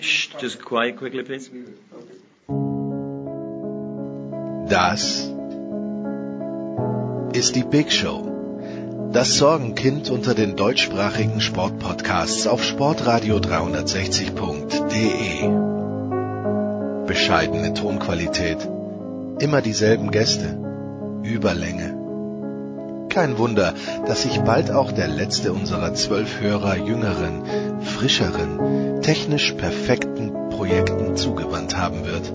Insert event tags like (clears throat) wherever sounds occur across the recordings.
Shh, just quiet quickly, please. Das ist die Big Show. Das Sorgenkind unter den deutschsprachigen Sportpodcasts auf sportradio360.de. Bescheidene Tonqualität, immer dieselben Gäste, Überlänge. Kein Wunder, dass sich bald auch der letzte unserer zwölf Hörer jüngeren, frischeren, technisch perfekten Projekten zugewandt haben wird.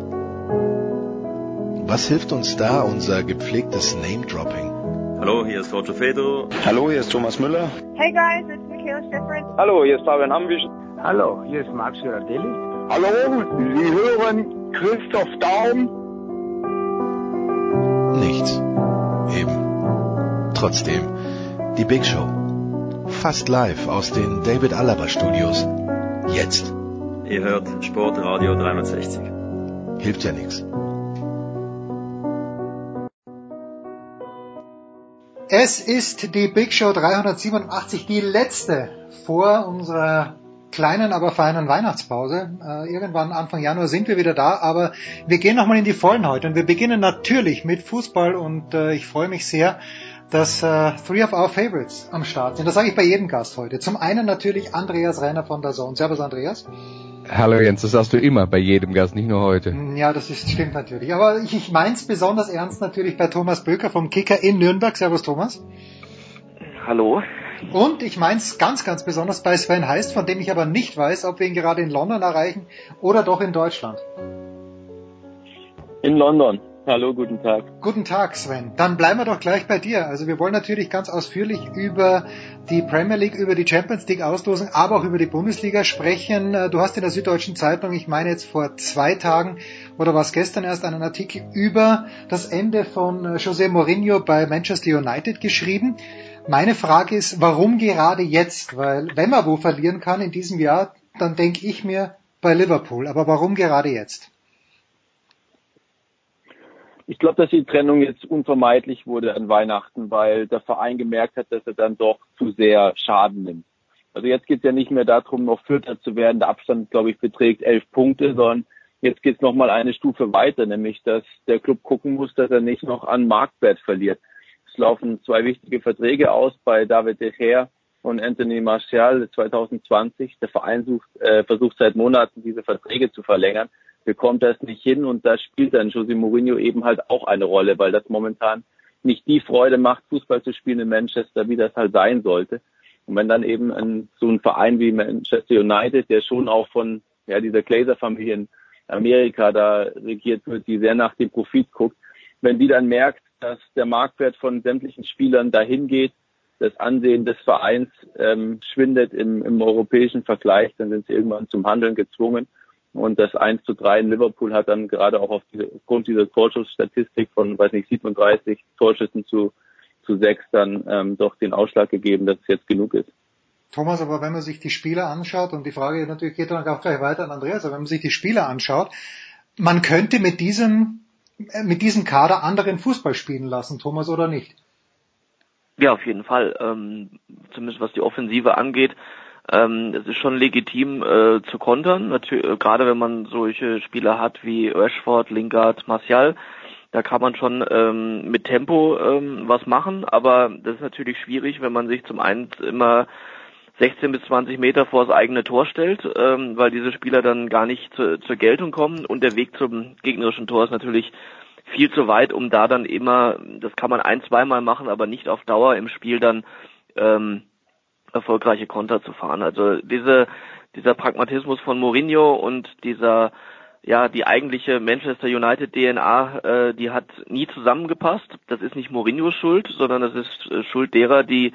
Was hilft uns da unser gepflegtes Name-Dropping? Hallo, hier ist Roger Fedor. Hallo, hier ist Thomas Müller. Hey guys, it's Michaela Schifrin. Hallo, hier ist Fabian Ambisch. Hallo, hier ist Max Girardelli. Hallo, Sie hören Christoph Daum. Nichts. Trotzdem, die Big Show. Fast live aus den David Alaba Studios. Jetzt. Ihr hört Sportradio 360. Hilft ja nichts. Es ist die Big Show 387, die letzte vor unserer kleinen, aber feinen Weihnachtspause. Äh, irgendwann Anfang Januar sind wir wieder da, aber wir gehen nochmal in die Vollen heute und wir beginnen natürlich mit Fußball und äh, ich freue mich sehr, dass äh, Three of Our Favorites am Start sind. Das sage ich bei jedem Gast heute. Zum einen natürlich Andreas Reiner von der Zone. Servus Andreas. Hallo Jens, das sagst du immer bei jedem Gast, nicht nur heute. Ja, das ist, stimmt natürlich. Aber ich, ich meins besonders ernst natürlich bei Thomas Böker vom Kicker in Nürnberg. Servus Thomas. Hallo. Und ich meins ganz, ganz besonders bei Sven Heist, von dem ich aber nicht weiß, ob wir ihn gerade in London erreichen oder doch in Deutschland. In London. Hallo, guten Tag. Guten Tag, Sven. Dann bleiben wir doch gleich bei dir. Also wir wollen natürlich ganz ausführlich über die Premier League, über die Champions League Auslosung, aber auch über die Bundesliga sprechen. Du hast in der Süddeutschen Zeitung, ich meine jetzt vor zwei Tagen oder war es gestern erst, einen Artikel über das Ende von José Mourinho bei Manchester United geschrieben. Meine Frage ist, warum gerade jetzt? Weil wenn man wo verlieren kann in diesem Jahr, dann denke ich mir bei Liverpool. Aber warum gerade jetzt? Ich glaube, dass die Trennung jetzt unvermeidlich wurde an Weihnachten, weil der Verein gemerkt hat, dass er dann doch zu sehr Schaden nimmt. Also jetzt geht es ja nicht mehr darum, noch Vierter zu werden. Der Abstand, glaube ich, beträgt elf Punkte, sondern jetzt geht es nochmal eine Stufe weiter, nämlich dass der Club gucken muss, dass er nicht noch an Marktwert verliert. Es laufen zwei wichtige Verträge aus bei David De Gea und Anthony Martial 2020. Der Verein sucht, äh, versucht seit Monaten, diese Verträge zu verlängern bekommt das nicht hin und da spielt dann José Mourinho eben halt auch eine Rolle, weil das momentan nicht die Freude macht, Fußball zu spielen in Manchester, wie das halt sein sollte. Und wenn dann eben ein, so ein Verein wie Manchester United, der schon auch von ja, dieser Glazer-Familie in Amerika da regiert wird, die sehr nach dem Profit guckt, wenn die dann merkt, dass der Marktwert von sämtlichen Spielern dahin geht, das Ansehen des Vereins ähm, schwindet im, im europäischen Vergleich, dann sind sie irgendwann zum Handeln gezwungen. Und das 1 zu 3 in Liverpool hat dann gerade auch auf aufgrund dieser Torschussstatistik von, weiß nicht, 37 Torschüssen zu, zu 6 dann ähm, doch den Ausschlag gegeben, dass es jetzt genug ist. Thomas, aber wenn man sich die Spieler anschaut, und die Frage natürlich geht dann auch gleich weiter an Andreas, aber wenn man sich die Spieler anschaut, man könnte mit diesem, äh, mit diesem Kader anderen Fußball spielen lassen, Thomas, oder nicht? Ja, auf jeden Fall. Ähm, zumindest was die Offensive angeht. Ähm, es ist schon legitim äh, zu kontern, natürlich, äh, gerade wenn man solche Spieler hat wie Rashford, Lingard, Martial. Da kann man schon ähm, mit Tempo ähm, was machen, aber das ist natürlich schwierig, wenn man sich zum einen immer 16 bis 20 Meter vor das eigene Tor stellt, ähm, weil diese Spieler dann gar nicht zu, zur Geltung kommen und der Weg zum gegnerischen Tor ist natürlich viel zu weit, um da dann immer, das kann man ein, zweimal machen, aber nicht auf Dauer im Spiel dann ähm, erfolgreiche Konter zu fahren. Also diese, dieser Pragmatismus von Mourinho und dieser ja, die eigentliche Manchester United DNA, äh, die hat nie zusammengepasst. Das ist nicht Mourinhos Schuld, sondern das ist äh, Schuld derer, die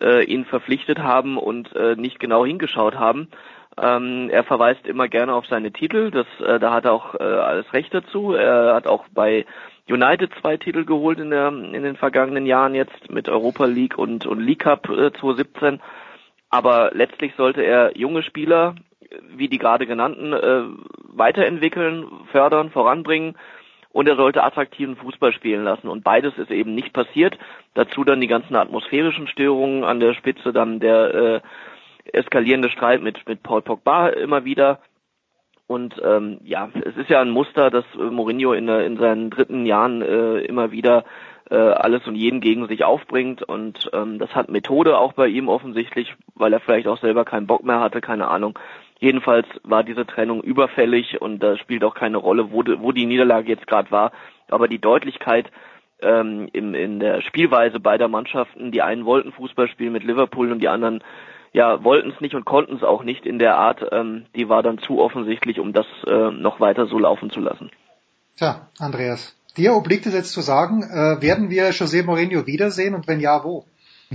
äh, ihn verpflichtet haben und äh, nicht genau hingeschaut haben. Ähm, er verweist immer gerne auf seine Titel, das, äh, da hat er auch äh, alles Recht dazu. Er hat auch bei United zwei Titel geholt in, der, in den vergangenen Jahren jetzt mit Europa League und, und League Cup äh, 2017. Aber letztlich sollte er junge Spieler, wie die gerade genannten, äh, weiterentwickeln, fördern, voranbringen und er sollte attraktiven Fußball spielen lassen. Und beides ist eben nicht passiert. Dazu dann die ganzen atmosphärischen Störungen an der Spitze, dann der äh, eskalierende Streit mit, mit Paul Pogba immer wieder. Und ähm, ja, es ist ja ein Muster, dass Mourinho in, in seinen dritten Jahren äh, immer wieder äh, alles und jeden gegen sich aufbringt und ähm, das hat Methode auch bei ihm offensichtlich, weil er vielleicht auch selber keinen Bock mehr hatte, keine Ahnung. Jedenfalls war diese Trennung überfällig und da spielt auch keine Rolle, wo, de, wo die Niederlage jetzt gerade war. Aber die Deutlichkeit ähm, im, in der Spielweise beider Mannschaften, die einen wollten Fußball spielen mit Liverpool und die anderen ja wollten es nicht und konnten es auch nicht in der Art, ähm, die war dann zu offensichtlich, um das äh, noch weiter so laufen zu lassen. Tja, Andreas, dir obliegt es jetzt zu sagen, äh, werden wir José Mourinho wiedersehen und wenn ja, wo? (laughs)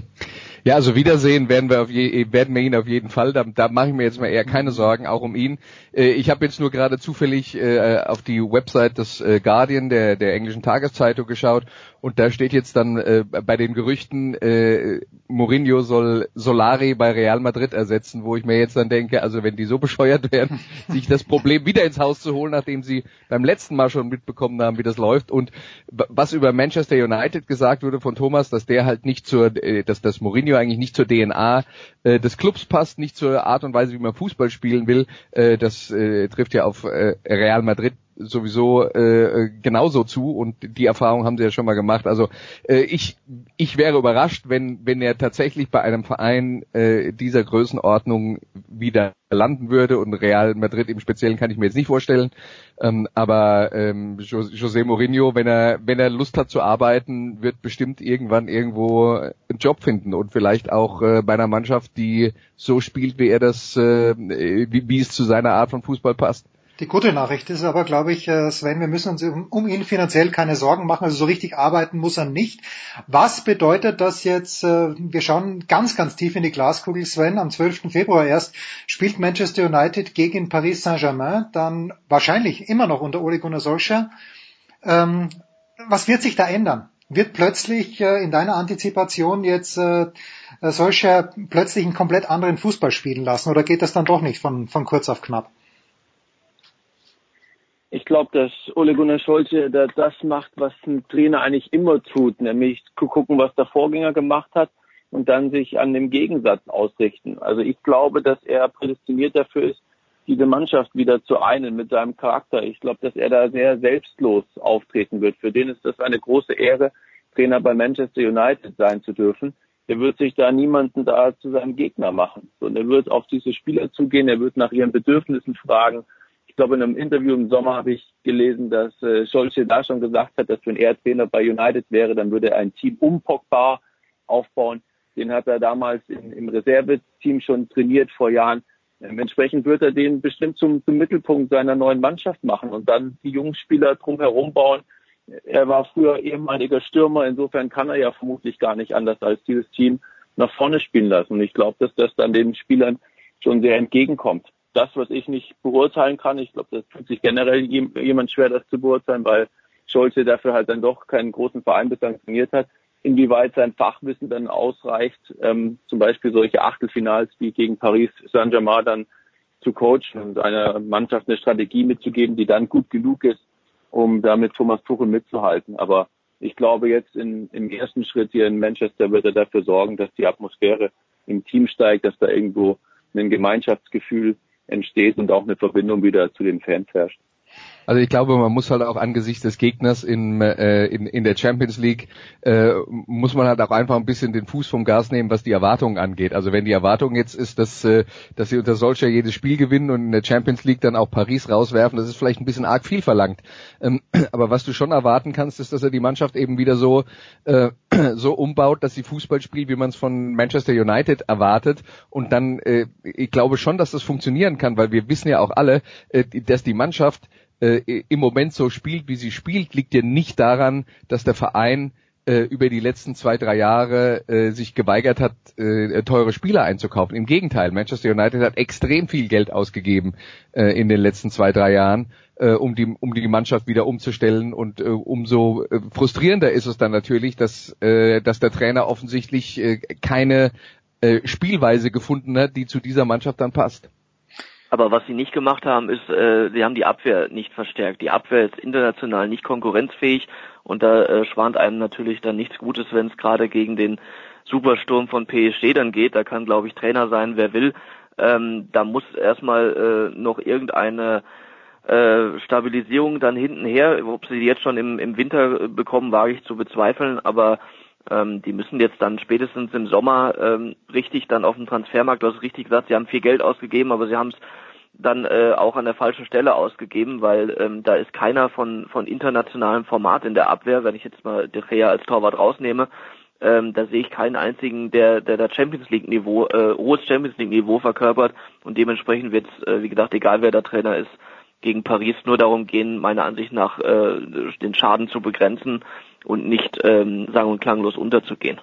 Ja, also Wiedersehen werden wir, auf je, werden wir ihn auf jeden Fall. Da, da mache ich mir jetzt mal eher keine Sorgen, auch um ihn. Äh, ich habe jetzt nur gerade zufällig äh, auf die Website des äh, Guardian, der, der englischen Tageszeitung, geschaut und da steht jetzt dann äh, bei den Gerüchten, äh, Mourinho soll Solari bei Real Madrid ersetzen, wo ich mir jetzt dann denke, also wenn die so (laughs) bescheuert wären, sich das Problem wieder ins Haus zu holen, nachdem sie beim letzten Mal schon mitbekommen haben, wie das läuft. Und was über Manchester United gesagt wurde von Thomas, dass der halt nicht zur, äh, dass das Mourinho eigentlich nicht zur DNA äh, des Clubs passt, nicht zur Art und Weise, wie man Fußball spielen will, äh, das äh, trifft ja auf äh, Real Madrid sowieso äh, genauso zu und die Erfahrung haben sie ja schon mal gemacht. Also äh, ich ich wäre überrascht, wenn wenn er tatsächlich bei einem Verein äh, dieser Größenordnung wieder landen würde und Real Madrid im Speziellen kann ich mir jetzt nicht vorstellen. Ähm, aber ähm, José Mourinho, wenn er wenn er Lust hat zu arbeiten, wird bestimmt irgendwann irgendwo einen Job finden und vielleicht auch äh, bei einer Mannschaft, die so spielt, wie er das, äh, wie, wie es zu seiner Art von Fußball passt. Die gute Nachricht ist aber, glaube ich, äh, Sven, wir müssen uns um, ihn finanziell keine Sorgen machen. Also so richtig arbeiten muss er nicht. Was bedeutet das jetzt? Äh, wir schauen ganz, ganz tief in die Glaskugel, Sven. Am 12. Februar erst spielt Manchester United gegen Paris Saint-Germain, dann wahrscheinlich immer noch unter Ole Gunnar Solskjaer. Ähm, was wird sich da ändern? Wird plötzlich äh, in deiner Antizipation jetzt Solskjaer plötzlich einen komplett anderen Fußball spielen lassen oder geht das dann doch nicht von, von kurz auf knapp? Ich glaube, dass Ole Gunnar Scholze da das macht, was ein Trainer eigentlich immer tut, nämlich gucken, was der Vorgänger gemacht hat und dann sich an dem Gegensatz ausrichten. Also ich glaube, dass er prädestiniert dafür ist, diese Mannschaft wieder zu einen mit seinem Charakter. Ich glaube, dass er da sehr selbstlos auftreten wird. Für den ist das eine große Ehre, Trainer bei Manchester United sein zu dürfen. Er wird sich da niemanden da zu seinem Gegner machen. Und er wird auf diese Spieler zugehen, er wird nach ihren Bedürfnissen fragen ich glaube, in einem Interview im Sommer habe ich gelesen, dass äh, Scholze da schon gesagt hat, dass wenn er Trainer bei United wäre, dann würde er ein Team um Pogba aufbauen. Den hat er damals in, im Reserveteam schon trainiert vor Jahren. Ähm, entsprechend wird er den bestimmt zum, zum Mittelpunkt seiner neuen Mannschaft machen und dann die jungen Spieler drumherum bauen. Er war früher ehemaliger Stürmer, insofern kann er ja vermutlich gar nicht anders als dieses Team nach vorne spielen lassen. Und ich glaube, dass das dann den Spielern schon sehr entgegenkommt das, was ich nicht beurteilen kann. Ich glaube, das tut sich generell jemand schwer, das zu beurteilen, weil Scholze dafür halt dann doch keinen großen Verein bislang trainiert hat. Inwieweit sein Fachwissen dann ausreicht, ähm, zum Beispiel solche Achtelfinals wie gegen Paris Saint-Germain dann zu coachen und einer Mannschaft eine Strategie mitzugeben, die dann gut genug ist, um damit Thomas Tuchel mitzuhalten. Aber ich glaube jetzt in, im ersten Schritt hier in Manchester wird er dafür sorgen, dass die Atmosphäre im Team steigt, dass da irgendwo ein Gemeinschaftsgefühl entsteht und auch eine Verbindung wieder zu den Fans herrscht. Also ich glaube, man muss halt auch angesichts des Gegners in, äh, in, in der Champions League, äh, muss man halt auch einfach ein bisschen den Fuß vom Gas nehmen, was die Erwartungen angeht. Also wenn die Erwartung jetzt ist, dass, äh, dass sie unter solcher jedes Spiel gewinnen und in der Champions League dann auch Paris rauswerfen, das ist vielleicht ein bisschen arg viel verlangt. Ähm, (clears throat) aber was du schon erwarten kannst, ist, dass er die Mannschaft eben wieder so, äh, (clears throat) so umbaut, dass sie Fußball spielt, wie man es von Manchester United erwartet. Und dann, äh, ich glaube schon, dass das funktionieren kann, weil wir wissen ja auch alle, äh, dass die Mannschaft äh, im Moment so spielt, wie sie spielt, liegt ja nicht daran, dass der Verein äh, über die letzten zwei, drei Jahre äh, sich geweigert hat, äh, teure Spieler einzukaufen. Im Gegenteil, Manchester United hat extrem viel Geld ausgegeben äh, in den letzten zwei, drei Jahren, äh, um, die, um die Mannschaft wieder umzustellen. Und äh, umso äh, frustrierender ist es dann natürlich, dass, äh, dass der Trainer offensichtlich äh, keine äh, Spielweise gefunden hat, die zu dieser Mannschaft dann passt. Aber was sie nicht gemacht haben, ist, äh, sie haben die Abwehr nicht verstärkt. Die Abwehr ist international nicht konkurrenzfähig und da äh, schwant einem natürlich dann nichts Gutes, wenn es gerade gegen den Supersturm von PSG dann geht, da kann glaube ich Trainer sein, wer will. Ähm, da muss erstmal äh, noch irgendeine äh, Stabilisierung dann hinten her, ob sie die jetzt schon im, im Winter bekommen, wage ich zu bezweifeln, aber ähm, die müssen jetzt dann spätestens im Sommer ähm, richtig dann auf dem Transfermarkt, du hast richtig gesagt, sie haben viel Geld ausgegeben, aber sie haben es dann äh, auch an der falschen Stelle ausgegeben, weil ähm, da ist keiner von von internationalem Format in der Abwehr, wenn ich jetzt mal De Gea als Torwart rausnehme, ähm, da sehe ich keinen einzigen, der der, der Champions League Niveau, äh, hohes Champions League Niveau verkörpert und dementsprechend wird es, äh, wie gesagt, egal wer der Trainer ist, gegen Paris nur darum gehen, meiner Ansicht nach äh, den Schaden zu begrenzen und nicht ähm, sang- und klanglos unterzugehen.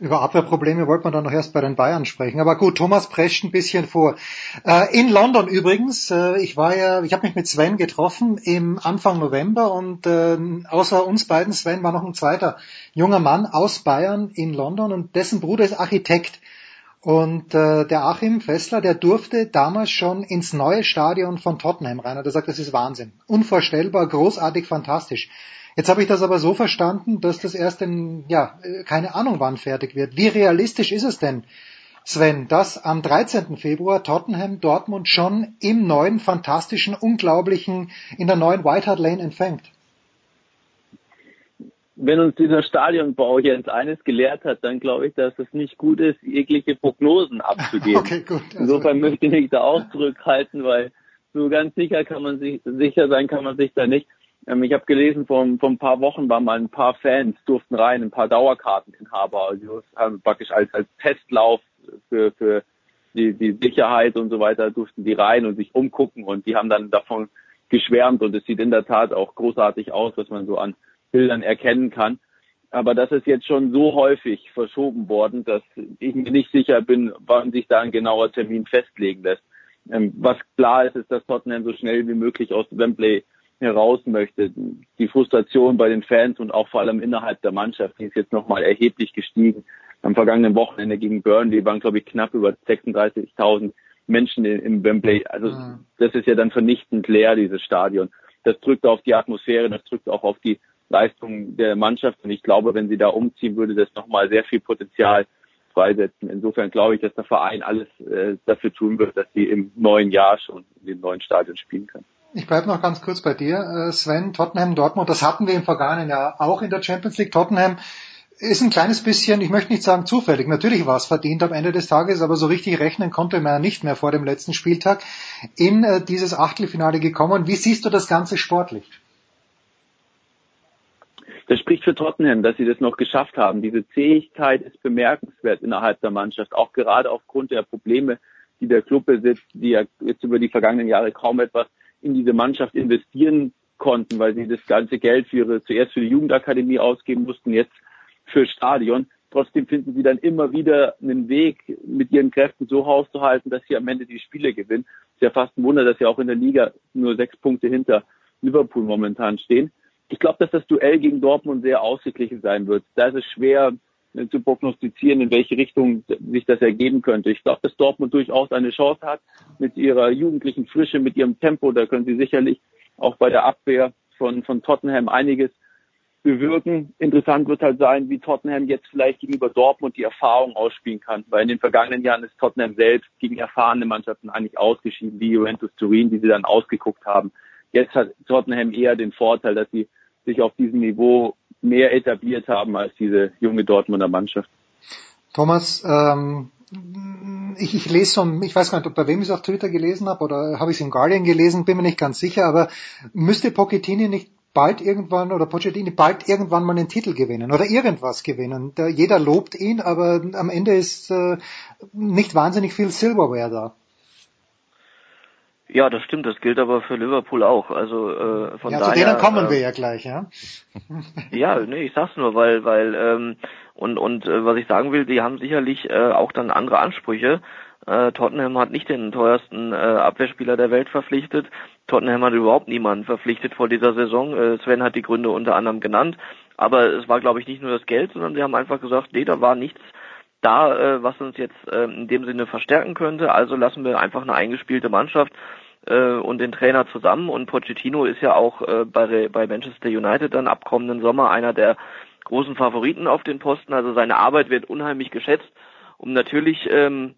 Über Abwehrprobleme wollte man dann noch erst bei den Bayern sprechen. Aber gut, Thomas prescht ein bisschen vor. Äh, in London übrigens, äh, ich war ja, ich habe mich mit Sven getroffen im Anfang November und äh, außer uns beiden, Sven, war noch ein zweiter junger Mann aus Bayern in London und dessen Bruder ist Architekt. Und äh, der Achim Fessler, der durfte damals schon ins neue Stadion von Tottenham rein. Und er sagt, das ist Wahnsinn. Unvorstellbar, großartig, fantastisch. Jetzt habe ich das aber so verstanden, dass das erst in, ja, keine Ahnung wann fertig wird. Wie realistisch ist es denn, Sven, dass am 13. Februar Tottenham Dortmund schon im neuen, fantastischen, unglaublichen, in der neuen White Hart Lane empfängt? Wenn uns dieser Stadionbau jetzt eines gelehrt hat, dann glaube ich, dass es nicht gut ist, jegliche Prognosen abzugeben. (laughs) okay, gut. Also Insofern möchte ich mich da auch zurückhalten, weil so ganz sicher kann man sich, sicher sein kann man sich da nicht. Ähm, ich habe gelesen, vor, vor ein paar Wochen waren mal ein paar Fans, durften rein, ein paar Dauerkarteninhaber, also haben praktisch als, als Testlauf für, für die, die Sicherheit und so weiter, durften die rein und sich umgucken und die haben dann davon geschwärmt und es sieht in der Tat auch großartig aus, was man so an Bildern erkennen kann. Aber das ist jetzt schon so häufig verschoben worden, dass ich mir nicht sicher bin, wann sich da ein genauer Termin festlegen lässt. Ähm, was klar ist, ist, dass Tottenham so schnell wie möglich aus Wembley heraus möchte. Die Frustration bei den Fans und auch vor allem innerhalb der Mannschaft, die ist jetzt nochmal erheblich gestiegen. Am vergangenen Wochenende gegen Burnley waren, glaube ich, knapp über 36.000 Menschen im Wembley. Also mhm. das ist ja dann vernichtend leer, dieses Stadion. Das drückt auf die Atmosphäre, das drückt auch auf die Leistung der Mannschaft. Und ich glaube, wenn sie da umziehen, würde das nochmal sehr viel Potenzial freisetzen. Insofern glaube ich, dass der Verein alles äh, dafür tun wird, dass sie im neuen Jahr schon in dem neuen Stadion spielen können. Ich bleibe noch ganz kurz bei dir, äh, Sven. Tottenham, Dortmund, das hatten wir im vergangenen Jahr auch in der Champions League. Tottenham ist ein kleines bisschen, ich möchte nicht sagen zufällig, natürlich war es verdient am Ende des Tages, aber so richtig rechnen konnte man ja nicht mehr vor dem letzten Spieltag in äh, dieses Achtelfinale gekommen. Wie siehst du das Ganze sportlich? Das spricht für Tottenham, dass sie das noch geschafft haben. Diese Zähigkeit ist bemerkenswert innerhalb der Mannschaft, auch gerade aufgrund der Probleme, die der Club besitzt, die ja jetzt über die vergangenen Jahre kaum etwas in diese Mannschaft investieren konnten, weil sie das ganze Geld für ihre, zuerst für die Jugendakademie ausgeben mussten, jetzt für Stadion. Trotzdem finden sie dann immer wieder einen Weg, mit ihren Kräften so hauszuhalten, dass sie am Ende die Spiele gewinnen. ist ja fast ein Wunder, dass sie auch in der Liga nur sechs Punkte hinter Liverpool momentan stehen. Ich glaube, dass das Duell gegen Dortmund sehr ausgeglichen sein wird. Da ist es schwer, zu prognostizieren, in welche Richtung sich das ergeben könnte. Ich glaube, dass Dortmund durchaus eine Chance hat mit ihrer jugendlichen Frische, mit ihrem Tempo. Da können sie sicherlich auch bei der Abwehr von, von Tottenham einiges bewirken. Interessant wird halt sein, wie Tottenham jetzt vielleicht gegenüber Dortmund die Erfahrung ausspielen kann, weil in den vergangenen Jahren ist Tottenham selbst gegen erfahrene Mannschaften eigentlich ausgeschieden, wie Juventus Turin, die sie dann ausgeguckt haben. Jetzt hat Tottenham eher den Vorteil, dass sie sich auf diesem Niveau mehr etabliert haben als diese junge Dortmunder Mannschaft. Thomas, ähm, ich, ich lese so, ich weiß gar nicht, bei wem ich es auf Twitter gelesen habe oder habe ich es im Guardian gelesen, bin mir nicht ganz sicher, aber müsste Pochettini nicht bald irgendwann oder Pochettini bald irgendwann mal einen Titel gewinnen oder irgendwas gewinnen. Da, jeder lobt ihn, aber am Ende ist äh, nicht wahnsinnig viel Silverware da. Ja, das stimmt. Das gilt aber für Liverpool auch. Also äh, von ja, daher. Zu denen kommen äh, wir ja gleich, ja. (laughs) ja, nee, ich sag's nur, weil weil ähm, und und äh, was ich sagen will, die haben sicherlich äh, auch dann andere Ansprüche. Äh, Tottenham hat nicht den teuersten äh, Abwehrspieler der Welt verpflichtet. Tottenham hat überhaupt niemanden verpflichtet vor dieser Saison. Äh, Sven hat die Gründe unter anderem genannt. Aber es war, glaube ich, nicht nur das Geld, sondern sie haben einfach gesagt, nee, da war nichts da, äh, was uns jetzt äh, in dem Sinne verstärken könnte. Also lassen wir einfach eine eingespielte Mannschaft äh, und den Trainer zusammen. Und Pochettino ist ja auch äh, bei, bei Manchester United dann ab kommenden Sommer einer der großen Favoriten auf den Posten. Also seine Arbeit wird unheimlich geschätzt. Und natürlich ähm,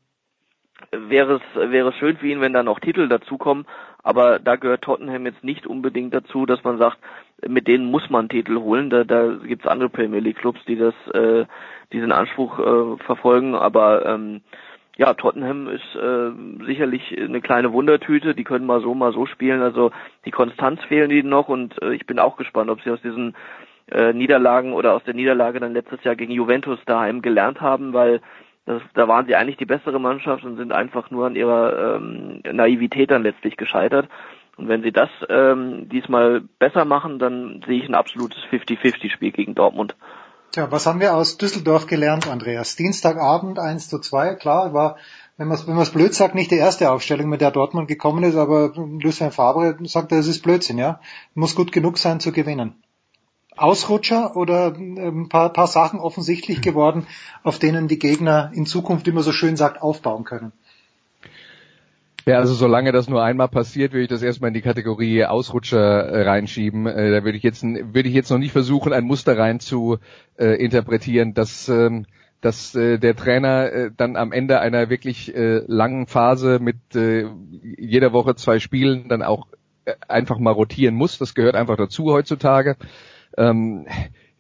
wäre es wäre es schön für ihn, wenn da noch Titel dazukommen. Aber da gehört Tottenham jetzt nicht unbedingt dazu, dass man sagt, mit denen muss man Titel holen. Da, da gibt es andere Premier League Clubs, die das äh, diesen Anspruch äh, verfolgen. Aber ähm, ja, Tottenham ist äh, sicherlich eine kleine Wundertüte. Die können mal so, mal so spielen. Also die Konstanz fehlen ihnen noch und äh, ich bin auch gespannt, ob sie aus diesen äh, Niederlagen oder aus der Niederlage dann letztes Jahr gegen Juventus daheim gelernt haben, weil das, da waren sie eigentlich die bessere Mannschaft und sind einfach nur an ihrer ähm, Naivität dann letztlich gescheitert. Und wenn sie das ähm, diesmal besser machen, dann sehe ich ein absolutes 50-50-Spiel gegen Dortmund. Tja, was haben wir aus Düsseldorf gelernt, Andreas? Dienstagabend 1 zu 2, klar, war, wenn man es wenn blöd sagt, nicht die erste Aufstellung, mit der Dortmund gekommen ist, aber Lucien Fabre sagt, das ist Blödsinn, ja. Muss gut genug sein zu gewinnen. Ausrutscher oder ein ähm, paar, paar Sachen offensichtlich geworden, auf denen die Gegner in Zukunft, wie man so schön sagt, aufbauen können? Ja, also solange das nur einmal passiert, würde ich das erstmal in die Kategorie Ausrutscher äh, reinschieben. Äh, da würde ich jetzt würde ich jetzt noch nicht versuchen, ein Muster rein zu äh, interpretieren, dass ähm, dass äh, der Trainer äh, dann am Ende einer wirklich äh, langen Phase mit äh, jeder Woche zwei Spielen dann auch äh, einfach mal rotieren muss. Das gehört einfach dazu heutzutage. Ähm,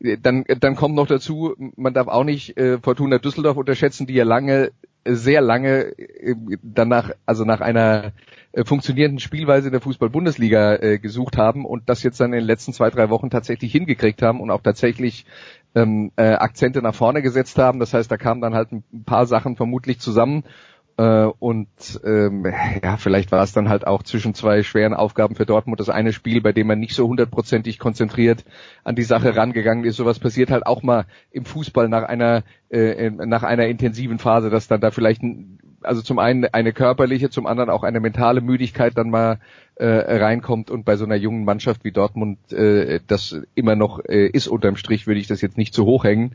dann, dann kommt noch dazu, man darf auch nicht äh, Fortuna Düsseldorf unterschätzen, die ja lange, sehr lange äh, danach, also nach einer äh, funktionierenden Spielweise in der Fußball-Bundesliga äh, gesucht haben und das jetzt dann in den letzten zwei, drei Wochen tatsächlich hingekriegt haben und auch tatsächlich ähm, äh, Akzente nach vorne gesetzt haben. Das heißt, da kamen dann halt ein paar Sachen vermutlich zusammen äh, und ähm, ja, vielleicht war es dann halt auch zwischen zwei schweren Aufgaben für Dortmund das eine Spiel, bei dem man nicht so hundertprozentig konzentriert an die Sache rangegangen ist. Sowas passiert halt auch mal im Fußball nach einer äh, nach einer intensiven Phase, dass dann da vielleicht also zum einen eine körperliche, zum anderen auch eine mentale Müdigkeit dann mal äh, reinkommt und bei so einer jungen Mannschaft wie Dortmund äh, das immer noch äh, ist unterm Strich, würde ich das jetzt nicht zu hoch hängen.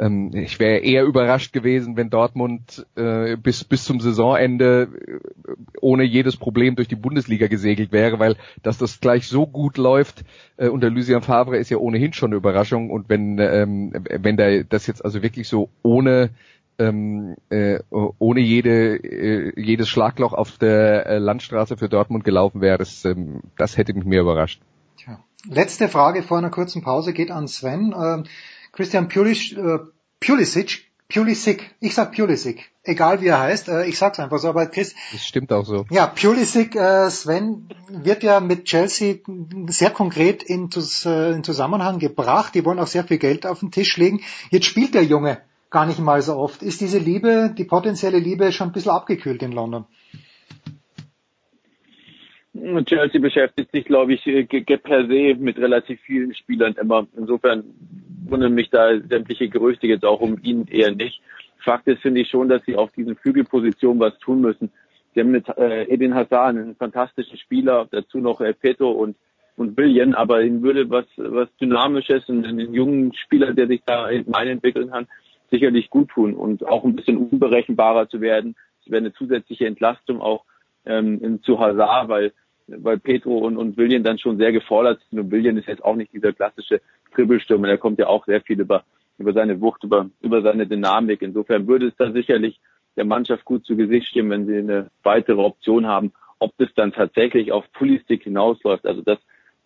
Ähm, ich wäre eher überrascht gewesen, wenn Dortmund äh, bis bis zum Saisonende äh, ohne jedes Problem durch die Bundesliga gesegelt wäre, weil dass das gleich so gut läuft äh, unter Lucien Favre ist ja ohnehin schon eine Überraschung und wenn ähm, wenn da das jetzt also wirklich so ohne ähm, äh, ohne jede äh, jedes Schlagloch auf der äh, Landstraße für Dortmund gelaufen wäre, das, ähm, das hätte mich mehr überrascht. Tja. Letzte Frage vor einer kurzen Pause geht an Sven. Ähm, Christian Pulis, äh, Pulisic, Pulisic, ich sag Pulisic, egal wie er heißt, äh, ich sag's einfach so, aber Chris. Das stimmt auch so. Ja, Pulisic, äh, Sven, wird ja mit Chelsea sehr konkret in, äh, in Zusammenhang gebracht. Die wollen auch sehr viel Geld auf den Tisch legen. Jetzt spielt der Junge gar nicht mal so oft. Ist diese Liebe, die potenzielle Liebe schon ein bisschen abgekühlt in London? Chelsea beschäftigt sich, glaube ich, per se mit relativ vielen Spielern immer. Insofern wundern mich da sämtliche Gerüchte jetzt auch um ihn eher nicht. Fakt ist, finde ich schon, dass sie auf diesen Flügelpositionen was tun müssen. Sie haben mit äh, Edin Hassan einen fantastischen Spieler, dazu noch äh, Peto und und William, aber ihm würde was was Dynamisches, einen, einen jungen Spieler, der sich da entwickeln kann, sicherlich gut tun und auch ein bisschen unberechenbarer zu werden. Es wäre eine zusätzliche Entlastung auch ähm, zu Hazard, weil weil Petro und, und William dann schon sehr gefordert sind und William ist jetzt auch nicht dieser klassische Dribbelstürmer, der kommt ja auch sehr viel über über seine Wucht, über über seine Dynamik. Insofern würde es da sicherlich der Mannschaft gut zu Gesicht stehen, wenn sie eine weitere Option haben. Ob das dann tatsächlich auf Pulisic hinausläuft, also das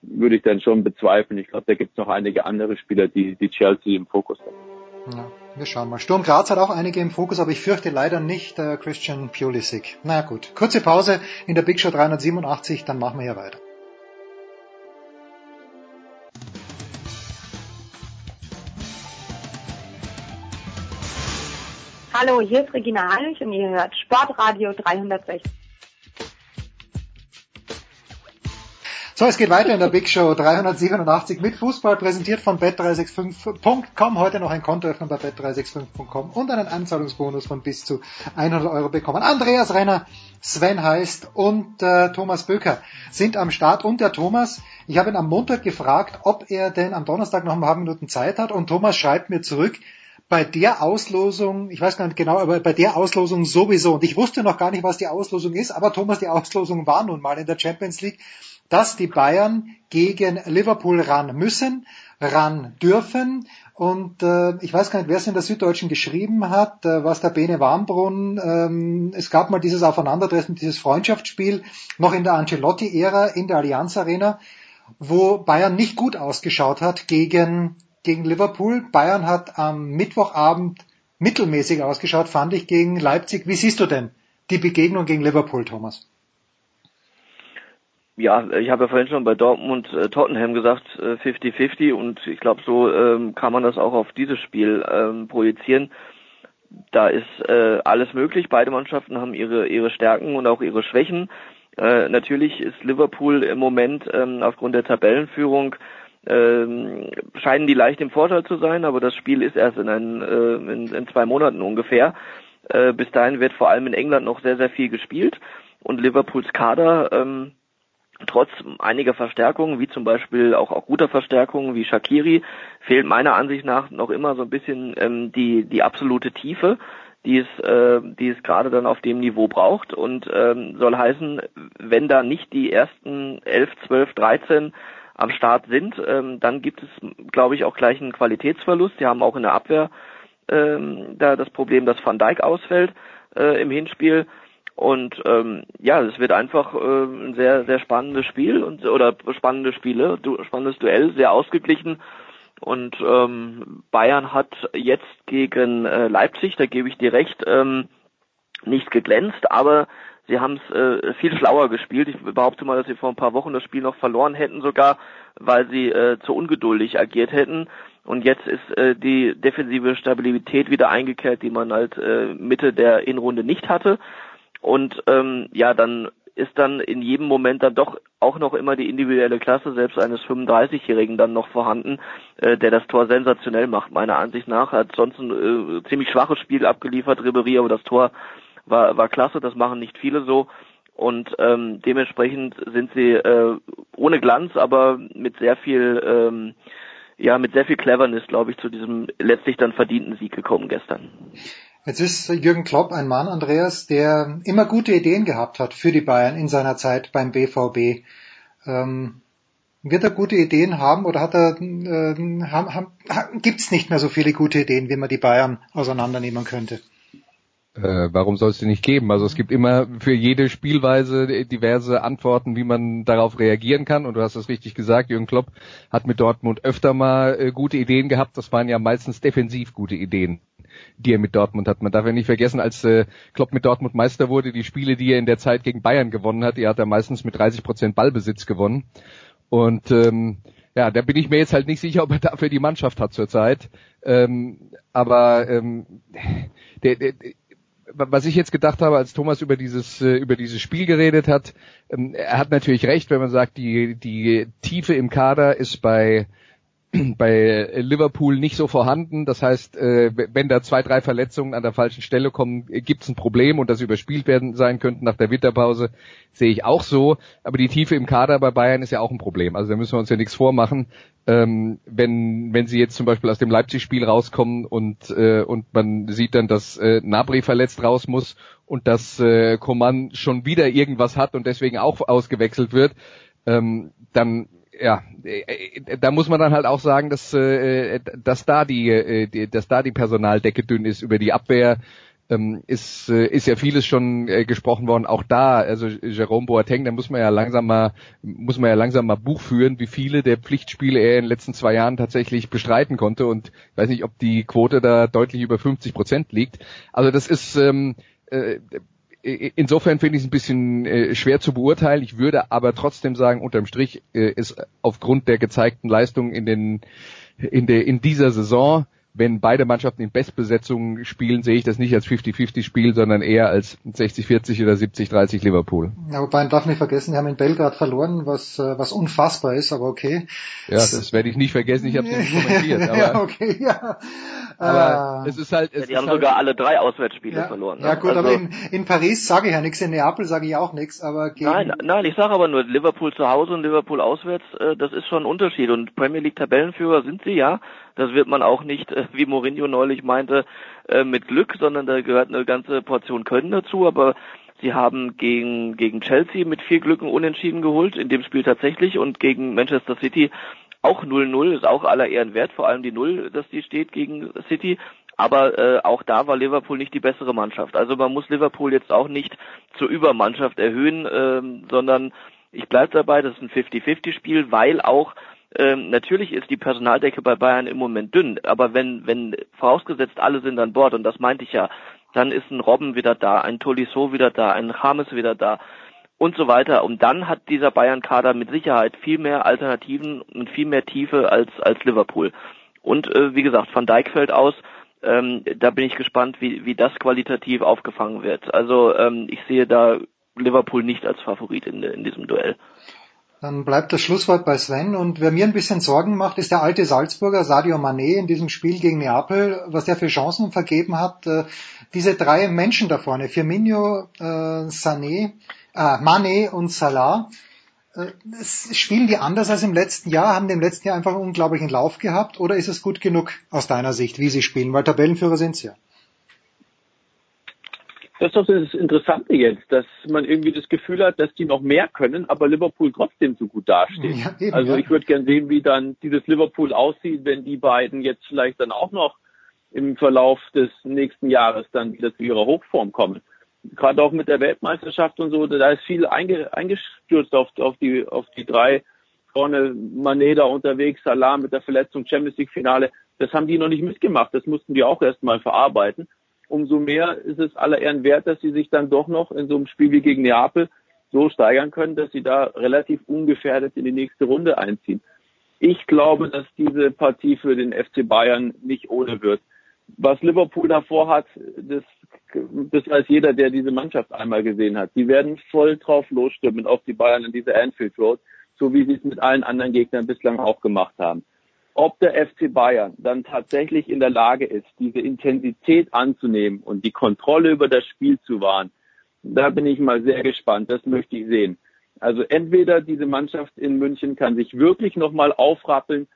würde ich dann schon bezweifeln. Ich glaube, da gibt es noch einige andere Spieler, die, die Chelsea im Fokus haben. Ja. Wir schauen mal. Sturm Graz hat auch einige im Fokus, aber ich fürchte leider nicht äh, Christian Pulisic. Na gut. Kurze Pause in der Big Show 387, dann machen wir hier weiter. Hallo, hier ist Regina Heinrich und ihr hört Sportradio 360. So, es geht weiter in der Big Show 387 mit Fußball, präsentiert von bet365.com. Heute noch ein Konto öffnen bei bet365.com und einen Anzahlungsbonus von bis zu 100 Euro bekommen. Andreas Renner, Sven Heist und äh, Thomas Böker sind am Start. Und der Thomas, ich habe ihn am Montag gefragt, ob er denn am Donnerstag noch ein paar Minuten Zeit hat und Thomas schreibt mir zurück, bei der Auslosung, ich weiß gar nicht genau, aber bei der Auslosung sowieso, und ich wusste noch gar nicht, was die Auslosung ist, aber Thomas, die Auslosung war nun mal in der Champions League, dass die Bayern gegen Liverpool ran müssen, ran dürfen. Und äh, ich weiß gar nicht, wer es in der Süddeutschen geschrieben hat, äh, was der Bene Warmbrunn. Ähm, es gab mal dieses Aufeinandertreffen, dieses Freundschaftsspiel noch in der Ancelotti-Ära in der Allianz Arena, wo Bayern nicht gut ausgeschaut hat gegen, gegen Liverpool. Bayern hat am Mittwochabend mittelmäßig ausgeschaut, fand ich, gegen Leipzig. Wie siehst du denn die Begegnung gegen Liverpool, Thomas? Ja, ich habe ja vorhin schon bei Dortmund äh, Tottenham gesagt, 50-50 äh, und ich glaube, so ähm, kann man das auch auf dieses Spiel ähm, projizieren. Da ist äh, alles möglich. Beide Mannschaften haben ihre ihre Stärken und auch ihre Schwächen. Äh, natürlich ist Liverpool im Moment ähm, aufgrund der Tabellenführung ähm, scheinen die leicht im Vorteil zu sein, aber das Spiel ist erst in, ein, äh, in, in zwei Monaten ungefähr. Äh, bis dahin wird vor allem in England noch sehr sehr viel gespielt und Liverpools Kader ähm, trotz einiger Verstärkungen, wie zum Beispiel auch, auch guter Verstärkungen wie Shakiri, fehlt meiner Ansicht nach noch immer so ein bisschen ähm, die, die absolute Tiefe, die es, äh, es gerade dann auf dem Niveau braucht und ähm, soll heißen, wenn da nicht die ersten 11, 12, 13 am Start sind, ähm, dann gibt es, glaube ich, auch gleich einen Qualitätsverlust. Sie haben auch in der Abwehr ähm, da das Problem, dass Van Dijk ausfällt äh, im Hinspiel. Und ähm, ja, es wird einfach äh, ein sehr, sehr spannendes Spiel und oder spannende Spiele, du, spannendes Duell, sehr ausgeglichen. Und ähm, Bayern hat jetzt gegen äh, Leipzig, da gebe ich dir recht, ähm, nicht geglänzt, aber sie haben es äh, viel schlauer gespielt. Ich behaupte mal, dass sie vor ein paar Wochen das Spiel noch verloren hätten sogar, weil sie äh, zu ungeduldig agiert hätten. Und jetzt ist äh, die defensive Stabilität wieder eingekehrt, die man halt äh, Mitte der Hinrunde nicht hatte. Und ähm, ja, dann ist dann in jedem Moment dann doch auch noch immer die individuelle Klasse selbst eines 35-Jährigen dann noch vorhanden, äh, der das Tor sensationell macht, meiner Ansicht nach. Hat sonst ein äh, ziemlich schwaches Spiel abgeliefert, Ribery, aber das Tor war, war klasse, das machen nicht viele so. Und ähm, dementsprechend sind sie äh, ohne Glanz, aber mit sehr viel ähm, ja, mit sehr viel Cleverness, glaube ich, zu diesem letztlich dann verdienten Sieg gekommen gestern. Jetzt ist Jürgen Klopp ein Mann, Andreas, der immer gute Ideen gehabt hat für die Bayern in seiner Zeit beim BVB. Ähm, wird er gute Ideen haben oder hat er, äh, gibt es nicht mehr so viele gute Ideen, wie man die Bayern auseinandernehmen könnte? Äh, warum soll es die nicht geben? Also es gibt immer für jede Spielweise diverse Antworten, wie man darauf reagieren kann. Und du hast es richtig gesagt, Jürgen Klopp hat mit Dortmund öfter mal äh, gute Ideen gehabt. Das waren ja meistens defensiv gute Ideen die er mit Dortmund hat. Man darf ja nicht vergessen, als äh, Klopp mit Dortmund Meister wurde, die Spiele, die er in der Zeit gegen Bayern gewonnen hat, die hat er meistens mit 30 Prozent Ballbesitz gewonnen. Und ähm, ja, da bin ich mir jetzt halt nicht sicher, ob er dafür die Mannschaft hat zurzeit. Ähm, aber ähm, der, der, was ich jetzt gedacht habe, als Thomas über dieses äh, über dieses Spiel geredet hat, ähm, er hat natürlich recht, wenn man sagt, die die Tiefe im Kader ist bei (clears throat) bei Liverpool nicht so vorhanden. Das heißt, äh, wenn da zwei, drei Verletzungen an der falschen Stelle kommen, gibt es ein Problem und das überspielt werden sein könnten nach der Winterpause, sehe ich auch so. Aber die Tiefe im Kader bei Bayern ist ja auch ein Problem. Also da müssen wir uns ja nichts vormachen. Ähm, wenn, wenn sie jetzt zum Beispiel aus dem Leipzig-Spiel rauskommen und, äh, und man sieht dann, dass äh, Nabri verletzt raus muss und dass äh, Coman schon wieder irgendwas hat und deswegen auch ausgewechselt wird, ähm, dann ja, äh, da muss man dann halt auch sagen, dass, äh, dass da äh, die, dass da die Personaldecke dünn ist über die Abwehr. Ähm, ist, ist ja vieles schon gesprochen worden. Auch da, also Jerome Boateng, da muss man ja langsam mal, muss man ja langsam mal Buch führen, wie viele der Pflichtspiele er in den letzten zwei Jahren tatsächlich bestreiten konnte. Und ich weiß nicht, ob die Quote da deutlich über 50 Prozent liegt. Also das ist, ähm, insofern finde ich es ein bisschen äh, schwer zu beurteilen. Ich würde aber trotzdem sagen, unterm Strich äh, ist aufgrund der gezeigten Leistung in den in der in dieser Saison, wenn beide Mannschaften in Bestbesetzung spielen, sehe ich das nicht als 50-50 Spiel, sondern eher als 60-40 oder 70-30 Liverpool. Ja, wobei man darf nicht vergessen, wir haben in Belgrad verloren, was äh, was unfassbar ist, aber okay. Ja, das werde ich nicht vergessen, ich habe es nicht kommentiert. (laughs) Aber ja, okay, ja. Aber äh, es ist halt. Es ja, die ist haben halt, sogar alle drei Auswärtsspiele ja, verloren. Ja ne? gut, also, aber in, in Paris sage ich ja nichts, in Neapel sage ich auch nichts, aber gegen... Nein, nein, ich sage aber nur, Liverpool zu Hause und Liverpool auswärts, äh, das ist schon ein Unterschied. Und Premier League Tabellenführer sind sie ja. Das wird man auch nicht, äh, wie Mourinho neulich meinte, äh, mit Glück, sondern da gehört eine ganze Portion Können dazu. Aber Sie haben gegen, gegen Chelsea mit viel Glück ein Unentschieden geholt, in dem Spiel tatsächlich, und gegen Manchester City auch 0-0, ist auch aller Ehren wert, vor allem die 0, dass die steht gegen City. Aber äh, auch da war Liverpool nicht die bessere Mannschaft. Also man muss Liverpool jetzt auch nicht zur Übermannschaft erhöhen, ähm, sondern ich bleibe dabei, das ist ein 50-50-Spiel, weil auch ähm, natürlich ist die Personaldecke bei Bayern im Moment dünn, aber wenn, wenn vorausgesetzt alle sind an Bord, und das meinte ich ja, dann ist ein Robben wieder da, ein Tolisso wieder da, ein James wieder da und so weiter. Und dann hat dieser Bayern-Kader mit Sicherheit viel mehr Alternativen und viel mehr Tiefe als, als Liverpool. Und äh, wie gesagt, Van Dijk fällt aus. Ähm, da bin ich gespannt, wie, wie das qualitativ aufgefangen wird. Also ähm, ich sehe da Liverpool nicht als Favorit in, in diesem Duell. Dann bleibt das Schlusswort bei Sven. Und wer mir ein bisschen Sorgen macht, ist der alte Salzburger Sadio Mané in diesem Spiel gegen Neapel, was der für Chancen vergeben hat. Äh, diese drei Menschen da vorne, Firmino, äh, Sané, äh, Mané und Salah, äh, spielen die anders als im letzten Jahr? Haben die im letzten Jahr einfach einen unglaublichen Lauf gehabt? Oder ist es gut genug aus deiner Sicht, wie sie spielen? Weil Tabellenführer sind sie ja. Das ist doch das Interessante jetzt, dass man irgendwie das Gefühl hat, dass die noch mehr können, aber Liverpool trotzdem so gut dasteht. Ja, eben, also ich würde gern sehen, wie dann dieses Liverpool aussieht, wenn die beiden jetzt vielleicht dann auch noch im Verlauf des nächsten Jahres dann wieder zu ihrer Hochform kommen. Gerade auch mit der Weltmeisterschaft und so, da ist viel einge, eingestürzt auf, auf die auf die drei vorne Maneda unterwegs, Salah mit der Verletzung, Champions League Finale. Das haben die noch nicht mitgemacht. Das mussten die auch erstmal verarbeiten umso mehr ist es aller Ehren wert, dass sie sich dann doch noch in so einem Spiel wie gegen Neapel so steigern können, dass sie da relativ ungefährdet in die nächste Runde einziehen. Ich glaube, dass diese Partie für den FC Bayern nicht ohne wird. Was Liverpool davor hat, das, das weiß jeder, der diese Mannschaft einmal gesehen hat. Die werden voll drauf losstimmen auf die Bayern in dieser Anfield Road, so wie sie es mit allen anderen Gegnern bislang auch gemacht haben. Ob der FC Bayern dann tatsächlich in der Lage ist, diese Intensität anzunehmen und die Kontrolle über das Spiel zu wahren, da bin ich mal sehr gespannt. Das möchte ich sehen. Also entweder diese Mannschaft in München kann sich wirklich nochmal aufrappeln,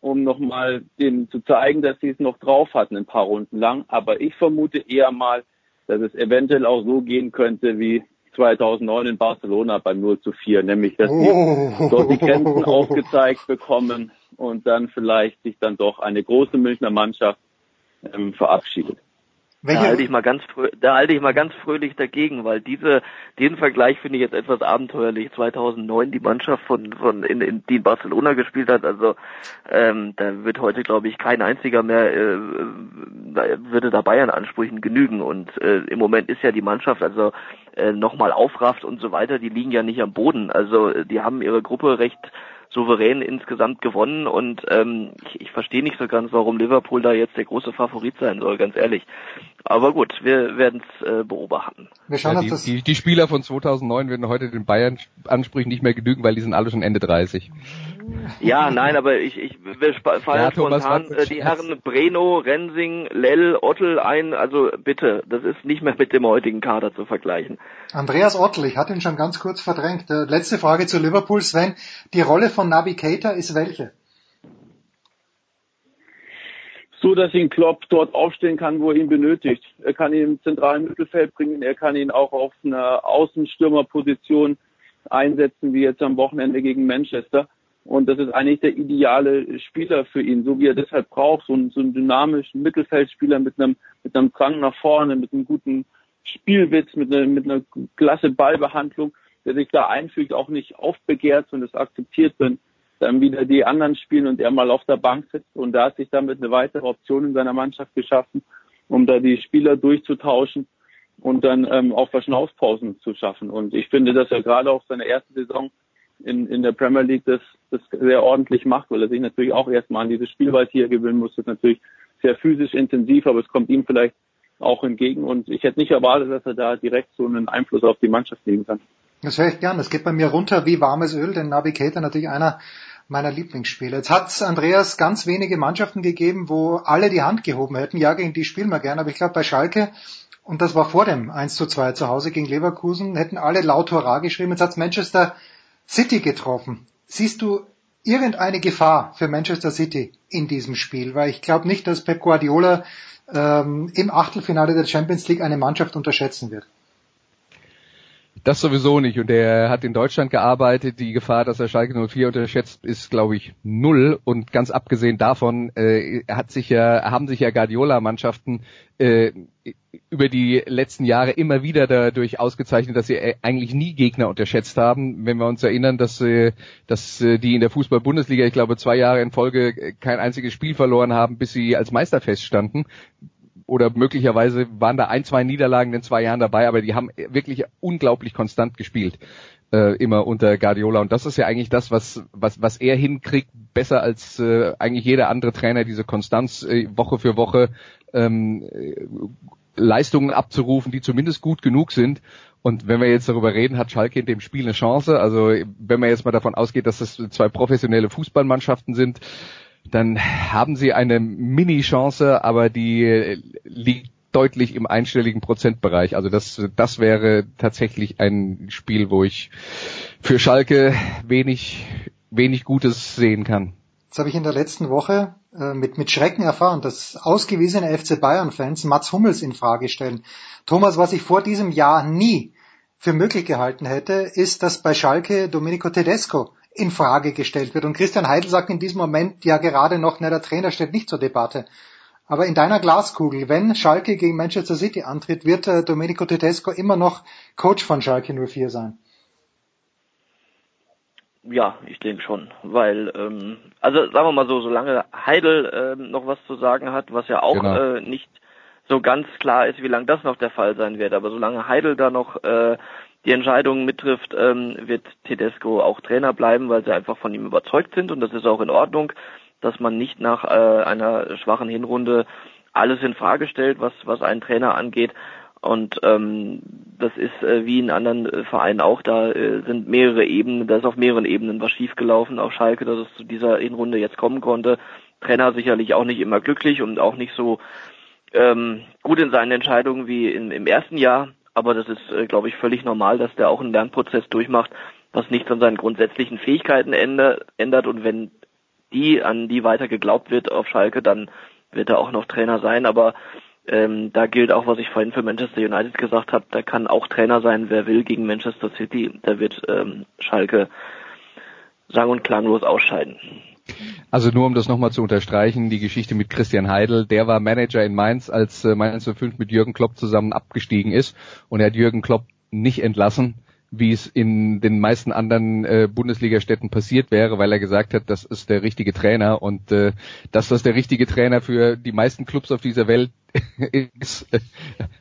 um nochmal dem zu zeigen, dass sie es noch drauf hatten, ein paar Runden lang. Aber ich vermute eher mal, dass es eventuell auch so gehen könnte wie 2009 in Barcelona beim 0 zu 4, nämlich dass sie oh. dort die Grenzen aufgezeigt bekommen und dann vielleicht sich dann doch eine große Münchner Mannschaft ähm, verabschiedet. Da halte ich mal ganz da halte ich mal ganz fröhlich dagegen, weil diese den Vergleich finde ich jetzt etwas abenteuerlich. 2009 die Mannschaft von von in, in die in Barcelona gespielt hat, also ähm, da wird heute glaube ich kein einziger mehr äh, würde da Bayern Ansprüchen genügen und äh, im Moment ist ja die Mannschaft also äh, nochmal aufrafft und so weiter, die liegen ja nicht am Boden, also die haben ihre Gruppe recht souverän insgesamt gewonnen und ähm, ich, ich verstehe nicht so ganz, warum Liverpool da jetzt der große Favorit sein soll, ganz ehrlich. Aber gut, wir werden es äh, beobachten. Wir schauen ja, die, das die, die Spieler von 2009 werden heute den Bayern-Ansprüchen nicht mehr genügen, weil die sind alle schon Ende 30. Ja, nein, aber ich, ich wir fallen ja, spontan äh, die Herren Breno, Rensing, Lell, Ottel ein. Also bitte, das ist nicht mehr mit dem heutigen Kader zu vergleichen. Andreas Ottel, ich hatte ihn schon ganz kurz verdrängt. Äh, letzte Frage zu Liverpool, Sven. Die Rolle von Navigator ist welche? so dass ihn Klopp dort aufstellen kann, wo er ihn benötigt. Er kann ihn im zentralen Mittelfeld bringen, er kann ihn auch auf einer Außenstürmerposition einsetzen, wie jetzt am Wochenende gegen Manchester. Und das ist eigentlich der ideale Spieler für ihn, so wie er deshalb braucht, so einen, so einen dynamischen Mittelfeldspieler mit einem, mit einem Drang nach vorne, mit einem guten Spielwitz, mit einer, mit einer klasse Ballbehandlung, der sich da einfügt, auch nicht aufbegehrt und es akzeptiert, wenn dann wieder die anderen spielen und er mal auf der Bank sitzt. Und da hat sich damit eine weitere Option in seiner Mannschaft geschaffen, um da die Spieler durchzutauschen und dann ähm, auch Verschnaufpausen zu schaffen. Und ich finde, dass er gerade auch seine erste Saison in, in der Premier League das, das sehr ordentlich macht, weil er sich natürlich auch erstmal an dieses Spielweit hier gewinnen muss. Das ist natürlich sehr physisch intensiv, aber es kommt ihm vielleicht auch entgegen. Und ich hätte nicht erwartet, dass er da direkt so einen Einfluss auf die Mannschaft nehmen kann. Das höre ich gern. Das geht bei mir runter wie warmes Öl, denn Navigator natürlich einer meiner Lieblingsspiele. Jetzt hat Andreas ganz wenige Mannschaften gegeben, wo alle die Hand gehoben hätten. Ja, gegen die spielen wir gern, aber ich glaube bei Schalke, und das war vor dem 1 zu 2 zu Hause gegen Leverkusen, hätten alle laut Hurra geschrieben. Jetzt hat Manchester City getroffen. Siehst du irgendeine Gefahr für Manchester City in diesem Spiel? Weil ich glaube nicht, dass Pep Guardiola ähm, im Achtelfinale der Champions League eine Mannschaft unterschätzen wird. Das sowieso nicht. Und er hat in Deutschland gearbeitet. Die Gefahr, dass er Schalke 04 unterschätzt, ist, glaube ich, null. Und ganz abgesehen davon äh, hat sich ja, haben sich ja Guardiola-Mannschaften äh, über die letzten Jahre immer wieder dadurch ausgezeichnet, dass sie äh, eigentlich nie Gegner unterschätzt haben. Wenn wir uns erinnern, dass, äh, dass äh, die in der Fußball-Bundesliga, ich glaube, zwei Jahre in Folge kein einziges Spiel verloren haben, bis sie als Meister feststanden oder möglicherweise waren da ein, zwei Niederlagen in zwei Jahren dabei, aber die haben wirklich unglaublich konstant gespielt. Äh, immer unter Guardiola und das ist ja eigentlich das, was was was er hinkriegt, besser als äh, eigentlich jeder andere Trainer diese Konstanz äh, Woche für Woche ähm, äh, Leistungen abzurufen, die zumindest gut genug sind. Und wenn wir jetzt darüber reden, hat Schalke in dem Spiel eine Chance. Also wenn man jetzt mal davon ausgeht, dass das zwei professionelle Fußballmannschaften sind, dann haben sie eine Mini-Chance, aber die liegt deutlich im einstelligen Prozentbereich. Also das, das wäre tatsächlich ein Spiel, wo ich für Schalke wenig, wenig Gutes sehen kann. Das habe ich in der letzten Woche äh, mit, mit Schrecken erfahren, dass ausgewiesene FC Bayern-Fans Mats Hummels in Frage stellen. Thomas, was ich vor diesem Jahr nie für möglich gehalten hätte, ist, dass bei Schalke Domenico Tedesco in Frage gestellt wird. Und Christian Heidel sagt in diesem Moment ja gerade noch, na, der Trainer steht nicht zur Debatte. Aber in deiner Glaskugel, wenn Schalke gegen Manchester City antritt, wird äh, Domenico Tedesco immer noch Coach von Schalke 04 sein. Ja, ich denke schon, weil ähm, also sagen wir mal so, solange Heidel ähm, noch was zu sagen hat, was ja auch genau. äh, nicht so ganz klar ist, wie lange das noch der Fall sein wird, aber solange Heidel da noch äh, die Entscheidung mittrifft, ähm, wird Tedesco auch Trainer bleiben, weil sie einfach von ihm überzeugt sind und das ist auch in Ordnung, dass man nicht nach äh, einer schwachen Hinrunde alles in Frage stellt, was was einen Trainer angeht. Und ähm, das ist äh, wie in anderen äh, Vereinen auch, da äh, sind mehrere Ebenen, da ist auf mehreren Ebenen was schiefgelaufen auf Schalke, dass es zu dieser Hinrunde jetzt kommen konnte. Trainer sicherlich auch nicht immer glücklich und auch nicht so ähm, gut in seinen Entscheidungen wie in, im ersten Jahr aber das ist, äh, glaube ich, völlig normal, dass der auch einen Lernprozess durchmacht, was nichts an seinen grundsätzlichen Fähigkeiten ändert. Und wenn die an die weiter geglaubt wird auf Schalke, dann wird er auch noch Trainer sein, aber ähm, da gilt auch, was ich vorhin für Manchester United gesagt habe, da kann auch Trainer sein, wer will gegen Manchester City, da wird ähm, Schalke sang- und klanglos ausscheiden. Also nur um das nochmal zu unterstreichen, die Geschichte mit Christian Heidel, der war Manager in Mainz, als äh, Mainz 05 mit Jürgen Klopp zusammen abgestiegen ist. Und er hat Jürgen Klopp nicht entlassen, wie es in den meisten anderen äh, Bundesliga-Städten passiert wäre, weil er gesagt hat, das ist der richtige Trainer. Und äh, dass das der richtige Trainer für die meisten Clubs auf dieser Welt ist, äh,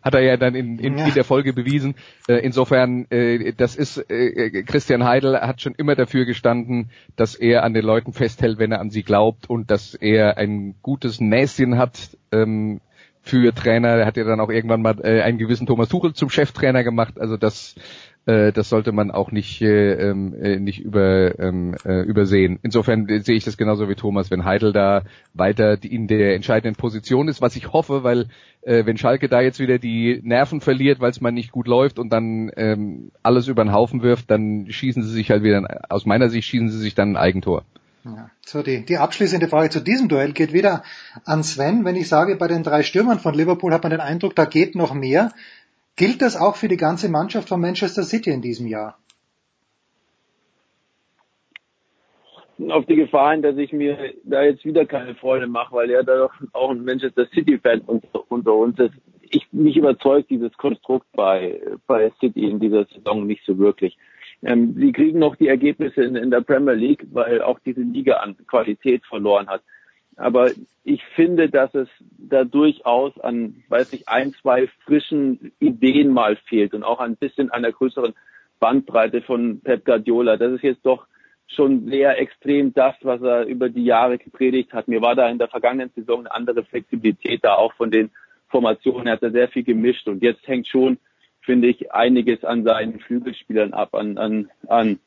hat er ja dann in, in, ja. in der Folge bewiesen. Äh, insofern, äh, das ist äh, Christian Heidel hat schon immer dafür gestanden, dass er an den Leuten festhält, wenn er an sie glaubt und dass er ein gutes Näschen hat. Ähm, für Trainer, er hat ja dann auch irgendwann mal äh, einen gewissen Thomas Tuchel zum Cheftrainer gemacht. Also das äh, das sollte man auch nicht, äh, ähm, äh, nicht über, ähm, äh, übersehen. Insofern sehe ich das genauso wie Thomas, wenn Heidel da weiter in der entscheidenden Position ist, was ich hoffe, weil äh, wenn Schalke da jetzt wieder die Nerven verliert, weil es mal nicht gut läuft und dann ähm, alles über den Haufen wirft, dann schießen sie sich halt wieder, aus meiner Sicht schießen sie sich dann ein Eigentor. Ja, so die, die abschließende Frage zu diesem Duell geht wieder an Sven. Wenn ich sage, bei den drei Stürmern von Liverpool hat man den Eindruck, da geht noch mehr. Gilt das auch für die ganze Mannschaft von Manchester City in diesem Jahr? Auf die Gefahr hin, dass ich mir da jetzt wieder keine Freude mache, weil ja da doch auch ein Manchester City-Fan unter, unter uns ist. Ich, mich überzeugt dieses Konstrukt bei, bei City in dieser Saison nicht so wirklich. Ähm, sie kriegen noch die Ergebnisse in, in der Premier League, weil auch diese Liga an Qualität verloren hat. Aber ich finde, dass es da durchaus an, weiß ich, ein, zwei frischen Ideen mal fehlt und auch ein bisschen der größeren Bandbreite von Pep Guardiola. Das ist jetzt doch schon sehr extrem das, was er über die Jahre gepredigt hat. Mir war da in der vergangenen Saison eine andere Flexibilität da, auch von den Formationen. Er hat da sehr viel gemischt und jetzt hängt schon, finde ich, einiges an seinen Flügelspielern ab, an, an, an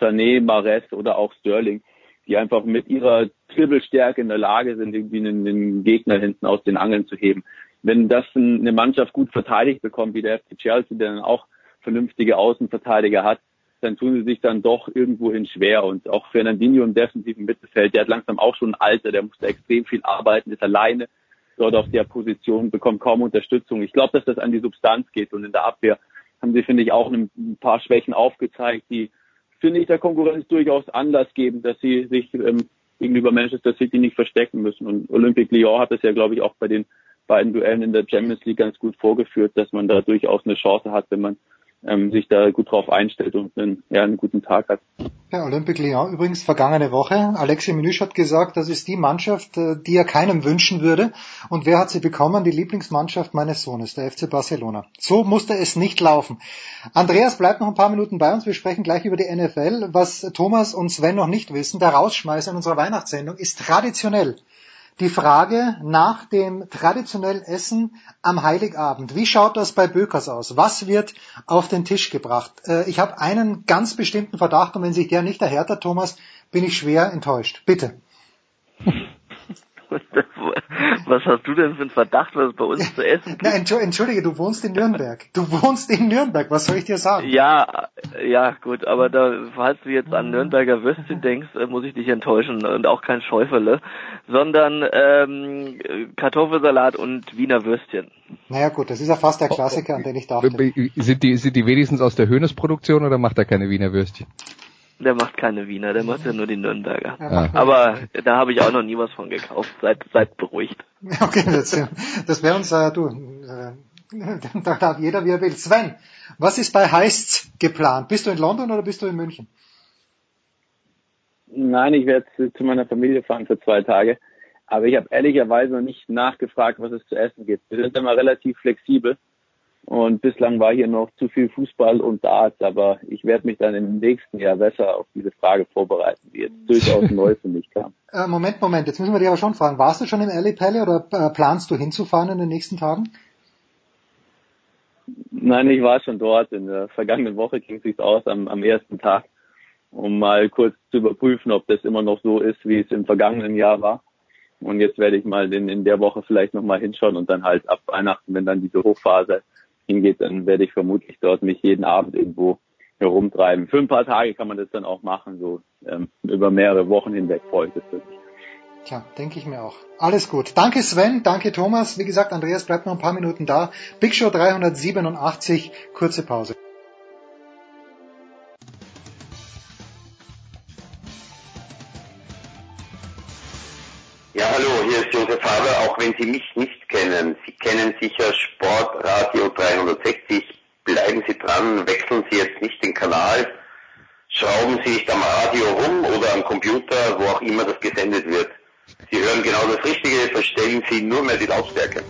Sané, Mares oder auch Sterling die einfach mit ihrer Dribbelstärke in der Lage sind, irgendwie einen, einen Gegner hinten aus den Angeln zu heben. Wenn das eine Mannschaft gut verteidigt bekommt, wie der FC Chelsea, der dann auch vernünftige Außenverteidiger hat, dann tun sie sich dann doch irgendwohin schwer. Und auch Fernandinho im defensiven Mittelfeld, der hat langsam auch schon ein Alter, der muss da extrem viel arbeiten, ist alleine dort auf der Position, bekommt kaum Unterstützung. Ich glaube, dass das an die Substanz geht und in der Abwehr haben sie, finde ich, auch ein paar Schwächen aufgezeigt, die, finde ich, der Konkurrenz durchaus Anlass geben, dass sie sich ähm, gegenüber Manchester City nicht verstecken müssen. Und Olympique Lyon hat es ja, glaube ich, auch bei den beiden Duellen in der Champions League ganz gut vorgeführt, dass man da durchaus eine Chance hat, wenn man ähm, sich da gut drauf einstellt und einen, ja, einen guten Tag hat. Ja, Olympique Lyon übrigens vergangene Woche. Alexi Menüsch hat gesagt, das ist die Mannschaft, äh, die er keinem wünschen würde. Und wer hat sie bekommen? Die Lieblingsmannschaft meines Sohnes, der FC Barcelona. So musste es nicht laufen. Andreas bleibt noch ein paar Minuten bei uns. Wir sprechen gleich über die NFL. Was Thomas und Sven noch nicht wissen, der Rausschmeißer in unserer Weihnachtssendung ist traditionell die Frage nach dem traditionellen Essen am Heiligabend. Wie schaut das bei Bökers aus? Was wird auf den Tisch gebracht? Äh, ich habe einen ganz bestimmten Verdacht und wenn sich der nicht erhärtet, Thomas, bin ich schwer enttäuscht. Bitte. (laughs) (laughs) Was hast du denn für einen Verdacht, was es bei uns zu essen gibt? (laughs) Na, entschuldige, du wohnst in Nürnberg. Du wohnst in Nürnberg, was soll ich dir sagen? Ja, ja, gut, aber da, falls du jetzt an Nürnberger Würstchen denkst, äh, muss ich dich enttäuschen und auch kein Schäufele, sondern ähm, Kartoffelsalat und Wiener Würstchen. Naja gut, das ist ja fast der Klassiker, an den ich dachte. Sind die, sind die wenigstens aus der Höhnes-Produktion oder macht er keine Wiener Würstchen? Der macht keine Wiener, der macht ja nur die Nürnberger. Ja. Aber da habe ich auch noch nie was von gekauft. Seid, seid beruhigt. (laughs) Okay, das, das wäre uns, äh, du, äh, (laughs) da darf jeder wie er will. Sven, was ist bei Heists geplant? Bist du in London oder bist du in München? Nein, ich werde zu meiner Familie fahren für zwei Tage. Aber ich habe ehrlicherweise noch nicht nachgefragt, was es zu essen gibt. Wir sind immer relativ flexibel. Und bislang war hier noch zu viel Fußball und Darts, aber ich werde mich dann im nächsten Jahr besser auf diese Frage vorbereiten, die jetzt durchaus (laughs) neu für mich kam. Äh, Moment, Moment, jetzt müssen wir dich aber schon fragen, warst du schon im Alley Pally oder äh, planst du hinzufahren in den nächsten Tagen? Nein, ich war schon dort. In der vergangenen Woche ging es sich aus am, am ersten Tag, um mal kurz zu überprüfen, ob das immer noch so ist, wie es im vergangenen Jahr war. Und jetzt werde ich mal in, in der Woche vielleicht nochmal hinschauen und dann halt ab Weihnachten, wenn dann diese Hochphase hingeht, dann werde ich vermutlich dort mich jeden Abend irgendwo herumtreiben. Für ein paar Tage kann man das dann auch machen, so ähm, über mehrere Wochen hinweg ich das wirklich. Tja, denke ich mir auch. Alles gut. Danke Sven, danke Thomas. Wie gesagt, Andreas bleibt noch ein paar Minuten da. Big Show 387, kurze Pause. Ja, hallo, hier ist Josef Haber, auch wenn Sie mich nicht kennen. Sie kennen sicher Sportradio 360. Bleiben Sie dran, wechseln Sie jetzt nicht den Kanal, schrauben Sie nicht am Radio rum oder am Computer, wo auch immer das gesendet wird. Sie hören genau das Richtige, verstellen Sie nur mehr die Lautstärke.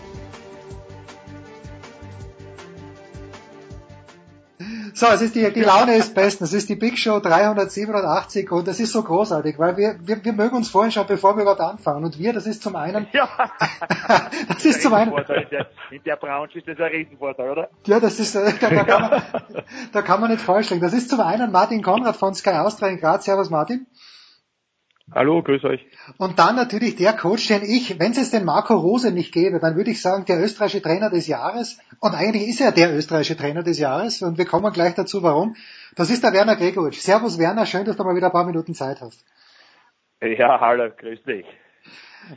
So, es ist die, die Laune ist besten. Es ist die Big Show 387 und das ist so großartig, weil wir, wir, wir mögen uns vorhin schon, bevor wir überhaupt anfangen. Und wir, das ist zum einen. Ja. (laughs) das ist zum einen. In der, in der Branche ist das ein Riesenvorteil, oder? Ja, das ist, äh, da, da, kann man, da kann man nicht falsch liegen. Das ist zum einen Martin Konrad von Sky Austria in Graz. Servus Martin. Hallo, grüß euch. Und dann natürlich der Coach, den ich, wenn es jetzt den Marco Rose nicht gäbe, dann würde ich sagen, der österreichische Trainer des Jahres. Und eigentlich ist er der österreichische Trainer des Jahres. Und wir kommen gleich dazu, warum. Das ist der Werner Gregoritsch. Servus Werner, schön, dass du mal wieder ein paar Minuten Zeit hast. Ja, hallo, grüß dich.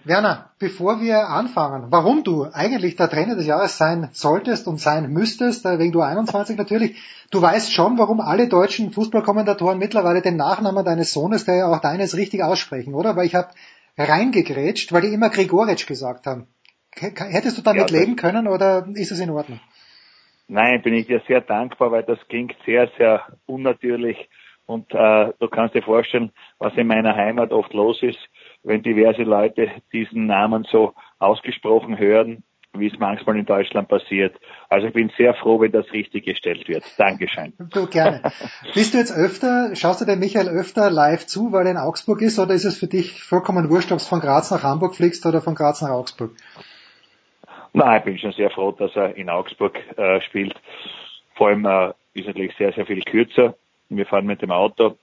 Werner, bevor wir anfangen, warum du eigentlich der Trainer des Jahres sein solltest und sein müsstest, äh, wegen du 21 natürlich, du weißt schon, warum alle deutschen Fußballkommentatoren mittlerweile den Nachnamen deines Sohnes, der ja auch deines, richtig aussprechen, oder? Weil ich habe reingegrätscht, weil die immer Gregoritsch gesagt haben. Hättest du damit ja, leben können oder ist es in Ordnung? Nein, bin ich dir sehr dankbar, weil das klingt sehr, sehr unnatürlich und äh, du kannst dir vorstellen, was in meiner Heimat oft los ist wenn diverse Leute diesen Namen so ausgesprochen hören, wie es manchmal in Deutschland passiert. Also ich bin sehr froh, wenn das richtig gestellt wird. Dankeschön. Du, gerne. Bist du jetzt öfter, schaust du den Michael öfter live zu, weil er in Augsburg ist, oder ist es für dich vollkommen wurscht, ob es von Graz nach Hamburg fliegst oder von Graz nach Augsburg? Nein, ich bin schon sehr froh, dass er in Augsburg äh, spielt. Vor allem äh, ist natürlich sehr, sehr viel kürzer. Wir fahren mit dem Auto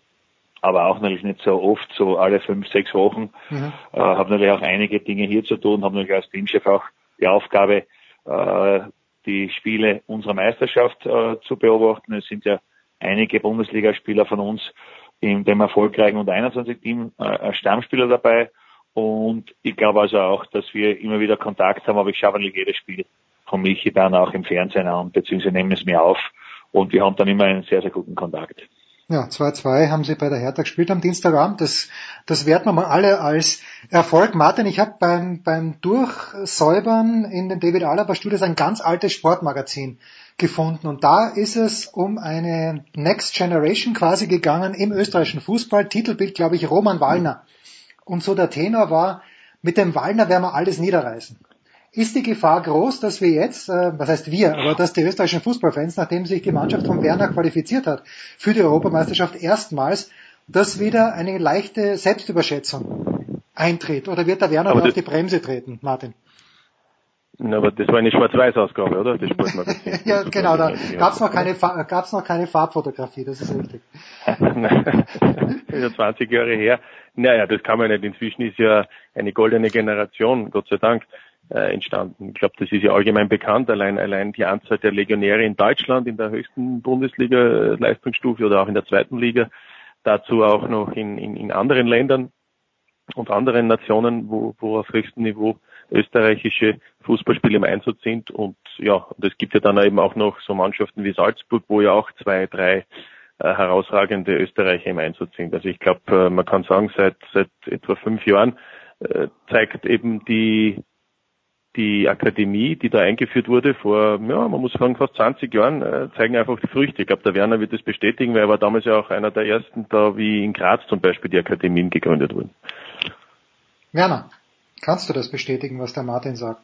aber auch natürlich nicht so oft, so alle fünf, sechs Wochen. Mhm. Äh, habe natürlich auch einige Dinge hier zu tun, habe natürlich als Teamchef auch die Aufgabe, äh, die Spiele unserer Meisterschaft äh, zu beobachten. Es sind ja einige Bundesligaspieler von uns in dem erfolgreichen unter 21 Team äh, Stammspieler dabei. Und ich glaube also auch, dass wir immer wieder Kontakt haben, aber ich schaue eigentlich jedes Spiel von Michi dann auch im Fernsehen an, beziehungsweise nehmen es mir auf. Und wir haben dann immer einen sehr, sehr guten Kontakt. Ja, 2-2 haben sie bei der Hertha gespielt am Dienstagabend. Das, das werten wir mal alle als Erfolg. Martin, ich habe beim, beim Durchsäubern in den David Alaba Studios ein ganz altes Sportmagazin gefunden. Und da ist es um eine Next Generation quasi gegangen im österreichischen Fußball. Titelbild, glaube ich, Roman Wallner. Und so der Tenor war, mit dem Wallner werden wir alles niederreißen. Ist die Gefahr groß, dass wir jetzt, äh, was heißt wir, aber dass die österreichischen Fußballfans, nachdem sich die Mannschaft von Werner qualifiziert hat für die Europameisterschaft erstmals, dass wieder eine leichte Selbstüberschätzung eintritt? Oder wird der Werner auf die Bremse treten, Martin? Na, aber das war eine Schwarz-Weiß-Ausgabe, oder? Das Sportmagazin. (laughs) ja, genau, da gab's noch keine, gab's noch keine Farbfotografie, das ist richtig. (laughs) ja 20 Jahre her. Naja, das kann man nicht. Inzwischen ist ja eine goldene Generation, Gott sei Dank äh, entstanden. Ich glaube, das ist ja allgemein bekannt. Allein, allein die Anzahl der Legionäre in Deutschland in der höchsten Bundesliga-Leistungsstufe oder auch in der zweiten Liga. Dazu auch noch in, in, in anderen Ländern und anderen Nationen, wo, wo auf höchstem Niveau österreichische Fußballspiele im Einsatz sind. Und ja, und es gibt ja dann eben auch noch so Mannschaften wie Salzburg, wo ja auch zwei, drei äh, herausragende Österreicher im Einsatz sind. Also ich glaube, äh, man kann sagen, seit, seit etwa fünf Jahren äh, zeigt eben die die Akademie, die da eingeführt wurde vor, ja, man muss sagen, fast 20 Jahren, äh, zeigen einfach die Früchte. Ich glaube, der Werner wird das bestätigen, weil er war damals ja auch einer der ersten da, wie in Graz zum Beispiel die Akademien gegründet wurden. Werner, kannst du das bestätigen, was der Martin sagt?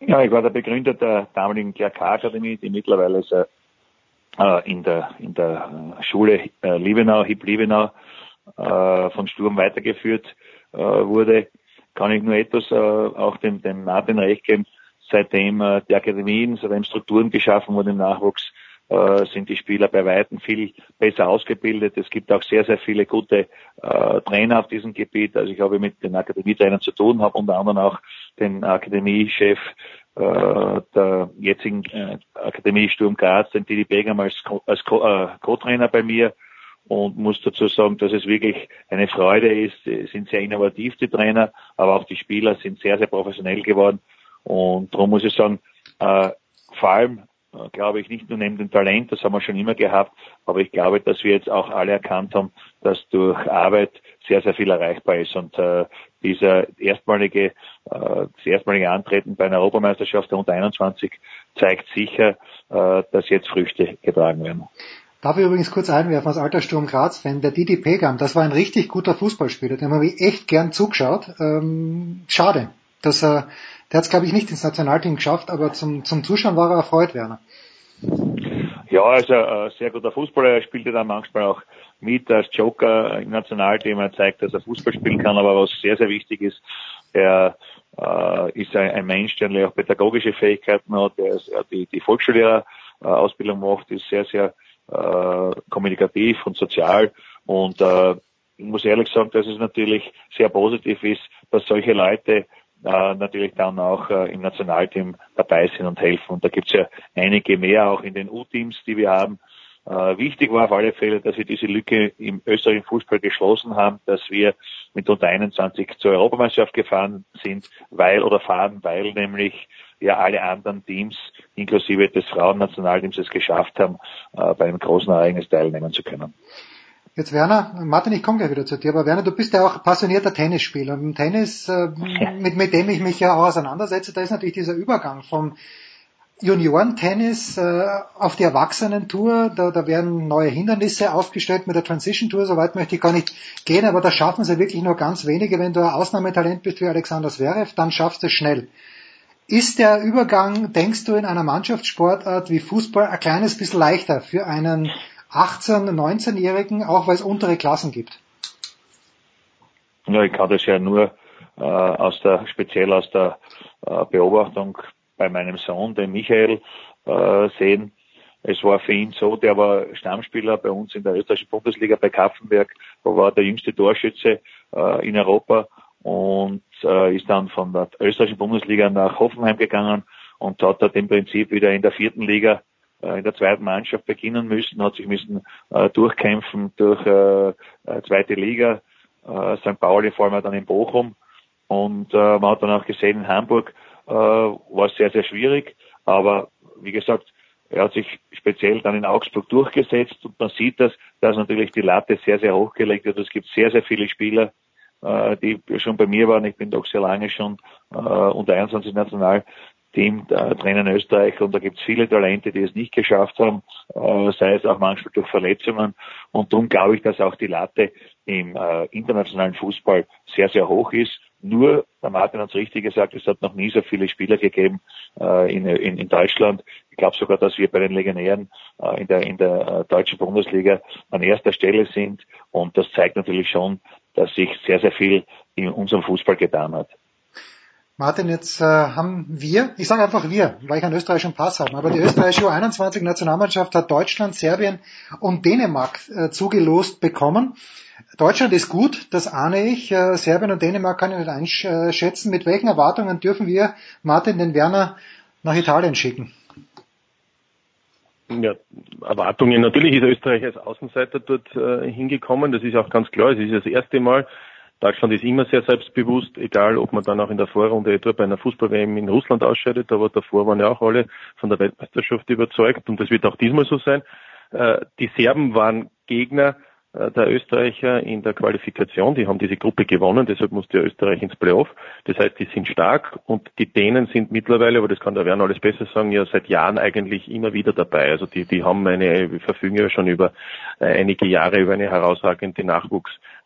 Ja, ich war der Begründer der damaligen GRK-Akademie, die mittlerweile ist, äh, in der, in der Schule äh, Liebenau, HIP Liebenau, äh, von Sturm weitergeführt äh, wurde kann ich nur etwas äh, auch dem, dem Martin recht geben. Seitdem äh, die Akademien, seitdem Strukturen geschaffen wurden im Nachwuchs, äh, sind die Spieler bei Weitem viel besser ausgebildet. Es gibt auch sehr, sehr viele gute äh, Trainer auf diesem Gebiet. Also ich habe mit den Akademietrainern zu tun, habe unter anderem auch den Akademiechef äh, der jetzigen äh, Akademie Sturm Graz, den Didi Begam als, als äh, Co-Trainer bei mir und muss dazu sagen, dass es wirklich eine Freude ist. Sie sind sehr innovativ, die Trainer, aber auch die Spieler sind sehr, sehr professionell geworden. Und darum muss ich sagen, äh, vor allem glaube ich nicht nur neben dem Talent, das haben wir schon immer gehabt, aber ich glaube, dass wir jetzt auch alle erkannt haben, dass durch Arbeit sehr, sehr viel erreichbar ist. Und äh, dieser erstmalige, äh, das erstmalige Antreten bei einer Europameisterschaft der unter 21 zeigt sicher, äh, dass jetzt Früchte getragen werden. Darf ich übrigens kurz einwerfen, als alter Sturm Graz-Fan, der Didi Pegam, das war ein richtig guter Fußballspieler, den habe ich echt gern zugeschaut. Ähm, schade, dass er, der hat es glaube ich nicht ins Nationalteam geschafft, aber zum, zum Zuschauen war er erfreut, Werner. Ja, also ein sehr guter Fußballer, er spielte dann manchmal auch mit als Joker im Nationalteam, er zeigt, dass er Fußball spielen kann, aber was sehr, sehr wichtig ist, er äh, ist ein, ein Mensch, der auch pädagogische Fähigkeiten hat, der ist, die, die Volksschullehrerausbildung macht, ist sehr, sehr äh, kommunikativ und sozial. Und äh, ich muss ehrlich sagen, dass es natürlich sehr positiv ist, dass solche Leute äh, natürlich dann auch äh, im Nationalteam dabei sind und helfen. Und da gibt es ja einige mehr auch in den U-Teams, die wir haben. Äh, wichtig war auf alle Fälle, dass wir diese Lücke im österreichischen Fußball geschlossen haben, dass wir mit unter 21 zur Europameisterschaft gefahren sind, weil oder fahren, weil nämlich ja alle anderen Teams, inklusive des Frauennationalteams, es geschafft haben, äh, bei einem großen Ereignis teilnehmen zu können. Jetzt Werner, Martin, ich komme gleich wieder zu dir, aber Werner, du bist ja auch passionierter Tennisspieler. Und im Tennis, äh, mit, mit dem ich mich ja auch auseinandersetze, da ist natürlich dieser Übergang vom Juniorentennis äh, auf die Erwachsenentour, da, da werden neue Hindernisse aufgestellt mit der Transition Tour, soweit möchte ich gar nicht gehen, aber da schaffen sie wirklich nur ganz wenige. Wenn du ein Ausnahmetalent bist wie Alexander Zverev, dann schaffst du es schnell. Ist der Übergang, denkst du, in einer Mannschaftssportart wie Fußball ein kleines bisschen leichter für einen 18-, 19-Jährigen, auch weil es untere Klassen gibt? Ja, ich kann das ja nur äh, aus der, speziell aus der äh, Beobachtung bei meinem Sohn, dem Michael, äh, sehen. Es war für ihn so, der war Stammspieler bei uns in der österreichischen Bundesliga bei Kaffenberg, war der jüngste Torschütze äh, in Europa und äh, ist dann von der österreichischen Bundesliga nach Hoffenheim gegangen und hat dort im Prinzip wieder in der vierten Liga in der zweiten Mannschaft beginnen müssen, hat sich müssen äh, durchkämpfen durch äh, äh zweite Liga, äh, St. Pauli vor allem dann in Bochum und äh, man hat dann auch gesehen in Hamburg äh, war es sehr, sehr schwierig, aber wie gesagt, er hat sich speziell dann in Augsburg durchgesetzt und man sieht das, dass natürlich die Latte sehr, sehr hoch gelegt wird. Es gibt sehr, sehr viele Spieler, äh, die schon bei mir waren. Ich bin doch sehr lange schon äh, unter 21 Nationalteam äh, Trainer in Österreich und da gibt es viele Talente, die es nicht geschafft haben, äh, sei es auch manchmal durch Verletzungen. Und darum glaube ich, dass auch die Latte im äh, internationalen Fußball sehr, sehr hoch ist. Nur, der Martin hat es richtig gesagt, es hat noch nie so viele Spieler gegeben äh, in, in, in Deutschland. Ich glaube sogar, dass wir bei den Legionären äh, in der, in der äh, deutschen Bundesliga an erster Stelle sind. Und das zeigt natürlich schon, dass sich sehr, sehr viel in unserem Fußball getan hat. Martin, jetzt äh, haben wir, ich sage einfach wir, weil ich einen österreichischen Pass habe, aber die österreichische U21-Nationalmannschaft hat Deutschland, Serbien und Dänemark äh, zugelost bekommen. Deutschland ist gut, das ahne ich. Äh, Serbien und Dänemark kann ich nicht einschätzen. Mit welchen Erwartungen dürfen wir Martin den Werner nach Italien schicken? Ja, Erwartungen. Natürlich ist Österreich als Außenseiter dort äh, hingekommen. Das ist auch ganz klar. Es ist das erste Mal. Deutschland ist immer sehr selbstbewusst, egal ob man dann auch in der Vorrunde etwa bei einer Fußball-WM in Russland ausscheidet, aber davor waren ja auch alle von der Weltmeisterschaft überzeugt und das wird auch diesmal so sein. Äh, die Serben waren Gegner, äh, der Österreicher in der Qualifikation. Die haben diese Gruppe gewonnen, deshalb musste Österreich ins Playoff. Das heißt, die sind stark und die Dänen sind mittlerweile, aber das kann der Werner alles besser sagen, ja seit Jahren eigentlich immer wieder dabei. Also die, die haben eine, verfügen ja schon über äh, einige Jahre über eine herausragende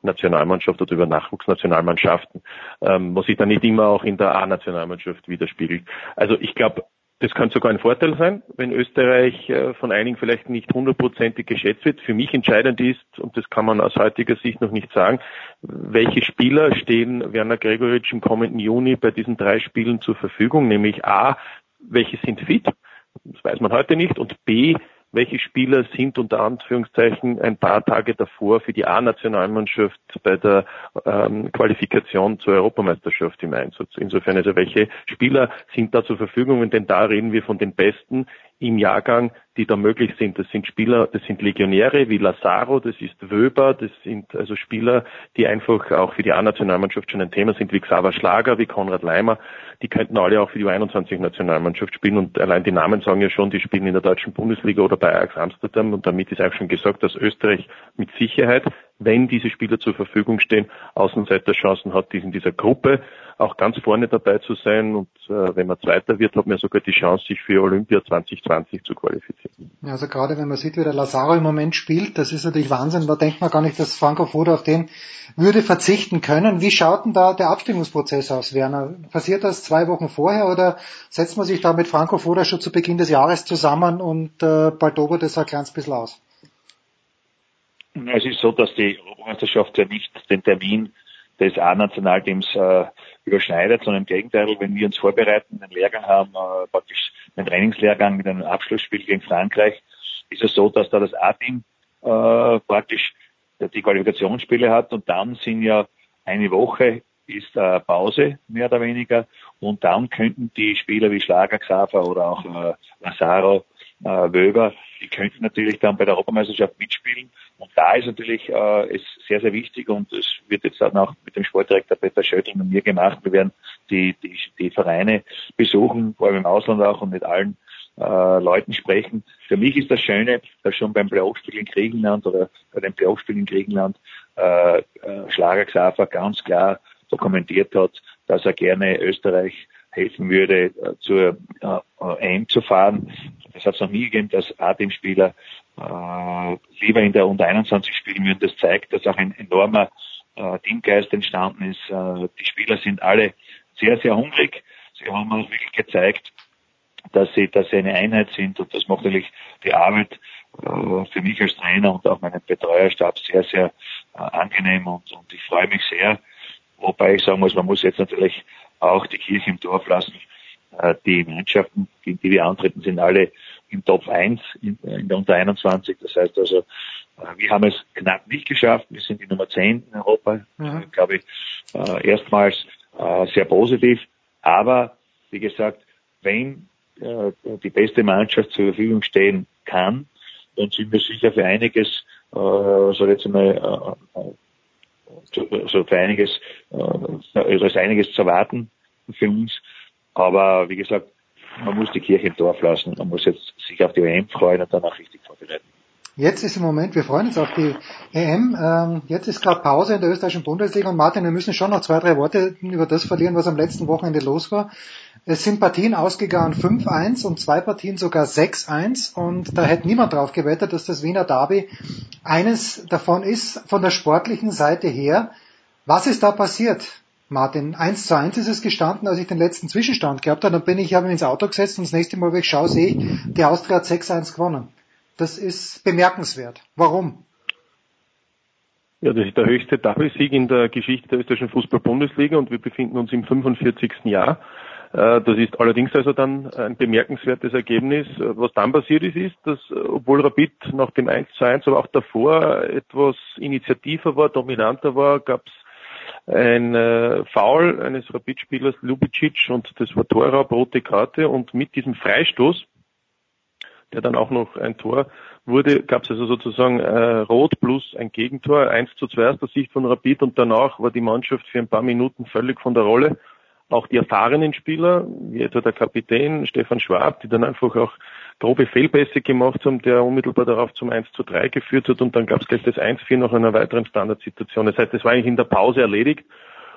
Nachwuchsnationalmannschaft oder über Nachwuchsnationalmannschaften, ähm, was sich dann nicht immer auch in der A-Nationalmannschaft widerspiegelt. Also ich glaube, das kann sogar ein Vorteil sein, wenn Österreich äh, von einigen vielleicht nicht hundertprozentig geschätzt wird. Für mich entscheidend ist, und das kann man aus heutiger Sicht noch nicht sagen, welche Spieler stehen Werner Gregoritsch im kommenden Juni bei diesen drei Spielen zur Verfügung, nämlich A, welche sind fit, das weiß man heute nicht, und B, welche Spieler sind unter Anführungszeichen ein paar Tage davor für die A-Nationalmannschaft bei der ähm, Qualifikation zur Europameisterschaft im Einsatz. Insofern also welche Spieler sind da zur Verfügung, denn da reden wir von den Besten im Jahrgang, die da möglich sind. Das sind Spieler, das sind Legionäre wie Lazaro, das ist Wöber, das sind also Spieler, die einfach auch für die A-Nationalmannschaft schon ein Thema sind, wie Xaver Schlager, wie Konrad Leimer. Die könnten alle auch für die U21-Nationalmannschaft spielen und allein die Namen sagen ja schon, die spielen in der deutschen Bundesliga oder bei Ajax Amsterdam und damit ist auch schon gesagt, dass Österreich mit Sicherheit, wenn diese Spieler zur Verfügung stehen, Außenseiterchancen hat, die in dieser Gruppe auch ganz vorne dabei zu sein. Und äh, wenn man Zweiter wird, hat man sogar die Chance, sich für Olympia 2020 zu qualifizieren. Also gerade wenn man sieht, wie der Lazaro im Moment spielt, das ist natürlich Wahnsinn. Da denkt man gar nicht, dass Franco Foda auf den würde verzichten können. Wie schaut denn da der Abstimmungsprozess aus, Werner? Passiert das zwei Wochen vorher oder setzt man sich da mit Franco Foda schon zu Beginn des Jahres zusammen und äh, bald obert das ein kleines bisschen aus? Es ist so, dass die Europameisterschaft ja nicht den Termin des A-Nationalteams äh, überschneidet, sondern im Gegenteil, wenn wir uns vorbereiten, einen Lehrgang haben, äh, praktisch einen Trainingslehrgang mit einem Abschlussspiel gegen Frankreich, ist es so, dass da das A-Team äh, praktisch die Qualifikationsspiele hat und dann sind ja eine Woche ist äh, Pause, mehr oder weniger, und dann könnten die Spieler wie Schlager, Xaver oder auch äh, Lazaro, äh, Wöber, die könnten natürlich dann bei der Europameisterschaft mitspielen und da ist natürlich äh, ist sehr, sehr wichtig und es wird jetzt dann auch mit dem Sportdirektor Peter Schöttl und mir gemacht. Wir werden die, die, die Vereine besuchen, vor allem im Ausland auch und mit allen äh, Leuten sprechen. Für mich ist das Schöne, dass schon beim Playoff-Spiel in Griechenland oder bei dem Playoff-Spiel in Griechenland äh, äh, Schlager Xaver ganz klar dokumentiert hat, dass er gerne Österreich helfen würde, äh, zur äh, EM zu fahren. Es hat es noch nie gegeben, dass A-Team-Spieler äh, lieber in der Unter 21 spielen würden. Das zeigt, dass auch ein enormer äh, Teamgeist entstanden ist. Äh, die Spieler sind alle sehr, sehr hungrig. Sie haben auch wirklich gezeigt, dass sie, dass sie eine Einheit sind und das macht natürlich die Arbeit äh, für mich als Trainer und auch meinen Betreuerstab sehr, sehr äh, angenehm und, und ich freue mich sehr. Wobei ich sagen muss, man muss jetzt natürlich auch die Kirche im Dorf lassen. Äh, die Mannschaften, gegen die wir antreten, sind alle im Top 1 in, in der Unter 21. Das heißt also, äh, wir haben es knapp nicht geschafft. Wir sind die Nummer 10 in Europa, mhm. glaube ich, äh, erstmals äh, sehr positiv. Aber wie gesagt, wenn äh, die beste Mannschaft zur Verfügung stehen kann, dann sind wir sicher für einiges, äh, so jetzt mal, äh, äh, so für einiges, äh, also ist einiges zu erwarten für uns. Aber wie gesagt, man muss die Kirche im Dorf lassen. Man muss jetzt sich auf die WM freuen und dann auch richtig vorbereiten. Jetzt ist im Moment, wir freuen uns auf die EM. Ähm, jetzt ist gerade Pause in der österreichischen Bundesliga und Martin, wir müssen schon noch zwei, drei Worte über das verlieren, was am letzten Wochenende los war. Es sind Partien ausgegangen 5-1 und zwei Partien sogar 6-1 und da hätte niemand drauf gewettet, dass das Wiener Derby eines davon ist von der sportlichen Seite her. Was ist da passiert? Martin, 1 zu 1 ist es gestanden, als ich den letzten Zwischenstand gehabt habe. Dann bin ich, habe ins Auto gesetzt und das nächste Mal, wenn ich schaue, sehe ich, die Austria hat 6-1 gewonnen. Das ist bemerkenswert. Warum? Ja, das ist der höchste Doublesieg in der Geschichte der österreichischen Fußball-Bundesliga und wir befinden uns im 45. Jahr. Äh, das ist allerdings also dann ein bemerkenswertes Ergebnis. Was dann passiert ist, ist, dass obwohl Rapid nach dem 1 zu 1, aber auch davor etwas initiativer war, dominanter war, gab es ein äh, Foul eines Rapid-Spielers Lubicic und das war Torraub, rote Karte und mit diesem Freistoß der dann auch noch ein Tor wurde, gab es also sozusagen äh, Rot plus ein Gegentor, 1 zu 2 aus der Sicht von Rapid. Und danach war die Mannschaft für ein paar Minuten völlig von der Rolle. Auch die erfahrenen Spieler, wie etwa der Kapitän Stefan Schwab, die dann einfach auch grobe Fehlpässe gemacht haben, der unmittelbar darauf zum 1 zu 3 geführt hat und dann gab es gleich das 1-4 nach einer weiteren Standardsituation. Das heißt, das war eigentlich in der Pause erledigt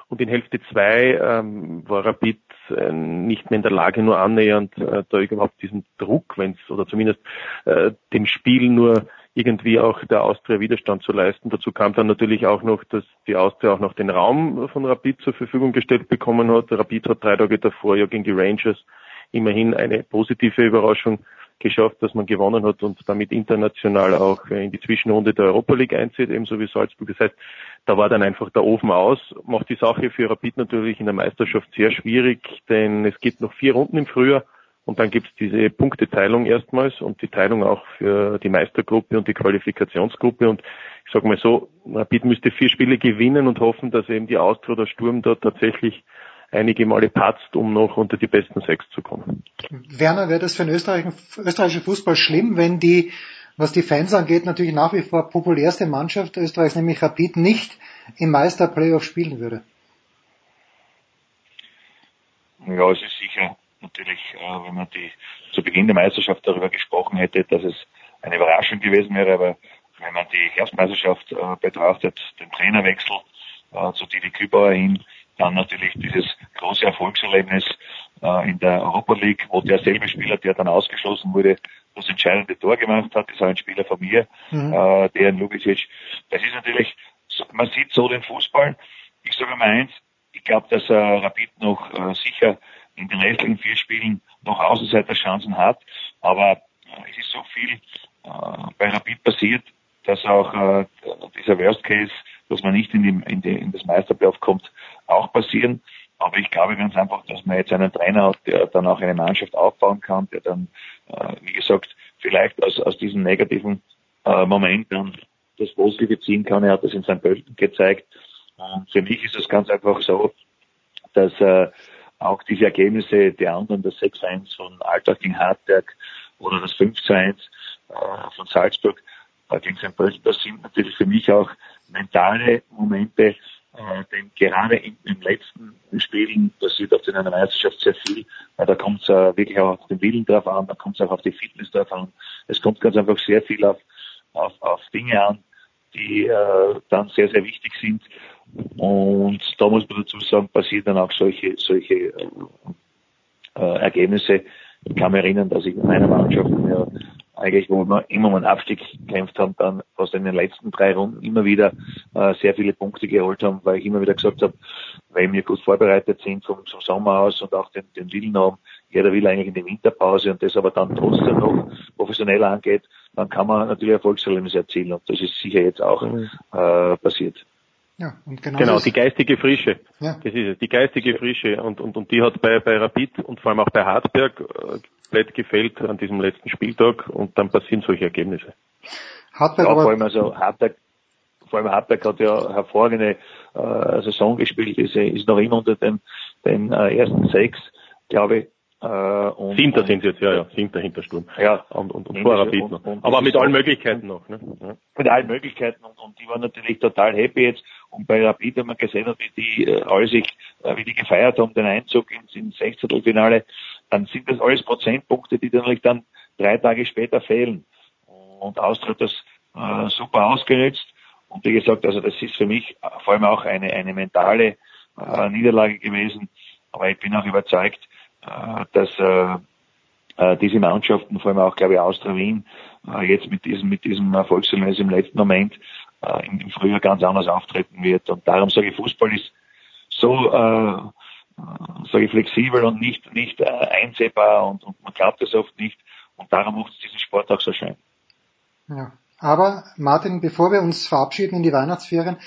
und in Hälfte 2 ähm, war Rapid äh, nicht mehr in der Lage, nur annähernd äh, da überhaupt diesen Druck, wenn es oder zumindest äh, dem Spiel nur irgendwie auch der Austria Widerstand zu leisten. Dazu kam dann natürlich auch noch, dass die Austria auch noch den Raum von Rapid zur Verfügung gestellt bekommen hat. Rapid hat drei Tage davor ja gegen die Rangers immerhin eine positive Überraschung geschafft, dass man gewonnen hat und damit international auch in die Zwischenrunde der Europa League einzieht, ebenso wie Salzburg. Das heißt, da war dann einfach der Ofen aus. Macht die Sache für Rapid natürlich in der Meisterschaft sehr schwierig, denn es gibt noch vier Runden im Frühjahr und dann gibt es diese Punkteteilung erstmals und die Teilung auch für die Meistergruppe und die Qualifikationsgruppe. Und ich sage mal so, Rapid müsste vier Spiele gewinnen und hoffen, dass eben die Austria oder Sturm dort tatsächlich einige Male patzt, um noch unter die besten sechs zu kommen. Werner, wäre das für den österreichischen, Fußball schlimm, wenn die, was die Fans angeht, natürlich nach wie vor populärste Mannschaft Österreichs, nämlich Rapid, nicht im Meister-Playoff spielen würde? Ja, es ist sicher natürlich, äh, wenn man die zu Beginn der Meisterschaft darüber gesprochen hätte, dass es eine Überraschung gewesen wäre, aber wenn man die Herbstmeisterschaft äh, betrachtet, den Trainerwechsel äh, zu Didi Kübauer hin, dann natürlich dieses große Erfolgserlebnis äh, in der Europa League, wo derselbe Spieler, der dann ausgeschlossen wurde, das entscheidende Tor gemacht hat. Das war ein Spieler von mir, mhm. äh, der Lubicic. Das ist natürlich, man sieht so den Fußball. Ich sage mal eins, ich glaube, dass äh, Rapid noch äh, sicher in den restlichen vier Spielen noch Außenseiterchancen hat. Aber äh, es ist so viel äh, bei Rapid passiert, dass auch äh, dieser Worst Case dass man nicht in, die, in, die, in das Meisterplayoff kommt, auch passieren. Aber ich glaube ganz einfach, dass man jetzt einen Trainer hat, der dann auch eine Mannschaft aufbauen kann, der dann, äh, wie gesagt, vielleicht aus, aus diesem negativen äh, Moment dann das Positive ziehen kann. Er hat das in seinem Bölten gezeigt. Und für mich ist es ganz einfach so, dass äh, auch diese Ergebnisse der anderen, das 6-1 von Alltag gegen Hartberg oder das 5-1 äh, von Salzburg äh, gegen St. Pölten, das sind natürlich für mich auch mentale Momente, äh, denn gerade im, im letzten Spielen passiert auf einer Meisterschaft sehr viel. Weil da kommt es äh, wirklich auch auf den Willen drauf an, da kommt es auch auf die Fitness drauf an. Es kommt ganz einfach sehr viel auf, auf, auf Dinge an, die äh, dann sehr, sehr wichtig sind. Und da muss man dazu sagen, passieren dann auch solche, solche äh, äh, Ergebnisse. Ich kann mich erinnern, dass ich in meiner Mannschaft ja, eigentlich, wo wir immer um einen Abstieg gekämpft haben, dann in den letzten drei Runden immer wieder äh, sehr viele Punkte geholt haben, weil ich immer wieder gesagt habe, weil wir gut vorbereitet sind vom, vom Sommer aus und auch den, den Willen haben, jeder will eigentlich in die Winterpause und das aber dann trotzdem noch professionell angeht, dann kann man natürlich Erfolgserlebnisse erzielen und das ist sicher jetzt auch mhm. äh, passiert. Ja, und genau, genau die geistige Frische. Ja. Das ist es, die geistige Frische. Und, und, und die hat bei, bei Rapid und vor allem auch bei Hartberg, äh, komplett gefällt an diesem letzten Spieltag und dann passieren solche Ergebnisse. Hartberg ja, vor allem also Hartberg, vor allem Hartberg hat ja hervorragende äh, Saison gespielt, ist, ist noch immer unter den, den äh, ersten sechs, glaube ich. Äh, und, Siebter sind sie jetzt, ja, ja, Siebter hinter Sturm. Ja. Und, und, und vor Rapid noch. Aber mit allen Möglichkeiten noch, ne? Ja. Mit allen Möglichkeiten und, und die waren natürlich total happy jetzt. Und bei Rapid, wenn man gesehen wie die äh, sich, äh, wie die gefeiert haben, den Einzug ins, ins Sechzehntelfinale, dann sind das alles Prozentpunkte, die dann natürlich dann drei Tage später fehlen. Und Austria hat das äh, super ausgenutzt. Und wie gesagt, also das ist für mich vor allem auch eine, eine mentale äh, Niederlage gewesen. Aber ich bin auch überzeugt, äh, dass äh, äh, diese Mannschaften, vor allem auch, glaube ich, Austria Wien, äh, jetzt mit diesem, mit diesem Erfolgserlebnis im letzten Moment äh, im, Frühjahr ganz anders auftreten wird. Und darum sage ich, Fußball ist so, äh, sage ich, flexibel und nicht, nicht äh, einsehbar und, und man glaubt es oft nicht. Und darum macht es diesen Sport auch so schön. Ja. Aber Martin, bevor wir uns verabschieden in die Weihnachtsferien,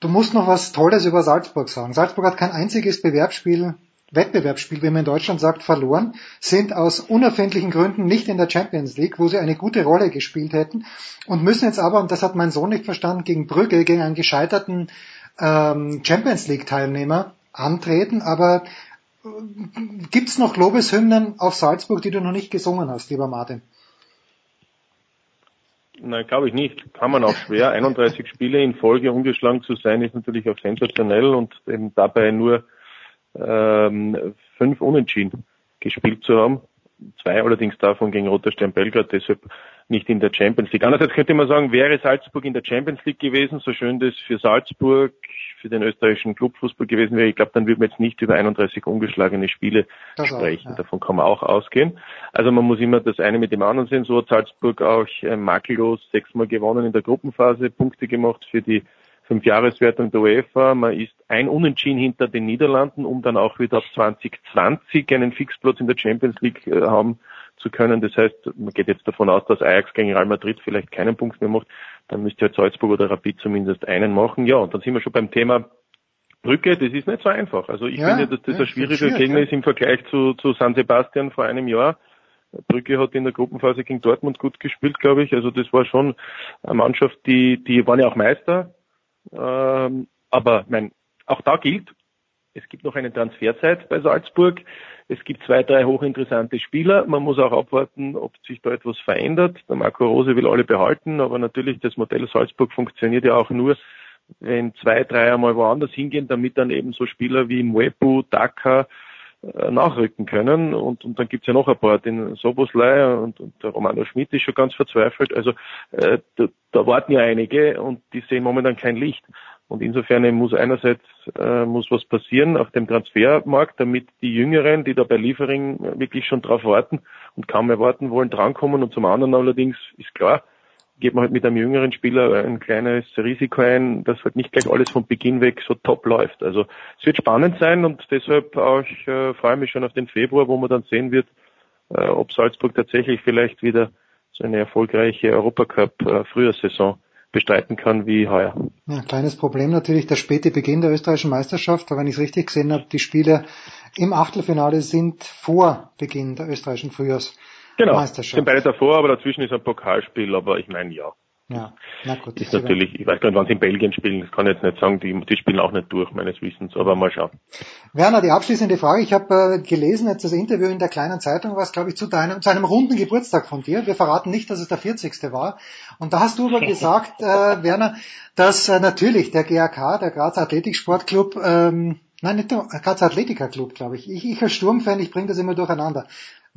du musst noch was Tolles über Salzburg sagen. Salzburg hat kein einziges Bewerbsspiel, Wettbewerbsspiel, wie man in Deutschland sagt, verloren, sind aus unerfindlichen Gründen nicht in der Champions League, wo sie eine gute Rolle gespielt hätten und müssen jetzt aber, und das hat mein Sohn nicht verstanden, gegen Brügge, gegen einen gescheiterten ähm, Champions League Teilnehmer antreten. Aber äh, gibt's noch Lobeshymnen auf Salzburg, die du noch nicht gesungen hast, lieber Martin? Nein, glaube ich nicht. Kann man auch schwer. 31 Spiele in Folge ungeschlagen zu sein, ist natürlich auch sensationell und eben dabei nur ähm, fünf Unentschieden gespielt zu haben. Zwei allerdings davon gegen Roter Stern Belgrad, deshalb nicht in der Champions League. Andererseits könnte man sagen, wäre Salzburg in der Champions League gewesen, so schön das für Salzburg, für den österreichischen Clubfußball gewesen wäre, ich glaube, dann würde man jetzt nicht über 31 ungeschlagene Spiele das sprechen. Auch, ja. Davon kann man auch ausgehen. Also man muss immer das eine mit dem anderen sehen. So hat Salzburg auch äh, makellos sechsmal gewonnen in der Gruppenphase, Punkte gemacht für die Fünfjahreswertung der UEFA. Man ist ein Unentschieden hinter den Niederlanden, um dann auch wieder ab 2020 einen Fixplatz in der Champions League äh, haben zu können. Das heißt, man geht jetzt davon aus, dass Ajax gegen Real Madrid vielleicht keinen Punkt mehr macht. Dann müsste halt Salzburg oder Rapid zumindest einen machen. Ja, und dann sind wir schon beim Thema Brücke. Das ist nicht so einfach. Also ich ja, finde, dass das ja, ein schwieriger Gegner ja. ist im Vergleich zu, zu San Sebastian vor einem Jahr. Brücke hat in der Gruppenphase gegen Dortmund gut gespielt, glaube ich. Also das war schon eine Mannschaft, die, die waren ja auch Meister. Ähm, aber mein, auch da gilt, es gibt noch eine Transferzeit bei Salzburg. Es gibt zwei, drei hochinteressante Spieler. Man muss auch abwarten, ob sich da etwas verändert. Der Marco Rose will alle behalten, aber natürlich das Modell Salzburg funktioniert ja auch nur, wenn zwei, drei einmal woanders hingehen, damit dann eben so Spieler wie Mwepu, Daka nachrücken können. Und, und dann gibt's ja noch ein paar, den Soboslei und, und der Romano Schmidt ist schon ganz verzweifelt. Also äh, da, da warten ja einige und die sehen momentan kein Licht. Und insofern muss einerseits äh, muss was passieren auf dem Transfermarkt, damit die Jüngeren, die da bei Liefering wirklich schon drauf warten und kaum mehr warten wollen, drankommen. Und zum anderen allerdings ist klar, geht man halt mit einem jüngeren Spieler ein kleines Risiko ein, dass halt nicht gleich alles von Beginn weg so top läuft. Also es wird spannend sein und deshalb auch äh, freue mich schon auf den Februar, wo man dann sehen wird, äh, ob Salzburg tatsächlich vielleicht wieder so eine erfolgreiche Europacup äh, bestreiten kann wie heuer. Ja, kleines Problem natürlich der späte Beginn der österreichischen Meisterschaft, aber wenn ich es richtig gesehen habe, die Spiele im Achtelfinale sind vor Beginn der österreichischen Frühjahrsmeisterschaft. Genau, sind beide davor, aber dazwischen ist ein Pokalspiel, aber ich meine ja. Ja, na gut. Ist natürlich, ich weiß gar nicht, wann sie in Belgien spielen, das kann ich jetzt nicht sagen, die, die spielen auch nicht durch, meines Wissens, aber mal schauen. Werner, die abschließende Frage. Ich habe äh, gelesen jetzt das Interview in der kleinen Zeitung, was glaube ich zu deinem, zu einem runden Geburtstag von dir. Wir verraten nicht, dass es der 40. war. Und da hast du aber (laughs) gesagt, äh, Werner, dass äh, natürlich der GAK, der Grazer Athletiksportclub, ähm, Nein, nicht der Grazer Athletiker Club, glaube ich. ich. Ich als Sturmfan, ich bringe das immer durcheinander.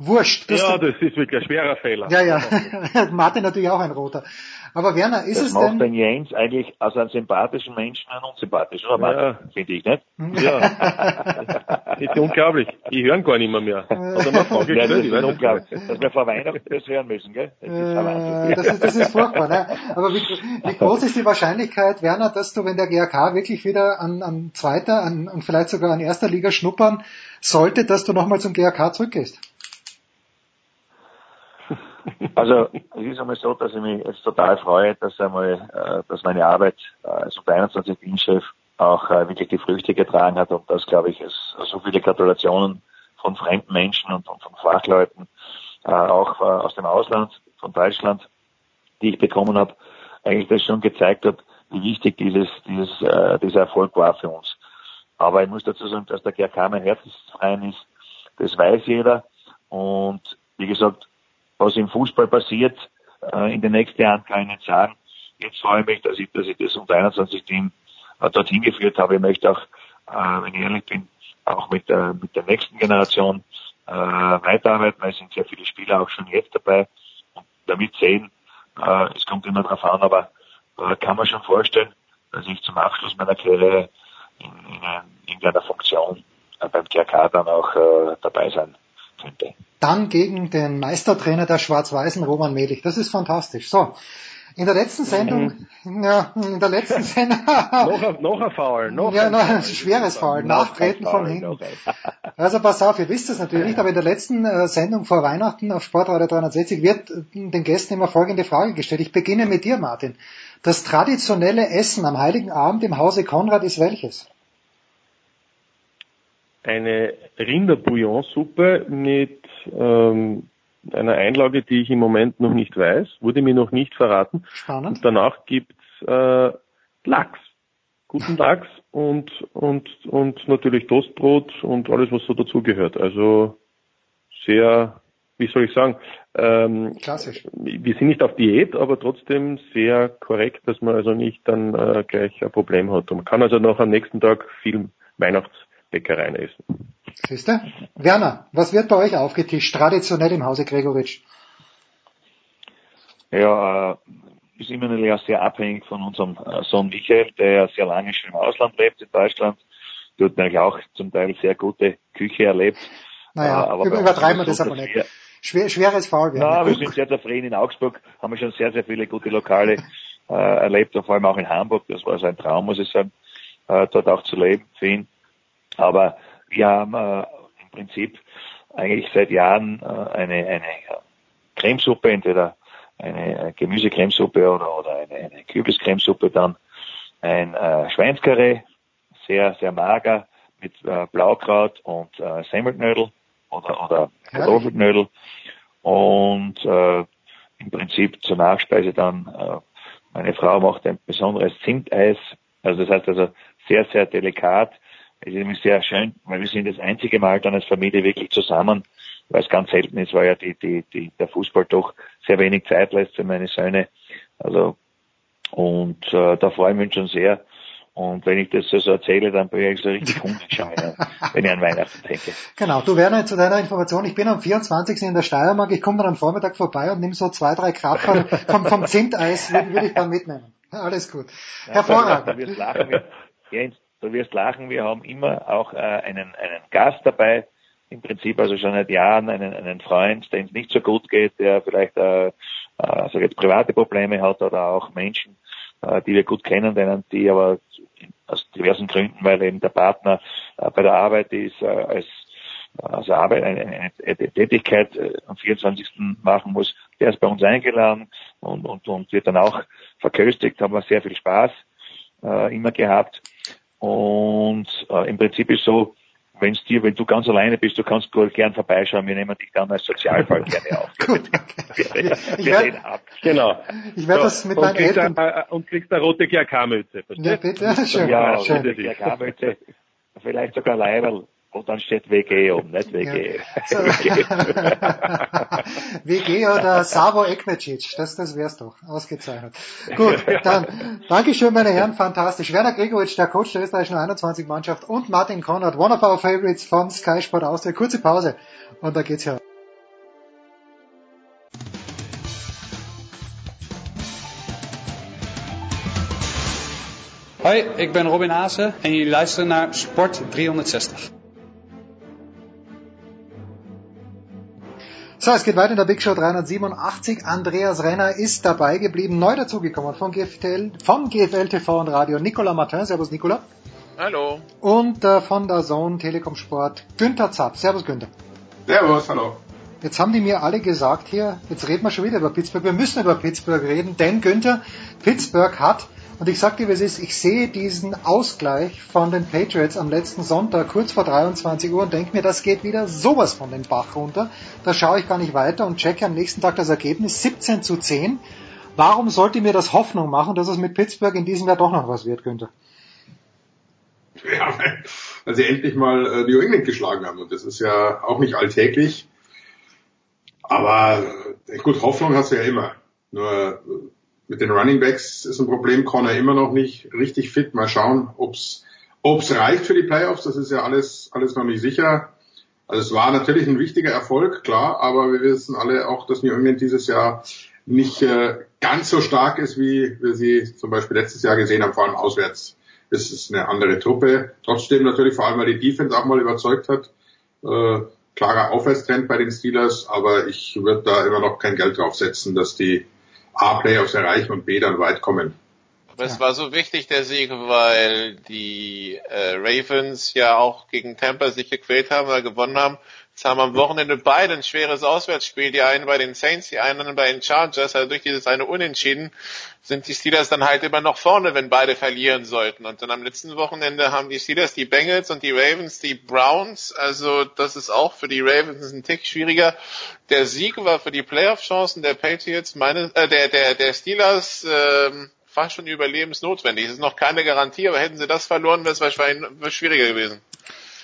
Wurscht. Ja, das ist wirklich ein schwerer Fehler. Ja, ja. (laughs) Martin natürlich auch ein roter. Aber Werner, ist das es macht denn... den Jens eigentlich aus einem sympathischen Menschen einen unsympathischen, oder Martin? Ja. Finde ich, nicht? Ja. das (laughs) ist unglaublich. Ich höre gar nicht mehr mehr. Oder mal Frage ja, das ist unglaublich. Dass wir vor Weihnachten das hören müssen, gell? Das ist, äh, das ist, das ist furchtbar, ne? Aber wie, wie groß ist die Wahrscheinlichkeit, Werner, dass du, wenn der GAK wirklich wieder an, an zweiter an, und vielleicht sogar an erster Liga schnuppern sollte, dass du nochmal zum GAK zurückgehst? Also es ist einmal so, dass ich mich jetzt total freue, dass einmal, äh, dass meine Arbeit äh, als unter 21 Dienstchef auch äh, wirklich die Früchte getragen hat und dass, glaube ich, es so viele Gratulationen von fremden Menschen und, und von Fachleuten, äh, auch äh, aus dem Ausland, von Deutschland, die ich bekommen habe, eigentlich das schon gezeigt hat, wie wichtig dieses, dieses, äh, dieser Erfolg war für uns. Aber ich muss dazu sagen, dass der GRK mein Herzensverein ist, das weiß jeder. Und wie gesagt, was im Fußball passiert, äh, in den nächsten Jahren kann ich nicht sagen. Jetzt freue ich mich, dass ich, dass ich das unter 21 Team äh, dorthin geführt habe. Ich möchte auch, äh, wenn ich ehrlich bin, auch mit der, mit der nächsten Generation äh, weiterarbeiten, es sind sehr viele Spieler auch schon jetzt dabei und damit sehen, äh, es kommt immer darauf an, aber äh, kann man schon vorstellen, dass ich zum Abschluss meiner Karriere in, in, in irgendeiner Funktion äh, beim TRK dann auch äh, dabei sein könnte. Dann gegen den Meistertrainer der Schwarz-Weißen, Roman Melich. Das ist fantastisch. So. In der letzten Sendung, mhm. ja, in der letzten Sendung. (laughs) noch, ein, noch ein Foul, noch ja, ein noch ein schweres Foul, Nachtreten von hinten. (laughs) Also pass auf, ihr wisst es natürlich nicht, aber in der letzten äh, Sendung vor Weihnachten auf Sportradio 360 wird äh, den Gästen immer folgende Frage gestellt. Ich beginne mit dir, Martin. Das traditionelle Essen am Heiligen Abend im Hause Konrad ist welches? Eine Rinderbouillonsuppe mit ähm, einer Einlage, die ich im Moment noch nicht weiß, wurde mir noch nicht verraten. Spannend. Und danach gibt's äh, Lachs, guten (laughs) Lachs und und und natürlich Toastbrot und alles, was so dazugehört. Also sehr, wie soll ich sagen, ähm, klassisch. Wir sind nicht auf Diät, aber trotzdem sehr korrekt, dass man also nicht dann äh, gleich ein Problem hat. Und man kann also noch am nächsten Tag viel Weihnachtsbäckereien essen. Siehste? Werner, was wird bei euch aufgetischt, traditionell im Hause Gregoritsch? Ja, äh, ist immer natürlich auch sehr abhängig von unserem äh, Sohn Michael, der ja sehr lange schon im Ausland lebt, in Deutschland. Dort natürlich auch zum Teil sehr gute Küche erlebt. Naja, äh, aber übertreiben wir das aber nicht. Schwer, schweres Foul. Na, wir sind sehr zufrieden. In Augsburg haben wir schon sehr, sehr viele gute Lokale äh, erlebt, und vor allem auch in Hamburg. Das war so ein Traum, muss ich sagen, äh, dort auch zu leben für ihn. Aber wir haben äh, im Prinzip eigentlich seit Jahren äh, eine, eine Cremesuppe, entweder eine Gemüsecremesuppe oder, oder eine, eine Kürbiscremesuppe, dann ein äh, Schweinskarree, sehr, sehr mager, mit äh, Blaukraut und äh, Semmelknödel oder, oder Kartoffelknödel. Und äh, im Prinzip zur Nachspeise dann äh, meine Frau macht ein besonderes Zimteis, also das heißt also sehr, sehr delikat, es ist nämlich sehr schön, weil wir sind das einzige Mal dann als Familie wirklich zusammen, weil es ganz selten ist, weil ja die, die, die, der Fußball doch sehr wenig Zeit lässt für meine Söhne. Also und äh, da freue ich mich schon sehr. Und wenn ich das so, erzähle, dann bin ich so richtig (laughs) hungrig schon, wenn ich an Weihnachten denke. Genau, du Werner, zu deiner Information, ich bin am 24. in der Steiermark, ich komme dann am Vormittag vorbei und nehme so zwei, drei Krapfen (laughs) vom, vom Zinteis, würde, ich dann mitnehmen. Alles gut. Hervorragend. Ja, du wirst lachen, Jens, du wirst lachen, wir haben immer auch äh, einen, einen Gast dabei, im Prinzip also schon seit Jahren einen, einen Freund, dem es nicht so gut geht, der vielleicht äh, also jetzt private Probleme hat oder auch Menschen, äh, die wir gut kennen, denen die aber aus diversen Gründen, weil eben der Partner äh, bei der Arbeit ist, äh, als also Arbeit, eine, eine, eine Tätigkeit äh, am 24. machen muss, der ist bei uns eingeladen und, und, und wird dann auch verköstigt, haben wir sehr viel Spaß äh, immer gehabt. Und äh, im Prinzip ist so, wenn es dir, wenn du ganz alleine bist, du kannst gern vorbeischauen, wir nehmen dich dann als Sozialfall (laughs) gerne auf. Gut, okay. wir, wir, wir werd, ab. Genau. Ich werde so, das mit meinen Eltern... Ein, und kriegst eine rote GRK-Mütze. Ja, bitte, ja, (laughs) schön. Ja, schön. rote GRK-Mütze, vielleicht sogar Leiberl. Und dann steht WG oben, nicht WG. Ja. (laughs) So. WG (laughs) oder Savo Ekmecic, das, das wär's doch. Ausgezeichnet. Gut, dann Dankeschön, meine Herren, fantastisch. Werner Gregoritsch, der Coach der österreichischen 21-Mannschaft und Martin Konrad, one of our favorites von Sky Sport Austria. Kurze Pause und da geht's ja. Hoi, ik ben Robin Haase en jullie luisteren naar Sport 360. So, es geht weiter in der Big Show 387. Andreas Renner ist dabei geblieben, neu dazugekommen von GFL, von GFL TV und Radio Nicolas Martin. Servus Nicolas. Hallo. Und äh, von der Zone Telekom Sport Günther Zapp. Servus Günther. Servus, hallo. Jetzt haben die mir alle gesagt hier, jetzt reden wir schon wieder über Pittsburgh. Wir müssen über Pittsburgh reden, denn Günther, Pittsburgh hat Und ich sag dir, wie es ist, ich sehe diesen Ausgleich von den Patriots am letzten Sonntag kurz vor 23 Uhr und denke mir, das geht wieder sowas von den Bach runter. Da schaue ich gar nicht weiter und checke am nächsten Tag das Ergebnis 17 zu 10. Warum sollte mir das Hoffnung machen, dass es mit Pittsburgh in diesem Jahr doch noch was wird, Günther? Ja, weil sie endlich mal äh, New England geschlagen haben. Und das ist ja auch nicht alltäglich. Aber äh, gut, Hoffnung hast du ja immer. Nur äh, mit den Running Backs ist ein Problem, Connor immer noch nicht richtig fit. Mal schauen, ob's ob's reicht für die Playoffs. Das ist ja alles alles noch nicht sicher. Also es war natürlich ein wichtiger Erfolg, klar, aber wir wissen alle auch, dass New England dieses Jahr nicht äh, ganz so stark ist, wie wir sie zum Beispiel letztes Jahr gesehen haben, vor allem auswärts. Es ist eine andere Truppe. Trotzdem natürlich vor allem, weil die Defense auch mal überzeugt hat. Äh, klarer Aufwärtstrend bei den Steelers, aber ich würde da immer noch kein Geld drauf setzen, dass die A-Playoffs erreichen und B dann weit kommen. Aber es war so wichtig, der Sieg, weil die äh, Ravens ja auch gegen Tampa sich gequält haben oder gewonnen haben. Jetzt haben am Wochenende beide ein schweres Auswärtsspiel, die einen bei den Saints, die anderen bei den Chargers. Also durch dieses eine Unentschieden sind die Steelers dann halt immer noch vorne, wenn beide verlieren sollten. Und dann am letzten Wochenende haben die Steelers die Bengals und die Ravens die Browns. Also das ist auch für die Ravens ein Tick schwieriger. Der Sieg war für die Playoff-Chancen der Patriots, meine, äh, der, der, der Steelers, ähm, fast schon überlebensnotwendig. Es ist noch keine Garantie, aber hätten sie das verloren, wäre es wahrscheinlich schwieriger gewesen.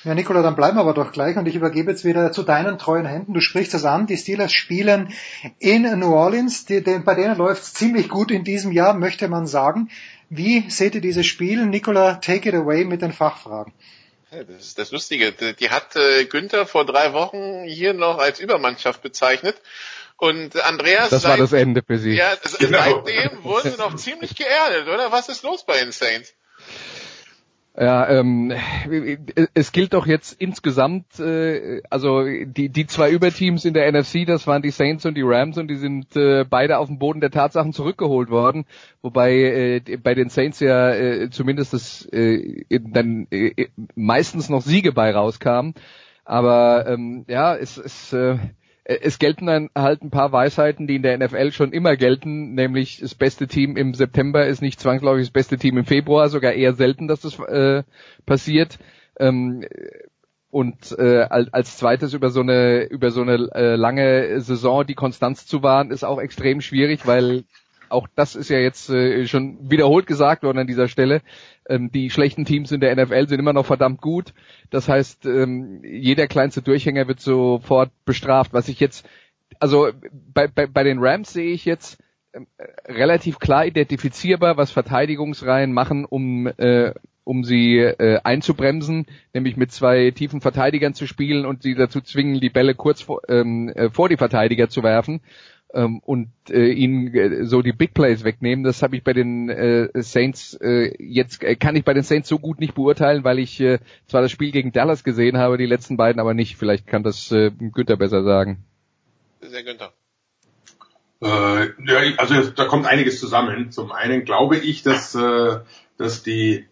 Ja, Nicola, dann bleiben wir aber doch gleich und ich übergebe jetzt wieder zu deinen treuen Händen. Du sprichst das an, die Steelers spielen in New Orleans, die, die, bei denen läuft es ziemlich gut in diesem Jahr, möchte man sagen. Wie seht ihr dieses Spiel? Nicola, take it away mit den Fachfragen. Das ist das Lustige. Die hat äh, Günther vor drei Wochen hier noch als Übermannschaft bezeichnet. Und Andreas. Das war das Ende für sie. Ja, genau. seitdem wurden sie noch ziemlich geerdet, oder? Was ist los bei den Saints? Ja, ähm, es gilt doch jetzt insgesamt, äh, also die, die zwei Überteams in der NFC, das waren die Saints und die Rams und die sind äh, beide auf den Boden der Tatsachen zurückgeholt worden, wobei äh, bei den Saints ja äh, zumindest das, äh, dann äh, meistens noch Siege bei rauskamen. Aber ähm, ja, es, äh, äh, es gelten dann halt ein paar Weisheiten, die in der NFL schon immer gelten, nämlich das beste Team im September ist nicht zwangsläufig das beste Team im Februar, sogar eher selten, dass das äh, passiert. Ähm, und äh, als zweites über so eine über so eine äh, lange Saison die Konstanz zu wahren, ist auch extrem schwierig, weil auch das ist ja jetzt äh, schon wiederholt gesagt worden an dieser Stelle. Ähm, die schlechten Teams in der NFL sind immer noch verdammt gut. Das heißt, ähm, jeder kleinste Durchhänger wird sofort bestraft. Was ich jetzt, also bei, bei, bei den Rams sehe ich jetzt ähm, relativ klar identifizierbar, was Verteidigungsreihen machen, um äh, um sie äh, einzubremsen, nämlich mit zwei tiefen Verteidigern zu spielen und sie dazu zwingen, die Bälle kurz vor, ähm, äh, vor die Verteidiger zu werfen ähm, und äh, ihnen äh, so die Big Plays wegnehmen. Das habe ich bei den äh, Saints äh, jetzt äh, kann ich bei den Saints so gut nicht beurteilen, weil ich äh, zwar das Spiel gegen Dallas gesehen habe, die letzten beiden aber nicht. Vielleicht kann das äh, Günther besser sagen. Sehr Günther. Äh, ja, also da kommt einiges zusammen. Zum einen glaube ich, dass, äh, dass die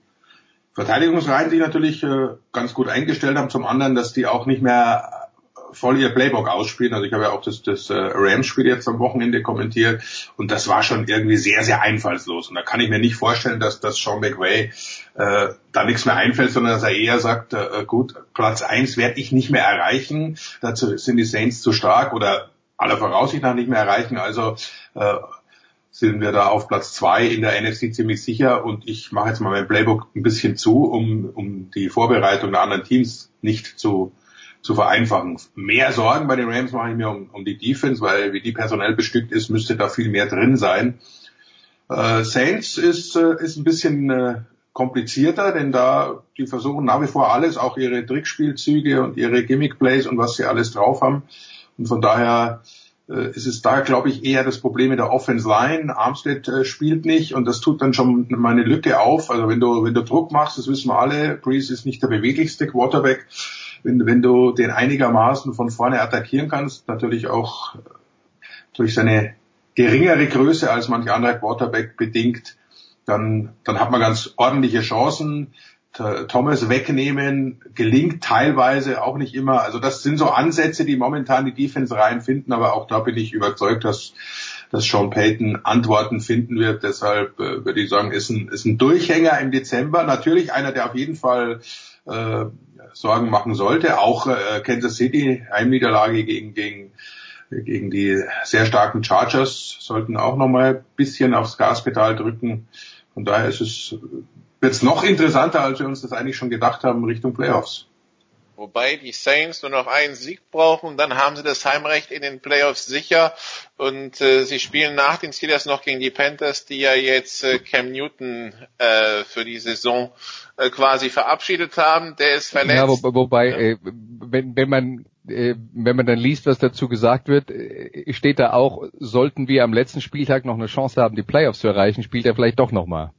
Verteidigungsreihen sich natürlich äh, ganz gut eingestellt haben. Zum anderen, dass die auch nicht mehr voll ihr Playbook ausspielen. Also ich habe ja auch das, das äh, Rams-Spiel jetzt am Wochenende kommentiert und das war schon irgendwie sehr, sehr einfallslos. Und da kann ich mir nicht vorstellen, dass, dass Sean McVay äh, da nichts mehr einfällt, sondern dass er eher sagt, äh, gut, Platz eins werde ich nicht mehr erreichen, dazu sind die Saints zu stark oder aller Voraussicht nach nicht mehr erreichen. Also äh, sind wir da auf Platz zwei in der NFC ziemlich sicher und ich mache jetzt mal mein Playbook ein bisschen zu, um, um die Vorbereitung der anderen Teams nicht zu zu vereinfachen. Mehr Sorgen bei den Rams mache ich mir um, um die Defense, weil wie die personell bestückt ist, müsste da viel mehr drin sein. Äh, Saints ist, äh, ist ein bisschen äh, komplizierter, denn da die versuchen nach wie vor alles, auch ihre Trickspielzüge und ihre Gimmick-Plays und was sie alles drauf haben. Und von daher äh, ist es da, glaube ich, eher das Problem mit der Offense Line. Armstead äh, spielt nicht und das tut dann schon mal eine Lücke auf. Also wenn du, wenn du Druck machst, das wissen wir alle, Breeze ist nicht der beweglichste Quarterback wenn, wenn du den einigermaßen von vorne attackieren kannst, natürlich auch durch seine geringere Größe als manch anderer Quarterback bedingt, dann, dann hat man ganz ordentliche Chancen. Thomas wegnehmen gelingt teilweise auch nicht immer. Also das sind so Ansätze, die momentan die Defense reinfinden, aber auch da bin ich überzeugt, dass, dass Sean Payton Antworten finden wird. Deshalb äh, würde ich sagen, ist ein, ist ein Durchhänger im Dezember. Natürlich einer, der auf jeden Fall äh, Sorgen machen sollte. Auch äh, Kansas City, Heimniederlage gegen, gegen, gegen die sehr starken Chargers, sollten auch nochmal ein bisschen aufs Gaspedal drücken. Von daher ist es jetzt noch interessanter, als wir uns das eigentlich schon gedacht haben, Richtung Playoffs. Wobei die Saints nur noch einen Sieg brauchen, dann haben sie das Heimrecht in den Playoffs sicher und äh, sie spielen nach den Steelers noch gegen die Panthers, die ja jetzt äh, Cam Newton äh, für die Saison äh, quasi verabschiedet haben. Der ist verletzt. Ja, wo, wobei, ja. äh, wenn, wenn man äh, wenn man dann liest, was dazu gesagt wird, äh, steht da auch, sollten wir am letzten Spieltag noch eine Chance haben, die Playoffs zu erreichen, spielt er vielleicht doch nochmal.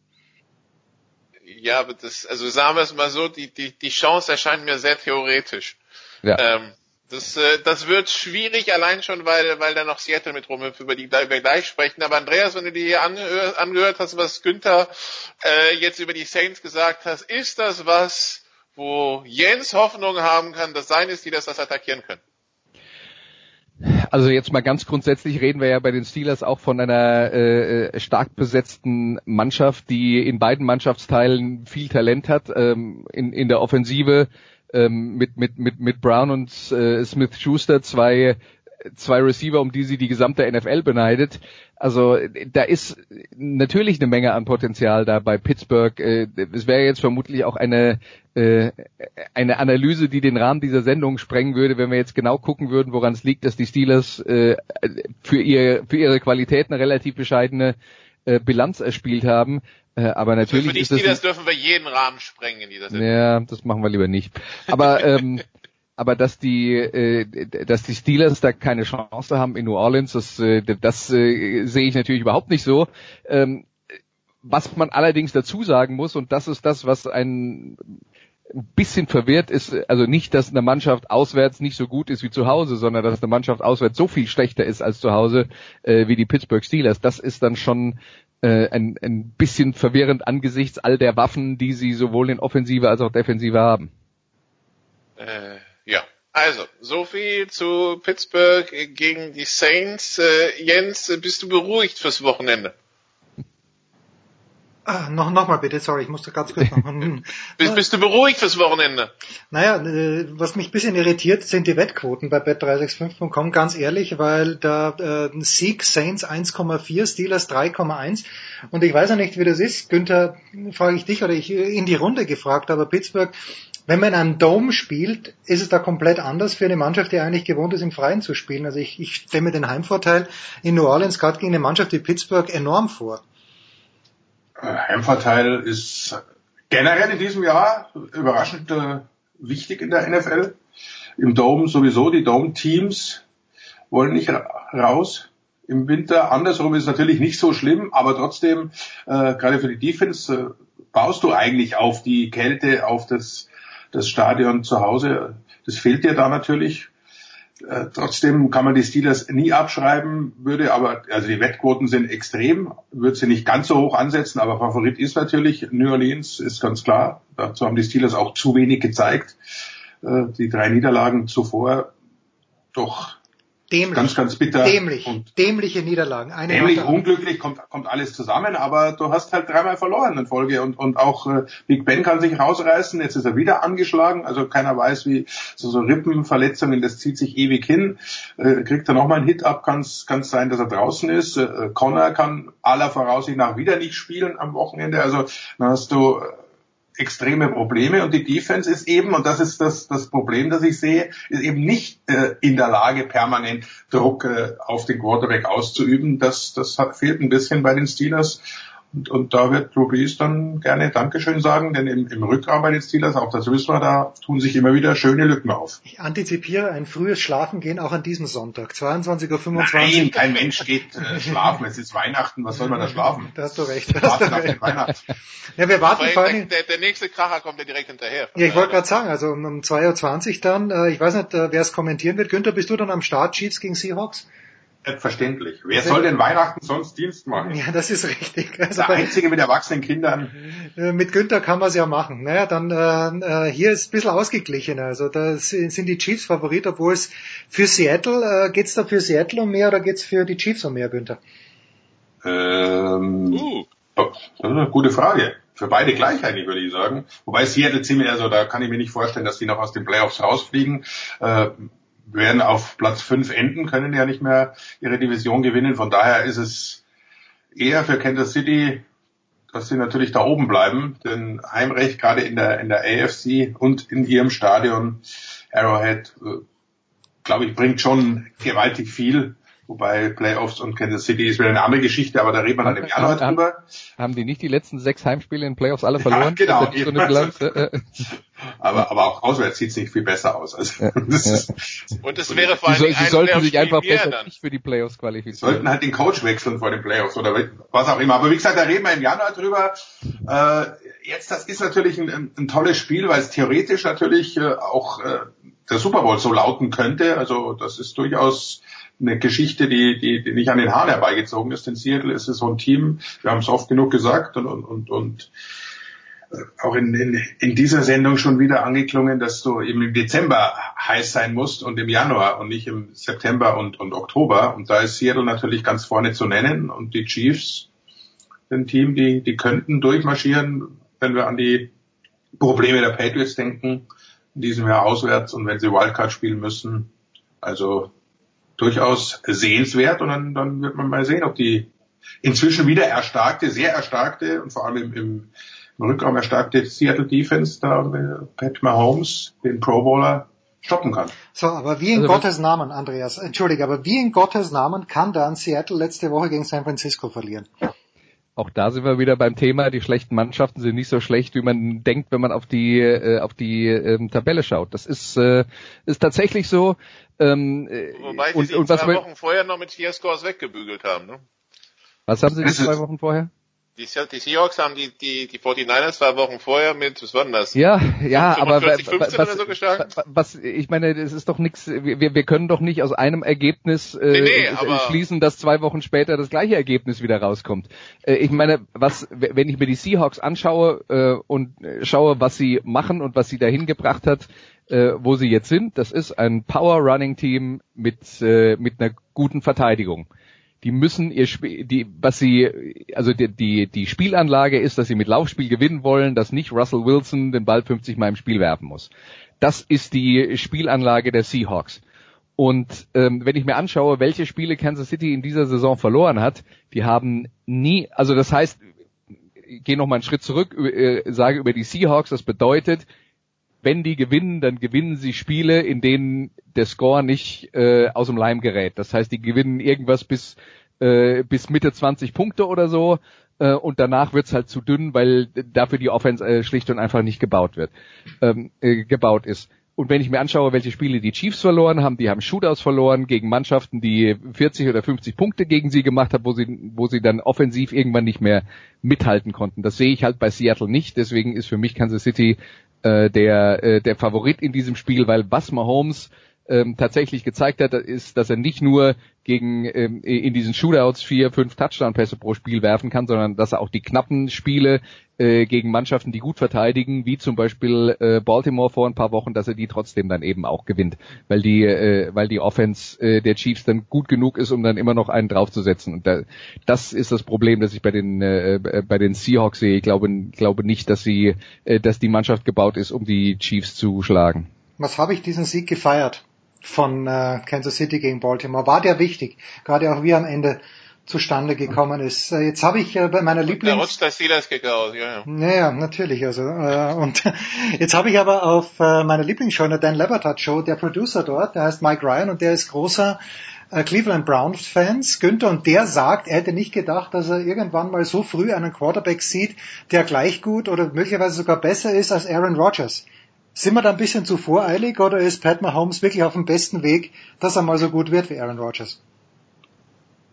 Ja, aber das, also sagen wir es mal so, die, die, die Chance erscheint mir sehr theoretisch. Ja. Ähm, das, äh, das wird schwierig, allein schon, weil, weil da noch Seattle mit rumhüpft, über die wir gleich sprechen. Aber Andreas, wenn du dir hier angehört, angehört hast, was Günther äh, jetzt über die Saints gesagt hast, ist das was, wo Jens Hoffnung haben kann, dass seine Steelers das attackieren können? Also jetzt mal ganz grundsätzlich reden wir ja bei den Steelers auch von einer äh, äh, stark besetzten Mannschaft, die in beiden Mannschaftsteilen viel Talent hat. Ähm, in, in der Offensive ähm, mit, mit, mit, mit Brown und äh, Smith Schuster zwei zwei Receiver, um die sie die gesamte NFL beneidet. Also da ist natürlich eine Menge an Potenzial da bei Pittsburgh. Äh, es wäre jetzt vermutlich auch eine äh, eine Analyse, die den Rahmen dieser Sendung sprengen würde, wenn wir jetzt genau gucken würden, woran es liegt, dass die Steelers äh, für ihr für ihre Qualitäten eine relativ bescheidene Bilanz erspielt haben. Aber natürlich für die Steelers dürfen wir jeden Rahmen sprengen in dieser Sendung. Ja, das machen wir lieber nicht. Aber ähm, (laughs) aber dass die, äh, dass die Steelers da keine Chance haben in New Orleans, das, äh, das äh, sehe ich natürlich überhaupt nicht so. Ähm, was man allerdings dazu sagen muss, und das ist das, was ein bisschen verwirrt ist, also nicht, dass eine Mannschaft auswärts nicht so gut ist wie zu Hause, sondern dass eine Mannschaft auswärts so viel schlechter ist als zu Hause äh, wie die Pittsburgh Steelers. Das ist dann schon äh, ein, ein bisschen verwirrend angesichts all der Waffen, die sie sowohl in Offensive als auch Defensive haben. Äh also, so viel zu Pittsburgh gegen die Saints. Äh, Jens, bist du beruhigt fürs Wochenende? Ah, noch, noch mal bitte, sorry, ich musste ganz kurz noch. (laughs) Hm. bist, bist du beruhigt fürs Wochenende? Naja, äh, was mich ein bisschen irritiert, sind die Wettquoten bei bet365.com, ganz ehrlich, weil da äh, Sieg Saints 1,4, Steelers 3,1 und ich weiß ja nicht, wie das ist. Günther, frage ich dich oder ich in die Runde gefragt, aber Pittsburgh wenn man in einem Dome spielt, ist es da komplett anders für eine Mannschaft, die eigentlich gewohnt ist, im Freien zu spielen. Also ich, ich stelle mir den Heimvorteil in New Orleans gerade gegen eine Mannschaft wie Pittsburgh enorm vor. Heimvorteil ist generell in diesem Jahr überraschend äh, wichtig in der NFL. Im Dome sowieso, die Dome-Teams wollen nicht raus im Winter. Andersrum ist es natürlich nicht so schlimm, aber trotzdem, äh, gerade für die Defense, äh, baust du eigentlich auf die Kälte, auf das das Stadion zu Hause, das fehlt dir da natürlich. Äh, trotzdem kann man die Steelers nie abschreiben, würde aber, also die Wettquoten sind extrem, würde sie nicht ganz so hoch ansetzen, aber Favorit ist natürlich New Orleans, ist ganz klar. Dazu haben die Steelers auch zu wenig gezeigt. Äh, die drei Niederlagen zuvor doch Dämlich. Ganz, ganz bitter. Dämlich. Und Dämliche Niederlagen. Eine dämlich, unglücklich, kommt, kommt alles zusammen, aber du hast halt dreimal verloren in Folge und, und auch äh, Big Ben kann sich rausreißen, jetzt ist er wieder angeschlagen, also keiner weiß, wie so, so Rippenverletzungen, das zieht sich ewig hin, äh, kriegt er nochmal einen Hit ab, kann es sein, dass er draußen ist, äh, Connor kann aller Voraussicht nach wieder nicht spielen am Wochenende, also dann hast du extreme Probleme und die Defense ist eben, und das ist das, das Problem, das ich sehe, ist eben nicht äh, in der Lage, permanent Druck äh, auf den Quarterback auszuüben. Das, das hat, fehlt ein bisschen bei den Steelers. Und, und da wird Drew Brees dann gerne Dankeschön sagen, denn im, im Rückraum bei den Steelers, auch das wissen wir, da tun sich immer wieder schöne Lücken auf. Ich antizipiere ein frühes Schlafengehen auch an diesem Sonntag, 22.25 Uhr. Nein, kein Mensch geht äh, schlafen, es ist Weihnachten, was soll man da schlafen? Da hast du recht. Da hast du recht. Ja, wir warten vor allem, der, der, nächste Kracher kommt ja direkt hinterher. Ja, ich wollte gerade sagen, also um, um 2.20 Uhr dann, äh, ich weiß nicht, äh, wer es kommentieren wird. Günther, bist du dann am Start, Chiefs gegen Seahawks? Selbstverständlich. Wer soll denn Weihnachten sonst Dienst machen? Ja, das ist richtig. Also Der Einzige mit erwachsenen Kindern. Äh, mit Günther kann man es ja machen. Naja, dann äh, äh, hier ist ein bisschen ausgeglichener. Also da sind die Chiefs Favorit, obwohl es für Seattle, äh, geht's da für Seattle um mehr oder geht's für die Chiefs um mehr, Günther? Ähm, uh. Das ist eine gute Frage. Für beide gleich eigentlich, würde ich sagen. Wobei Seattle ziemlich, also da kann ich mir nicht vorstellen, dass die noch aus den Playoffs rausfliegen. Äh, werden auf Platz 5 enden, können ja nicht mehr ihre Division gewinnen. Von daher ist es eher für Kansas City, dass sie natürlich da oben bleiben. Denn Heimrecht gerade in der, in der AFC und in ihrem Stadion Arrowhead, äh, glaube ich, bringt schon gewaltig viel. Wobei Playoffs und Kansas City ist wieder eine andere Geschichte, aber da reden wir dann im Januar drüber. Haben die nicht die letzten sechs Heimspiele in Playoffs alle verloren? (laughs) Ja, genau. So aber, aber auch auswärts sieht es nicht viel besser aus. Also, ja, (laughs) ja. Und es wäre vor allem Sie, Sie sollten sich einfach besser dann. nicht für die Playoffs qualifizieren. Sollten halt den Coach wechseln vor den Playoffs oder was auch immer. Aber wie gesagt, da reden wir im Januar drüber. Äh, jetzt, das ist natürlich ein, ein, ein tolles Spiel, weil es theoretisch natürlich äh, auch äh, der Super Bowl so lauten könnte. Also das ist durchaus eine Geschichte, die, die, die nicht an den Haaren herbeigezogen ist. In Seattle ist es so ein Team, wir haben es oft genug gesagt und, und, und, und äh, auch in, in, in dieser Sendung schon wieder angeklungen, dass du eben im Dezember heiß sein musst und im Januar und nicht im September und, und Oktober. Und da ist Seattle natürlich ganz vorne zu nennen und die Chiefs ein Team, die, die könnten durchmarschieren, wenn wir an die Probleme der Patriots denken, in diesem Jahr auswärts und wenn sie Wildcard spielen müssen. Also durchaus sehenswert und dann, dann wird man mal sehen, ob die inzwischen wieder erstarkte, sehr erstarkte und vor allem im, im, im Rückraum erstarkte Seattle Defense da äh, Pat Mahomes, den Pro Bowler, stoppen kann. So, aber wie in also, Gottes Namen, Andreas, entschuldige, aber wie in Gottes Namen kann dann Seattle letzte Woche gegen San Francisco verlieren? Auch da sind wir wieder beim Thema, die schlechten Mannschaften sind nicht so schlecht, wie man denkt, wenn man auf die äh, auf die ähm, Tabelle schaut. Das ist äh, ist tatsächlich so. Ähm, Wobei sie und, und zwei was Wochen vorher noch mit vier Scores weggebügelt haben. Ne? Was haben sie die zwei Wochen vorher? Die, die Seahawks haben die, die, die 49ers zwei Wochen vorher mit, was war denn das? Ja, ja, 45, aber 15 was, so was, ich meine, das ist doch nichts, wir, wir können doch nicht aus einem Ergebnis äh, nee, nee, schließen, dass zwei Wochen später das gleiche Ergebnis wieder rauskommt. Äh, ich meine, was, wenn ich mir die Seahawks anschaue äh, und schaue, was sie machen und was sie dahin gebracht hat, äh, wo sie jetzt sind, das ist ein Power-Running-Team mit, äh, mit einer guten Verteidigung die müssen ihr Spiel, die, was sie, also die, die, die Spielanlage ist, dass sie mit Laufspiel gewinnen wollen, dass nicht Russell Wilson den Ball 50 Mal im Spiel werfen muss. Das ist die Spielanlage der Seahawks. Und ähm, wenn ich mir anschaue, welche Spiele Kansas City in dieser Saison verloren hat, die haben nie, also das heißt, ich gehe noch mal einen Schritt zurück, äh, sage über die Seahawks, das bedeutet, wenn die gewinnen, dann gewinnen sie Spiele, in denen der Score nicht äh, aus dem Leim gerät. Das heißt, die gewinnen irgendwas bis, äh, bis Mitte 20 Punkte oder so äh, und danach wird's halt zu dünn, weil dafür die Offense äh, schlicht und einfach nicht gebaut wird, ähm, äh, gebaut ist. Und wenn ich mir anschaue, welche Spiele die Chiefs verloren haben, die haben Shootouts verloren gegen Mannschaften, die 40 oder 50 Punkte gegen sie gemacht haben, wo sie, wo sie dann offensiv irgendwann nicht mehr mithalten konnten. Das sehe ich halt bei Seattle nicht. Deswegen ist für mich Kansas City äh, der, äh, der Favorit in diesem Spiel, weil was Mahomes ähm, tatsächlich gezeigt hat, ist, dass er nicht nur gegen ähm, in diesen Shootouts vier, fünf Touchdown-Pässe pro Spiel werfen kann, sondern dass er auch die knappen Spiele äh, gegen Mannschaften, die gut verteidigen, wie zum Beispiel äh, Baltimore vor ein paar Wochen, dass er die trotzdem dann eben auch gewinnt, weil die, äh, weil die Offense äh, der Chiefs dann gut genug ist, um dann immer noch einen draufzusetzen. Und da, das ist das Problem, das ich bei den äh, bei den Seahawks sehe. Ich glaube, glaube nicht, dass sie, äh, dass die Mannschaft gebaut ist, um die Chiefs zu schlagen. Was habe ich diesen Sieg gefeiert? Von äh, Kansas City gegen Baltimore. War der wichtig, gerade auch wie am Ende zustande gekommen ist. Äh, jetzt habe ich äh, bei meiner Lieblings... Da rutscht der Steelers-Kicker aus, ja, ja. Naja, natürlich. Also, äh, und (laughs) jetzt habe ich aber auf äh, meiner Lieblingsshow, der Dan Lebertat Show, der Producer dort, der heißt Mike Ryan und der ist großer äh, Cleveland Browns Fans, Günther, und der sagt, er hätte nicht gedacht, dass er irgendwann mal so früh einen Quarterback sieht, der gleich gut oder möglicherweise sogar besser ist als Aaron Rodgers. Sind wir da ein bisschen zu voreilig oder ist Pat Mahomes wirklich auf dem besten Weg, dass er mal so gut wird wie Aaron Rodgers?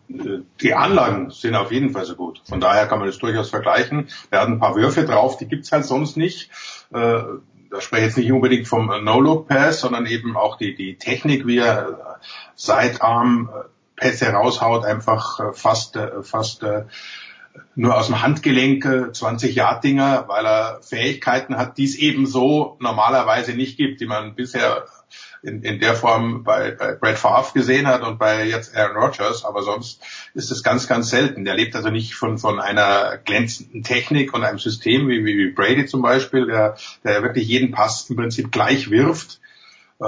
Die Anlagen sind auf jeden Fall so gut. Von daher kann man das durchaus vergleichen. Er hat ein paar Würfe drauf, die gibt's halt sonst nicht. Äh, da spreche ich jetzt nicht unbedingt vom No-Look-Pass, sondern eben auch die, die Technik, wie er Seitarm Pässe raushaut, einfach fast, fast nur aus dem Handgelenk 20 Yard Dinger, weil er Fähigkeiten hat, die es eben so normalerweise nicht gibt, die man bisher in, in der Form bei, bei Brad Favre gesehen hat und bei jetzt Aaron Rodgers, aber sonst ist es ganz, ganz selten. Der lebt also nicht von, von einer glänzenden Technik und einem System wie, wie, wie Brady zum Beispiel, der, der wirklich jeden Pass im Prinzip gleich wirft äh,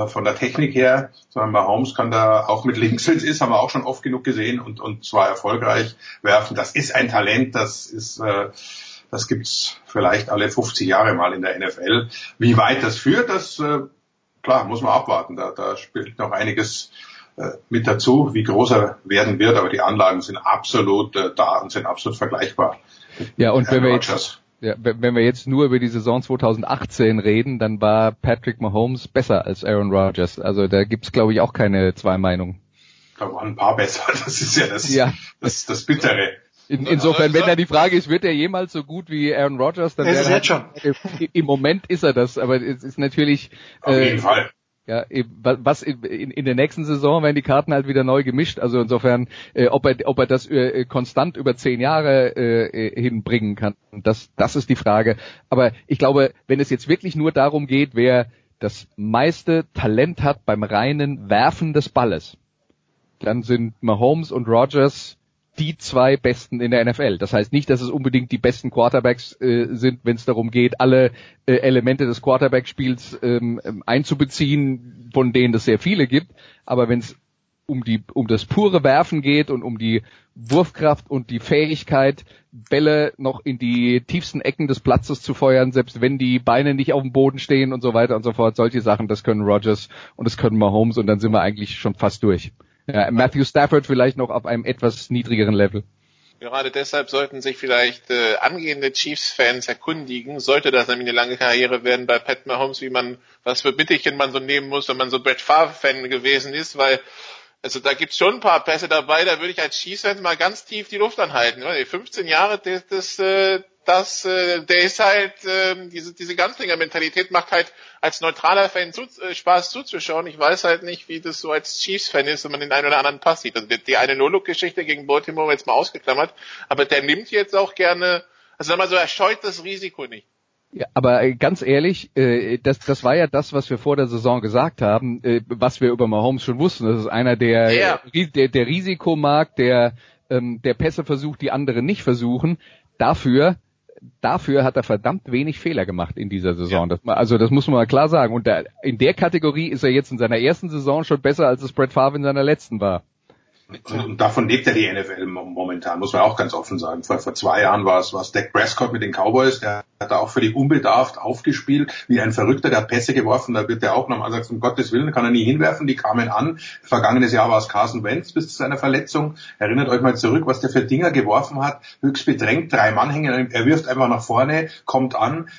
von der Technik her, sondern Mahomes kann da auch mit links, (laughs) wenn es ist, haben wir auch schon oft genug gesehen und, und zwar erfolgreich werfen. Das ist ein Talent, das ist, äh, das gibt's vielleicht alle 50 Jahre mal in der NFL. Wie weit das führt, das äh, klar, muss man abwarten. Da, da spielt noch einiges äh, mit dazu, wie groß er werden wird, aber die Anlagen sind absolut äh, da und sind absolut vergleichbar. Ja, und wenn wir jetzt, ja, wenn wir jetzt nur über die Saison 2018 reden, dann war Patrick Mahomes besser als Aaron Rodgers. Also da gibt's glaube ich auch keine zwei Meinungen. Da waren ein paar besser. (laughs) Das ist ja das, ja. das, das Bittere. In, insofern, wenn da die Frage ist, wird er jemals so gut wie Aaron Rodgers, dann ist es jetzt schon. Im Moment ist er das, aber es ist natürlich. Auf jeden äh, Fall. Ja, was in, in der nächsten Saison werden die Karten halt wieder neu gemischt. Also insofern, äh, ob er ob er das äh, konstant über zehn Jahre äh, hinbringen kann, das das ist die Frage. Aber ich glaube, wenn es jetzt wirklich nur darum geht, wer das meiste Talent hat beim reinen Werfen des Balles, dann sind Mahomes und Rodgers die zwei besten in der NFL. Das heißt nicht, dass es unbedingt die besten Quarterbacks äh, sind, wenn es darum geht, alle äh, Elemente des Quarterback-Spiels ähm, einzubeziehen, von denen es sehr viele gibt. Aber wenn es um die um das pure Werfen geht und um die Wurfkraft und die Fähigkeit, Bälle noch in die tiefsten Ecken des Platzes zu feuern, selbst wenn die Beine nicht auf dem Boden stehen und so weiter und so fort. Solche Sachen, das können Rogers und das können Mahomes und dann sind wir eigentlich schon fast durch. Ja, Matthew Stafford vielleicht noch auf einem etwas niedrigeren Level. Gerade deshalb sollten sich vielleicht äh, angehende Chiefs-Fans erkundigen, sollte das nämlich eine lange Karriere werden bei Pat Mahomes, wie man, was für Bitterchen man so nehmen muss, wenn man so Brett Favre-Fan gewesen ist, weil also da gibt's schon ein paar Pässe dabei, da würde ich als Chiefs-Fan mal ganz tief die Luft anhalten. 15 Jahre, das, das, äh, das, äh, der ist halt, äh, diese, diese Ganzlinger-Mentalität macht halt als neutraler Fan zu, äh, Spaß zuzuschauen. Ich weiß halt nicht, wie das so als Chiefs-Fan ist, wenn man den einen oder anderen Pass sieht. Also die, eine Lolo-Geschichte gegen Baltimore jetzt mal ausgeklammert, aber der nimmt jetzt auch gerne, also sag mal so, er scheut das Risiko nicht. Ja, aber äh, ganz ehrlich, äh, das, das war ja das, was wir vor der Saison gesagt haben, äh, was wir über Mahomes schon wussten. Das ist einer, der, ja. der, der Risiko mag, der, ähm, der Pässe versucht, die andere nicht versuchen. Dafür dafür hat er verdammt wenig Fehler gemacht in dieser Saison. Ja. Das, also das muss man mal klar sagen. Und da, in der Kategorie ist er jetzt in seiner ersten Saison schon besser, als es Brett Favre in seiner letzten war. Und davon lebt ja die NFL momentan, muss man auch ganz offen sagen. Vor, vor zwei Jahren war es, war es Dak Prescott mit den Cowboys, der hat da auch völlig unbedarft aufgespielt, wie ein Verrückter, der hat Pässe geworfen, da wird er auch nochmal sagt, um Gottes Willen kann er nie hinwerfen, die kamen an. Vergangenes Jahr war es Carson Wentz bis zu seiner Verletzung. Erinnert euch mal zurück, was der für Dinger geworfen hat, höchst bedrängt, drei Mann hängen, er wirft einfach nach vorne, kommt an,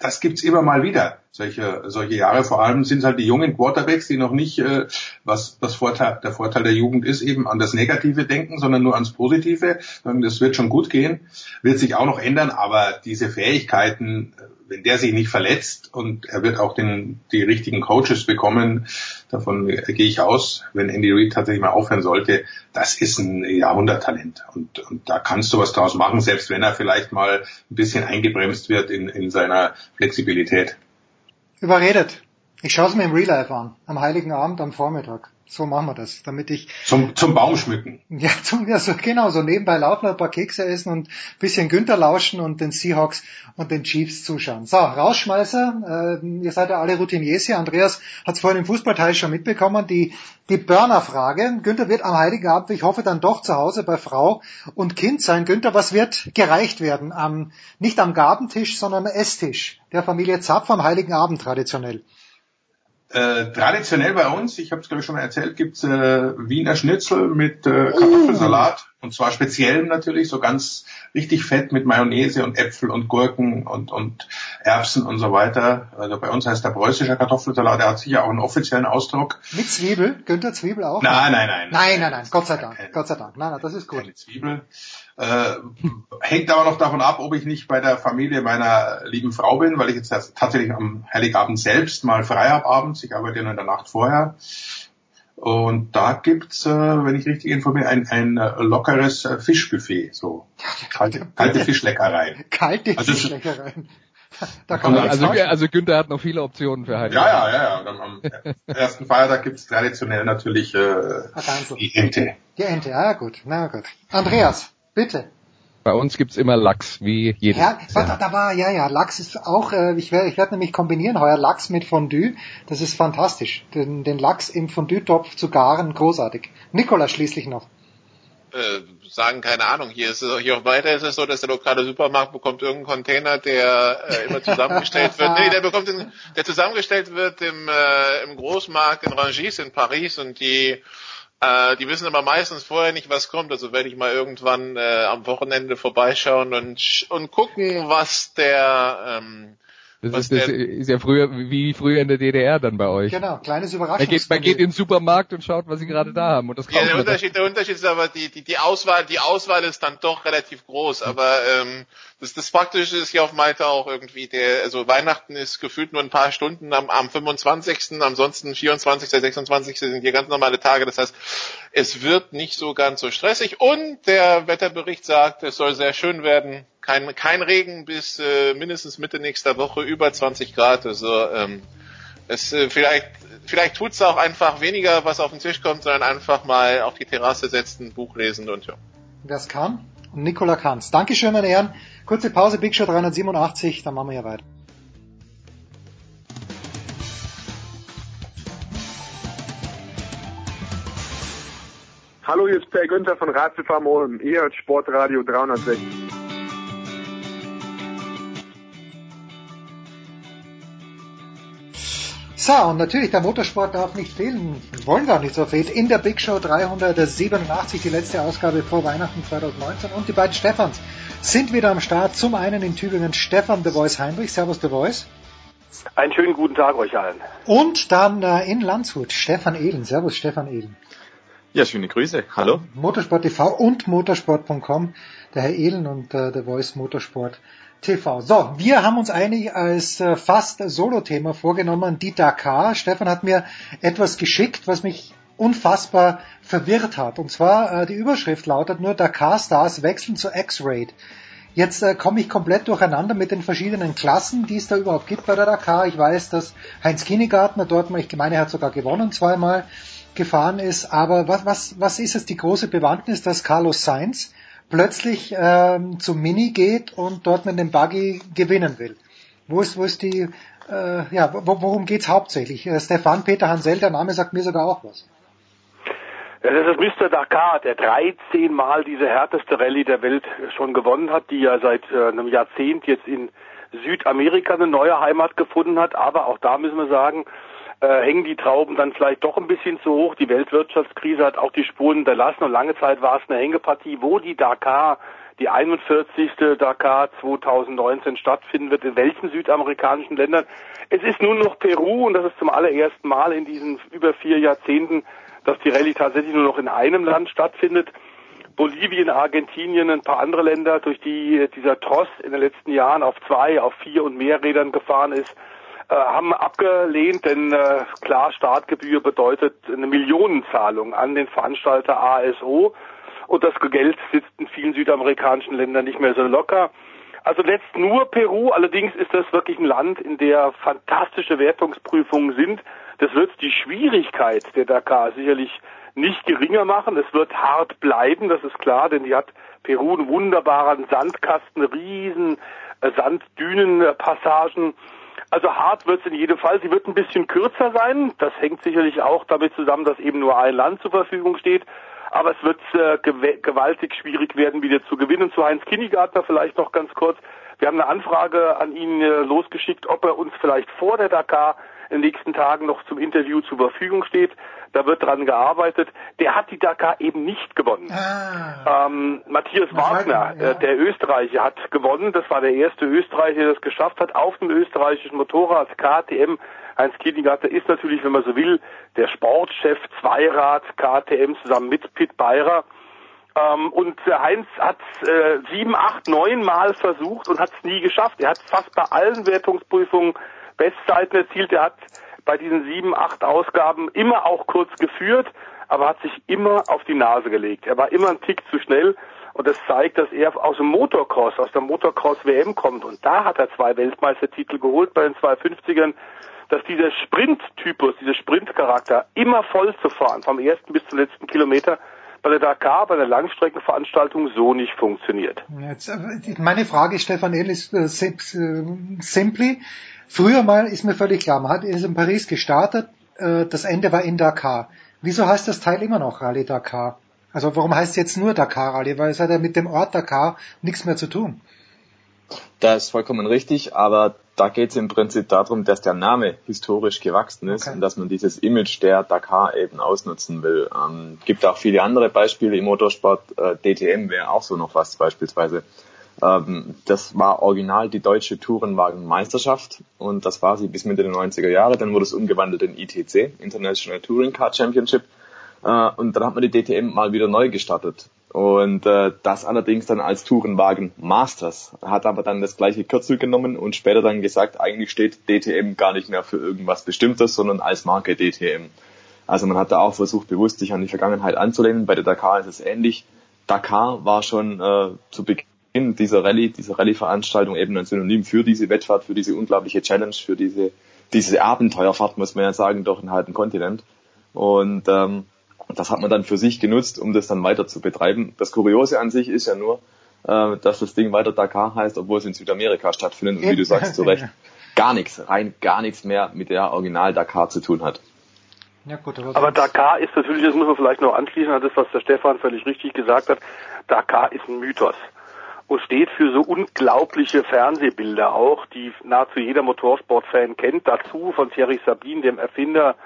das gibt's immer mal wieder. Solche, solche Jahre, vor allem sind es halt die jungen Quarterbacks, die noch nicht, äh, was, was Vorteil, der Vorteil der Jugend ist, eben an das Negative denken, sondern nur ans Positive. Das wird schon gut gehen, wird sich auch noch ändern, aber diese Fähigkeiten, wenn der sich nicht verletzt und er wird auch den, die richtigen Coaches bekommen, davon gehe ich aus, wenn Andy Reid tatsächlich mal aufhören sollte, das ist ein Jahrhunderttalent. Und, und da kannst du was draus machen, selbst wenn er vielleicht mal ein bisschen eingebremst wird in, in seiner Flexibilität. Überredet. Ich schaue es mir im Real Life an, am Heiligen Abend am Vormittag. So machen wir das, damit ich zum zum Baum schmücken. Ja, zum ja so genau so nebenbei laufen, ein paar Kekse essen und bisschen Günther lauschen und den Seahawks und den Chiefs zuschauen. So, Rausschmeißer, äh, ihr seid ja alle Routiniers hier. Andreas hat es vorhin im Fußballteil schon mitbekommen, die die Burner-Frage. Günther wird am Heiligen Abend, ich hoffe dann doch zu Hause bei Frau und Kind sein. Günther, was wird gereicht werden? Am, nicht am Gabentisch, sondern am Esstisch der Familie Zapf am Heiligen Abend traditionell. Äh, traditionell bei uns, ich habe es glaube ich schon mal erzählt, gibt's äh, Wiener Schnitzel mit äh, Kartoffelsalat oh. und zwar speziell natürlich, so ganz richtig fett mit Mayonnaise und Äpfel und Gurken und, und Erbsen und so weiter. Also bei uns heißt der preußischer Kartoffelsalat, der hat sicher auch einen offiziellen Ausdruck. Mit Zwiebel? Günther Zwiebel auch? Nein, nein, nein. Nein, nein, nein, Gott sei Dank, Gott sei Dank. Nein, nein, das ist gut. Keine Zwiebel. Äh, hängt aber noch davon ab, ob ich nicht bei der Familie meiner lieben Frau bin, weil ich jetzt tatsächlich am Heiligabend selbst mal frei habe abends. Ich arbeite nur in der Nacht vorher. Und da gibt's, äh, wenn ich richtig informiere, ein, ein äh, lockeres äh, Fischbuffet, so kalte, kalte Fischleckereien. (laughs) Kalte Also es- Fischleckereien. Da kann man Also, also Günther hat noch viele Optionen für Heidi. Ja, ja, ja, ja. Am, ersten Feiertag gibt's traditionell natürlich äh, Ganzel. die Ente. Die Ente, ja gut, na gut. Andreas, bitte. Bei uns gibt's immer Lachs, wie jedes Ja, Jahr. da, da war, ja, ja, Lachs ist auch, äh, ich werde ich werd nämlich kombinieren heuer Lachs mit Fondue. Das ist fantastisch. Den, den Lachs im Fondue-Topf zu garen, großartig. Nikola schließlich noch. äh, sagen, keine Ahnung, hier ist es, hier auch weiter ist es so, dass der lokale Supermarkt bekommt irgendeinen Container, der äh, immer zusammengestellt wird. (laughs) Nee, der bekommt den, der zusammengestellt wird im, äh, im Großmarkt in Rangis in Paris und die äh, die wissen aber meistens vorher nicht, was kommt. Also werde ich mal irgendwann äh, am Wochenende vorbeischauen und und gucken, was der ähm, Das, ist, das der ist ja früher, wie früher in der DDR dann bei euch. Genau, kleines Man geht, man geht in den Supermarkt und schaut, was sie gerade da haben. Und das Ja, der dann. Unterschied, der Unterschied ist aber die, die, die Auswahl, die Auswahl ist dann doch relativ groß. Aber ähm, das, das Praktische ist hier auf Malta auch irgendwie der, also Weihnachten ist gefühlt nur ein paar Stunden am, am 25. Ansonsten 24., 26. sind hier ganz normale Tage. Das heißt, es wird nicht so ganz so stressig. Und der Wetterbericht sagt, es soll sehr schön werden. Kein, kein Regen bis äh, mindestens Mitte nächster Woche, über 20 Grad. Also ähm, es äh, vielleicht vielleicht tut's auch einfach weniger, was auf den Tisch kommt, sondern einfach mal auf die Terrasse setzen, Buch lesen und ja. Es kann. Und Nikola kann's. Dankeschön, meine Herren. Kurze Pause, Big Show 387, dann machen wir ja weiter. Hallo, hier ist Per Günther von Ratiofarm Ulm. Ihr hört Sportradio 360. So, und natürlich, der Motorsport darf nicht fehlen. Wir wollen gar nicht so fehlen. In der Big Show 387, die letzte Ausgabe vor Weihnachten 2019. Und die beiden Stefans sind wieder am Start. Zum einen in Tübingen Stefan The Voice Heinrich. Servus The Voice. Einen schönen guten Tag euch allen. Und dann äh, in Landshut Stefan Ehlen. Servus Stefan Ehlen. Ja, schöne Grüße. Hallo. Motorsport TV und motorsport.com. Der Herr Ehlen und äh, The Voice Motorsport TV. So, wir haben uns eigentlich als äh, fast Solo-Thema vorgenommen, die Dakar. Stefan hat mir etwas geschickt, was mich unfassbar verwirrt hat. Und zwar, äh, die Überschrift lautet nur Dakar-Stars wechseln zu X-Raid. Jetzt äh, komme ich komplett durcheinander mit den verschiedenen Klassen, die es da überhaupt gibt bei der Dakar. Ich weiß, dass Heinz Kinnegartner dort ich meine, er hat sogar gewonnen zweimal, gefahren ist. Aber was, was, was ist jetzt die große Bewandtnis, dass Carlos Sainz plötzlich ähm, zum Mini geht und dort mit dem Buggy gewinnen will? Wo ist, wo ist die, äh, ja, wo, worum geht's hauptsächlich? Äh, Stefan Peter Hansel, der Name sagt mir sogar auch was. Ja, das ist Mr. Dakar, der 13 Mal diese härteste Rallye der Welt schon gewonnen hat, die ja seit äh, einem Jahrzehnt jetzt in Südamerika eine neue Heimat gefunden hat. Aber auch da müssen wir sagen, äh, hängen die Trauben dann vielleicht doch ein bisschen zu hoch. Die Weltwirtschaftskrise hat auch die Spuren hinterlassen und lange Zeit war es eine Hängepartie, wo die Dakar, die 41. Dakar 2019 stattfinden wird, in welchen südamerikanischen Ländern. Es ist nun noch Peru und das ist zum allerersten Mal in diesen über vier Jahrzehnten, dass die Rallye tatsächlich nur noch in einem Land stattfindet. Bolivien, Argentinien, ein paar andere Länder, durch die dieser Tross in den letzten Jahren auf zwei, auf vier und mehr Rädern gefahren ist, äh, haben abgelehnt, denn äh, klar, Startgebühr bedeutet eine Millionenzahlung an den Veranstalter ASO und das Geld sitzt in vielen südamerikanischen Ländern nicht mehr so locker. Also letzt nur Peru, allerdings ist das wirklich ein Land, in der fantastische Wertungsprüfungen sind. Das wird die Schwierigkeit der Dakar sicherlich nicht geringer machen. Es wird hart bleiben, das ist klar, denn die hat Peru einen wunderbaren Sandkasten, riesen äh, Sanddünenpassagen. Also hart wird es in jedem Fall. Sie wird ein bisschen kürzer sein. Das hängt sicherlich auch damit zusammen, dass eben nur ein Land zur Verfügung steht. Aber es wird äh, gew gewaltig schwierig werden, wieder zu gewinnen. Zu Heinz Kinnigartner vielleicht noch ganz kurz. Wir haben eine Anfrage an ihn äh, losgeschickt, ob er uns vielleicht vor der Dakar in den nächsten Tagen noch zum Interview zur Verfügung steht. Da wird dran gearbeitet. Der hat die Dakar eben nicht gewonnen. Ah. Ähm, Matthias Wagner, äh, der Österreicher, hat gewonnen. Das war der erste Österreicher, der das geschafft hat auf dem österreichischen Motorrad KTM. Heinz Kietengarter ist natürlich, wenn man so will, der Sportchef Zweirad KTM zusammen mit Pit Beirer. Ähm, und Heinz hat äh, sieben, acht, neun Mal versucht und hat es nie geschafft. Er hat fast bei allen Wertungsprüfungen Bestzeiten erzielt. Er hat bei diesen sieben, acht Ausgaben immer auch kurz geführt, aber hat sich immer auf die Nase gelegt. Er war immer ein Tick zu schnell und das zeigt, dass er aus dem Motocross, aus der Motocross-WM kommt. Und da hat er zwei Weltmeistertitel geholt bei den 250ern, dass dieser Sprint-Typus, dieser Sprintcharakter, immer voll zu fahren, vom ersten bis zum letzten Kilometer, bei der Dakar, bei der Langstreckenveranstaltung so nicht funktioniert. Jetzt, meine Frage, Stefan Ehl, ist äh, simply. Früher mal ist mir völlig klar, man hat ist in Paris gestartet, äh, das Ende war in Dakar. Wieso heißt das Teil immer noch Rallye Dakar? Also warum heißt es jetzt nur Dakar Rallye? Weil es hat ja mit dem Ort Dakar nichts mehr zu tun. Das ist vollkommen richtig, aber da geht es im Prinzip darum, dass der Name historisch gewachsen ist okay. und dass man dieses Image der Dakar eben ausnutzen will. Ähm, gibt auch viele andere Beispiele im Motorsport. Äh, DTM wäre auch so noch was beispielsweise. Ähm, das war original die deutsche Tourenwagenmeisterschaft und das war sie bis Mitte der 90er Jahre. Dann wurde es umgewandelt in ITC, International Touring Car Championship. Äh, und dann hat man die DTM mal wieder neu gestartet. Und äh, das allerdings dann als Tourenwagen Masters. Hat aber dann das gleiche Kürzel genommen und später dann gesagt, eigentlich steht DTM gar nicht mehr für irgendwas Bestimmtes, sondern als Marke DTM. Also man hat da auch versucht, bewusst sich an die Vergangenheit anzulehnen. Bei der Dakar ist es ähnlich. Dakar war schon äh, zu Beginn dieser Rallye, dieser Rallye-Veranstaltung eben ein Synonym für diese Wettfahrt, für diese unglaubliche Challenge, für diese, diese Abenteuerfahrt, muss man ja sagen, durch einen halben Kontinent. Und ähm, das hat man dann für sich genutzt, um das dann weiter zu betreiben. Das Kuriose an sich ist ja nur, äh, dass das Ding weiter Dakar heißt, obwohl es in Südamerika stattfindet und wie du sagst zu Recht, (laughs) gar nichts, rein gar nichts mehr mit der Original Dakar zu tun hat. Ja, gut, aber, aber Dakar ist natürlich, das muss man vielleicht noch anschließen an das, was der Stefan völlig richtig gesagt hat, Dakar ist ein Mythos und steht für so unglaubliche Fernsehbilder auch, die nahezu jeder Motorsportfan kennt. Dazu von Thierry Sabine, dem Erfinder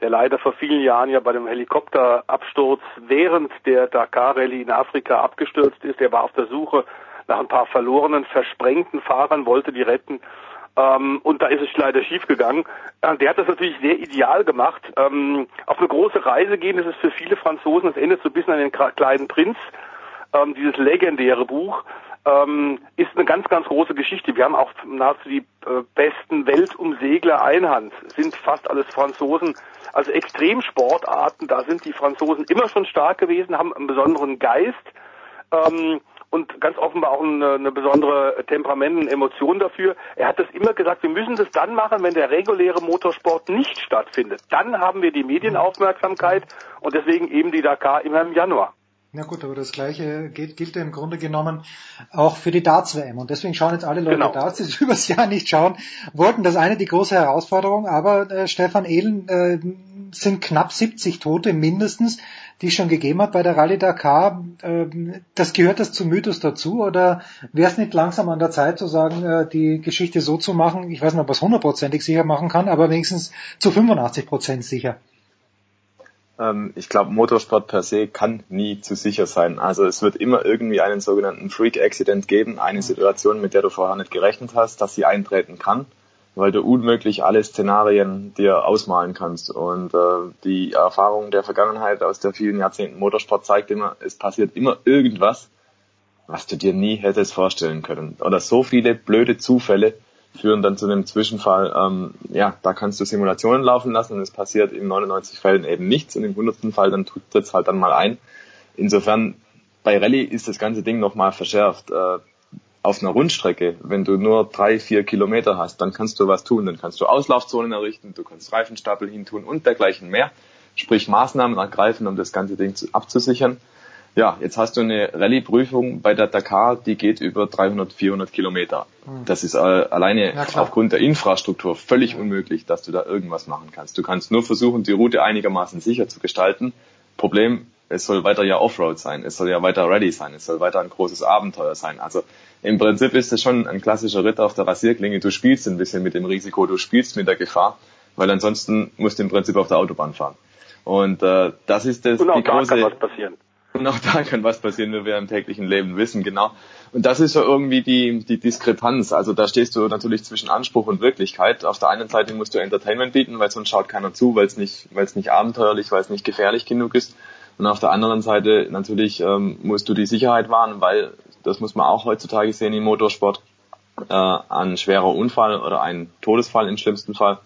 der leider vor vielen Jahren ja bei dem Helikopterabsturz während der Dakar Rallye in Afrika abgestürzt ist. Er war auf der Suche nach ein paar verlorenen, versprengten Fahrern, wollte die retten. Ähm, und da ist es leider schiefgegangen. Äh, der hat das natürlich sehr ideal gemacht. Ähm, auf eine große Reise gehen, das ist für viele Franzosen, das endet so ein bisschen an den kleinen Prinz, ähm, dieses legendäre Buch ähm, ist eine ganz, ganz große Geschichte. Wir haben auch nahezu die äh, besten Weltumsegler Einhand, sind fast alles Franzosen. Also Extremsportarten, da sind die Franzosen immer schon stark gewesen, haben einen besonderen Geist ähm, und ganz offenbar auch eine, eine besondere Temperament und Emotion dafür. Er hat das immer gesagt, wir müssen das dann machen, wenn der reguläre Motorsport nicht stattfindet. Dann haben wir die Medienaufmerksamkeit und deswegen eben die Dakar immer im Januar. Na gut, aber das Gleiche gilt, gilt ja im Grunde genommen auch für die Darts-WM. Und deswegen schauen jetzt alle Leute genau. Darts, die (laughs) übers Jahr nicht schauen, wollten das eine die große Herausforderung. Aber äh, Stefan Ehlen äh, sind knapp 70 Tote mindestens, die es schon gegeben hat bei der Rallye Dakar. Äh, das gehört das zum Mythos dazu? Oder wäre es nicht langsam an der Zeit zu sagen, äh, die Geschichte so zu machen? Ich weiß nicht, ob man es hundertprozentig sicher machen kann, aber wenigstens zu 85 Prozent sicher. Ähm, ich glaube, Motorsport per se kann nie zu sicher sein. Also es wird immer irgendwie einen sogenannten Freak-Accident geben, eine Situation, mit der du vorher nicht gerechnet hast, dass sie eintreten kann, weil du unmöglich alle Szenarien dir ausmalen kannst. Und äh, die Erfahrung der Vergangenheit aus der vielen Jahrzehnten Motorsport zeigt immer, es passiert immer irgendwas, was du dir nie hättest vorstellen können. Oder so viele blöde Zufälle, führen dann zu einem Zwischenfall, ähm, ja, da kannst du Simulationen laufen lassen und es passiert in 99 Fällen eben nichts und im 100. Fall dann tritt es halt dann mal ein. Insofern, bei Rallye ist das ganze Ding nochmal verschärft. Äh, auf einer Rundstrecke, wenn du nur drei, vier Kilometer hast, dann kannst du was tun. Dann kannst du Auslaufzonen errichten, du kannst Reifenstapel hintun und dergleichen mehr. Sprich Maßnahmen ergreifen, um das ganze Ding zu, abzusichern. Ja, jetzt hast du eine Rallye-Prüfung bei der Dakar, die geht über 300, 400 Kilometer. Hm. Das ist äh, alleine aufgrund der Infrastruktur völlig ja. unmöglich, dass du da irgendwas machen kannst. Du kannst nur versuchen, die Route einigermaßen sicher zu gestalten. Problem, es soll weiter ja Offroad sein, es soll ja weiter Rallye sein, es soll weiter ein großes Abenteuer sein. Also im Prinzip ist es schon ein klassischer Ritt auf der Rasierklinge. Du spielst ein bisschen mit dem Risiko, du spielst mit der Gefahr, weil ansonsten musst du im Prinzip auf der Autobahn fahren. Und äh, das ist das, Und auch die große. Kann was passieren. Und auch da kann was passieren, wie wir im täglichen Leben wissen, genau. Und das ist so irgendwie die, die Diskrepanz. Also da stehst du natürlich zwischen Anspruch und Wirklichkeit. Auf der einen Seite musst du Entertainment bieten, weil sonst schaut keiner zu, weil es nicht, weil es nicht abenteuerlich, weil es nicht gefährlich genug ist. Und auf der anderen Seite natürlich ähm, musst du die Sicherheit wahren, weil das muss man auch heutzutage sehen im Motorsport. Äh, ein schwerer Unfall oder ein Todesfall im schlimmsten Fall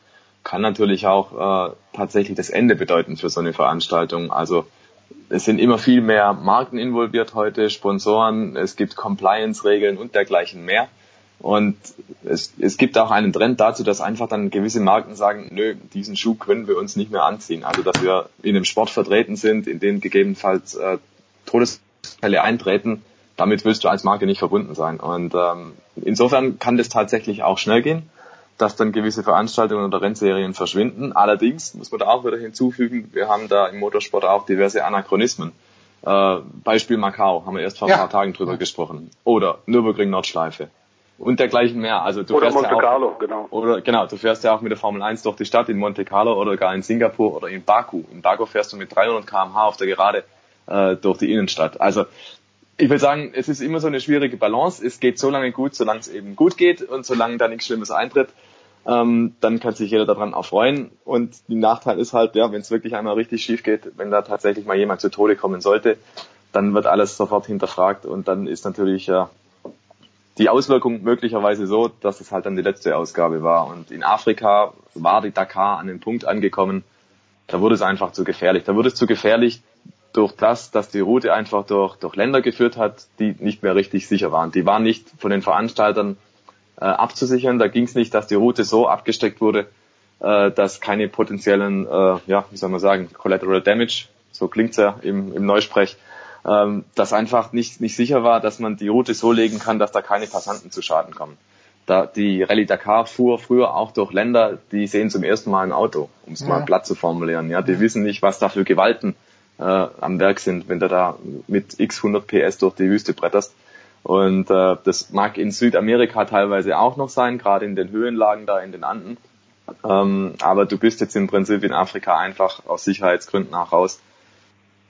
kann natürlich auch äh, tatsächlich das Ende bedeuten für so eine Veranstaltung. Also es sind immer viel mehr Marken involviert heute, Sponsoren, es gibt Compliance-Regeln und dergleichen mehr. Und es, es gibt auch einen Trend dazu, dass einfach dann gewisse Marken sagen, nö, diesen Schuh können wir uns nicht mehr anziehen. Also dass wir in einem Sport vertreten sind, in dem gegebenenfalls äh, Todesfälle eintreten, damit willst du als Marke nicht verbunden sein. Und ähm, insofern kann das tatsächlich auch schnell gehen, dass dann gewisse Veranstaltungen oder Rennserien verschwinden. Allerdings muss man da auch wieder hinzufügen, wir haben da im Motorsport auch diverse Anachronismen. Äh, Beispiel Macau, haben wir erst vor ja. ein paar Tagen drüber gesprochen. Oder Nürburgring Nordschleife und dergleichen mehr. Also du oder fährst Monte ja auch, Carlo, genau. Oder genau, du fährst ja auch mit der Formel 1 durch die Stadt in Monte Carlo oder gar in Singapur oder in Baku. In Baku fährst du mit 300 km/h auf der Gerade äh, durch die Innenstadt. Also ich will sagen, es ist immer so eine schwierige Balance. Es geht so lange gut, solange es eben gut geht und solange da nichts Schlimmes eintritt. Ähm, dann kann sich jeder daran erfreuen. Und die Nachteil ist halt, ja, wenn es wirklich einmal richtig schief geht, wenn da tatsächlich mal jemand zu Tode kommen sollte, dann wird alles sofort hinterfragt und dann ist natürlich ja die Auswirkung möglicherweise so, dass es halt dann die letzte Ausgabe war. Und in Afrika war die Dakar an dem Punkt angekommen, da wurde es einfach zu gefährlich. Da wurde es zu gefährlich durch das, dass die Route einfach durch, durch Länder geführt hat, die nicht mehr richtig sicher waren. Die waren nicht von den Veranstaltern äh, abzusichern. Da ging es nicht, dass die Route so abgesteckt wurde, äh, dass keine potenziellen, äh, ja, wie soll man sagen, Collateral Damage, so klingt's ja im, im Neusprech, ähm, dass einfach nicht, nicht sicher war, dass man die Route so legen kann, dass da keine Passanten zu Schaden kommen. Da, die Rallye Dakar fuhr früher auch durch Länder, die sehen zum ersten Mal ein Auto, um es ja. mal platt zu formulieren. Ja, die wissen nicht, was da für Gewalten äh, am Werk sind, wenn du da mit x 100 PS durch die Wüste bretterst. Und äh, das mag in Südamerika teilweise auch noch sein, gerade in den Höhenlagen da in den Anden. Ähm, aber du bist jetzt im Prinzip in Afrika einfach aus Sicherheitsgründen auch raus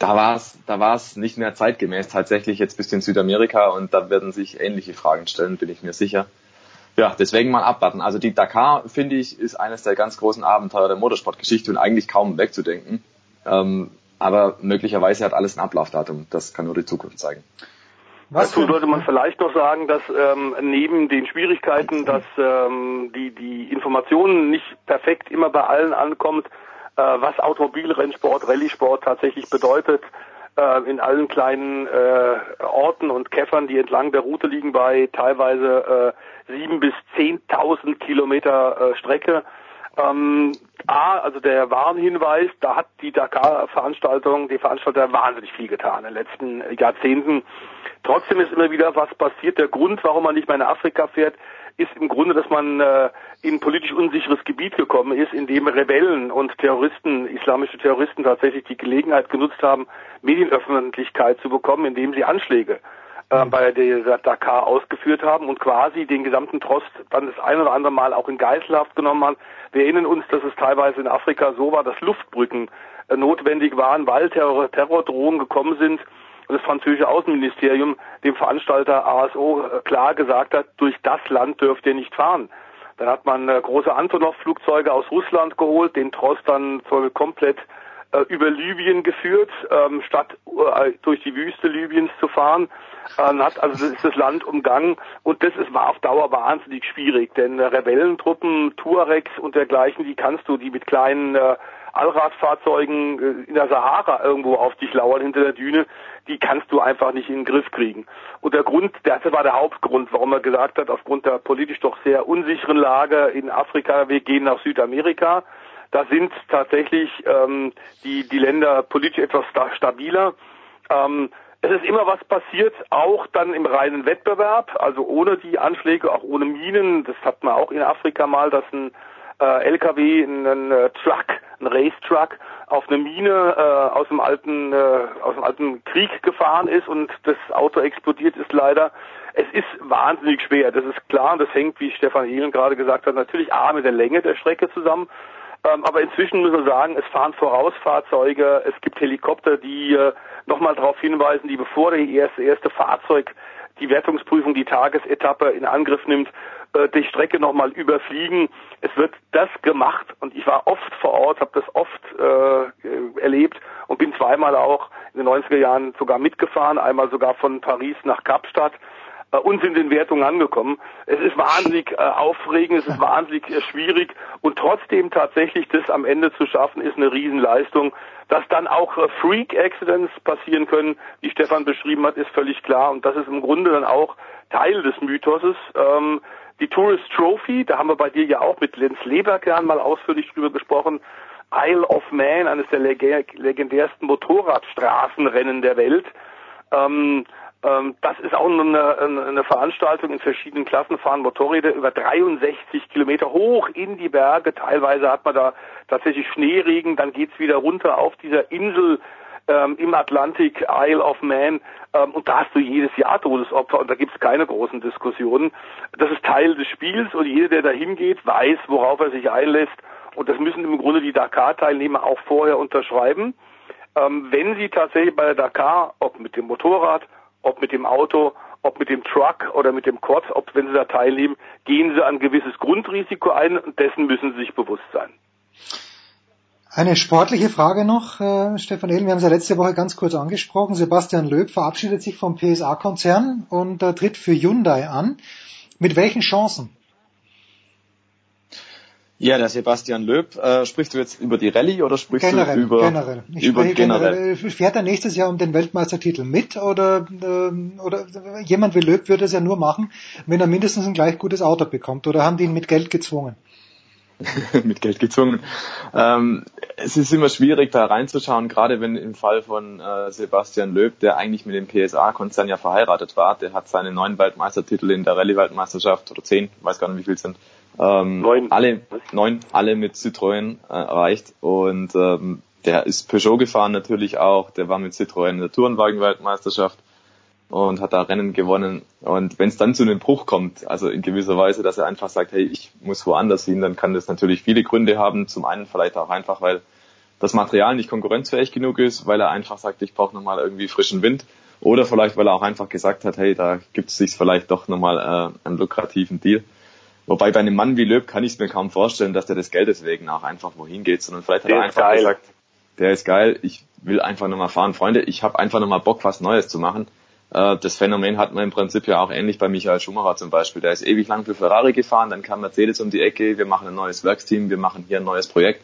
da war es da war's nicht mehr zeitgemäß tatsächlich jetzt bis in Südamerika und da werden sich ähnliche Fragen stellen, bin ich mir sicher. Ja, deswegen mal abwarten. Also die Dakar, finde ich, ist eines der ganz großen Abenteuer der Motorsportgeschichte und eigentlich kaum wegzudenken. Ähm, aber möglicherweise hat alles ein Ablaufdatum. Das kann nur die Zukunft zeigen. Was Dazu sollte man vielleicht noch sagen, dass ähm, neben den Schwierigkeiten, dass ähm, die, die Informationen nicht perfekt immer bei allen ankommt, äh, was Automobilrennsport, Rallye-Sport tatsächlich bedeutet äh, in allen kleinen äh, Orten und Käffern, die entlang der Route liegen, bei teilweise äh, sieben bis zehntausend Kilometer äh, Strecke. Ähm, A, also der Warnhinweis, da hat die Dakar-Veranstaltung, die Veranstalter wahnsinnig viel getan in den letzten Jahrzehnten. Trotzdem ist immer wieder was passiert. Der Grund, warum man nicht mehr in Afrika fährt, ist im Grunde, dass man äh, in politisch unsicheres Gebiet gekommen ist, in dem Rebellen und Terroristen, islamische Terroristen tatsächlich die Gelegenheit genutzt haben, Medienöffentlichkeit zu bekommen, indem sie Anschläge äh, bei der Dakar ausgeführt haben und quasi den gesamten Trost dann das ein oder andere Mal auch in Geiselhaft genommen haben. Wir erinnern uns, dass es teilweise in Afrika so war, dass Luftbrücken äh, notwendig waren, weil Terror Terrordrohungen gekommen sind und das französische Außenministerium dem Veranstalter ASO äh, klar gesagt hat, durch das Land dürft ihr nicht fahren. Dann hat man große Antonov-Flugzeuge aus Russland geholt, den Trost dann komplett äh, über Libyen geführt, ähm, statt äh, durch die Wüste Libyens zu fahren. Ähm, hat also das ist das Land umgangen und das ist, war auf Dauer wahnsinnig schwierig, denn äh, Rebellentruppen, Tuaregs und dergleichen, die kannst du, die mit kleinen äh, Allradfahrzeugen äh, in der Sahara irgendwo auf dich lauern hinter der Düne, die kannst du einfach nicht in den Griff kriegen. Und der Grund, das war der Hauptgrund, warum er gesagt hat, aufgrund der politisch doch sehr unsicheren Lage in Afrika, wir gehen nach Südamerika. Da sind tatsächlich ähm, die, die Länder politisch etwas stabiler. Ähm, es ist immer was passiert, auch dann im reinen Wettbewerb, also ohne die Anschläge, auch ohne Minen. Das hat man auch in Afrika mal, dass ein äh, LKW, ein, ein äh, Truck, ein Race-Truck auf eine Mine äh, aus dem alten äh, aus dem alten Krieg gefahren ist und das Auto explodiert ist leider. Es ist wahnsinnig schwer, das ist klar, das hängt, wie Stefan Ehlen gerade gesagt hat, natürlich A mit der Länge der Strecke zusammen. Ähm, aber inzwischen müssen wir sagen, es fahren Vorausfahrzeuge, es gibt Helikopter, die äh, nochmal darauf hinweisen, die bevor der erste, erste Fahrzeug die Wertungsprüfung, die Tagesetappe in Angriff nimmt, äh, die Strecke nochmal überfliegen. Es wird das gemacht und ich war oft vor Ort, habe das oft äh, erlebt und bin zweimal auch in den 90er Jahren sogar mitgefahren, einmal sogar von Paris nach Kapstadt. Und sind in Wertungen angekommen. Es ist wahnsinnig äh, aufregend, es ist wahnsinnig äh, schwierig und trotzdem tatsächlich das am Ende zu schaffen, ist eine Riesenleistung. Dass dann auch äh, Freak-Accidents passieren können, wie Stefan beschrieben hat, ist völlig klar und das ist im Grunde dann auch Teil des Mythoses. Ähm, die Tourist Trophy, da haben wir bei dir ja auch mit Lenz Leberkern mal ausführlich drüber gesprochen. Isle of Man, eines der legendärsten Motorradstraßenrennen der Welt. Ähm, das ist auch eine, eine, Veranstaltung in verschiedenen Klassen, fahren Motorräder über 63 Kilometer hoch in die Berge. Teilweise hat man da tatsächlich Schneeregen, dann geht's wieder runter auf dieser Insel ähm, im Atlantik, Isle of Man. Ähm, und da hast du jedes Jahr Todesopfer und da gibt's keine großen Diskussionen. Das ist Teil des Spiels und jeder, der da hingeht, weiß, worauf er sich einlässt. Und das müssen im Grunde die Dakar-Teilnehmer auch vorher unterschreiben. Ähm, wenn sie tatsächlich bei der Dakar, ob mit dem Motorrad ob mit dem Auto, ob mit dem Truck oder mit dem Quad, ob wenn sie da teilnehmen, gehen sie ein gewisses Grundrisiko ein und dessen müssen sie sich bewusst sein. Eine sportliche Frage noch, äh, Stefan Ehlen. Wir haben es ja letzte Woche ganz kurz angesprochen. Sebastian Löb verabschiedet sich vom PSA-Konzern und äh, tritt für Hyundai an. Mit welchen Chancen? Ja, der Sebastian Löb. Äh, sprichst du jetzt über die Rallye oder sprichst generell, du über generell? Ich über generell. generell. Fährt er nächstes Jahr um den Weltmeistertitel mit oder äh, oder jemand wie Löb würde es ja nur machen, wenn er mindestens ein gleich gutes Auto bekommt oder haben die ihn mit Geld gezwungen? (laughs) mit Geld gezwungen. Ähm, es ist immer schwierig, da reinzuschauen, gerade wenn im Fall von äh, Sebastian Löb, der eigentlich mit dem PSA-Konzern ja verheiratet war, der hat seine neun Weltmeistertitel in der Rallye-Weltmeisterschaft oder zehn, weiß gar nicht, wie viel sind, ähm, neun. Alle, neun, alle mit Citroën äh, erreicht. Und ähm, der ist Peugeot gefahren natürlich auch. Der war mit Citroën in der Tourenwagen-Weltmeisterschaft und hat da Rennen gewonnen. Und wenn es dann zu einem Bruch kommt, also in gewisser Weise, dass er einfach sagt, hey, ich muss woanders hin, dann kann das natürlich viele Gründe haben. Zum einen vielleicht auch einfach, weil das Material nicht konkurrenzfähig genug ist, weil er einfach sagt, ich brauche nochmal irgendwie frischen Wind. Oder vielleicht, weil er auch einfach gesagt hat, hey, da gibt es sich vielleicht doch nochmal äh, einen lukrativen Deal. Wobei bei einem Mann wie Löb kann ich es mir kaum vorstellen, dass der das Geld deswegen auch einfach wohin geht, sondern vielleicht hat der er einfach geil. gesagt, der ist geil, ich will einfach nochmal fahren. Freunde, ich habe einfach nochmal Bock, was Neues zu machen. Äh, das Phänomen hat man im Prinzip ja auch ähnlich bei Michael Schumacher zum Beispiel. Der ist ewig lang für Ferrari gefahren, dann kam Mercedes um die Ecke, wir machen ein neues Werksteam, wir machen hier ein neues Projekt.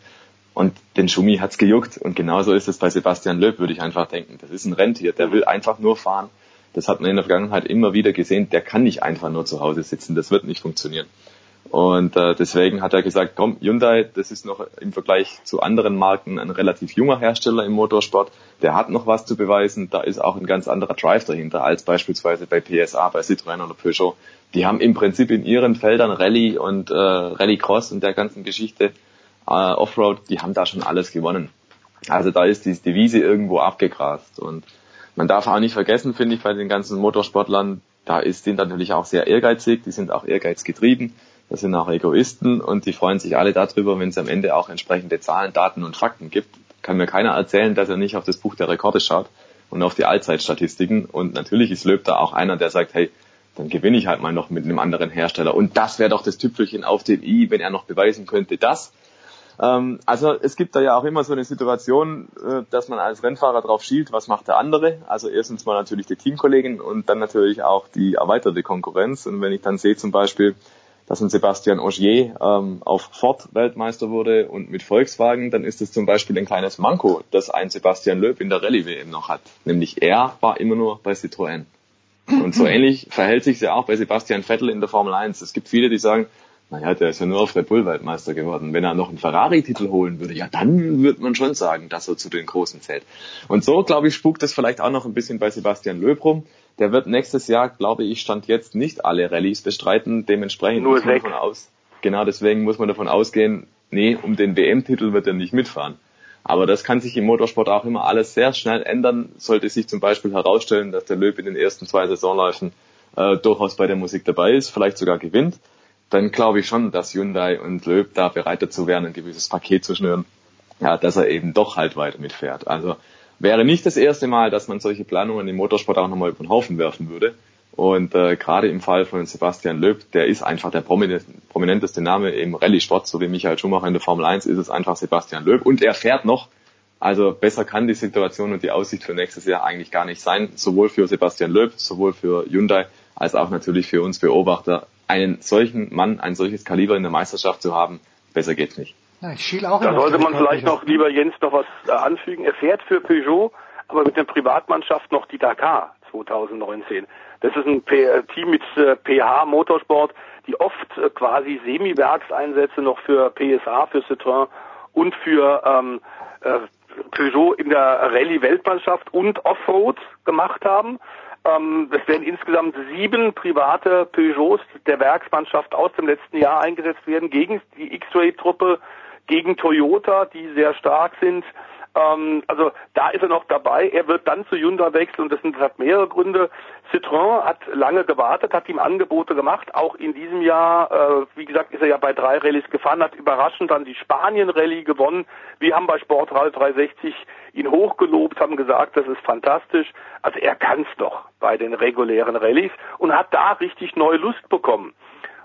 Und den Schumi hat's gejuckt. Und genauso ist es bei Sebastian Löb, würde ich einfach denken. Das ist ein Rentier, der will einfach nur fahren. Das hat man in der Vergangenheit immer wieder gesehen. Der kann nicht einfach nur zu Hause sitzen. Das wird nicht funktionieren. Und äh, deswegen hat er gesagt, komm, Hyundai, das ist noch im Vergleich zu anderen Marken ein relativ junger Hersteller im Motorsport. Der hat noch was zu beweisen. Da ist auch ein ganz anderer Drive dahinter als beispielsweise bei PSA, bei Citroën oder Peugeot. Die haben im Prinzip in ihren Feldern Rallye und äh, Rallycross und der ganzen Geschichte äh, Offroad, die haben da schon alles gewonnen. Also da ist die Devise irgendwo abgegrast. Und man darf auch nicht vergessen, finde ich, bei den ganzen Motorsportlern, da ist, sind natürlich auch sehr ehrgeizig, die sind auch ehrgeizgetrieben. Das sind auch Egoisten und die freuen sich alle darüber, wenn es am Ende auch entsprechende Zahlen, Daten und Fakten gibt. Kann mir keiner erzählen, dass er nicht auf das Buch der Rekorde schaut und auf die Allzeitstatistiken. Und natürlich ist Löb da auch einer, der sagt, hey, dann gewinne ich halt mal noch mit einem anderen Hersteller. Und das wäre doch das Tüpfelchen auf dem i, wenn er noch beweisen könnte, dass. Ähm, also es gibt da ja auch immer so eine Situation, äh, dass man als Rennfahrer drauf schielt, was macht der andere. Also erstens mal natürlich die Teamkollegen und dann natürlich auch die erweiterte Konkurrenz. Und wenn ich dann sehe zum Beispiel, dass ein Sebastian Ogier ähm, auf Ford Weltmeister wurde und mit Volkswagen, dann ist es zum Beispiel ein kleines Manko, das ein Sebastian Löb in der Rallye WM noch hat. Nämlich er war immer nur bei Citroën. Und so (laughs) ähnlich verhält sich ja auch bei Sebastian Vettel in der Formel 1. Es gibt viele, die sagen, naja, der ist ja nur auf Red Bull Weltmeister geworden. Wenn er noch einen Ferrari-Titel holen würde, ja, dann würde man schon sagen, dass er zu den Großen zählt. Und so, glaube ich, spukt es vielleicht auch noch ein bisschen bei Sebastian Löb rum. Der wird nächstes Jahr, glaube ich, stand jetzt nicht alle Rallyes bestreiten. Dementsprechend Nur muss man davon aus, genau deswegen muss man davon ausgehen, nee, um den WM-Titel wird er nicht mitfahren. Aber das kann sich im Motorsport auch immer alles sehr schnell ändern. Sollte sich zum Beispiel herausstellen, dass der Löb in den ersten zwei Saisonläufen äh, durchaus bei der Musik dabei ist, vielleicht sogar gewinnt, dann glaube ich schon, dass Hyundai und Löb da bereit dazu wären, ein gewisses Paket zu schnüren, ja, dass er eben doch halt weiter mitfährt. Also wäre nicht das erste Mal, dass man solche Planungen im Motorsport auch nochmal über den Haufen werfen würde. Und äh, gerade im Fall von Sebastian Löb, der ist einfach der prominenteste Name im Rallye-Sport, so wie Michael Schumacher in der Formel 1, ist es einfach Sebastian Löb. Und er fährt noch. Also besser kann die Situation und die Aussicht für nächstes Jahr eigentlich gar nicht sein, sowohl für Sebastian Löb, sowohl für Hyundai, als auch natürlich für uns Beobachter. Einen solchen Mann, ein solches Kaliber in der Meisterschaft zu haben, besser geht's nicht. Ja, ich schiel auch da sollte man vielleicht noch, lieber Jens, noch was äh, anfügen. Er fährt für Peugeot, aber mit der Privatmannschaft noch die Dakar 2019. Das ist ein P äh, Team mit äh, PH Motorsport, die oft äh, quasi Semi-Werkseinsätze noch für PSA, für Citroën und für ähm, äh, Peugeot in der Rallye-Weltmannschaft und Offroad gemacht haben. Ähm, es werden insgesamt sieben private Peugeots der Werksmannschaft aus dem letzten Jahr eingesetzt werden gegen die X-Ray-Truppe, gegen Toyota, die sehr stark sind. Ähm, also da ist er noch dabei. Er wird dann zu Hyundai wechseln und das, sind, das hat mehrere Gründe. Citroën hat lange gewartet, hat ihm Angebote gemacht. Auch in diesem Jahr, äh, wie gesagt, ist er ja bei drei Rallyes gefahren, hat überraschend dann die Spanien-Rallye gewonnen. Wir haben bei Sportrad 360 ihn hochgelobt, haben gesagt, das ist fantastisch. Also er kann es doch bei den regulären Rallyes und hat da richtig neue Lust bekommen.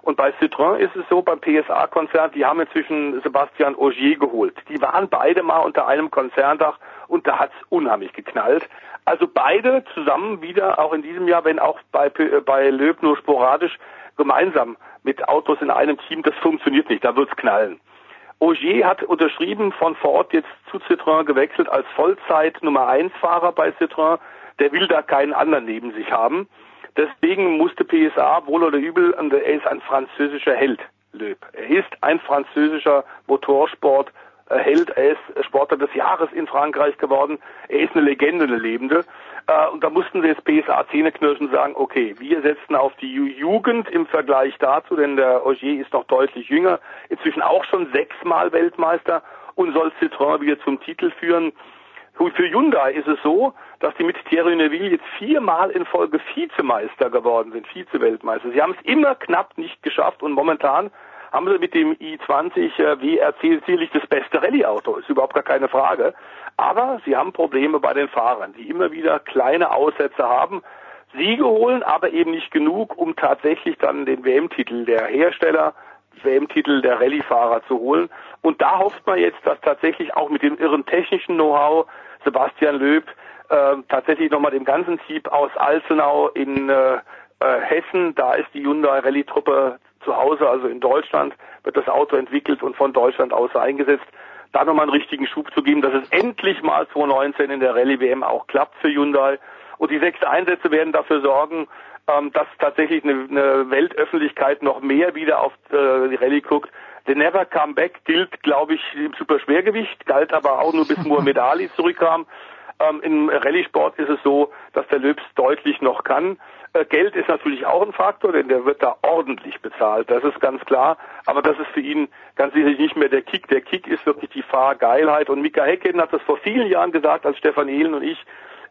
Und bei Citroën ist es so, beim PSA-Konzern, die haben inzwischen Sebastian Ogier geholt. Die waren beide mal unter einem Konzerndach und da hat's unheimlich geknallt. Also beide zusammen wieder, auch in diesem Jahr, wenn auch bei, äh, bei Löb nur sporadisch, gemeinsam mit Autos in einem Team, das funktioniert nicht, da wird's knallen. Ogier hat unterschrieben, von Ford jetzt zu Citroën gewechselt als Vollzeit Nummer 1 Fahrer bei Citroën. Der will da keinen anderen neben sich haben. Deswegen musste PSA wohl oder übel, und er ist ein französischer Held, Löb. Er ist ein französischer Motorsport Held, er ist Sportler des Jahres in Frankreich geworden, er ist eine Legende, eine lebende. Äh, und da mussten sie jetzt PSA Zähneknirschen sagen, okay, wir setzen auf die Jugend im Vergleich dazu, denn der Ogier ist noch deutlich jünger, inzwischen auch schon sechsmal Weltmeister und soll Citroën wieder zum Titel führen. Für Hyundai ist es so, dass die mit Thierry Neuville jetzt viermal in Folge Vizemeister geworden sind, Vize-Weltmeister. Sie haben es immer knapp nicht geschafft und momentan haben sie mit dem i20 äh, WRC sicherlich das beste Rallye-Auto, ist überhaupt gar keine Frage. Aber sie haben Probleme bei den Fahrern, die immer wieder kleine Aussätze haben. Siege holen, aber eben nicht genug, um tatsächlich dann den WM-Titel der Hersteller, WM-Titel der Rallye-Fahrer zu holen. Und da hofft man jetzt, dass tatsächlich auch mit dem irren technischen Know-how Sebastian Löb äh, tatsächlich nochmal dem ganzen Team aus Alzenau in äh, äh, Hessen, da ist die Hyundai Rallye-Truppe zu Hause, also in Deutschland, wird das Auto entwickelt und von Deutschland aus eingesetzt. Da nochmal einen richtigen Schub zu geben, dass es endlich mal 2019 in der Rallye-WM auch klappt für Hyundai. Und die sechs Einsätze werden dafür sorgen, ähm, dass tatsächlich eine, eine Weltöffentlichkeit noch mehr wieder auf äh, die Rallye guckt. The Never Come Back gilt, glaube ich, im Superschwergewicht, galt aber auch nur bis (laughs) Muhammad Ali zurückkam. Ähm, Im Rallye-Sport ist es so, dass der Löbs deutlich noch kann. Äh, Geld ist natürlich auch ein Faktor, denn der wird da ordentlich bezahlt, das ist ganz klar. Aber das ist für ihn ganz sicherlich nicht mehr der Kick. Der Kick ist wirklich die Fahrgeilheit. Und Mika Häkkinen hat das vor vielen Jahren gesagt, als Stefan Ehlen und ich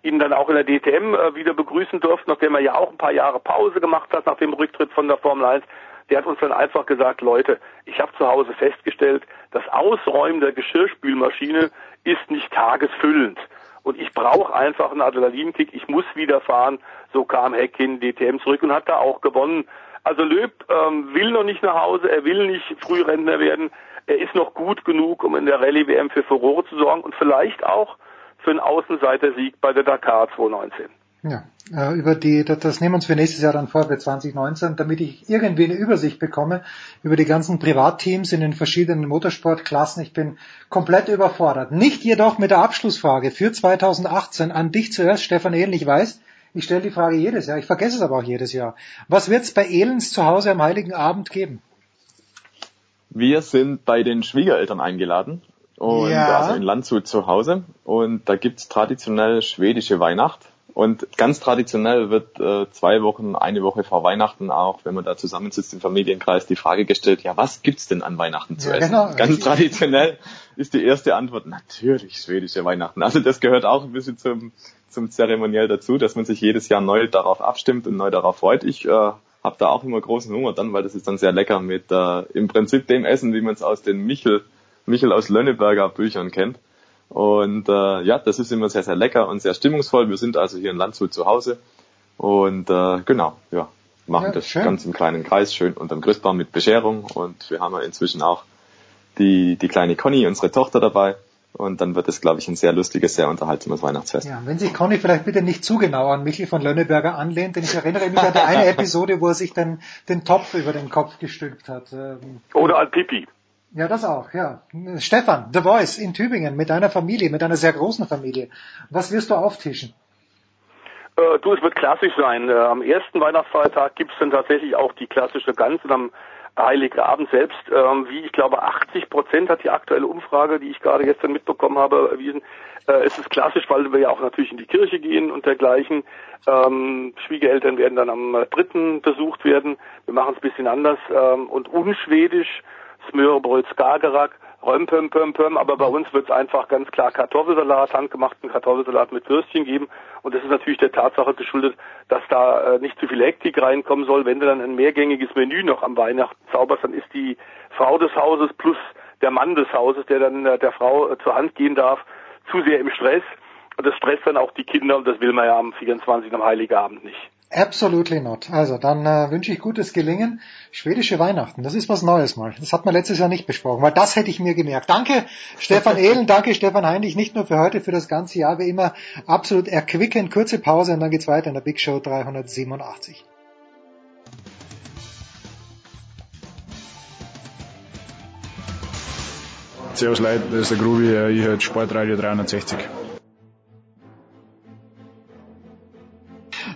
ihn dann auch in der DTM äh, wieder begrüßen durften, nachdem er ja auch ein paar Jahre Pause gemacht hat nach dem Rücktritt von der Formel 1. Der hat uns dann einfach gesagt, Leute, ich habe zu Hause festgestellt, das Ausräumen der Geschirrspülmaschine ist nicht tagesfüllend und ich brauche einfach einen Adrenalinkick, ich muss wieder fahren. So kam Heckin DTM zurück und hat da auch gewonnen. Also Löb ähm, will noch nicht nach Hause, er will nicht Frührentner werden. Er ist noch gut genug, um in der Rallye-WM für Furore zu sorgen und vielleicht auch für einen Außenseiter-Sieg bei der Dakar 2019. Ja, äh, über die, das nehmen wir uns für nächstes Jahr dann vor, für 2019, damit ich irgendwie eine Übersicht bekomme über die ganzen Privatteams in den verschiedenen Motorsportklassen. Ich bin komplett überfordert. Nicht jedoch mit der Abschlussfrage für 2018 an dich zuerst, Stefan Ehlen. Ich weiß, ich stelle die Frage jedes Jahr, ich vergesse es aber auch jedes Jahr. Was wird es bei Ehlens zu Hause am Heiligen Abend geben? Wir sind bei den Schwiegereltern eingeladen und ja. also in Landshut zu Hause und da gibt's traditionell schwedische Weihnacht und ganz traditionell wird äh, zwei Wochen, eine Woche vor Weihnachten auch, wenn man da zusammensitzt im Familienkreis, die Frage gestellt, ja, was gibt's denn an Weihnachten zu ja, essen? Genau. Ganz traditionell ist die erste Antwort, natürlich schwedische Weihnachten. Also das gehört auch ein bisschen zum, zum Zeremoniell dazu, dass man sich jedes Jahr neu darauf abstimmt und neu darauf freut. Ich äh, habe da auch immer großen Hunger dann, weil das ist dann sehr lecker mit äh, im Prinzip dem Essen, wie man es aus den Michel, Michel aus Lönneberger Büchern kennt. Und äh, ja, das ist immer sehr, sehr lecker und sehr stimmungsvoll. Wir sind also hier in Landshut zu Hause und äh, genau, ja, machen ja, das schön. ganz im kleinen Kreis, schön unterm Christbaum mit Bescherung und wir haben ja inzwischen auch die, die kleine Conny, unsere Tochter dabei Und dann wird es, glaube ich, ein sehr lustiges, sehr unterhaltsames Weihnachtsfest. Ja, wenn sich Conny vielleicht bitte nicht zu genau an Michel von Lönneberger anlehnt, denn ich erinnere mich an (laughs) eine Episode, wo er sich dann den Topf über den Kopf gestülpt hat. Ähm, Oder an Pipi. Ja, das auch, ja. Stefan, The Voice in Tübingen mit deiner Familie, mit einer sehr großen Familie. Was wirst du auftischen? Äh, du, es wird klassisch sein. Äh, am ersten Weihnachtsfeiertag gibt's dann tatsächlich auch die klassische Gans und am Heiligabend selbst, ähm, wie ich glaube 80 Prozent hat die aktuelle Umfrage, die ich gerade gestern mitbekommen habe, erwiesen. Äh, es ist klassisch, weil wir ja auch natürlich in die Kirche gehen und dergleichen. Ähm, Schwiegereltern werden dann am dritten besucht werden. Wir machen es ein bisschen anders ähm, und unschwedisch, Smørbröd Skagerrak Römpöm, pöm, pöm, aber bei uns wird es einfach ganz klar Kartoffelsalat, handgemachten Kartoffelsalat mit Würstchen geben. Und das ist natürlich der Tatsache geschuldet, dass da äh, nicht zu viel Hektik reinkommen soll. Wenn du dann ein mehrgängiges Menü noch am Weihnachten zauberst, dann ist die Frau des Hauses plus der Mann des Hauses, der dann äh, der Frau äh, zur Hand gehen darf, zu sehr im Stress. Und das stresst dann auch die Kinder und das will man ja am 24. am Heiligabend nicht. Absolutely not. Also dann äh, wünsche ich gutes Gelingen. Schwedische Weihnachten, das ist was Neues mal. Das hat man letztes Jahr nicht besprochen, weil das hätte ich mir gemerkt. Danke Stefan (laughs) Ehlen, danke Stefan Heinrich, nicht nur für heute, für das ganze Jahr, wie immer absolut erquickend. Kurze Pause und dann geht's weiter in der Big Show 387. Servus Leute, das ist der Grubi, ich höre Sportradio 360.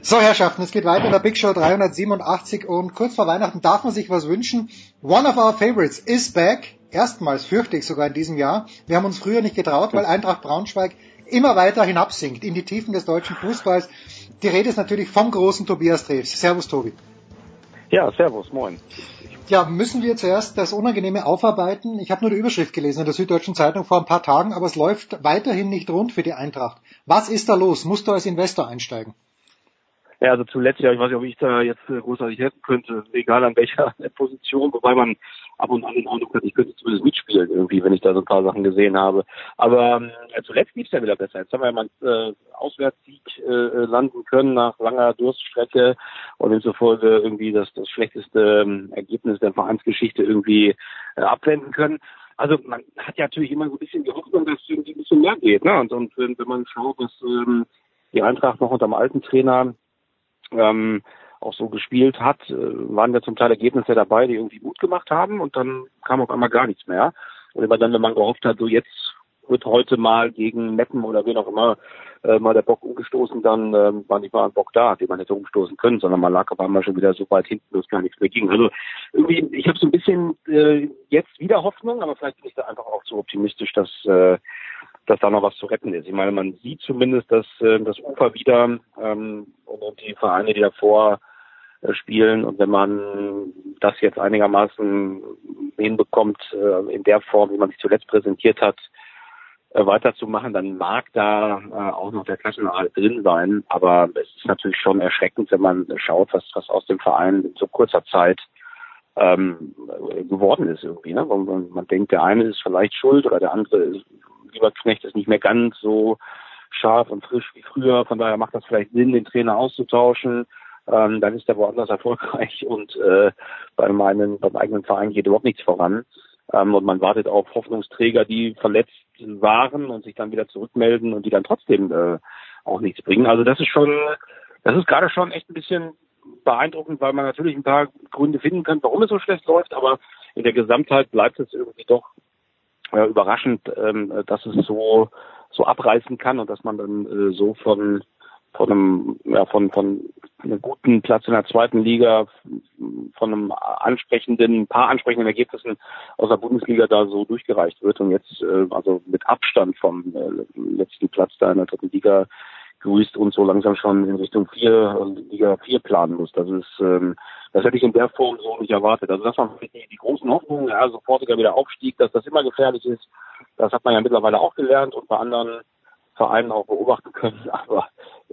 So, Herrschaften, es geht weiter in der Big Show 387 und kurz vor Weihnachten darf man sich was wünschen. One of our favorites is back. Erstmals fürchte ich sogar in diesem Jahr. Wir haben uns früher nicht getraut, weil Eintracht Braunschweig immer weiter hinabsinkt in die Tiefen des deutschen Fußballs. Die Rede ist natürlich vom großen Tobias Treves. Servus, Tobi. Ja, servus, moin. Ja, müssen wir zuerst das Unangenehme aufarbeiten? Ich habe nur die Überschrift gelesen in der Süddeutschen Zeitung vor ein paar Tagen, aber es läuft weiterhin nicht rund für die Eintracht. Was ist da los? Musst du als Investor einsteigen? Ja, also zuletzt, ja, ich weiß nicht, ob ich da jetzt äh, großartig helfen könnte, egal an welcher (laughs) Position, wobei man ab und an den Eindruck hat, ich könnte zumindest mitspielen irgendwie, wenn ich da so ein paar Sachen gesehen habe. Aber äh, zuletzt lief es ja wieder besser. Jetzt haben wir ja mal einen äh, Auswärtssieg äh, landen können nach langer Durststrecke und demzufolge irgendwie das, das schlechteste ähm, Ergebnis der Vereinsgeschichte irgendwie äh, abwenden können. Also man hat ja natürlich immer so ein bisschen die Hoffnung, dass irgendwie ein bisschen mehr geht. Ne? Und, und wenn, wenn man schaut, was ähm, die Eintracht noch unter dem alten Trainer ähm, auch so gespielt hat, äh, waren wir zum Teil Ergebnisse dabei, die irgendwie Mut gemacht haben und dann kam auf einmal gar nichts mehr. Und immer dann, wenn man gehofft hat, so jetzt wird heute mal gegen Meppen oder wen auch immer äh, mal der Bock umgestoßen, dann äh, war nicht mal ein Bock da, den man hätte umstoßen können, sondern man lag auf einmal schon wieder so weit hinten, dass gar nichts mehr ging. Also irgendwie, ich habe so ein bisschen äh, jetzt wieder Hoffnung, aber vielleicht bin ich da einfach auch zu optimistisch, dass äh, dass da noch was zu retten ist. Ich meine, man sieht zumindest, dass äh, das Ufer wieder ähm, und die Vereine, die davor äh, spielen und wenn man das jetzt einigermaßen hinbekommt, äh, in der Form, wie man sich zuletzt präsentiert hat, äh, weiterzumachen, dann mag da äh, auch noch der Klassenerhalt drin sein. Aber es ist natürlich schon erschreckend, wenn man schaut, was, was aus dem Verein in so kurzer Zeit ähm, geworden ist irgendwie. Ne? Man, man denkt, der eine ist vielleicht schuld oder der andere ist Lieberknecht ist nicht mehr ganz so scharf und frisch wie früher. Von daher macht das vielleicht Sinn, den Trainer auszutauschen. Ähm, dann ist er woanders erfolgreich (laughs) und äh, bei meinem, beim eigenen Verein geht überhaupt nichts voran. Ähm, und man wartet auf Hoffnungsträger, die verletzt waren und sich dann wieder zurückmelden und die dann trotzdem äh, auch nichts bringen. Also das ist schon, das ist gerade schon echt ein bisschen beeindruckend, weil man natürlich ein paar Gründe finden kann, warum es so schlecht läuft, aber in der Gesamtheit bleibt es irgendwie doch äh, überraschend, ähm, dass es so so abreißen kann und dass man dann äh, so von von einem ja von von einem guten Platz in der zweiten Liga von einem ansprechenden paar ansprechenden Ergebnissen aus der Bundesliga da so durchgereicht wird und jetzt äh, also mit Abstand vom äh, letzten Platz da in der dritten Liga grüßt und so langsam schon in Richtung vier also Liga vier planen muss. Das ist ähm, das hätte ich in der Form so nicht erwartet. Also das waren die, die großen Hoffnungen, ja, sofortiger wieder Aufstieg, dass das immer gefährlich ist. Das hat man ja mittlerweile auch gelernt und bei anderen Vereinen auch beobachten können. (laughs) Aber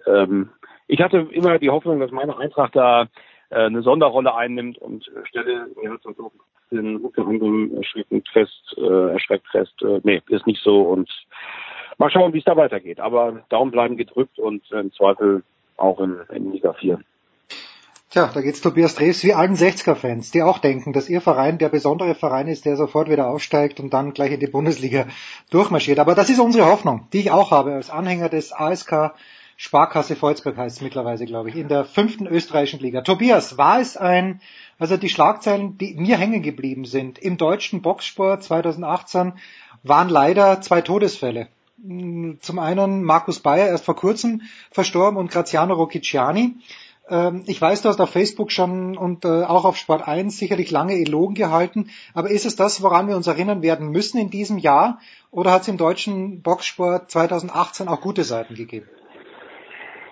ähm, ich hatte immer die Hoffnung, dass meine Eintracht da äh, eine Sonderrolle einnimmt und äh, stelle mir jetzt also den unter anderem erschreckend fest, äh, erschreckt fest, äh, nee, ist nicht so und mal schauen, wie es da weitergeht. Aber Daumen bleiben gedrückt und äh, im Zweifel auch in, in Liga 4. Tja, da geht's Tobias Dreves wie allen 60er-Fans, die auch denken, dass ihr Verein der besondere Verein ist, der sofort wieder aufsteigt und dann gleich in die Bundesliga durchmarschiert. Aber das ist unsere Hoffnung, die ich auch habe als Anhänger des ASK Sparkasse Volzberg heißt es mittlerweile, glaube ich, in der fünften österreichischen Liga. Tobias, war es ein, also die Schlagzeilen, die mir hängen geblieben sind, im deutschen Boxsport 2018 waren leider zwei Todesfälle. Zum einen Markus Bayer erst vor kurzem verstorben und Graziano Rocchiciani. Ähm, ich weiß, du hast auf Facebook schon und äh, auch auf Sport 1 sicherlich lange Elogen gehalten, aber ist es das, woran wir uns erinnern werden müssen in diesem Jahr oder hat es im deutschen Boxsport 2018 auch gute Seiten gegeben?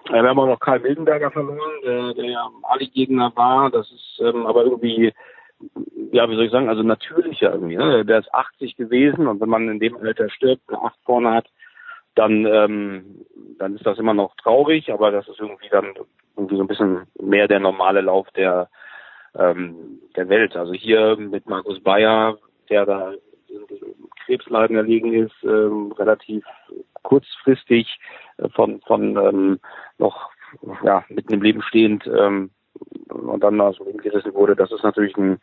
Ja, wir haben auch noch Karl Mildenberger verloren, der, der ja Ali-Gegner war. Das ist ähm, aber irgendwie, ja, wie soll ich sagen, also natürlicher irgendwie. Ne? Der ist 80 gewesen und wenn man in dem Alter stirbt, eine 8 vorne hat, dann, ähm, dann ist das immer noch traurig, aber das ist irgendwie dann irgendwie so ein bisschen mehr der normale Lauf der, ähm, der Welt. Also hier mit Markus Bayer, der da Krebsleiden erlegen ist, ähm, relativ kurzfristig äh, von, von ähm, noch ja, mitten im Leben stehend ähm, und dann aus dem Leben gerissen wurde, das ist natürlich ein,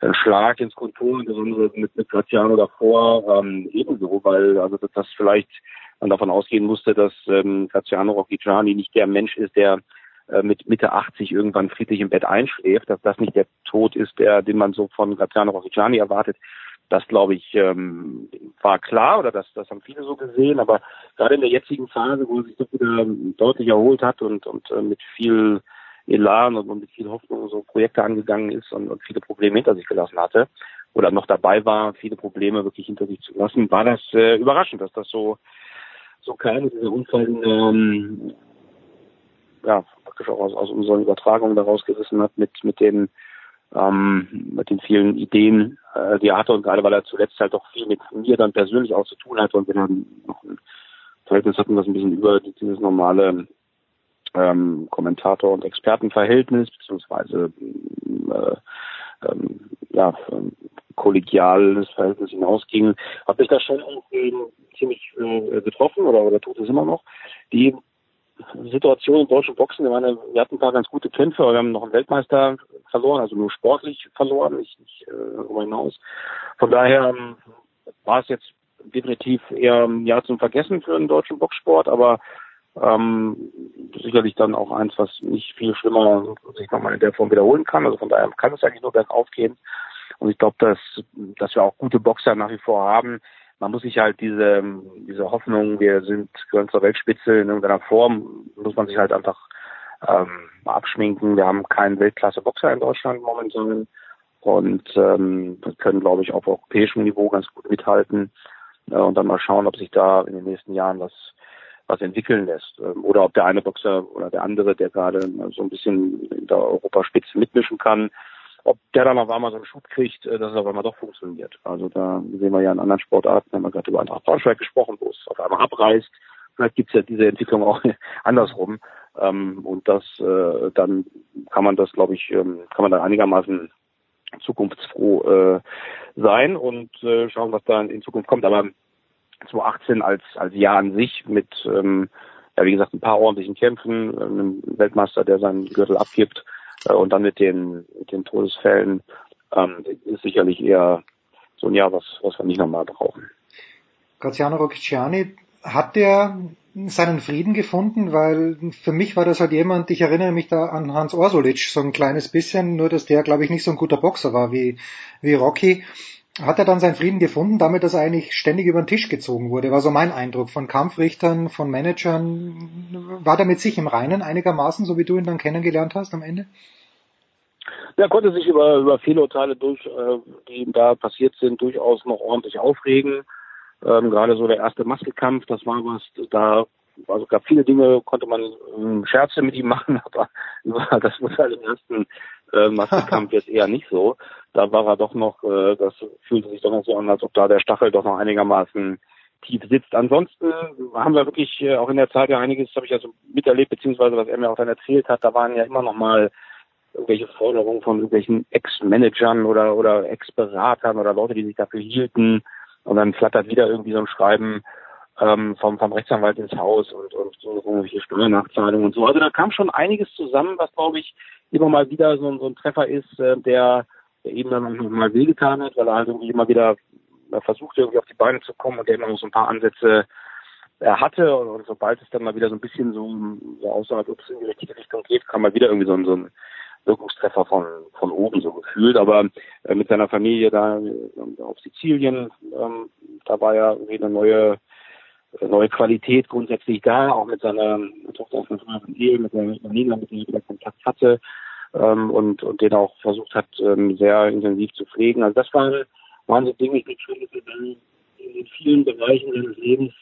ein Schlag ins Kontor, insbesondere mit, mit Graziano davor ähm, ebenso, weil also das vielleicht man davon ausgehen musste, dass ähm, Graziano Rocchigiani nicht der Mensch ist, der äh, mit Mitte 80 irgendwann friedlich im Bett einschläft, dass das nicht der Tod ist, der, den man so von Graziano Rocchigiani erwartet. Das glaube ich ähm, war klar oder das, das haben viele so gesehen, aber gerade in der jetzigen Phase, wo er sich doch wieder deutlich erholt hat und, und äh, mit viel Elan und, und mit viel Hoffnung so Projekte angegangen ist und, und viele Probleme hinter sich gelassen hatte oder noch dabei war, viele Probleme wirklich hinter sich zu lassen, war das äh, überraschend, dass das so so kam, dieser Unfall ähm, ja praktisch auch aus, aus unseren Übertragungen daraus gerissen hat mit mit den ähm, mit den vielen Ideen, äh, die er hatte und gerade weil er zuletzt halt doch viel mit mir dann persönlich auch zu tun hatte und wir dann noch ein Verhältnis hatten, das ein bisschen über dieses normale ähm, Kommentator- und Expertenverhältnis beziehungsweise äh, ähm, ja, kollegiales Verhältnis hinausging, habe ich da schon irgendwie ziemlich äh, getroffen oder, oder tut es immer noch. Die Situation im deutschen Boxen, meine, wir hatten ein paar ganz gute Kämpfe, aber wir haben noch einen Weltmeister verloren, also nur sportlich verloren, nicht, nicht äh, darüber hinaus. Von daher ähm, war es jetzt definitiv eher ein Jahr zum Vergessen für den deutschen Boxsport, aber ähm, sicherlich dann auch eins, was nicht viel schlimmer sich nochmal in der Form wiederholen kann. Also von daher kann es eigentlich nur bergauf gehen. Und ich glaube, dass, dass wir auch gute Boxer nach wie vor haben, man muss sich halt diese, diese Hoffnung, wir sind, gehören zur Weltspitze in irgendeiner Form, muss man sich halt einfach ähm, abschminken. Wir haben keinen Weltklasse-Boxer in Deutschland momentan und ähm, können, glaube ich, auf europäischem Niveau ganz gut mithalten äh, und dann mal schauen, ob sich da in den nächsten Jahren was was entwickeln lässt ähm, oder ob der eine Boxer oder der andere, der gerade so ein bisschen in der Europaspitze mitmischen kann, ob der dann auf einmal so einen Schub kriegt, äh, dass es auf einmal doch funktioniert. Also da sehen wir ja in anderen Sportarten, haben wir gerade über Eintracht Braunschweig gesprochen, wo es auf einmal abreißt. Vielleicht gibt es ja diese Entwicklung auch (laughs) andersrum. Ähm, und das äh, dann kann man das, glaube ich, ähm, kann man dann einigermaßen zukunftsfroh äh, sein und äh, schauen, was da in Zukunft kommt. Aber 2018 als als Jahr an sich mit ähm, ja wie gesagt ein paar ordentlichen Kämpfen, einem Weltmeister, der seinen Gürtel abgibt, äh, und dann mit den, mit den Todesfällen ähm, ist sicherlich eher so ein Jahr, was, was wir nicht nochmal brauchen. Graziano Rocciani, hat der seinen Frieden gefunden? Weil für mich war das halt jemand, ich erinnere mich da an Hans Orsulic so ein kleines bisschen, nur dass der, glaube ich, nicht so ein guter Boxer war wie, wie Rocky hat er dann seinen Frieden gefunden, damit dass er eigentlich ständig über den Tisch gezogen wurde, war so mein Eindruck von Kampfrichtern, von Managern. War der mit sich im Reinen einigermaßen, so wie du ihn dann kennengelernt hast am Ende? Er konnte sich über, über Fehlurteile durch, äh, die ihm da passiert sind, durchaus noch ordentlich aufregen. Ähm, gerade so der erste Maskelkampf, das war was, da also gab viele Dinge, konnte man ähm, Scherze mit ihm machen, (laughs) aber das muss halt im ersten äh, Maskenkampf (laughs) jetzt eher nicht so. Da war er doch noch, äh, das fühlte sich doch noch so an, als ob da der Stachel doch noch einigermaßen tief sitzt. Ansonsten haben wir wirklich äh, auch in der Zeit ja einiges, habe ich also miterlebt, beziehungsweise was er mir auch dann erzählt hat, da waren ja immer noch mal irgendwelche Forderungen von irgendwelchen Ex-Managern oder, oder Ex-Beratern oder Leute, die sich dafür hielten. Und dann flattert wieder irgendwie so ein Schreiben ähm, vom, vom Rechtsanwalt ins Haus und, und so irgendwelche Steuernachzahlungen und so. Also da kam schon einiges zusammen, was, glaube ich, immer mal wieder so, so ein Treffer ist, äh, der, der eben dann mal wehgetan hat, weil er halt irgendwie immer wieder versucht, irgendwie auf die Beine zu kommen und der immer noch so ein paar Ansätze er hatte und, und sobald es dann mal wieder so ein bisschen so, so aussah, als ob es in die richtige Richtung geht, kam mal wieder irgendwie so ein, so ein Wirkungstreffer von, von oben so gefühlt. Aber äh, mit seiner Familie da äh, auf Sizilien, ähm, da war ja irgendwie eine neue neue Qualität grundsätzlich da, auch mit seiner Tochter aus einer früheren Ehe, mit der Nina, mit der er Kontakt hatte ähm, und, und den auch versucht hat, ähm, sehr intensiv zu pflegen. Also das waren, waren so Dinge, ich bin schon in in vielen Bereichen seines Lebens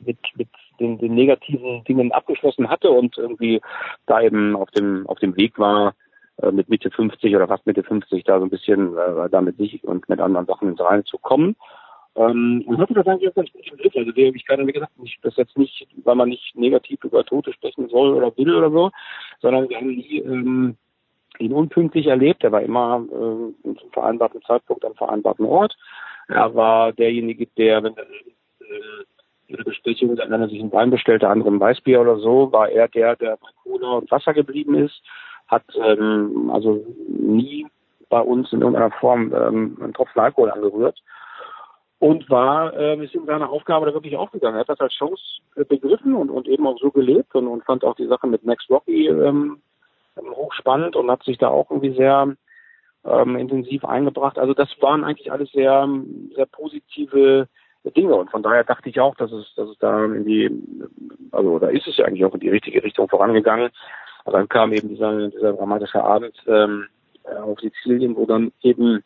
mit, mit den, den negativen Dingen abgeschlossen hatte und irgendwie da eben auf dem, auf dem Weg war, äh, mit Mitte 50 oder fast Mitte 50 da so ein bisschen äh, da mit sich und mit anderen Sachen ins Reine zu kommen. Ähm, und hatte das eigentlich auch ganz gut im Griff. Also ich kann, wie gesagt, nicht, das jetzt nicht, weil man nicht negativ über Tote sprechen soll oder will oder so, sondern wir haben nie ähm, ihn unpünktlich erlebt. Er war immer äh, zum vereinbarten Zeitpunkt am vereinbarten Ort. Er war derjenige, der, wenn er äh, ihre Besprechung, wenn einer sich einen Wein bestellt, der andere ein Weißbier oder so, war er der, der bei Cola und Wasser geblieben ist, hat ähm, also nie bei uns in irgendeiner Form ähm, einen Tropfen Alkohol angerührt und war äh, ist in seiner Aufgabe da wirklich aufgegangen. Er hat das als Chance äh, begriffen und, und eben auch so gelebt und, und fand auch die Sache mit Max Rocky ähm, hochspannend und hat sich da auch irgendwie sehr ähm, intensiv eingebracht. Also das waren eigentlich alles sehr, sehr positive Dinge. Und von daher dachte ich auch, dass es, dass es da in die, also da ist es ja eigentlich auch in die richtige Richtung vorangegangen. Und dann kam eben dieser, dieser dramatische Abend ähm, auf Sizilien, wo dann eben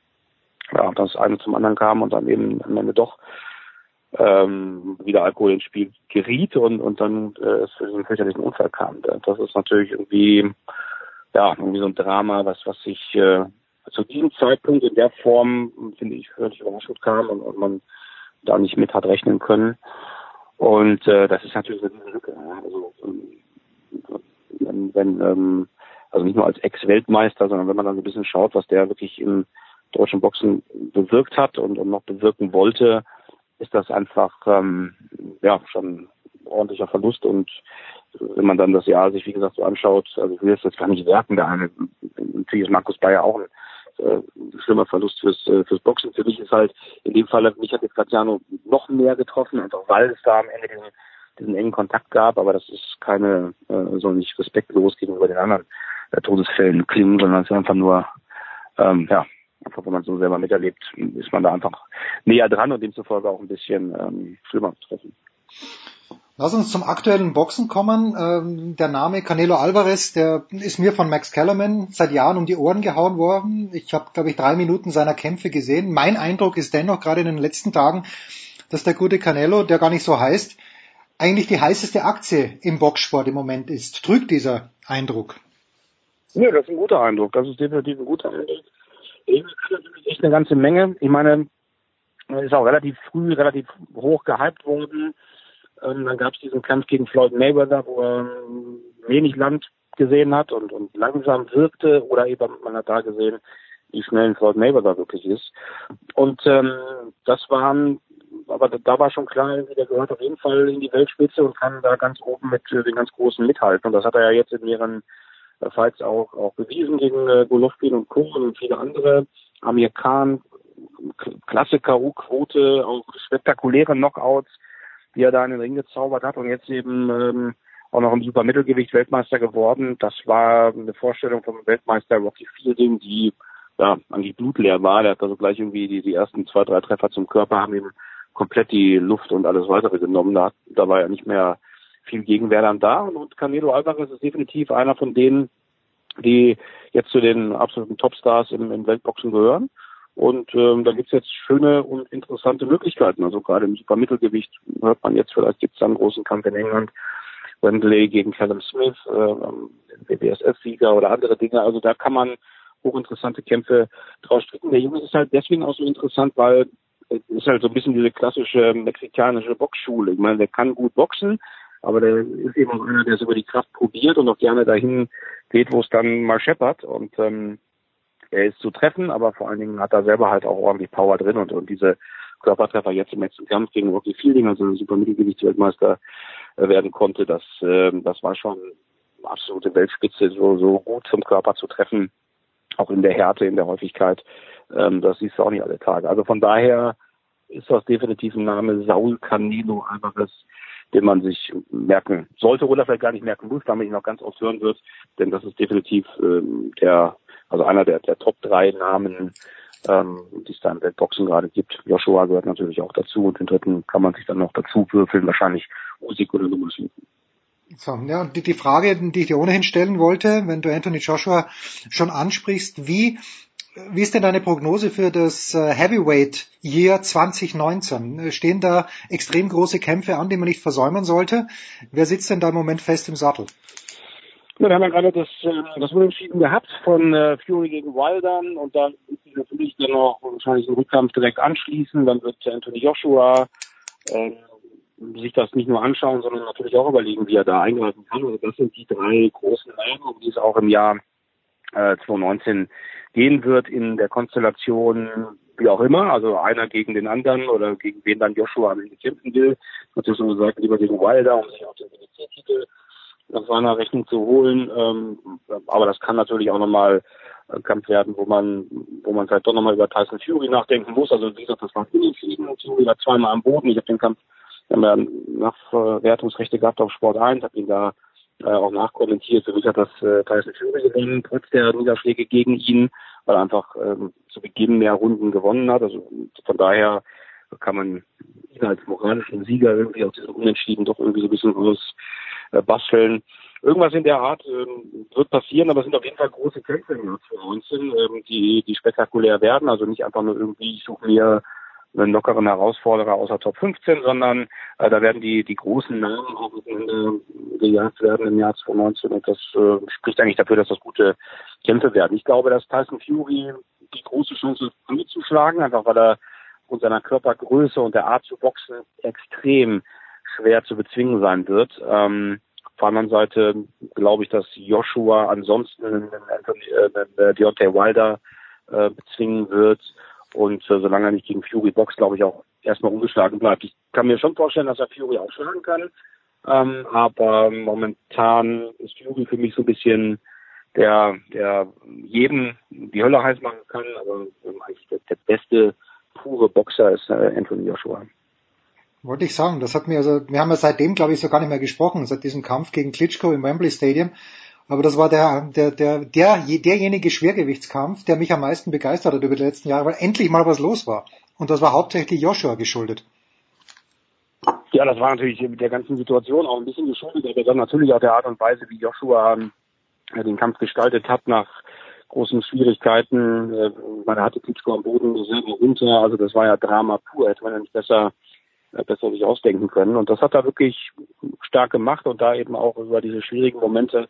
ja, das eine zum anderen kam und dann eben am Ende doch ähm, wieder Alkohol ins Spiel geriet und, und dann äh, es für diesen fürchterlichen Unfall kam. Das ist natürlich irgendwie ja irgendwie so ein Drama, was was sich äh, zu diesem Zeitpunkt in der Form finde ich völlig überraschend kam und, und man da nicht mit hat rechnen können. Und äh, das ist natürlich eine Lücke. Also wenn, wenn ähm, also nicht nur als Ex-Weltmeister, sondern wenn man dann so ein bisschen schaut, was der wirklich im deutschen Boxen bewirkt hat und, und noch bewirken wollte, ist das einfach ähm, ja schon ordentlicher Verlust und wenn man dann das Jahr sich wie gesagt so anschaut, also ich will jetzt gar nicht werten, der eine natürlich ist Markus Bayer auch ein äh, schlimmer Verlust fürs, äh, fürs Boxen. Für mich ist halt in dem Fall, mich hat jetzt Graziano noch mehr getroffen, einfach weil es da am Ende diesen, diesen engen Kontakt gab, aber das ist keine, äh, soll nicht respektlos gegenüber den anderen äh, Todesfällen klingen, sondern es ist einfach nur, ähm, ja, einfach wenn man so selber miterlebt, ist man da einfach näher dran und demzufolge auch ein bisschen ähm, schlimmer betroffen. Lass uns zum aktuellen Boxen kommen. Ähm, der Name Canelo Alvarez, der ist mir von Max Kellerman seit Jahren um die Ohren gehauen worden. Ich habe, glaube ich, drei Minuten seiner Kämpfe gesehen. Mein Eindruck ist dennoch gerade in den letzten Tagen, dass der gute Canelo, der gar nicht so heißt, eigentlich die heißeste Aktie im Boxsport im Moment ist. Trügt dieser Eindruck? Ja, das ist ein guter Eindruck. Das ist definitiv ein guter Eindruck. Eben kann natürlich echt eine ganze Menge. Ich meine, ist auch relativ früh, relativ hoch gehypt worden ähm, dann gab es diesen Kampf gegen Floyd Mayweather, wo er ähm, wenig Land gesehen hat und, und langsam wirkte oder eben man hat da gesehen, wie schnell Floyd Mayweather wirklich ist. Und ähm, das waren, aber da war schon klar, der gehört auf jeden Fall in die Weltspitze und kann da ganz oben mit äh, den ganz Großen mithalten. Und das hat er ja jetzt in mehreren äh, Fights auch, auch bewiesen gegen äh, Golovkin und Co. und viele andere. Amir Khan, klasse K.O.-Quote, auch spektakuläre Knockouts die er da in den Ring gezaubert hat und jetzt eben ähm, auch noch im Supermittelgewicht Weltmeister geworden. Das war eine Vorstellung vom Weltmeister Rocky Fielding, die ja eigentlich blutleer war. Der hat also gleich irgendwie die, die ersten zwei, drei Treffer zum Körper haben ihm komplett die Luft und alles weitere genommen. Da, da war ja nicht mehr viel Gegenwehr dann da. Und, und Canelo Alvarez ist definitiv einer von denen, die jetzt zu den absoluten Topstars im, im Weltboxen gehören. Und ähm, da gibt's jetzt schöne und interessante Möglichkeiten. Also gerade im Supermittelgewicht hört man jetzt, vielleicht gibt's da einen großen Kampf in England. Wembley gegen Callum Smith, äh, WBSF-Sieger oder andere Dinge. Also da kann man hochinteressante Kämpfe draus stricken. Der Junge ist halt deswegen auch so interessant, weil es ist halt so ein bisschen diese klassische mexikanische Boxschule. Ich meine, der kann gut boxen, aber der ist eben auch einer, der es über die Kraft probiert und auch gerne dahin geht, wo es dann mal scheppert. Und ähm, er ist zu treffen, aber vor allen Dingen hat er selber halt auch ordentlich Power drin und, und diese Körpertreffer jetzt im letzten Kampf gegen Rocky Fielding, also Supermittelgewichtsweltmeister äh, werden konnte, das, äh, das war schon absolute Weltspitze so, so gut zum Körper zu treffen, auch in der Härte, in der Häufigkeit, ähm, das siehst du auch nicht alle Tage. Also von daher ist das definitiv ein Name Saul Canelo Alvarez, den man sich merken sollte oder vielleicht gar nicht merken muss, da man ihn noch ganz oft hören wird, denn das ist definitiv ähm, der, also einer der, der Top drei Namen, ähm, die es da im Weltboxen gerade gibt. Joshua gehört natürlich auch dazu und den dritten kann man sich dann noch dazu würfeln, wahrscheinlich Musik oder Musik. So, ja, und die, die Frage, die ich dir ohnehin stellen wollte, wenn du Anthony Joshua schon ansprichst, wie wie ist denn deine Prognose für das äh, Heavyweight Year 2019? Stehen da extrem große Kämpfe an, die man nicht versäumen sollte? Wer sitzt denn da im Moment fest im Sattel? Ja, wir haben ja gerade das, äh, das Unentschieden gehabt von äh, Fury gegen Wilder und dann sich natürlich dann noch wahrscheinlich einen Rückkampf direkt anschließen. Dann wird Anthony Joshua äh, sich das nicht nur anschauen, sondern natürlich auch überlegen, wie er da eingreifen kann. Also das sind die drei großen Namen, um die es auch im Jahr äh, 2019 gehen wird in der Konstellation wie auch immer, also einer gegen den anderen oder gegen wen dann Joshua am Ende kämpfen will. Natürlich schon gesagt, lieber gegen Wilder, um sich auch den WC-Titel nach seiner Rechnung zu holen. Ähm, aber das kann natürlich auch nochmal ein Kampf werden, wo man, wo man vielleicht doch nochmal über Tyson Fury nachdenken muss. Also wie gesagt, das war unentschieden und Fury war zweimal am Boden. Ich habe den Kampf, wir haben ja Nachwertungsrechte gehabt auf Sport 1, habe ihn da äh, auch nachkommentiert. Für mich hat das äh, Tyson Fury gewonnen, trotz der Niederschläge gegen ihn, weil er einfach ähm, zu Beginn mehr Runden gewonnen hat. Also von daher kann man ihn als moralischen Sieger irgendwie aus diesem Unentschieden doch irgendwie so ein bisschen raus äh, basteln. Irgendwas in der Art ähm, wird passieren, aber es sind auf jeden Fall große Kämpfe im Jahr 2019, ähm, die, die spektakulär werden. Also nicht einfach nur irgendwie, ich suche mir lockeren Herausforderer außer Top 15, sondern äh, da werden die, die großen Namen auch miteinander gejagt werden im Jahr 2019 und das äh, spricht eigentlich dafür, dass das gute Kämpfe werden. Ich glaube, dass Tyson Fury die große Chance anzuschlagen, einfach weil er und seiner Körpergröße und der Art zu boxen extrem schwer zu bezwingen sein wird. Ähm, auf der anderen Seite glaube ich, dass Joshua ansonsten Anthony, äh, Deontay Wilder äh, bezwingen wird und äh, solange er nicht gegen Fury boxt, glaube ich auch erstmal ungeschlagen bleibt. Ich kann mir schon vorstellen, dass er Fury auch schlagen kann. Ähm, aber momentan ist Fury für mich so ein bisschen der, der jedem die Hölle heiß machen kann. Aber ähm, eigentlich der, der beste pure Boxer ist äh, Anthony Joshua. Wollte ich sagen, das hat mir also, wir haben ja seitdem, glaube ich, so gar nicht mehr gesprochen, seit diesem Kampf gegen Klitschko im Wembley Stadium. Aber das war der, der, der, der, derjenige Schwergewichtskampf, der mich am meisten begeistert hat über die letzten Jahre, weil endlich mal was los war. Und das war hauptsächlich Joshua geschuldet. Ja, das war natürlich mit der ganzen Situation auch ein bisschen geschuldet, aber dann natürlich auch der Art und Weise, wie Joshua äh, den Kampf gestaltet hat nach großen Schwierigkeiten. Äh, man hatte Klitschko am Boden selber runter, also das war ja Drama pur, hätte man ja nicht besser äh, besser sich ausdenken können. Und das hat er wirklich stark gemacht und da eben auch über diese schwierigen Momente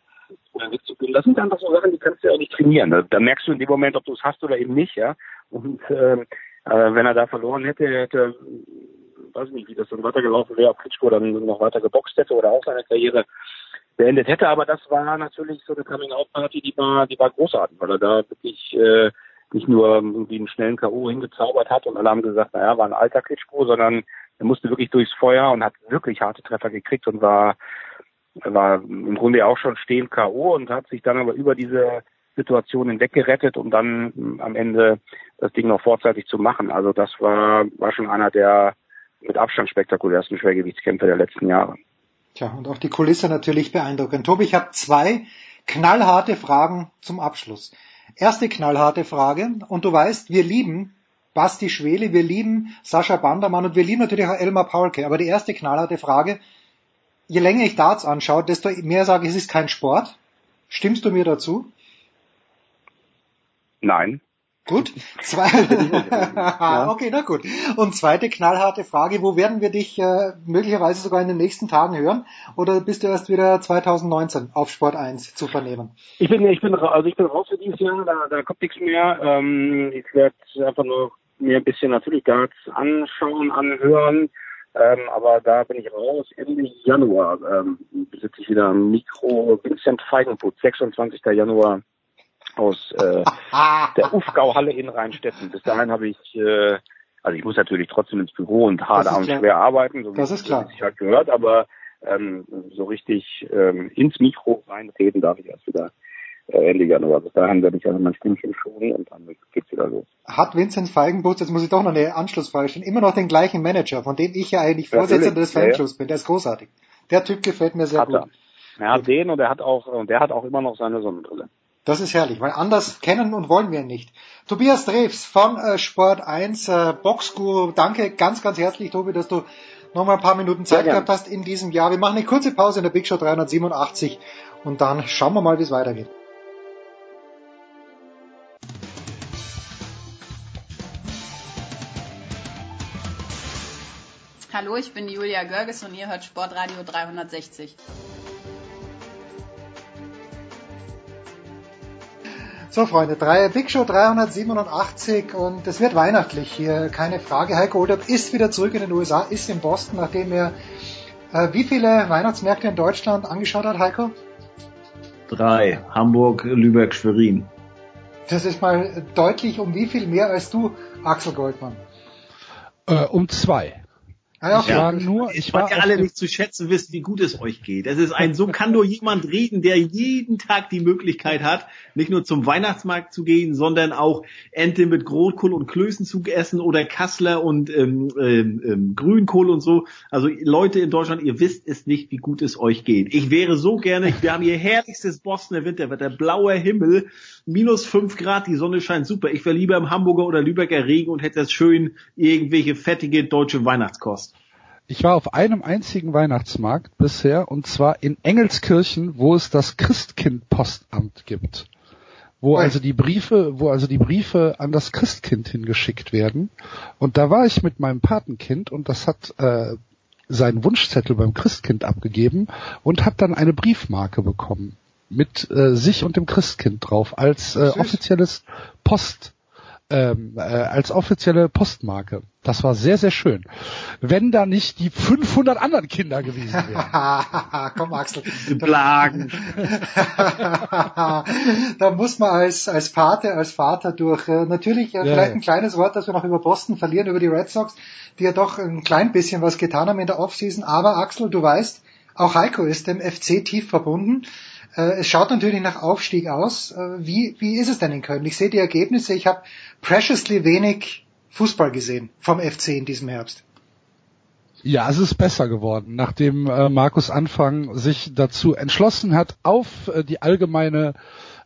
mitzugehen. Das sind einfach so Sachen, die kannst du ja auch nicht trainieren. Da, da merkst du in dem Moment, ob du es hast oder eben nicht, ja. Und äh, äh, wenn er da verloren hätte, hätte, weiß ich nicht, wie das dann weitergelaufen wäre, ob Klitschko dann noch weiter geboxt hätte oder auch seine Karriere beendet hätte. Aber das war natürlich so eine Coming-out-Party, die war, die war großartig, weil er da wirklich äh, nicht nur irgendwie einen schnellen K.O. hingezaubert hat und alle haben gesagt, naja, war ein alter Klitschko, sondern er musste wirklich durchs Feuer und hat wirklich harte Treffer gekriegt und war war im Grunde auch schon stehend K.O. und hat sich dann aber über diese Situation hinweggerettet, um dann am Ende das Ding noch vorzeitig zu machen. Also das war, war schon einer der mit Abstand spektakulärsten Schwergewichtskämpfe der letzten Jahre. Tja, und auch die Kulisse natürlich beeindruckend. Tobi, ich habe zwei knallharte Fragen zum Abschluss. Erste knallharte Frage, und du weißt, wir lieben Basti Schwele, wir lieben Sascha Bandermann und wir lieben natürlich auch Elmar Paulke. Aber die erste knallharte Frage, je länger ich Darts anschaue, desto mehr sage ich, es ist kein Sport. Stimmst du mir dazu? Nein. Gut. Zwei (laughs) okay, na gut. Und zweite knallharte Frage, wo werden wir dich äh, möglicherweise sogar in den nächsten Tagen hören? Oder bist du erst wieder 2019 auf Sport 1 zu vernehmen? Ich bin, ich bin, also ich bin raus für dieses Jahr, da, da kommt nichts mehr. Ähm, ich werde einfach nur mir ein bisschen natürlich Darts anschauen, anhören. Ähm, aber da bin ich raus. Ende Januar ähm, besitze ich wieder ein Mikro. Vincent Feigenputz, 26. Januar aus äh, der (laughs) Ufgau-Halle in Rheinstetten. Bis dahin habe ich, äh, also ich muss natürlich trotzdem ins Büro und hart und schwer arbeiten, so das ist klar. wie es sich halt gehört, aber ähm, so richtig ähm, ins Mikro reinreden darf ich erst wieder Ende Januar. Bis dahin werde ich also mein Stimmchen schonen und dann geht's wieder los. Hat Vincent Feigenbutz, jetzt muss ich doch noch eine Anschlussfrage stellen, immer noch den gleichen Manager, von dem ich ja eigentlich Vorsitzender des Fanclubs ja, ja. bin. Der ist großartig. Der Typ gefällt mir sehr hat gut. Er. er hat den und er hat auch, und der hat auch immer noch seine Sonnenbrille. Das ist herrlich, weil anders kennen und wollen wir ihn nicht. Tobias Drews von äh, Sport 1, äh, Boxguru, danke ganz, ganz herzlich, Tobi, dass du noch mal ein paar Minuten Zeit gehabt hast in diesem Jahr. Wir machen eine kurze Pause in der Big Show 387 und dann schauen wir mal, wie es weitergeht. Hallo, ich bin Julia Görges und ihr hört Sportradio 360. So, Freunde, drei, Big Show 387 und es wird weihnachtlich hier, keine Frage. Heiko Olderb ist wieder zurück in den USA, ist in Boston, nachdem er äh, wie viele Weihnachtsmärkte in Deutschland angeschaut hat, Heiko? Drei. Hamburg, Lübeck, Schwerin. Das ist mal deutlich um wie viel mehr als du, Axel Goldmann? Äh, um zwei. Okay. Ich war nur, ich war ja alle nicht zu schätzen wissen, wie gut es euch geht. Es ist ein, so kann nur jemand reden, der jeden Tag die Möglichkeit hat, nicht nur zum Weihnachtsmarkt zu gehen, sondern auch Ente mit Grotkohl und Klößen zu essen oder Kassler und ähm, ähm, ähm, Grünkohl und so. Also Leute in Deutschland, ihr wisst es nicht, wie gut es euch geht. Ich wäre so gerne, wir haben hier herrlichstes Bostoner Winterwetter, blauer Himmel, minus fünf Grad, die Sonne scheint super. Ich wäre lieber im Hamburger oder Lübecker Regen und hätte das schön irgendwelche fettige deutsche Weihnachtskost. Ich war auf einem einzigen Weihnachtsmarkt bisher und zwar in Engelskirchen, wo es das Christkind-Postamt gibt. Wo also die Briefe, wo also die Briefe an das Christkind hingeschickt werden. Und da war ich mit meinem Patenkind und das hat äh, seinen Wunschzettel beim Christkind abgegeben und hat dann eine Briefmarke bekommen mit äh, sich und dem Christkind drauf als äh, offizielles Post ähm, äh, als offizielle Postmarke. Das war sehr, sehr schön. Wenn da nicht die 500 anderen Kinder gewesen wären. (laughs) Komm, Axel. Blagen. (laughs) da muss man als, als Vater, als Vater durch. Äh, natürlich äh, vielleicht ein kleines Wort, dass wir noch über Boston verlieren, über die Red Sox, die ja doch ein klein bisschen was getan haben in der Offseason. Aber Axel, du weißt, auch Heiko ist dem FC tief verbunden. Äh, es schaut natürlich nach Aufstieg aus. Äh, wie, wie ist es denn in Köln? Ich sehe die Ergebnisse. Ich habe preciously wenig Fußball gesehen vom FC in diesem Herbst. Ja, es ist besser geworden, nachdem äh, Markus Anfang sich dazu entschlossen hat, auf äh, die allgemeine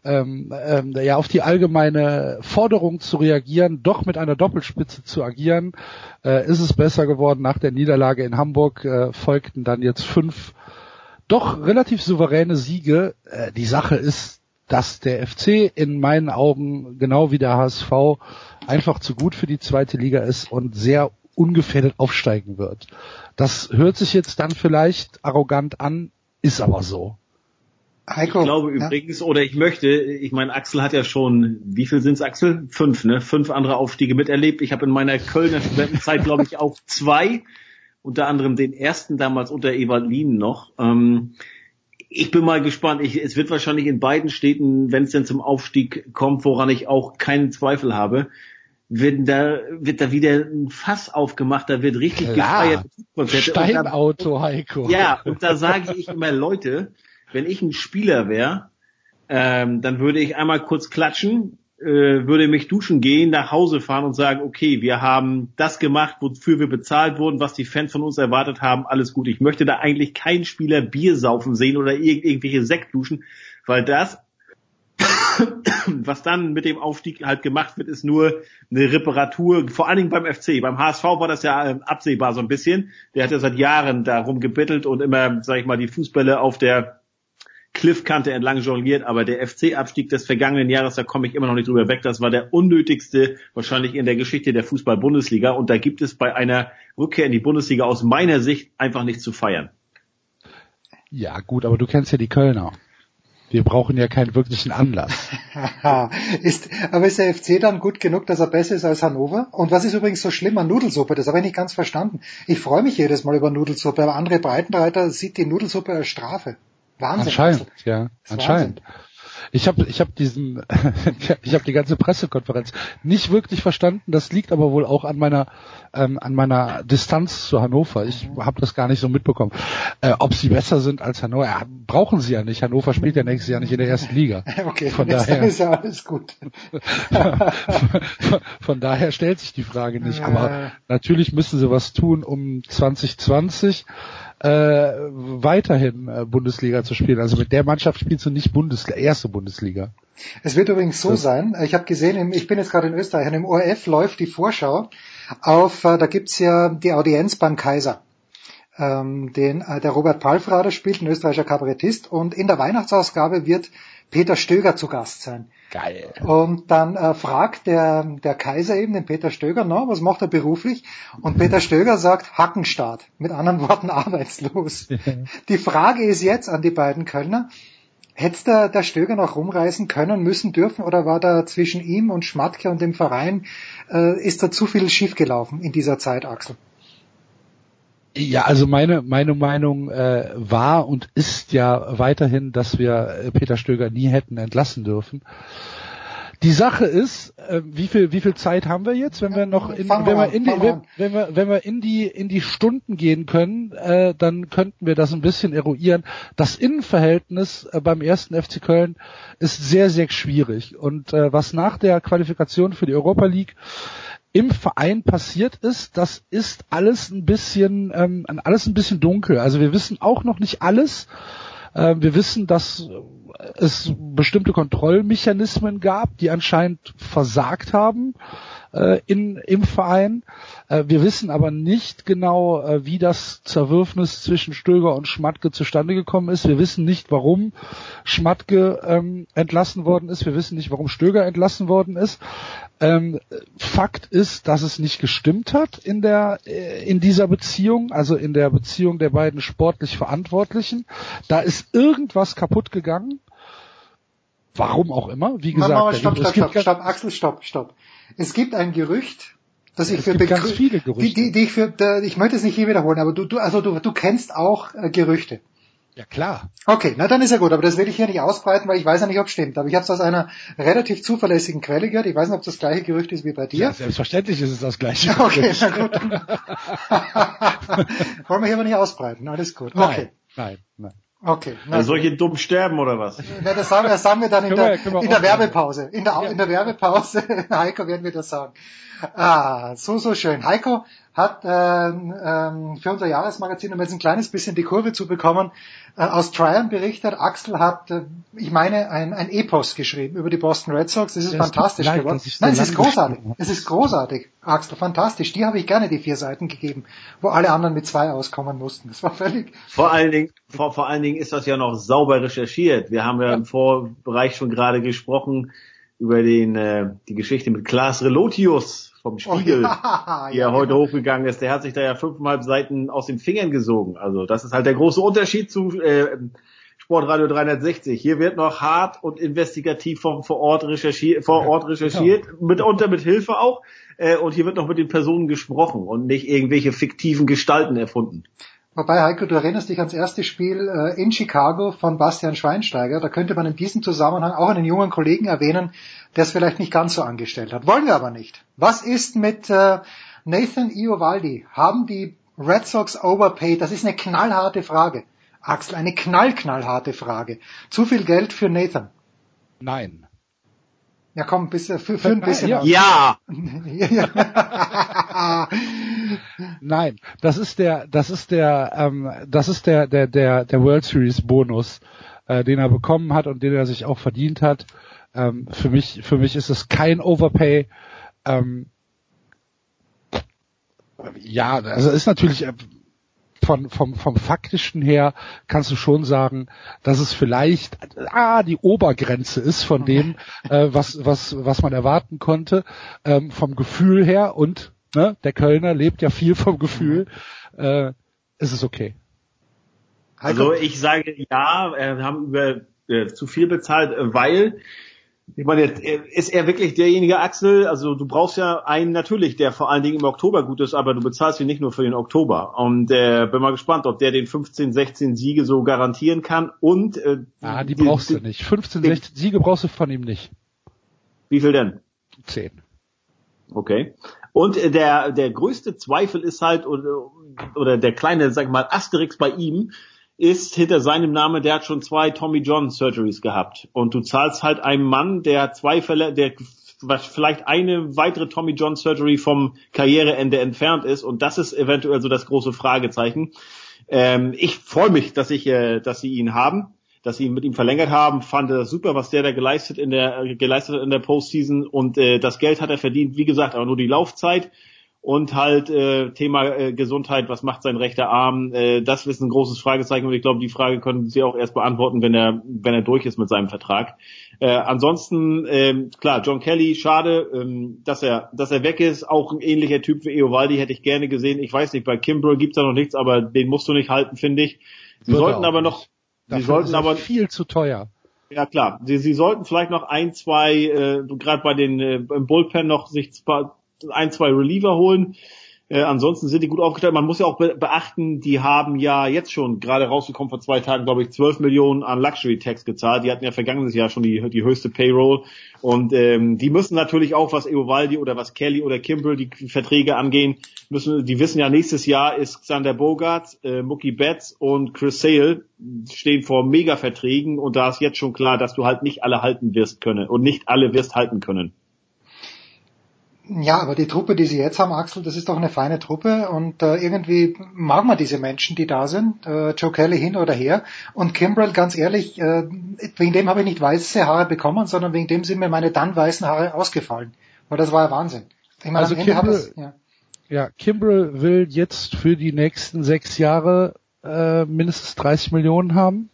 ähm, ähm, ja auf die allgemeine Forderung zu reagieren, doch mit einer Doppelspitze zu agieren, äh, ist es besser geworden. Nach der Niederlage in Hamburg äh, folgten dann jetzt fünf doch relativ souveräne Siege. Äh, die Sache ist, dass der FC in meinen Augen genau wie der HSV einfach zu gut für die zweite Liga ist und sehr ungefährdet aufsteigen wird. Das hört sich jetzt dann vielleicht arrogant an, ist aber so. Heiko, ich glaube ja. übrigens, oder ich möchte, ich meine, Axel hat ja schon, wie viel sind's Axel? Fünf, ne? Fünf andere Aufstiege miterlebt. Ich habe in meiner Kölner Studentenzeit, glaube ich, auch zwei unter anderem den ersten damals unter Evalin noch. Ähm, ich bin mal gespannt. Ich, es wird wahrscheinlich in beiden Städten, wenn es denn zum Aufstieg kommt, woran ich auch keinen Zweifel habe, wird da, wird da wieder ein Fass aufgemacht, da wird richtig Klar. gefeiert. Steinauto, Heiko. Ja, und da sage ich immer, Leute, wenn ich ein Spieler wäre, ähm, dann würde ich einmal kurz klatschen, würde mich duschen gehen, nach Hause fahren und sagen, okay, wir haben das gemacht, wofür wir bezahlt wurden, was die Fans von uns erwartet haben, alles gut. Ich möchte da eigentlich keinen Spieler Bier saufen sehen oder irg irgendwelche Sekt duschen, weil das, (coughs) was dann mit dem Aufstieg halt gemacht wird, ist nur eine Reparatur, vor allen Dingen beim FC. Beim HSV war das ja äh, absehbar so ein bisschen. Der hat ja seit Jahren darum gebettelt und immer, sag ich mal, die Fußbälle auf der Cliffkante entlang jongliert, aber der FC-Abstieg des vergangenen Jahres, da komme ich immer noch nicht drüber weg, das war der unnötigste wahrscheinlich in der Geschichte der Fußball-Bundesliga und da gibt es bei einer Rückkehr in die Bundesliga aus meiner Sicht einfach nichts zu feiern. Ja gut, aber du kennst ja die Kölner. Wir brauchen ja keinen wirklichen Anlass. (laughs) ist, aber ist der FC dann gut genug, dass er besser ist als Hannover? Und was ist übrigens so schlimm an Nudelsuppe? Das habe ich nicht ganz verstanden. Ich freue mich jedes Mal über Nudelsuppe, aber andere Breitenreiter sieht die Nudelsuppe als Strafe. Wahnsinn. Anscheinend, ja, anscheinend. Ich habe ich hab diesen, (laughs) ich habe die ganze Pressekonferenz nicht wirklich verstanden. Das liegt aber wohl auch an meiner ähm, an meiner Distanz zu Hannover. Ich habe das gar nicht so mitbekommen. Äh, ob sie besser sind als Hannover, ja, brauchen sie ja nicht. Hannover spielt ja nächstes Jahr nicht in der ersten Liga. (laughs) Okay, von daher ist ja alles gut. von, (laughs) von daher stellt sich die Frage nicht. Aber natürlich müssen sie was tun, um 2020 äh, weiterhin äh, Bundesliga zu spielen. Also mit der Mannschaft spielst du nicht Bundesliga, erste Bundesliga. Es wird übrigens so sein, ich habe gesehen, ich bin jetzt gerade in Österreich, und im ORF läuft die Vorschau auf, äh, da gibt's ja die Audienz beim Kaiser. Ähm, den äh, der Robert Palfrader spielt, ein österreichischer Kabarettist, und in der Weihnachtsausgabe wird Peter Stöger zu Gast sein. Geil. Und dann äh, fragt der, der Kaiser eben den Peter Stöger, na, was macht er beruflich? Und Peter Stöger sagt Hackenstart, mit anderen Worten (laughs) arbeitslos. (laughs) Die Frage ist jetzt an die beiden Kölner, hätte der, der Stöger noch rumreisen können, müssen, dürfen, oder war da zwischen ihm und Schmatke und dem Verein, äh, ist da zu viel schiefgelaufen in dieser Zeit, Axel? Ja, also meine meine Meinung äh, war und ist ja weiterhin, dass wir äh, Peter Stöger nie hätten entlassen dürfen. Die Sache ist, äh, wie viel wie viel Zeit haben wir jetzt, wenn wir noch in, wenn wir in die wenn, wenn wir wenn wir in die in die Stunden gehen können, äh, dann könnten wir das ein bisschen eruieren. Das Innenverhältnis äh, beim ersten FC Köln ist sehr sehr schwierig und äh, was nach der Qualifikation für die Europa League im Verein passiert ist, das ist alles ein bisschen, ähm, alles ein bisschen dunkel. Also wir wissen auch noch nicht alles. Ähm, wir wissen, dass es bestimmte Kontrollmechanismen gab, die anscheinend versagt haben äh, in, im Verein. Äh, wir wissen aber nicht genau, äh, wie das Zerwürfnis zwischen Stöger und Schmatke zustande gekommen ist. Wir wissen nicht, warum Schmatke ähm, entlassen worden ist. Wir wissen nicht, warum Stöger entlassen worden ist. Ähm, Fakt ist, dass es nicht gestimmt hat in der äh, in dieser Beziehung, also in der Beziehung der beiden sportlich Verantwortlichen. Da ist irgendwas kaputt gegangen. Warum auch immer. Wie gesagt, Mama, stopp, stopp, stopp, stopp, Axel, stopp, stopp. Es gibt ein Gerücht, das ich Es für gibt ganz viele Gerüchte. Die, die, die ich für, da, ich möchte es nicht hier wiederholen, aber du, du, also du, du kennst auch äh, Gerüchte. Ja klar. Okay, na dann ist ja gut, aber das will ich hier nicht ausbreiten, weil ich weiß ja nicht, ob es stimmt. Aber ich habe es aus einer relativ zuverlässigen Quelle gehört. Ich weiß nicht, ob das gleiche Gerücht ist wie bei dir. Ja, selbstverständlich ist es das gleiche. (laughs) Okay, na gut. (laughs) Wollen wir hier aber nicht ausbreiten. Alles gut. Okay. Nein, nein, nein. Okay. Na, Also solche dumm sterben oder was? na, das, sagen, das sagen wir dann in der, wir- in der Werbepause. In der, in der Werbepause, (laughs) Heiko, werden wir das sagen. Ah, so, so schön. Heiko hat ähm, ähm, für unser Jahresmagazin, um jetzt ein kleines bisschen die Kurve zu bekommen, äh, aus Tryon berichtet. Axel hat, äh, ich meine, ein, ein Epos geschrieben über die Boston Red Sox. Das ist Ja, tut fantastisch leid, geworden. so Nein, es ist großartig. Es ist großartig, Axel, fantastisch. Die habe ich gerne die vier Seiten gegeben, wo alle anderen mit zwei auskommen mussten. Das war völlig, Vor allen Dingen, vor, vor allen Dingen ist das ja noch sauber recherchiert. Wir haben ja, im Vorbereich schon gerade gesprochen über den, äh, die Geschichte mit Klaas Relotius vom Spiegel, Oh, ja, die (laughs) ja ja, heute genau. hochgegangen ist. Der hat sich da ja fünfeinhalb Seiten aus den Fingern gesogen. Also das ist halt der große Unterschied zu äh, Sportradio 360. Hier wird noch hart und investigativ vom vor Ort recherchiert, vor Ort recherchiert, mitunter mit Hilfe auch. Äh, und hier wird noch mit den Personen gesprochen und nicht irgendwelche fiktiven Gestalten erfunden. Wobei, Heiko, du erinnerst dich ans erste Spiel äh, in Chicago von Bastian Schweinsteiger. Da könnte man in diesem Zusammenhang auch einen jungen Kollegen erwähnen, der es vielleicht nicht ganz so angestellt hat. Wollen wir aber nicht. Was ist mit äh, Nathan Iovaldi? Haben die Red Sox overpaid? Das ist eine knallharte Frage. Axel, eine knallknallharte Frage. Zu viel Geld für Nathan? Nein. Ja, komm, ein bisschen, für, für ein bisschen. Ja. Ja! (laughs) ja. Nein, das ist der, das ist der, ähm, das ist der, der, der, der World Series Bonus, äh, den er bekommen hat und den er sich auch verdient hat. Ähm, für mich, für mich ist es kein Overpay. Ähm, ja, also ist natürlich äh, von, vom, vom faktischen her kannst du schon sagen, dass es vielleicht ah, die Obergrenze ist von dem, äh, was, was, was man erwarten konnte, ähm, vom Gefühl her. Und ne, der Kölner lebt ja viel vom Gefühl, äh, ist es okay. Also ich sage ja, äh, wir haben über äh, zu viel bezahlt, äh, weil Ich meine, ist er wirklich derjenige Axel? Also du brauchst ja einen natürlich, der vor allen Dingen im Oktober gut ist, aber du bezahlst ihn nicht nur für den Oktober. Und äh, bin mal gespannt, ob der den 15, 16 Siege so garantieren kann. Und äh, ah, die, die brauchst die, du nicht. 15, 16 Siege brauchst du von ihm nicht. Wie viel denn? 10. Okay. Und äh, der der größte Zweifel ist halt oder, oder der kleine, sag ich mal, Asterix bei ihm ist hinter seinem Namen, der hat schon zwei Tommy John Surgeries gehabt. Und du zahlst halt einem Mann, der zwei Fälle, der vielleicht eine weitere Tommy John Surgery vom Karriereende entfernt ist. Und das ist eventuell so das große Fragezeichen. Ähm, ich freue mich, dass ich, äh, dass sie ihn haben, dass sie ihn mit ihm verlängert haben. Fand das super, was der da geleistet in der geleistet hat in der Postseason. Und äh, das Geld hat er verdient. Wie gesagt, aber nur die Laufzeit und halt äh, Thema äh, Gesundheit, was macht sein rechter Arm? Äh, das ist ein großes Fragezeichen und ich glaube, die Frage können Sie auch erst beantworten, wenn er wenn er durch ist mit seinem Vertrag. Äh, ansonsten äh, klar, John Kelly, schade, ähm, dass er dass er weg ist. Auch ein ähnlicher Typ wie Eovaldi hätte ich gerne gesehen. Ich weiß nicht, bei Kimbrell gibt's da noch nichts, aber den musst du nicht halten, finde ich. Sie Würde sollten aber noch, Sie sollten aber viel zu teuer. Ja klar, sie, sie sollten vielleicht noch ein, zwei, äh, gerade bei den äh, im Bullpen noch sich ein, zwei Reliever holen. Äh, ansonsten sind die gut aufgestellt. Man muss ja auch be beachten, die haben ja jetzt schon gerade rausgekommen vor zwei Tagen, glaube ich, 12 Millionen an Luxury Tax gezahlt. Die hatten ja vergangenes Jahr schon die, die höchste Payroll. Und ähm, die müssen natürlich auch, was Eovaldi oder was Kelly oder Kimbrell die Verträge angehen, müssen, die wissen ja, nächstes Jahr ist Xander Bogart, äh, Mookie Betts und Chris Sale stehen vor Mega-Verträgen und da ist jetzt schon klar, dass du halt nicht alle halten wirst können und nicht alle wirst halten können. Ja, aber die Truppe, die sie jetzt haben, Axel, das ist doch eine feine Truppe und äh, irgendwie mag man diese Menschen, die da sind. Äh, Joe Kelly hin oder her. Und Kimbrell, ganz ehrlich, äh, wegen dem habe ich nicht weiße Haare bekommen, sondern wegen dem sind mir meine dann weißen Haare ausgefallen. Weil das war ja Wahnsinn. Ich meine, also am Ende Kimbrell, es, ja. ja, Kimbrell will jetzt für die nächsten sechs Jahre äh, mindestens 30 Millionen haben.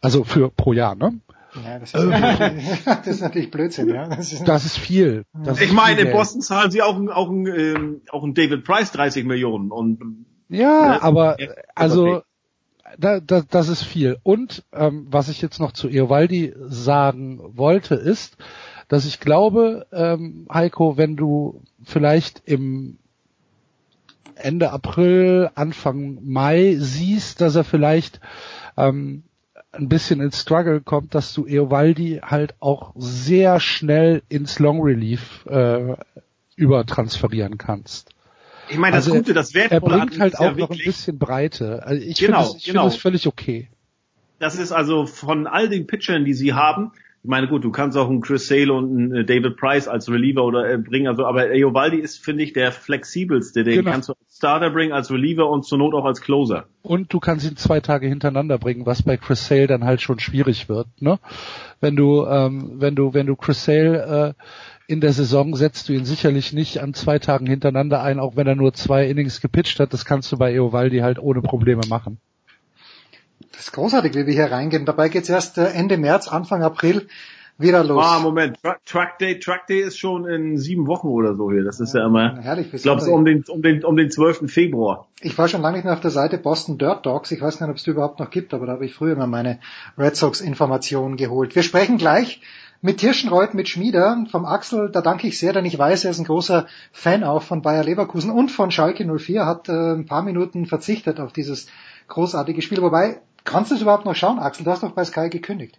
Also für pro Jahr, ne? Ja, das, ist (laughs) das ist natürlich Blödsinn, ja. Das ist, das ist viel. Das ich ist meine, in Boston zahlen sie auch, auch, ein, ähm, auch ein David Price 30 Millionen und ja, ne? aber also da, da, das ist viel. Und ähm, was ich jetzt noch zu Eovaldi sagen wollte, ist, dass ich glaube, ähm, Heiko, wenn du vielleicht im Ende April, Anfang Mai siehst, dass er vielleicht ähm, ein bisschen ins Struggle kommt, dass du Eovaldi halt auch sehr schnell ins Long Relief äh, übertransferieren kannst. Ich meine, das also Gute, das Wertvolle Er bringt halt auch ja noch ein bisschen Breite. Also ich genau, finde es genau. find völlig okay. Das ist also von all den Pitchern, die sie haben, ich meine, gut, du kannst auch einen Chris Sale und einen äh, David Price als Reliever oder äh, bringen, also, aber Eovaldi ist, finde ich, der flexibelste. Den genau. kannst du als Starter bringen, als Reliever und zur Not auch als Closer. Und du kannst ihn zwei Tage hintereinander bringen, was bei Chris Sale dann halt schon schwierig wird, ne? Wenn du, ähm, wenn du, wenn du Chris Sale, äh, in der Saison setzt du ihn sicherlich nicht an zwei Tagen hintereinander ein, auch wenn er nur zwei Innings gepitcht hat. Das kannst du bei Eovaldi halt ohne Probleme machen. Das ist großartig, wie wir hier reingehen. Dabei geht's erst äh, Ende März, Anfang April wieder los. Ah, Moment. Truck Day, Truck Day ist schon in sieben Wochen oder so hier. Das ist ja, ja immer. Herrlich. Ich glaube, um den, um den, um den 12. Februar. Ich war schon lange nicht mehr auf der Seite Boston Dirt Dogs. Ich weiß nicht, ob es die überhaupt noch gibt, aber da habe ich früher immer meine Red Sox Informationen geholt. Wir sprechen gleich mit Tirschenreuth, mit Schmieder vom Axel. Da danke ich sehr, denn ich weiß, er ist ein großer Fan auch von Bayer Leverkusen und von Schalke 04. Hat äh, ein paar Minuten verzichtet auf dieses großartige Spiel. Wobei Kannst du es überhaupt noch schauen, Axel? Du hast doch bei Sky gekündigt.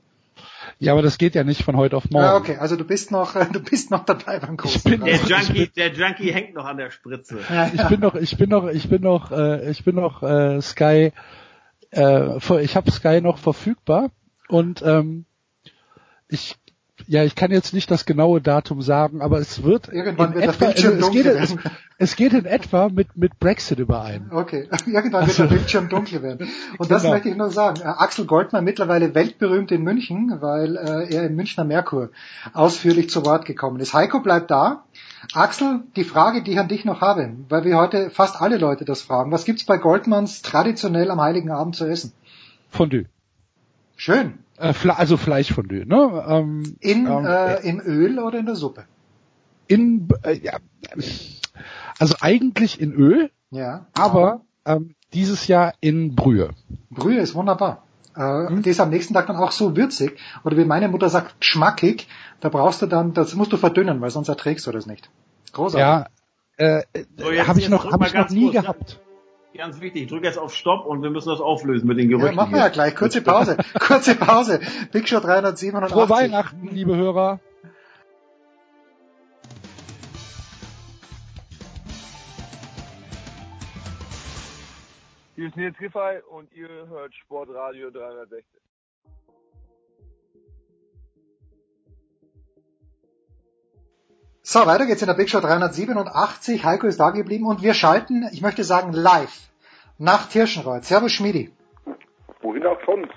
Ja, aber das geht ja nicht von heute auf morgen. Ah, okay, also du bist noch, (laughs) du bist noch dabei beim Kurs. der Junkie, der Junkie hängt noch an der Spritze. Ja, (laughs) ich bin noch, ich bin noch, ich bin noch, äh, ich bin noch äh, Sky. Äh, ich habe Sky noch verfügbar und ähm, ich ja, ich kann jetzt nicht das genaue Datum sagen, aber es wird irgendwann wird etwa, der Bildschirm es, geht, es, es, geht in etwa mit mit Brexit überein. Okay, (laughs) irgendwann also, wird der Bildschirm dunkel werden. (laughs) Und das genau. möchte ich nur sagen. Äh, Axel Goldmann mittlerweile weltberühmt in München, weil äh, er im Münchner Merkur ausführlich zu Wort gekommen ist. Heiko bleibt da. Axel, die Frage, die ich an dich noch habe, weil wir heute fast alle Leute das fragen. Was gibt's bei Goldmanns traditionell am Heiligen Abend zu essen? Fondue. Schön. Äh, also Fleischfondue, ne? Ähm, in, ähm, äh, Im Öl oder in der Suppe? In, äh, ja, also eigentlich in Öl, ja, aber ähm, dieses Jahr in Brühe. Brühe ist wunderbar. Äh, Die ist am nächsten Tag dann auch so würzig, oder wie meine Mutter sagt, schmackig, da brauchst du dann, das musst du verdünnen, weil sonst erträgst du das nicht. Großartig. Ja, äh, So, habe ich noch, mal ich noch nie kurz, ne? gehabt. Ganz wichtig, ich drücke jetzt auf Stopp und wir müssen das auflösen mit den Ja, Gerüchten. machen wir hier. ja gleich. Kurze Pause. (laughs) Kurze Pause. Big Show 387. Frohe Weihnachten, liebe Hörer. Hier ist Nils Giffey und ihr hört Sportradio 360. So, weiter geht's in der Big Show 387. Heiko ist da geblieben und wir schalten, ich möchte sagen, live nach Tirschenreuth. Servus Schmidi. Wohin auch sonst?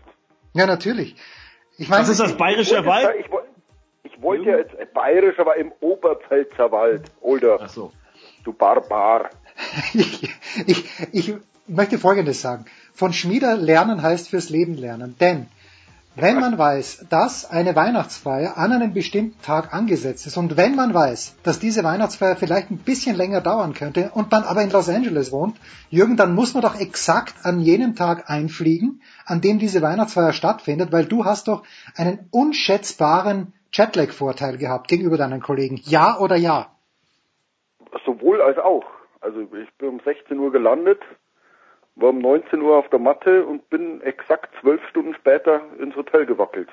Ja, natürlich. Ich meine, Was ist das Bayerische Ich wollte Wald? Ich, ich wollte ja jetzt äh, bayerisch, aber im Oberpfälzer Wald. Older. Ach so. Du Barbar. (laughs) ich, ich, ich möchte Folgendes sagen. Von Schmieder lernen heißt fürs Leben lernen. Denn wenn man weiß, dass eine Weihnachtsfeier an einem bestimmten Tag angesetzt ist und wenn man weiß, dass diese Weihnachtsfeier vielleicht ein bisschen länger dauern könnte und man aber in Los Angeles wohnt, Jürgen, dann muss man doch exakt an jenem Tag einfliegen, an dem diese Weihnachtsfeier stattfindet, weil du hast doch einen unschätzbaren Jetlag-Vorteil gehabt gegenüber deinen Kollegen. Ja oder ja? Sowohl als auch. Also ich bin um 16 Uhr gelandet, war um 19 Uhr auf der Matte und bin exakt zwölf Stunden später ins Hotel gewackelt.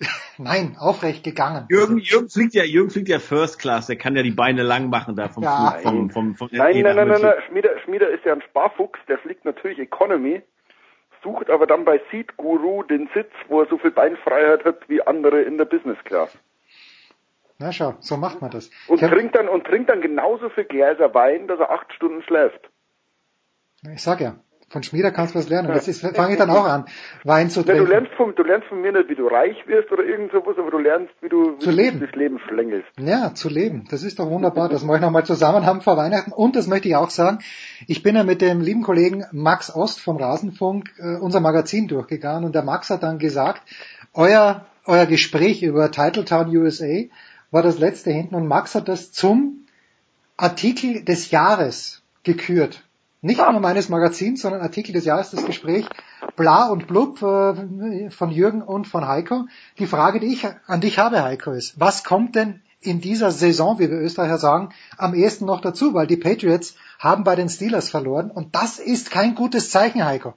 (laughs) Nein, aufrecht gegangen. Jürgen, Jürgen fliegt ja, Jürgen fliegt ja First Class, der kann ja die Beine lang machen da vom Ja. Flug, vom, vom, vom Nein, nein, nein, nein, nein. Schmieder, Schmieder ist ja ein Sparfuchs, der fliegt natürlich Economy, sucht aber dann bei Seat Guru den Sitz, wo er so viel Beinfreiheit hat wie andere in der Business Class. Na schau, so macht man das. Und Ich hab- trinkt dann und trinkt dann genauso viel Gläser Wein, dass er acht Stunden schläft. Ich sag ja, von Schmieder kannst du was lernen. Ist- fange ich dann auch an, Wein zu Ja, du trinken. lernst von du lernst von mir nicht, wie du reich wirst oder irgend sowas, aber du lernst, wie du, wie Zu leben. das Leben schlängelst. Ja, zu leben. Das ist doch wunderbar. Das wollen wir nochmal zusammen haben vor Weihnachten. Und das möchte ich auch sagen. Ich bin ja mit dem lieben Kollegen Max Ost vom Rasenfunk äh, unser Magazin durchgegangen und der Max hat dann gesagt, euer, euer Gespräch über Titletown USA war das letzte hinten und Max hat das zum Artikel des Jahres gekürt. Nicht nur meines Magazins, sondern Artikel des Jahres, das Gespräch Bla und Blub äh, von Jürgen und von Heiko. Die Frage, die ich an dich habe, Heiko, ist, was kommt denn in dieser Saison, wie wir Österreicher sagen, am ehesten noch dazu? Weil die Patriots haben bei den Steelers verloren und das ist kein gutes Zeichen, Heiko.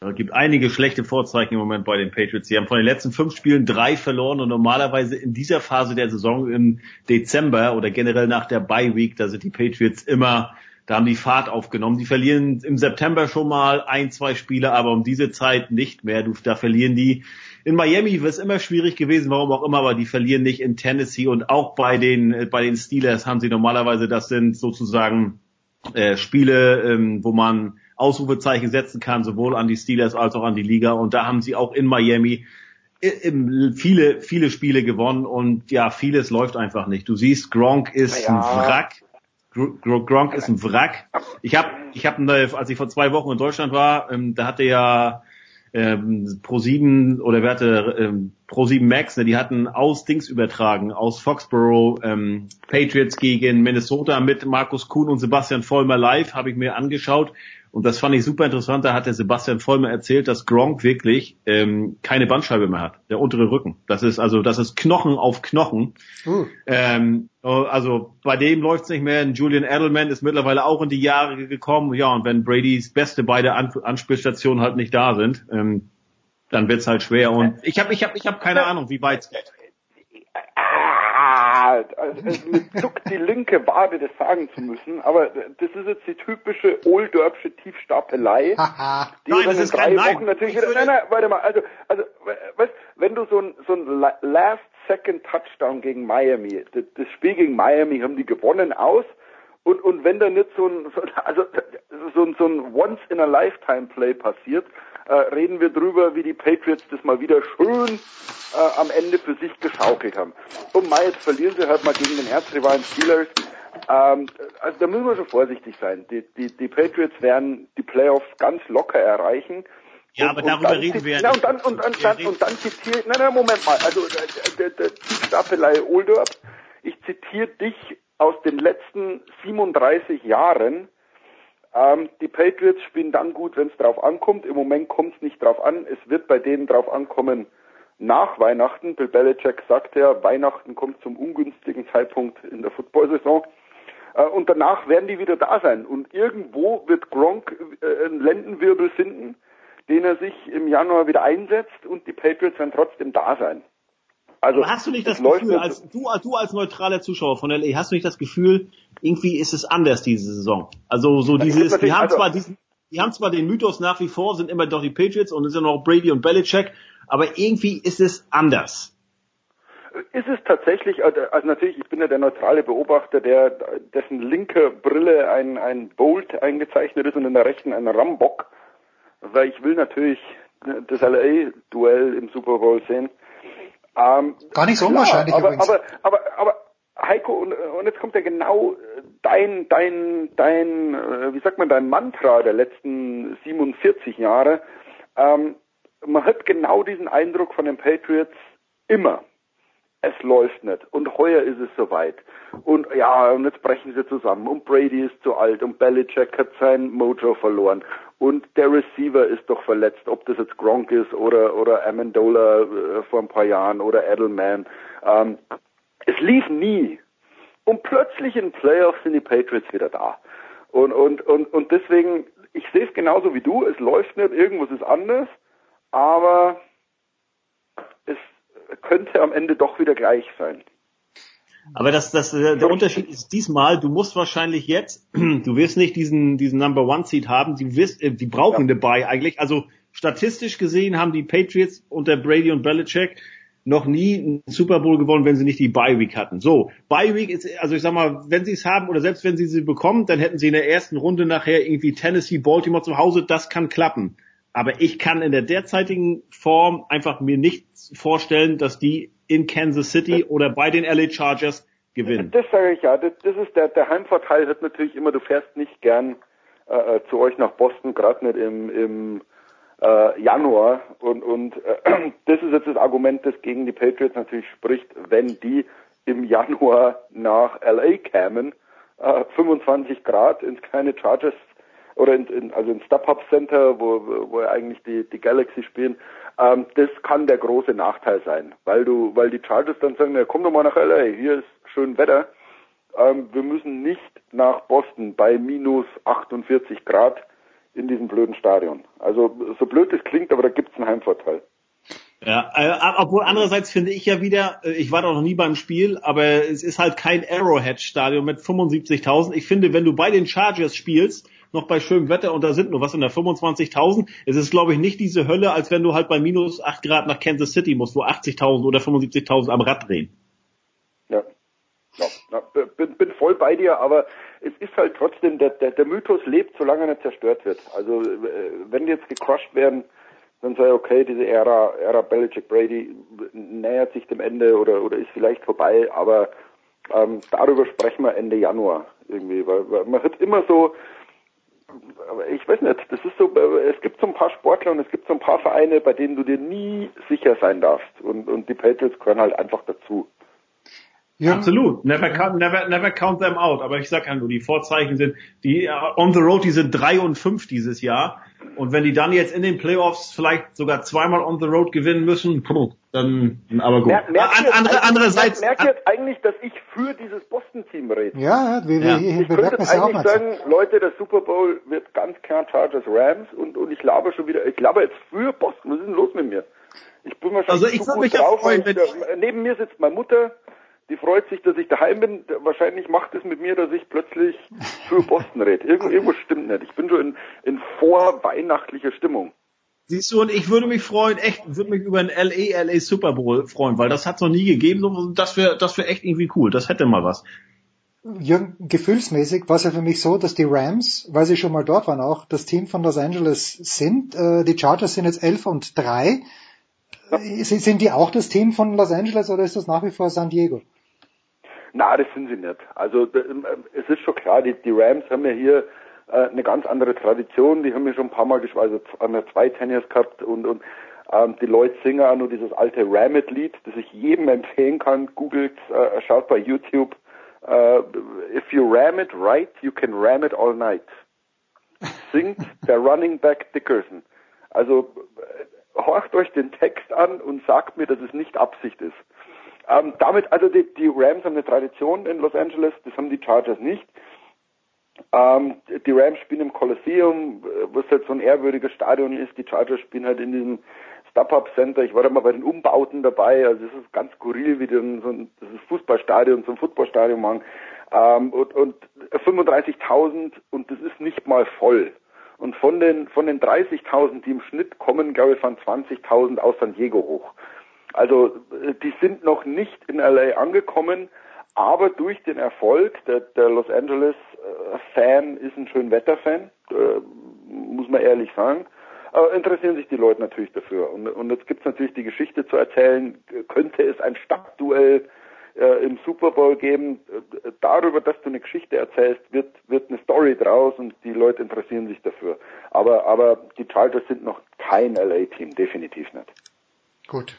Es gibt einige schlechte Vorzeichen im Moment bei den Patriots. Sie haben von den letzten fünf Spielen drei verloren und normalerweise in dieser Phase der Saison im Dezember oder generell nach der Bye Week, da sind die Patriots immer, da haben die Fahrt aufgenommen. Die verlieren im September schon mal ein, zwei Spiele, aber um diese Zeit nicht mehr. Da verlieren die. In Miami wäre es immer schwierig gewesen, warum auch immer, aber die verlieren nicht in Tennessee und auch bei den, äh, bei den Steelers haben sie normalerweise, das sind sozusagen äh, Spiele, ähm, wo man Ausrufezeichen setzen kann, sowohl an die Steelers als auch an die Liga. Und da haben sie auch in Miami im, viele, viele Spiele gewonnen und ja, vieles läuft einfach nicht. Du siehst, Gronk ist Ja. ein Wrack. Gr- Gr- Gronk ist ein Wrack. Ich habe, ich habe, als ich vor zwei Wochen in Deutschland war, ähm, da hatte ja ähm, Pro7 oder wer hatte ähm, Pro7 Max, ne, die hatten aus Dings übertragen, aus Foxborough ähm, Patriots gegen Minnesota mit Markus Kuhn und Sebastian Vollmer live, habe ich mir angeschaut und das fand ich super interessant. Da hat der Sebastian Vollmer erzählt, dass Gronk wirklich ähm, keine Bandscheibe mehr hat, der untere Rücken. Das ist also, das ist Knochen auf Knochen. Uh. Ähm, also bei dem läuft's nicht mehr. Julian Edelman ist mittlerweile auch in die Jahre gekommen. Ja, und wenn Bradys beste beide An Anspielstationen halt nicht da sind, ähm, dann wird's halt schwer. Und ich habe ich hab, ich hab keine Ahnung, wie weit's geht. Ah, also es mir zuckt die linke Wade, das sagen zu müssen, aber das ist jetzt die typische Oldorpsche Tiefstapelei. (laughs) die Nein, das in ist drei kein- nein. Wochen natürlich Ich wieder, nein, nein, warte mal, also, also, weißt, wenn du so ein, so ein La- Last-Second-Touchdown gegen Miami, das, das Spiel gegen Miami haben die gewonnen aus, und, und wenn da nicht so ein, so, (laughs) also, so ein, so ein Once-in-a-Lifetime-Play passiert, äh, reden wir drüber, wie die Patriots das mal wieder schön äh, am Ende für sich geschaukelt haben. Und mal jetzt verlieren sie halt mal gegen den Erzrivalen Steelers. Ähm, also da müssen wir schon vorsichtig sein. Die, die, die Patriots werden die Playoffs ganz locker erreichen. Ja, Und- aber und darüber reden wir ja nicht. und dann, und dann, dann, und dann zitiere ich, nein, nein, Moment mal, also äh, der, der Tiefstapelei Oldorp, ich zitiere dich aus den letzten 37 Jahren, Ähm, die Patriots spielen dann gut, wenn es drauf ankommt. Im Moment kommt es nicht drauf an. Es wird bei denen drauf ankommen nach Weihnachten. Bill Belichick sagt ja, Weihnachten kommt zum ungünstigen Zeitpunkt in der Football-Saison. Äh, und danach werden die wieder da sein. Und irgendwo wird Gronk äh, einen Lendenwirbel finden, den er sich im Januar wieder einsetzt und die Patriots werden trotzdem da sein. Also, hast du nicht das Gefühl, als du, du als neutraler Zuschauer von LA, hast du nicht das Gefühl, irgendwie ist es anders diese Saison? Also so dieses, die haben also, zwar diesen, die haben zwar den Mythos nach wie vor, sind immer doch die Patriots und es sind noch Brady und Belichick, aber irgendwie ist es anders. Ist es tatsächlich, also, also natürlich, ich bin ja der neutrale Beobachter, der dessen linke Brille ein, ein Bolt eingezeichnet ist und in der rechten ein Rambock, weil ich will natürlich das LA-Duell im Super Bowl sehen. Ähm, Gar nicht so unwahrscheinlich aber, übrigens. Aber, aber, aber Heiko, und, und jetzt kommt ja genau dein, dein, dein, äh, wie sagt man, dein Mantra der letzten 47 Jahre. Ähm, man hat genau diesen Eindruck von den Patriots immer. Es läuft nicht. Und heuer ist es soweit. Und ja, und jetzt brechen sie zusammen. Und Brady ist zu alt. Und Belichick hat sein Mojo verloren. Und der Receiver ist doch verletzt. Ob das jetzt Gronk ist oder, oder Amendola äh, vor ein paar Jahren oder Edelman. Ähm, es lief nie. Und plötzlich in Playoffs sind die Patriots wieder da. Und, und, und, und deswegen, ich sehe es genauso wie du. Es läuft nicht. Irgendwas ist anders aber es könnte am Ende doch wieder gleich sein. Aber das, das, äh, der Unterschied ist diesmal, du musst wahrscheinlich jetzt, (clears throat) du wirst nicht diesen, diesen Number One Seed haben, die wirst, äh, die brauchen ja. dabei eigentlich. Also statistisch gesehen haben die Patriots unter Brady und Belichick noch nie einen Super Bowl gewonnen, wenn sie nicht die Bye Week hatten. So, Bye Week ist, also ich sag mal, wenn sie es haben oder selbst wenn sie sie bekommen, dann hätten sie in der ersten Runde nachher irgendwie Tennessee, Baltimore zu Hause, das kann klappen. Aber ich kann in der derzeitigen Form einfach mir nicht vorstellen, dass die in Kansas City oder bei den LA Chargers gewinnen. Das sage ich ja. Das, das ist der, der Heimvorteil hat natürlich immer, du fährst nicht gern äh, zu euch nach Boston, gerade nicht im, im äh, Januar. Und, und äh, (clears throat) das ist jetzt das Argument, das gegen die Patriots natürlich spricht, wenn die im Januar nach LA kämen, äh, 25 Grad ins kleine Chargers oder in, in, also ins StubHub Center, wo, wo eigentlich die, die Galaxy spielen, ähm, das kann der große Nachteil sein, weil du, weil die Chargers dann sagen, ja, komm doch mal nach LA, hier ist schön Wetter, ähm, wir müssen nicht nach Boston bei minus 48 Grad in diesem blöden Stadion. Also so blöd es klingt, aber da gibt's einen Heimvorteil. Ja, äh, obwohl andererseits finde ich ja wieder, äh, ich war doch noch nie beim Spiel, aber es ist halt kein Arrowhead-Stadion mit 75.000. Ich finde, wenn du bei den Chargers spielst, noch bei schönem Wetter und da sind nur was in der 25.000. Es ist, glaube ich, nicht diese Hölle, als wenn du halt bei minus 8 Grad nach Kansas City musst, wo 80.000 oder 75.000 am Rad drehen. Ja. ja, ja bin, bin voll bei dir, aber es ist halt trotzdem, der, der, der Mythos lebt, solange er nicht zerstört wird. Also äh, wenn die jetzt gecrushed werden, dann sei okay, diese Ära, Ära Belichick Brady nähert sich dem Ende oder, oder ist vielleicht vorbei, aber ähm, darüber sprechen wir Ende Januar irgendwie, weil, weil man hat immer so, ich weiß nicht, das ist so, es gibt so ein paar Sportler und es gibt so ein paar Vereine, bei denen du dir nie sicher sein darfst. Und, und die Patriots gehören halt einfach dazu. Ja. Absolut. Never count, never, never count them out. Aber ich sag ja nur, die Vorzeichen sind, die uh, on the road, die sind drei und fünf dieses Jahr. Und wenn die dann jetzt in den Playoffs vielleicht sogar zweimal on the road gewinnen müssen, dann, aber gut. Mer merkt An, andere, andererseits. Merkt ihr eigentlich, dass ich für dieses Boston-Team rede? Ja, wir, wir, ja. Ich wir könnte jetzt eigentlich sagen, Leute, der Super Bowl wird ganz klar Chargers Rams und, und ich laber schon wieder, ich laber jetzt für Boston. Was ist denn los mit mir? Ich bin wahrscheinlich also ich zu gut mich drauf. Freuen, ich, neben mir sitzt meine Mutter, die freut sich, dass ich daheim bin. Wahrscheinlich macht es mit mir, dass ich plötzlich für (laughs) Boston rede. Irgend, irgendwas stimmt nicht. Ich bin schon in, in vorweihnachtlicher Stimmung. Siehst du, und ich würde mich freuen, echt, würde mich über einen LA, LA Super Bowl freuen, weil das hat es noch nie gegeben. Das wäre, das wäre echt irgendwie cool. Das hätte mal was. Jürgen, gefühlsmäßig war es ja für mich so, dass die Rams, weil sie schon mal dort waren auch, das Team von Los Angeles sind. Äh, die Chargers sind jetzt 11 und 3. Ja. Sind die auch das Team von Los Angeles oder ist das nach wie vor San Diego? Na, das sind sie nicht. Also ähm, es ist schon klar, die, die Rams haben ja hier äh, eine ganz andere Tradition. Die haben ja schon ein paar Mal also haben ja zwei Tennis gehabt und, und ähm, die Leute singen auch nur dieses alte Ramit-Lied, das ich jedem empfehlen kann. Googelt, äh, schaut bei YouTube. Uh, if you ram it right, you can ram it all night. singt der Running Back Dickerson. Also äh, horcht euch den Text an und sagt mir, dass es nicht Absicht ist. Ähm, damit, also die, die Rams haben eine Tradition in Los Angeles, das haben die Chargers nicht. Ähm, die Rams spielen im Coliseum, äh, was halt so ein ehrwürdiges Stadion ist. Die Chargers spielen halt in diesem StubHub Center. Ich war da mal bei den Umbauten dabei. Also es ist ganz skurril, wie die so ein das ist Fußballstadion zum Footballstadion machen. Ähm, und, und 35.000 und das ist nicht mal voll. Und von den von den 30.000, die im Schnitt kommen, glaube ich, von 20.000 aus San Diego hoch. Also äh, die sind noch nicht in LA angekommen, aber durch den Erfolg, der, der Los Angeles äh, Fan ist ein Schönwetterfan, äh, muss man ehrlich sagen, äh, interessieren sich die Leute natürlich dafür. Und, und jetzt gibt es natürlich die Geschichte zu erzählen, könnte es ein Stadtduell äh, im Super Bowl geben. Äh, darüber, dass du eine Geschichte erzählst, wird, wird eine Story draus und die Leute interessieren sich dafür. Aber, aber die Chargers sind noch kein LA-Team, definitiv nicht. Gut.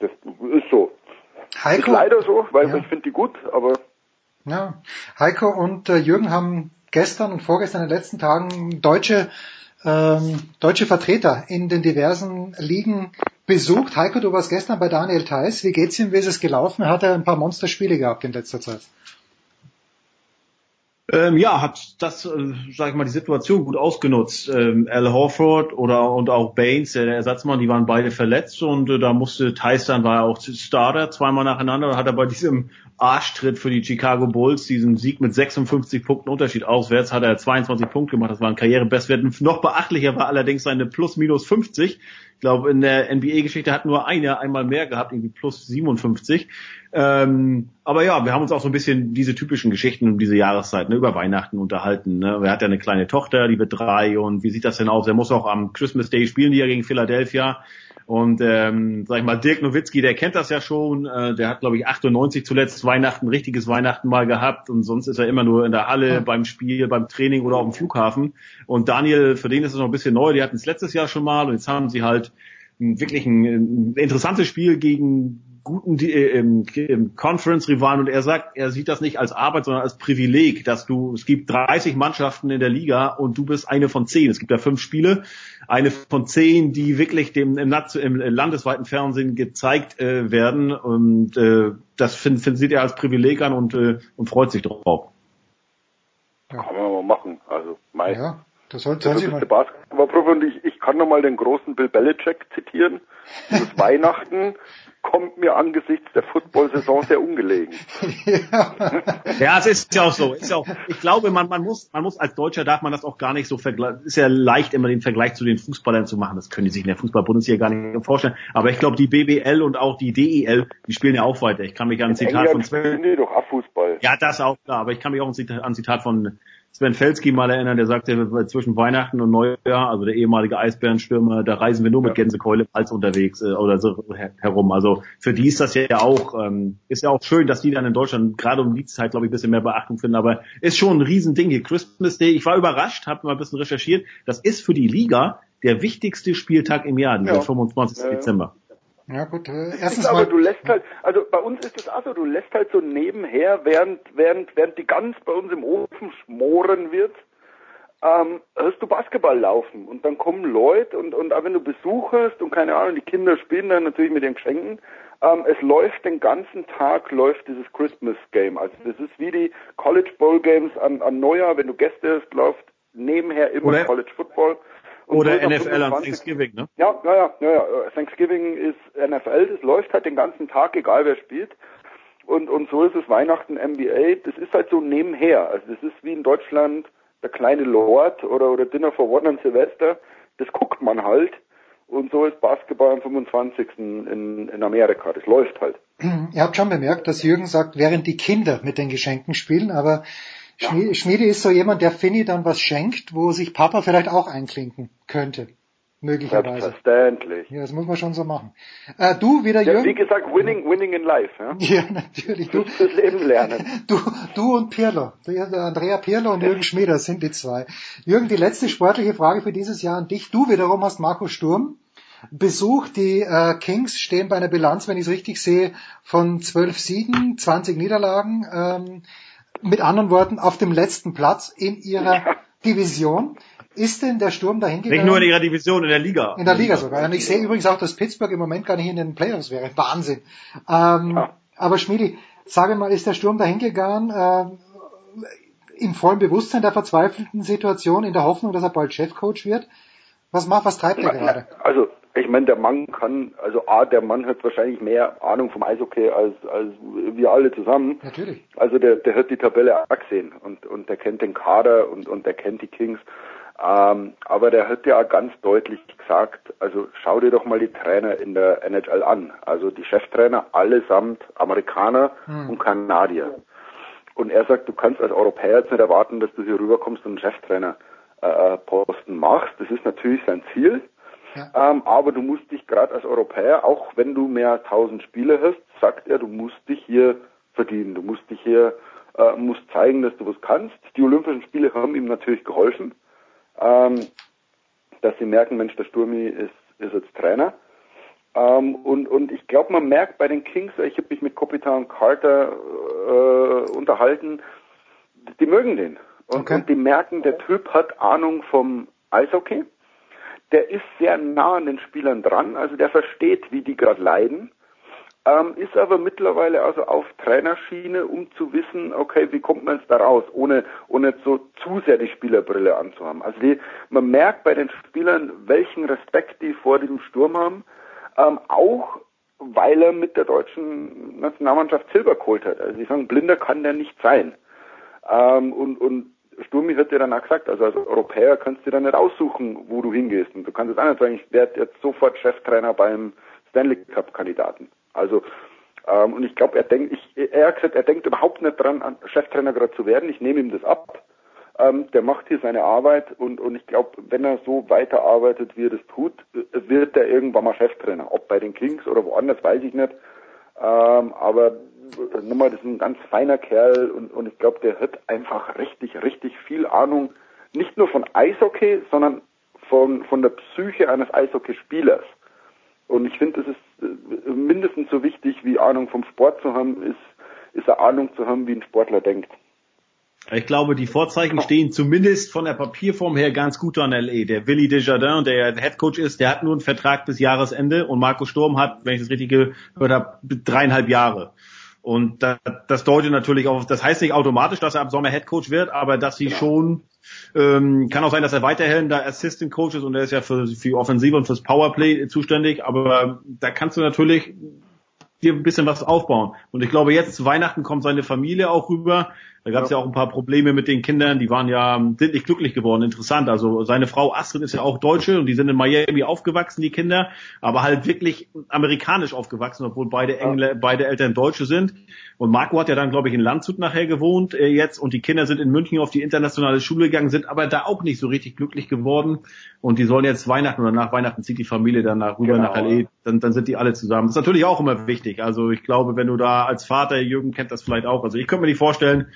Das ist so. Heiko, ist leider so, weil ja. ich finde die gut, aber. Ja. Heiko und äh, Jürgen haben gestern und vorgestern in den letzten Tagen deutsche ähm, deutsche Vertreter in den diversen Ligen besucht. Heiko, du warst gestern bei Daniel Theiss. Wie geht's ihm? Wie ist es gelaufen? Hat er ein paar Monsterspiele gehabt in letzter Zeit? Ähm, ja, hat das, äh, sag ich mal, die Situation gut ausgenutzt. Ähm, Al Horford oder und auch Baines, der Ersatzmann, die waren beide verletzt und äh, da musste Tyson war ja auch Starter zweimal nacheinander und hat er bei diesem Arschtritt für die Chicago Bulls, diesen Sieg mit 56 Punkten Unterschied auswärts, hat er 22 Punkte gemacht. Das war ein Karrierebestwert. Noch beachtlicher war allerdings seine plus minus 50. Ich glaube, in der NBA-Geschichte hat nur einer einmal mehr gehabt, irgendwie plus 57. Ähm, aber ja, wir haben uns auch so ein bisschen diese typischen Geschichten um diese Jahreszeit, ne, über Weihnachten unterhalten. Ne? Er hat ja eine kleine Tochter, die wird drei und wie sieht das denn aus? Er muss auch am Christmas Day spielen, die ja gegen Philadelphia. Und ähm, sag ich mal, Dirk Nowitzki, der kennt das ja schon. Äh, der hat, glaube ich, 98 zuletzt Weihnachten, richtiges Weihnachten mal gehabt. Und sonst ist er immer nur in der Halle, ja. beim Spiel, beim Training oder auf dem Flughafen. Und Daniel, für den ist es noch ein bisschen neu. Die hatten es letztes Jahr schon mal. Und jetzt haben sie halt wirklich ein, ein interessantes Spiel gegen guten äh, Conference-Rivalen und er sagt, er sieht das nicht als Arbeit, sondern als Privileg, dass du, es gibt 30 Mannschaften in der Liga und du bist eine von zehn. Es gibt ja fünf Spiele, eine von zehn, die wirklich dem im, im landesweiten Fernsehen gezeigt äh, werden und äh, das findet find, sieht er als Privileg an und, äh, und freut sich drauf. Ja. Kann man mal machen, also mei. Ja. Das soll, soll das Basketballprof und ich, ich kann nochmal den großen Bill Belichick zitieren. Dieses (laughs) Weihnachten kommt mir angesichts der Football-Saison sehr ungelegen. (laughs) ja. es ist ja auch so. Ist ja auch, ich glaube, man, man muss, man muss als Deutscher darf man das auch gar nicht so vergleichen. Ist ja leicht, immer den Vergleich zu den Fußballern zu machen. Das können die sich in der Fußball-Bundesliga gar nicht vorstellen. Aber ich glaube, die BBL und auch die DEL, die spielen ja auch weiter. Ich kann mich an ein Zitat England von Sven. Die doch Fußball. Ja, das auch klar. Aber ich kann mich auch an ein Zitat von Sven Felski mal erinnern, der sagte, zwischen Weihnachten und Neujahr, also der ehemalige Eisbärenstürmer, da reisen wir nur mit Gänsekeule als unterwegs äh, oder so herum. Also für die ist das ja auch, ähm, ist ja auch schön, dass die dann in Deutschland gerade um die Zeit, glaube ich, ein bisschen mehr Beachtung finden. Aber ist schon ein Riesending hier. Christmas Day, ich war überrascht, habe mal ein bisschen recherchiert. Das ist für die Liga der wichtigste Spieltag im Jahr, der ja. 25. Ja. Dezember. Ja gut, äh, erstens aber mal. du lässt halt, also bei uns ist es auch so, du lässt halt so nebenher, während, während, während die Gans bei uns im Ofen schmoren wird, ähm, hörst du Basketball laufen und dann kommen Leute und, und auch wenn du Besuch hast und keine Ahnung, die Kinder spielen dann natürlich mit den Geschenken, ähm, es läuft den ganzen Tag, läuft dieses Christmas Game. Also das ist wie die College Bowl Games an, an Neujahr, wenn du Gäste hast, läuft nebenher immer Oder College Football. Oder NFL an Thanksgiving, ne? Ja, ja, ja, ja, ja. Thanksgiving ist NFL, das läuft halt den ganzen Tag, egal wer spielt. Und, und so ist es Weihnachten, NBA, das ist halt so nebenher. Also das ist wie in Deutschland der kleine Lord oder, oder Dinner for One an Silvester. Das guckt man halt. Und so ist Basketball am 25. in, in Amerika. Das läuft halt. Ihr habt schon bemerkt, dass Jürgen sagt, während die Kinder mit den Geschenken spielen, aber Schmiede, Schmiede ist so jemand, der Finny dann was schenkt, wo sich Papa vielleicht auch einklinken könnte. Möglicherweise. Selbstverständlich. Ja, das muss man schon so machen. Äh, du wieder, ja, Jürgen? Wie gesagt, winning, winning in life. Ja, (laughs) ja natürlich. Du fürs Leben lernen. (laughs) Du, du und Pirlo. Andrea Pirlo und Jürgen Schmieder sind die zwei. Jürgen, die letzte sportliche Frage für dieses Jahr an dich. Du wiederum hast Marco Sturm besucht. Die äh, Kings stehen bei einer Bilanz, wenn ich es richtig sehe, von zwölf Siegen, 20 Niederlagen. Ähm, mit anderen Worten, auf dem letzten Platz in ihrer Division. Ist denn der Sturm dahin gegangen? Nicht nur in ihrer Division, in der Liga. In der Liga sogar. Und ich sehe übrigens auch, dass Pittsburgh im Moment gar nicht in den Playoffs wäre. Wahnsinn. Ähm, ja. Aber Schmidi, sage mal, ist der Sturm dahin gegangen, äh, im vollen Bewusstsein der verzweifelten Situation, in der Hoffnung, dass er bald Chefcoach wird? Was macht, was treibt er gerade? Also, ich meine, der Mann kann, also A, der Mann hat wahrscheinlich mehr Ahnung vom Eishockey als, als wir alle zusammen. Natürlich. Also der, der hat die Tabelle auch gesehen und, und der kennt den Kader und, und der kennt die Kings. Ähm, aber der hat ja auch ganz deutlich gesagt, also schau dir doch mal die Trainer in der NHL an. Also die Cheftrainer allesamt Amerikaner hm. und Kanadier. Und er sagt, du kannst als Europäer jetzt nicht erwarten, dass du hier rüberkommst und einen Cheftrainer äh, Posten machst. Das ist natürlich sein Ziel. Ja. Ähm, aber du musst dich gerade als Europäer, auch wenn du mehr als 1000 Spiele hast, sagt er, du musst dich hier verdienen. Du musst dich hier, äh, musst zeigen, dass du was kannst. Die Olympischen Spiele haben ihm natürlich geholfen, ähm, dass sie merken, Mensch, der Sturmi ist, ist jetzt Trainer. Ähm, und, und ich glaube, man merkt bei den Kings, ich habe mich mit Kapitan Carter äh, unterhalten, die mögen den. Und, okay. und die merken, der Typ hat Ahnung vom Eishockey. Der ist sehr nah an den Spielern dran, also der versteht, wie die gerade leiden. Ähm, ist aber mittlerweile also auf Trainerschiene, um zu wissen, okay, wie kommt man jetzt da raus, ohne, ohne so zu sehr die Spielerbrille anzuhaben. Also die, man merkt bei den Spielern, welchen Respekt die vor diesem Sturm haben, ähm, auch weil er mit der deutschen Nationalmannschaft Silber geholt hat. Also sie sagen, blinder kann der nicht sein. Ähm, und, und Sturmi hat dir dann auch gesagt, also als Europäer kannst du dir dann nicht aussuchen, wo du hingehst. Und du kannst jetzt auch nicht sagen, ich werde jetzt sofort Cheftrainer beim Stanley Cup Kandidaten. Also ähm, und ich glaube, er denkt, ich, er hat gesagt, er denkt überhaupt nicht dran, Cheftrainer gerade zu werden. Ich nehme ihm das ab. Ähm, der macht hier seine Arbeit und, und ich glaube, wenn er so weiterarbeitet, wie er das tut, wird er irgendwann mal Cheftrainer. Ob bei den Kings oder woanders, weiß ich nicht. Ähm, aber nochmal, das ist ein ganz feiner Kerl und, und ich glaube, der hat einfach richtig, richtig viel Ahnung, nicht nur von Eishockey, sondern von, von der Psyche eines Eishockeyspielers. Und ich finde, das ist äh, mindestens so wichtig, wie Ahnung vom Sport zu haben, ist, ist eine Ahnung zu haben, wie ein Sportler denkt. Ich glaube, die Vorzeichen stehen zumindest von der Papierform her ganz gut an LE. Der Willi Desjardins, der ja Headcoach ist, der hat nur einen Vertrag bis Jahresende und Marco Sturm hat, wenn ich das richtig gehört habe, dreieinhalb Jahre. Und das, das deutet natürlich auch, das heißt nicht automatisch, dass er ab Sommer Headcoach wird, aber dass sie genau. schon, ähm, kann auch sein, dass er weiterhin da Assistant Coach ist und er ist ja für, für Offensive und fürs Powerplay zuständig, aber da kannst du natürlich dir ein bisschen was aufbauen. Und ich glaube, jetzt zu Weihnachten kommt seine Familie auch rüber. Da gab es ja. ja. auch ein paar Probleme mit den Kindern, die waren ja, sind nicht glücklich geworden. Interessant. Also seine Frau Astrid ist ja auch Deutsche und die sind in Miami aufgewachsen, die Kinder, aber halt wirklich amerikanisch aufgewachsen, obwohl beide Engl beide Eltern Deutsche sind. Und Marco hat ja dann, glaube ich, in Landshut nachher gewohnt äh, jetzt und die Kinder sind in München auf die internationale Schule gegangen, sind aber da auch nicht so richtig glücklich geworden. Und die sollen jetzt Weihnachten oder nach Weihnachten zieht die Familie dann nach rüber genau. nach LA, dann, dann sind die alle zusammen. Das ist natürlich auch immer wichtig. Also ich glaube, wenn du da als Vater, Jürgen kennt das vielleicht auch, also ich könnte mir nicht vorstellen,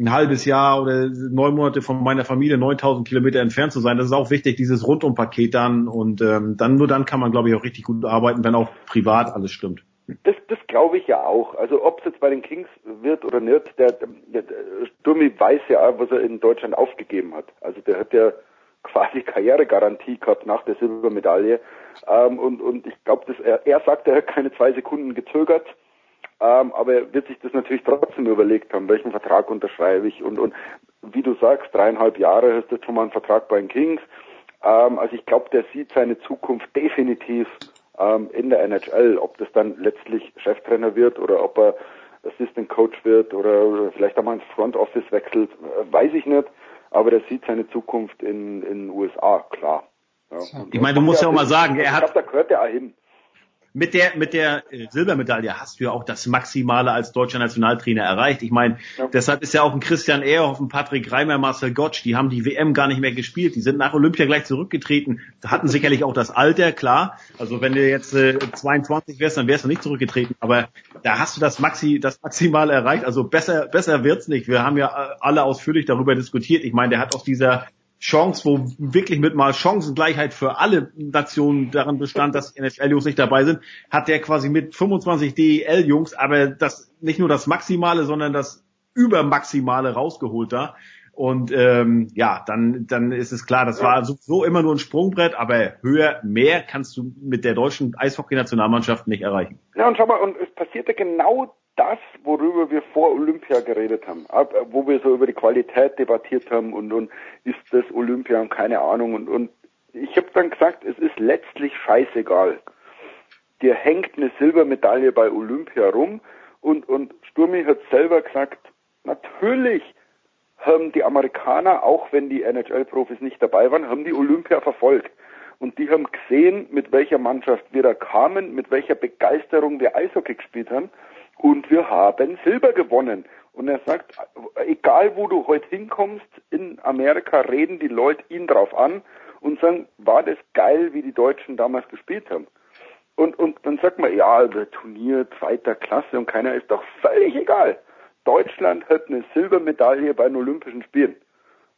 ein halbes Jahr oder neun Monate von meiner Familie 9000 Kilometer entfernt zu sein. Das ist auch wichtig, dieses Rundumpaket dann und ähm, dann nur dann kann man, glaube ich, auch richtig gut arbeiten, wenn auch privat alles stimmt. Das, das glaube ich ja auch. Also ob es jetzt bei den Kings wird oder nicht, der, der, der Sturmi weiß ja, was er in Deutschland aufgegeben hat. Also der hat ja quasi Karrieregarantie gehabt nach der Silbermedaille. Ähm, und, und ich glaube, dass er, er sagt, er hat keine zwei Sekunden gezögert ähm, aber er wird sich das natürlich trotzdem überlegt haben, welchen Vertrag unterschreibe ich und, und wie du sagst, dreieinhalb Jahre hast du schon mal einen Vertrag bei den Kings. Ähm, also ich glaube, der sieht seine Zukunft definitiv ähm, in der NHL. Ob das dann letztlich Cheftrainer wird oder ob er Assistant Coach wird oder vielleicht auch mal ins Front Office wechselt, äh, weiß ich nicht. Aber der sieht seine Zukunft in in den USA, klar. Ja. Ich meine, du musst ja auch mal sagen, er hat. Ich glaube, da gehört er auch hin mit der mit der äh, Silbermedaille hast du ja auch das Maximale als deutscher Nationaltrainer erreicht. Ich meine, ja. deshalb ist ja auch ein Christian Ehrhoff, ein Patrick Reimer, Marcel Gottsch, die haben die WM gar nicht mehr gespielt. Die sind nach Olympia gleich zurückgetreten. Hatten sicherlich auch das Alter, klar. Also wenn du jetzt äh, 22 wärst, dann wärst du nicht zurückgetreten. Aber da hast du das Maxi, das Maximale erreicht. Also besser besser wird's nicht. Wir haben ja äh, alle ausführlich darüber diskutiert. Ich meine, der hat aus dieser Chance, wo wirklich mit mal Chancengleichheit für alle Nationen daran bestand, dass NFL-Jungs nicht dabei sind, hat der quasi mit 25 DEL-Jungs aber das nicht nur das Maximale, sondern das Übermaximale rausgeholt da. Und ähm, ja, dann, dann ist es klar, das war so immer nur ein Sprungbrett, aber höher, mehr kannst du mit der deutschen Eishockey-Nationalmannschaft nicht erreichen. Ja, und schau mal, und es passierte genau das, worüber wir vor Olympia geredet haben, wo wir so über die Qualität debattiert haben und, und ist das Olympia und keine Ahnung und, und ich habe dann gesagt, es ist letztlich scheißegal. Dir hängt eine Silbermedaille bei Olympia rum und, und Sturmi hat selber gesagt, natürlich haben die Amerikaner, auch wenn die NHL-Profis nicht dabei waren, haben die Olympia verfolgt. Und die haben gesehen, mit welcher Mannschaft wir da kamen, mit welcher Begeisterung wir Eishockey gespielt haben. Und wir haben Silber gewonnen. Und er sagt, egal wo du heute hinkommst, in Amerika reden die Leute ihn drauf an und sagen, war das geil, wie die Deutschen damals gespielt haben. Und, und dann sagt man, ja, Turnier zweiter Klasse und keiner ist doch völlig egal. Deutschland hat eine Silbermedaille bei den Olympischen Spielen.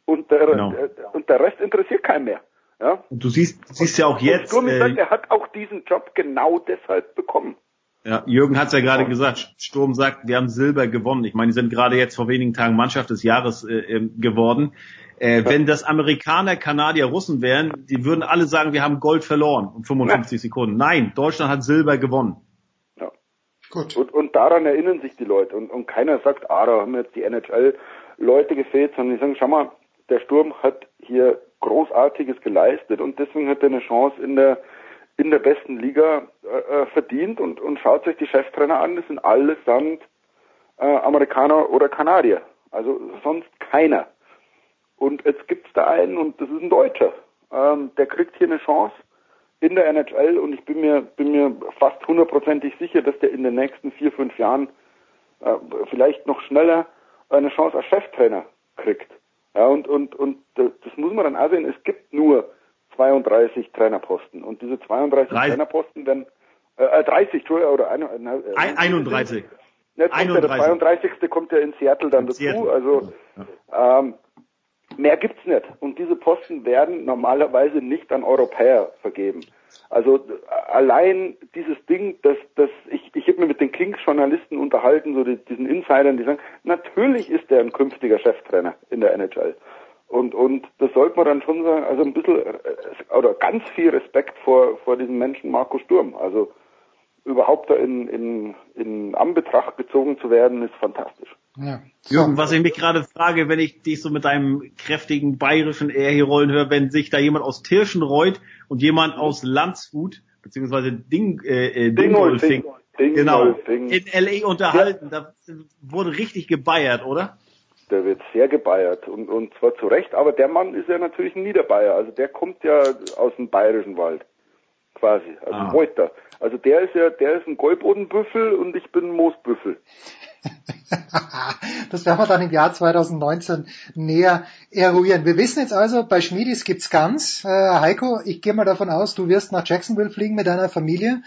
Und der, genau. der, und der Rest interessiert keinen mehr. Ja? Und du siehst, siehst ja auch jetzt. Und Sturm sagt, äh, er hat auch diesen Job genau deshalb bekommen. Ja, Jürgen hat es ja gerade gesagt. Sturm sagt, wir haben Silber gewonnen. Ich meine, die sind gerade jetzt vor wenigen Tagen Mannschaft des Jahres äh, ähm, geworden. Äh, wenn das Amerikaner, Kanadier, Russen wären, die würden alle sagen, wir haben Gold verloren um 55 ja. Sekunden. Nein, Deutschland hat Silber gewonnen. Gut. Und, und daran erinnern sich die Leute. Und, und keiner sagt, ah, da haben jetzt die NHL-Leute gefehlt, sondern die sagen, schau mal, der Sturm hat hier Großartiges geleistet und deswegen hat er eine Chance in der in der besten Liga äh, äh verdient und, und schaut sich die Cheftrainer an, das sind allesamt äh, Amerikaner oder Kanadier. Also sonst keiner. Und jetzt gibt's da einen und das ist ein Deutscher. Ähm, der kriegt hier eine Chance in der NHL und ich bin mir, bin mir fast hundertprozentig sicher, dass der in den nächsten vier, fünf Jahren äh, vielleicht noch schneller eine Chance als Cheftrainer kriegt. Ja, und, und, und das muss man dann auch sehen, es gibt nur 32 Trainerposten und diese 32 30. Trainerposten werden äh, 30, Entschuldigung, oder ein, äh, 31. Jetzt 31. der 32. kommt ja in Seattle dann in dazu, Seattle. also ähm, Mehr gibt's nicht. Und diese Posten werden normalerweise nicht an Europäer vergeben. Also allein dieses Ding, dass, dass ich, ich habe mir mit den Kings-Journalisten unterhalten, so die, diesen Insidern, die sagen, natürlich ist er ein künftiger Cheftrainer in der NHL. Und, und das sollte man dann schon sagen, also ein bisschen äh, oder ganz viel Respekt vor, vor diesem Menschen Marco Sturm. Also überhaupt da in, in, in Anbetracht gezogen zu werden, ist fantastisch. Ja. Jürgen, was ich mich gerade frage, wenn ich dich so mit deinem kräftigen bayerischen R hier rollen höre, wenn sich da jemand aus Tirschenreuth und jemand aus Landshut, beziehungsweise Ding, äh, äh Dingolfing, Ding, genau, Ding. in L.A. unterhalten, ja. da wurde richtig gebeiert, oder? Der wird sehr gebeiert und, und zwar zu Recht, aber der Mann ist ja natürlich ein Niederbayer, also der kommt ja aus dem bayerischen Wald, quasi, also ah. Reuter. Also der ist ja, der ist ein Goldbodenbüffel und ich bin ein Moosbüffel. (laughs) das werden wir dann im Jahr 2019 näher eruieren. Wir wissen jetzt also, bei Schmiedis gibt's Gans. Äh, Heiko, ich gehe mal davon aus, du wirst nach Jacksonville fliegen mit deiner Familie.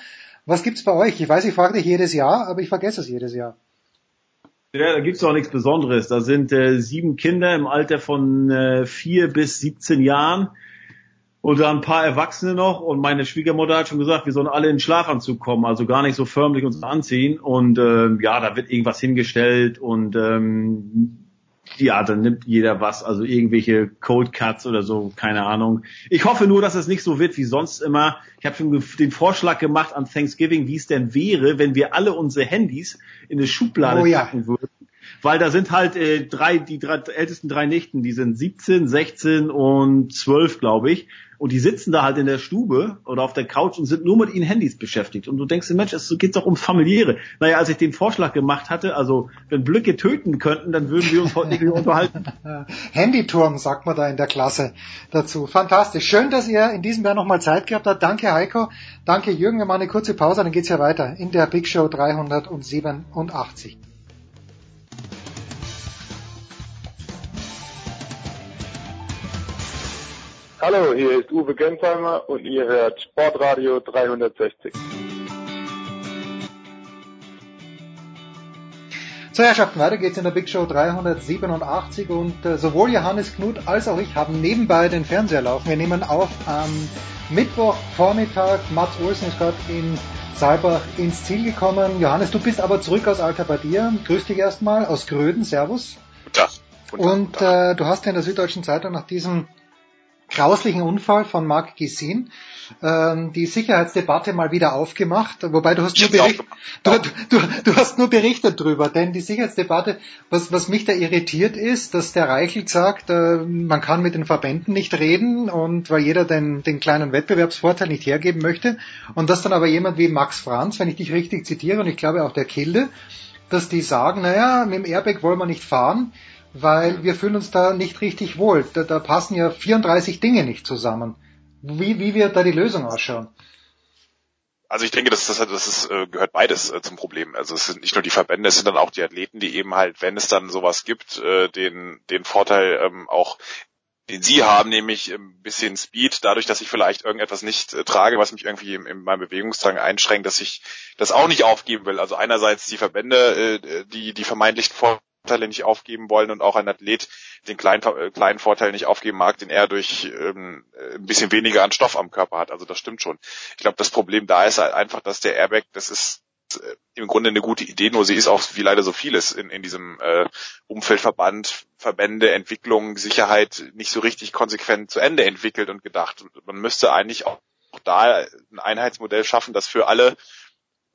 Was gibt's bei euch? Ich weiß, ich frage dich jedes Jahr, aber ich vergesse es jedes Jahr. Ja, da gibt's auch nichts Besonderes. Da sind äh, sieben Kinder im Alter von äh, vier bis 17 Jahren und dann ein paar Erwachsene noch. Und meine Schwiegermutter hat schon gesagt, wir sollen alle in Schlafanzug kommen, also gar nicht so förmlich uns anziehen. Und ähm, ja, da wird irgendwas hingestellt. Und ähm, ja, dann nimmt jeder was, also irgendwelche Cold Cuts oder so, keine Ahnung. Ich hoffe nur, dass es nicht so wird wie sonst immer. Ich habe schon den Vorschlag gemacht an Thanksgiving, wie es denn wäre, wenn wir alle unsere Handys in eine Schublade oh, ja. packen würden weil da sind halt äh, drei, die drei, ältesten drei Nichten, die sind 17, 16 und 12, glaube ich. Und die sitzen da halt in der Stube oder auf der Couch und sind nur mit ihren Handys beschäftigt. Und du denkst, Mensch, es geht doch um familiäre. Naja, als ich den Vorschlag gemacht hatte, also wenn Blöcke töten könnten, dann würden wir uns heute nicht mehr unterhalten. (laughs) Handyturm, sagt man da in der Klasse dazu. Fantastisch. Schön, dass ihr in diesem Jahr nochmal Zeit gehabt habt. Danke Heiko. Danke Jürgen. Wir machen eine kurze Pause, dann geht's ja weiter in der Big Show 387. Hallo, hier ist Uwe Gensheimer und ihr hört Sportradio 360. So, Herrschaften, weiter geht's in der Big Show 387 und äh, sowohl Johannes Knut als auch ich haben nebenbei den Fernseher laufen. Wir nehmen auf am Mittwochvormittag. Mats Olsen ist gerade in Saalbach ins Ziel gekommen. Johannes, du bist aber zurück aus Alta Badia. Grüß dich erstmal aus Gröden. Servus. Guten Tag. Und äh, du hast ja in der Süddeutschen Zeitung nach diesem grauslichen Unfall von Marc Gisin ähm, die Sicherheitsdebatte mal wieder aufgemacht, wobei du hast nur, bericht, du, du, du, hast nur berichtet drüber, denn die Sicherheitsdebatte, was, was mich da irritiert ist, dass der Reichelt sagt, äh, man kann mit den Verbänden nicht reden und weil jeder den, den kleinen Wettbewerbsvorteil nicht hergeben möchte. Und dass dann aber jemand wie Max Franz, wenn ich dich richtig zitiere und ich glaube auch der Kilde, dass die sagen, naja, mit dem Airbag wollen wir nicht fahren, weil wir fühlen uns da nicht richtig wohl. Da, da passen ja 34 Dinge nicht zusammen. Wie, wie wird da die Lösung ausschauen? Also ich denke, das, das, das ist, äh, gehört beides äh, zum Problem. Also es sind nicht nur die Verbände, es sind dann auch die Athleten, die eben halt, wenn es dann sowas gibt, äh, den, den Vorteil ähm, auch den sie haben, nämlich ein bisschen Speed, dadurch, dass ich vielleicht irgendetwas nicht äh, trage, was mich irgendwie in, in meinem Bewegungsdrang einschränkt, dass ich das auch nicht aufgeben will. Also einerseits die Verbände, äh, die die vermeintlichen Vorteile nicht aufgeben wollen und auch ein Athlet den kleinen, äh, kleinen Vorteil nicht aufgeben mag, den er durch ähm, ein bisschen weniger an Stoff am Körper hat. Also das stimmt schon. Ich glaube, das Problem da ist halt einfach, dass der Airbag, das ist äh, im Grunde eine gute Idee, nur sie ist auch wie leider so vieles in, in diesem äh, Umfeldverband, Verbände, Entwicklung, Sicherheit nicht so richtig konsequent zu Ende entwickelt und gedacht. Man müsste eigentlich auch da ein Einheitsmodell schaffen, das für alle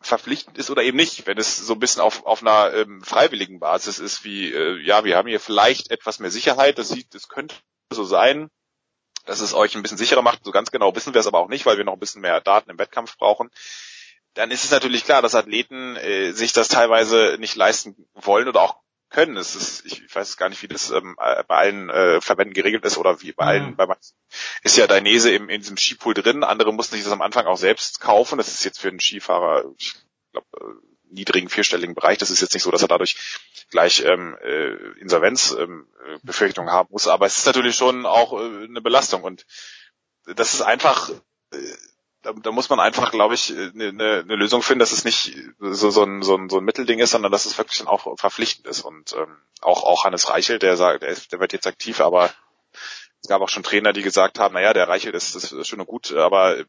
verpflichtend ist oder eben nicht, wenn es so ein bisschen auf, auf einer ähm, freiwilligen Basis ist, wie, äh, ja, wir haben hier vielleicht etwas mehr Sicherheit, das sieht, das könnte so sein, dass es euch ein bisschen sicherer macht, so ganz genau wissen wir es aber auch nicht, weil wir noch ein bisschen mehr Daten im Wettkampf brauchen. Dann ist es natürlich klar, dass Athleten äh, sich das teilweise nicht leisten wollen oder auch können. Es ist, ich weiß gar nicht, wie das ähm, bei allen äh, Verbänden geregelt ist oder wie bei allen, bei manchen ist ja Dainese im, in diesem Skipool drin, andere mussten sich das am Anfang auch selbst kaufen. Das ist jetzt für einen Skifahrer, ich glaube, äh, niedrigen vierstelligen Bereich. Das ist jetzt nicht so, dass er dadurch gleich ähm, äh, Insolvenzbefürchtungen ähm, haben muss, aber es ist natürlich schon auch äh, eine Belastung und das ist einfach äh, da, da muss man einfach, glaube ich, eine, eine, eine Lösung finden, dass es nicht so, so, ein, so, ein, so ein Mittelding ist, sondern dass es wirklich dann auch verpflichtend ist. Und ähm, auch, auch Hannes Reichel, der sagt, der, ist, der wird jetzt aktiv, aber es gab auch schon Trainer, die gesagt haben, naja, der Reichel ist, ist, schön und gut, aber äh,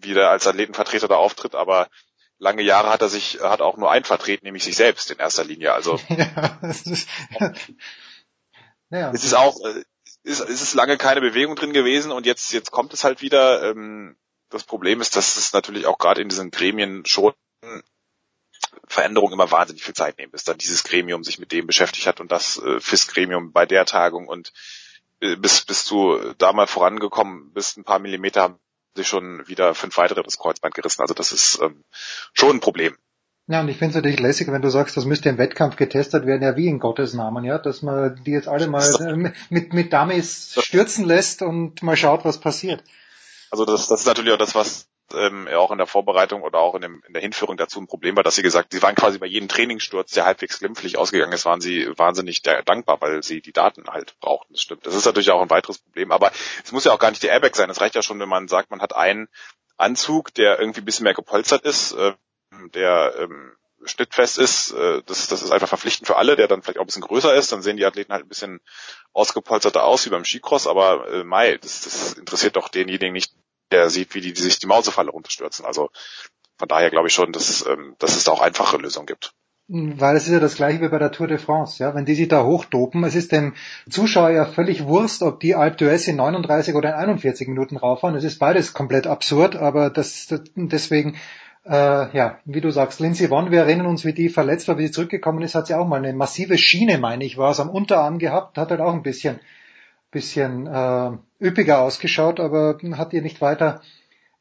wie der als Athletenvertreter da auftritt, aber lange Jahre hat er sich, hat auch nur ein vertreten, nämlich sich selbst in erster Linie. Also (laughs) ja, es ist, (laughs) ja. es ist auch, äh, ist, ist es lange keine Bewegung drin gewesen und jetzt, jetzt kommt es halt wieder. Ähm, das Problem ist, dass es natürlich auch gerade in diesen Gremien schon Veränderungen immer wahnsinnig viel Zeit nehmen, bis dann dieses Gremium sich mit dem beschäftigt hat und das äh, FIS-Gremium bei der Tagung und äh, bis, bis du da mal vorangekommen bist, ein paar Millimeter haben sich schon wieder fünf weitere das Kreuzband gerissen. Also das ist ähm, schon ein Problem. Ja, und ich finde es natürlich lässig, wenn du sagst, das müsste im Wettkampf getestet werden, ja wie in Gottes Namen, ja, dass man die jetzt alle mal äh, mit, mit Dummies stürzen lässt und mal schaut, was passiert. Also das, das ist natürlich auch das, was ähm, auch in der Vorbereitung oder auch in, dem, in der Hinführung dazu ein Problem war, dass sie gesagt, sie waren quasi bei jedem Trainingssturz, der halbwegs glimpflich ausgegangen ist, waren sie wahnsinnig dankbar, weil sie die Daten halt brauchten. Das stimmt. Das ist natürlich auch ein weiteres Problem. Aber es muss ja auch gar nicht der Airbag sein. Es reicht ja schon, wenn man sagt, man hat einen Anzug, der irgendwie ein bisschen mehr gepolstert ist, äh, der ähm, schnittfest ist, äh, das, das ist einfach verpflichtend für alle, der dann vielleicht auch ein bisschen größer ist, dann sehen die Athleten halt ein bisschen ausgepolsterter aus wie beim Skicross, aber äh, Mai, das, das interessiert doch denjenigen nicht, der sieht, wie die, die sich die Mausefalle runterstürzen. Also von daher glaube ich schon, dass, ähm, dass es da auch einfache Lösungen gibt. Weil es ist ja das gleiche wie bei der Tour de France, ja. Wenn die sich da hochdopen, es ist dem Zuschauer ja völlig Wurst, ob die Alpe d'Huez in 39 oder in 41 Minuten rauffahren. Es ist beides komplett absurd, aber das deswegen, äh, ja, wie du sagst, Lindsay Vonn, wir erinnern uns, wie die verletzt war, wie sie zurückgekommen ist, hat sie auch mal eine massive Schiene, meine ich, war es am Unterarm gehabt, hat halt auch ein bisschen bisschen äh, üppiger ausgeschaut, aber hat ihr nicht weiter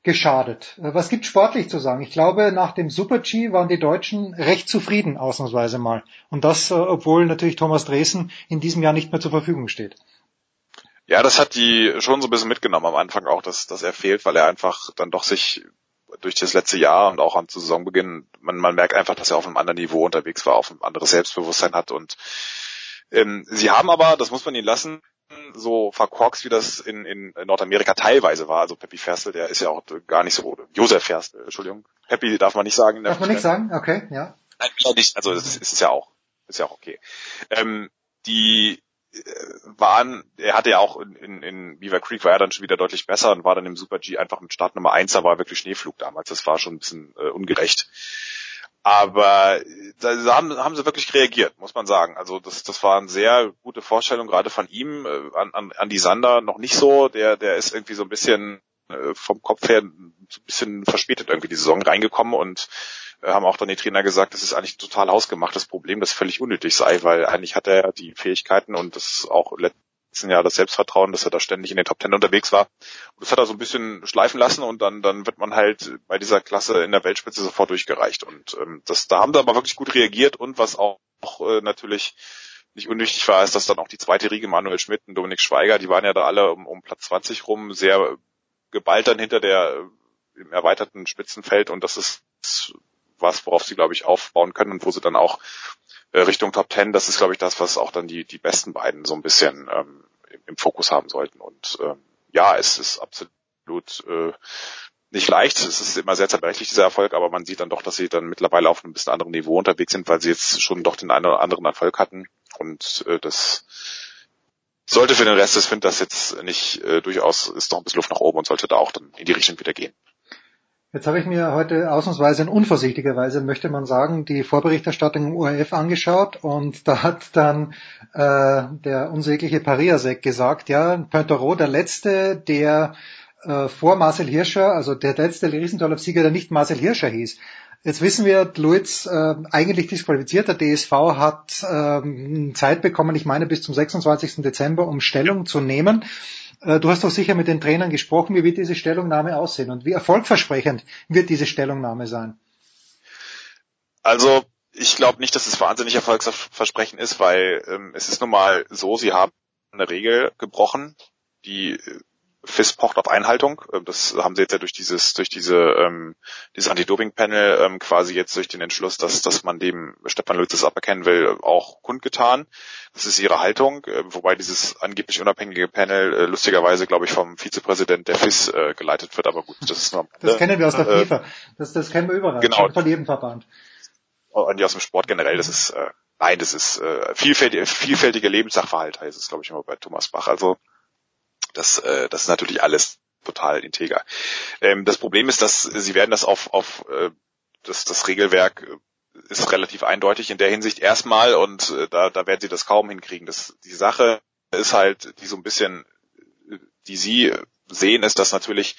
geschadet. Äh, was gibt sportlich zu sagen? Ich glaube, nach dem Super-G waren die Deutschen recht zufrieden, ausnahmsweise mal. Und das, äh, obwohl natürlich Thomas Dresen in diesem Jahr nicht mehr zur Verfügung steht. Ja, das hat die schon so ein bisschen mitgenommen am Anfang auch, dass, dass er fehlt, weil er einfach dann doch sich durch das letzte Jahr und auch am Saisonbeginn, man, man merkt einfach, dass er auf einem anderen Niveau unterwegs war, auf ein anderes Selbstbewusstsein hat und ähm, sie haben aber, das muss man ihnen lassen, so verkorkst, wie das in, in Nordamerika teilweise war. Also Peppi Ferstel, der ist ja auch gar nicht so, Josef Ferstel, Entschuldigung. Peppi darf man nicht sagen. Darf man nicht sagen? Okay, ja. Nein, nicht. Also das ist, ist ja auch, ist ja auch okay. Ähm, die äh, waren, er hatte ja auch in, in, in Beaver Creek war er dann schon wieder deutlich besser und war dann im Super G einfach mit Start Nummer eins, da war wirklich Schneeflug damals. Das war schon ein bisschen äh, ungerecht. Aber da haben, haben sie wirklich reagiert, muss man sagen. Also das, das war eine sehr gute Vorstellung, gerade von ihm. Äh, an, an, an die Sander noch nicht so. Der, der ist irgendwie so ein bisschen äh, vom Kopf her so ein bisschen verspätet irgendwie die Saison reingekommen und äh, haben auch dann die Trainer gesagt, das ist eigentlich ein total hausgemachtes Problem, das völlig unnötig sei, weil eigentlich hat er die Fähigkeiten und das auch letzten Jahr das Selbstvertrauen, dass er da ständig in den Top Ten unterwegs war. Und das hat er so ein bisschen schleifen lassen und dann, dann wird man halt bei dieser Klasse in der Weltspitze sofort durchgereicht. Und ähm, das, da haben sie aber wirklich gut reagiert und was auch, äh, natürlich nicht unnötig war, ist, dass dann auch die zweite Riege Manuel Schmidt und Dominik Schweiger, die waren ja da alle um, um Platz 20 rum, sehr geballt dann hinter der im erweiterten Spitzenfeld und das ist was, worauf sie, glaube ich, aufbauen können und wo sie dann auch äh, Richtung Top Ten, das ist, glaube ich, das, was auch dann die, die besten beiden so ein bisschen ähm, im, im Fokus haben sollten. Und ähm, ja, es ist absolut äh, nicht leicht. Es ist immer sehr zerbrechlich, dieser Erfolg, aber man sieht dann doch, dass sie dann mittlerweile auf einem bisschen anderen Niveau unterwegs sind, weil sie jetzt schon doch den einen oder anderen Erfolg hatten. Und äh, das sollte für den Rest des Winters jetzt nicht äh, durchaus, ist noch ein bisschen Luft nach oben und sollte da auch dann in die Richtung wieder gehen. Jetzt habe ich mir heute ausnahmsweise in unvorsichtiger Weise, möchte man sagen, die Vorberichterstattung im ORF angeschaut und da hat dann äh, der unsägliche Pariasek gesagt, ja, Pointerot, der Letzte, der äh, vor Marcel Hirscher, also der letzte Riesendorlauf-Sieger, der nicht Marcel Hirscher hieß. Jetzt wissen wir, Luiz äh, eigentlich disqualifiziert. Der DSV hat ähm, Zeit bekommen, ich meine bis zum 26. Dezember, um Stellung zu nehmen. Äh, du hast doch sicher mit den Trainern gesprochen. Wie wird diese Stellungnahme aussehen und wie erfolgversprechend wird diese Stellungnahme sein? Also ich glaube nicht, dass es wahnsinnig erfolgsversprechend ist, weil ähm, es ist nun mal so, sie haben eine Regel gebrochen, die FIS pocht auf Einhaltung. Ähm, das haben sie jetzt ja durch dieses, durch diese, ähm, dieses Anti-Doping-Panel ähm, quasi jetzt durch den Entschluss, dass, dass man dem Stefan das aberkennen will, auch kundgetan. Das ist ihre Haltung, äh, wobei dieses angeblich unabhängige Panel äh, lustigerweise, glaube ich, vom Vizepräsident der FIS äh, geleitet wird, aber gut, das ist nur Das kennen wir aus der äh, FIFA. Das, das kennen wir überall. Genau. Von jedem Verband. Und die aus dem Sport generell, das ist, äh, nein, das ist äh, vielfältige, vielfältige Lebenssachverhalt, heißt es, glaube ich, immer bei Thomas Bach. Also das, äh, das ist natürlich alles total integer. Ähm, das Problem ist, dass sie werden das auf, auf äh, das, das Regelwerk ist relativ eindeutig in der Hinsicht erstmal und äh, da, da werden sie das kaum hinkriegen. Das, die Sache ist halt, die so ein bisschen, die sie sehen, ist, dass natürlich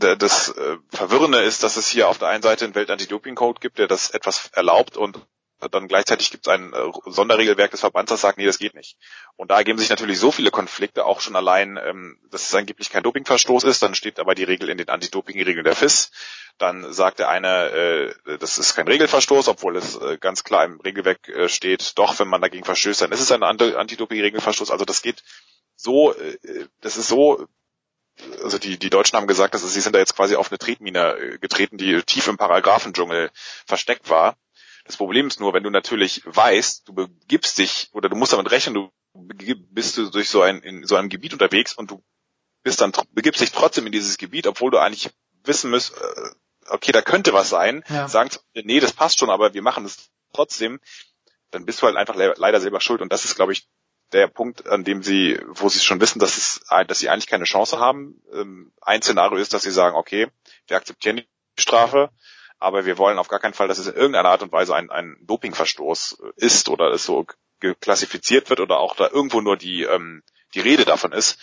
äh, das äh, Verwirrende ist, dass es hier auf der einen Seite einen Welt-Anti-Doping-Code gibt, der das etwas erlaubt und dann gleichzeitig gibt es ein äh, Sonderregelwerk des Verbands, das sagt, nee, das geht nicht. Und da ergeben sich natürlich so viele Konflikte, auch schon allein, ähm, dass es angeblich kein Dopingverstoß ist, dann steht aber die Regel in den Anti-Doping-Regeln der FIS. Dann sagt der eine, äh, das ist kein Regelverstoß, obwohl es äh, ganz klar im Regelwerk äh, steht, doch, wenn man dagegen verstößt, dann ist es ein Anti-Doping-Regelverstoß. Also das geht so, äh, das ist so also die, die Deutschen haben gesagt, dass sie sind da jetzt quasi auf eine Tretmine äh, getreten, die tief im Paragraphendschungel versteckt war. Das Problem ist nur, wenn du natürlich weißt, du begibst dich oder du musst damit rechnen, du bist du durch so ein in so einem Gebiet unterwegs und du bist dann begibst dich trotzdem in dieses Gebiet, obwohl du eigentlich wissen müsst, äh, okay, da könnte was sein, ja. sagst, nee, das passt schon, aber wir machen es trotzdem, dann bist du halt einfach le leider selber schuld und das ist, glaube ich, der Punkt, an dem sie, wo sie schon wissen, dass es, dass sie eigentlich keine Chance haben. Ähm, ein Szenario ist, dass sie sagen, okay, wir akzeptieren die Strafe, aber wir wollen auf gar keinen Fall, dass es in irgendeiner Art und Weise ein, ein Dopingverstoß ist oder es so klassifiziert wird oder auch da irgendwo nur die, ähm, die Rede davon ist.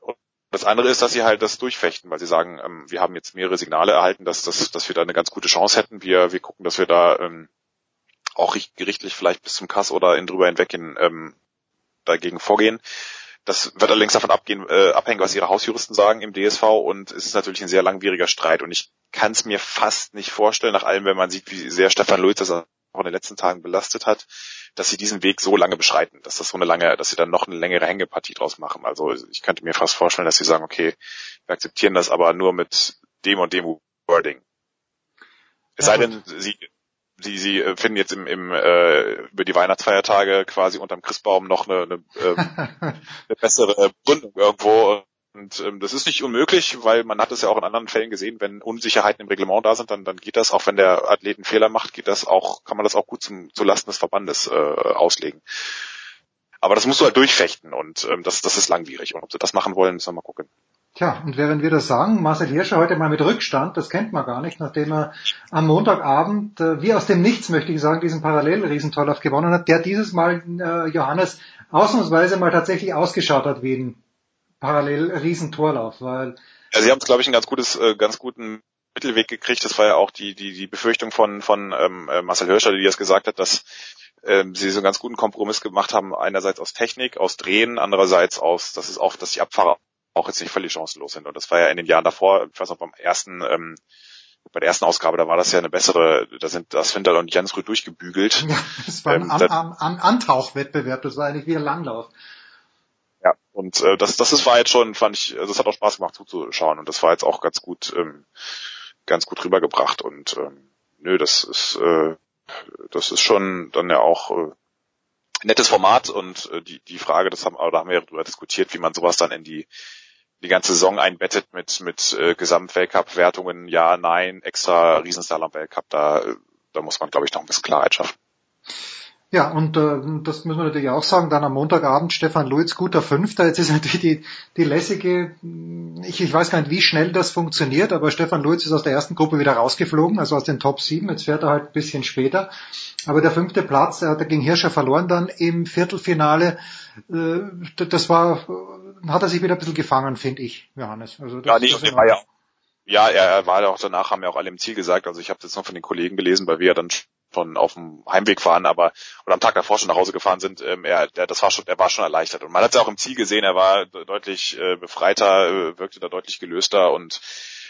Und das andere ist, dass sie halt das durchfechten, weil sie sagen, ähm, wir haben jetzt mehrere Signale erhalten, dass, dass, dass wir da eine ganz gute Chance hätten. Wir, wir gucken, dass wir da ähm, auch gerichtlich vielleicht bis zum Kass oder in drüber hinweg in, ähm, dagegen vorgehen. Das wird allerdings davon abgehen, äh, abhängen, was ihre Hausjuristen sagen im DSV und es ist natürlich ein sehr langwieriger Streit und ich kann es mir fast nicht vorstellen, nach allem, wenn man sieht, wie sehr Stefan Luiz das auch in den letzten Tagen belastet hat, dass sie diesen Weg so lange beschreiten, dass das so eine lange, dass sie dann noch eine längere Hängepartie draus machen. Also ich könnte mir fast vorstellen, dass sie sagen, okay, wir akzeptieren das aber nur mit dem und dem Wording. Es sei denn, sie Sie, Sie äh, finden jetzt im, im äh, über die Weihnachtsfeiertage quasi unterm Christbaum noch eine, eine, äh, (laughs) eine bessere Gründung irgendwo. Und ähm, das ist nicht unmöglich, weil man hat es ja auch in anderen Fällen gesehen, wenn Unsicherheiten im Reglement da sind, dann, dann geht das, auch wenn der Athlet einen Fehler macht, geht das auch, kann man das auch gut zum, zu Lasten des Verbandes äh, auslegen. Aber das musst du halt durchfechten und ähm, das, das ist langwierig. Und ob sie das machen wollen, müssen wir mal gucken. Tja, und während wir das sagen, Marcel Hirscher heute mal mit Rückstand, das kennt man gar nicht, nachdem er am Montagabend, äh, wie aus dem Nichts möchte ich sagen, diesen Parallel-Riesentorlauf gewonnen hat, der dieses Mal äh, Johannes ausnahmsweise mal tatsächlich ausgeschaut hat wie ein Parallel-Riesentorlauf, weil ja, sie haben es, glaube ich, einen ganz gutes, äh, ganz guten Mittelweg gekriegt. Das war ja auch die, die, die Befürchtung von, von ähm, äh, Marcel Hirscher, die das gesagt hat, dass ähm, sie so einen ganz guten Kompromiss gemacht haben, einerseits aus Technik, aus Drehen, andererseits aus, dass es auch, dass die Abfahrer auch jetzt nicht völlig chancenlos sind. Und das war ja in den Jahren davor, ich weiß noch beim ersten, ähm, bei der ersten Ausgabe, da war das ja eine bessere, da sind das Winter und Jensrud durchgebügelt. (laughs) Ja, das war ein ähm, An An An Antauchwettbewerb, das war eigentlich wie ein Langlauf. Ja, und äh, das, das ist, war jetzt schon, fand ich, das hat auch Spaß gemacht zuzuschauen und das war jetzt auch ganz gut, ähm, ganz gut rübergebracht und ähm, nö, das ist, äh, das ist schon dann ja auch äh, nettes Format und äh, die, die Frage, das haben, da haben wir ja darüber diskutiert, wie man sowas dann in die die ganze Saison einbettet mit mit äh, Gesamtweltcup-Wertungen, ja, nein, extra Riesenslalom-Weltcup, da da muss man, glaube ich, noch ein bisschen Klarheit schaffen. Ja, und äh, das müssen wir natürlich auch sagen, dann am Montagabend Stefan Luiz, guter Fünfter. Jetzt ist natürlich die, die lässige, ich, ich weiß gar nicht, wie schnell das funktioniert, aber Stefan Luiz ist aus der ersten Gruppe wieder rausgeflogen, also aus den Top 7. Jetzt fährt er halt ein bisschen später. Aber der fünfte Platz, er hat gegen Hirscher verloren dann im Viertelfinale. Äh, das war, hat er sich wieder ein bisschen gefangen, finde ich, Johannes. Also das, ja, nicht, das war ja, ja, er war ja auch danach, haben ja auch alle im Ziel gesagt. Also ich habe jetzt noch von den Kollegen gelesen, weil wir ja dann schon auf dem Heimweg fahren, aber oder am Tag davor schon nach Hause gefahren sind, ähm, er, der, das war schon, er war schon erleichtert. Und man hat es auch im Ziel gesehen, er war deutlich äh, befreiter, äh, wirkte da deutlich gelöster und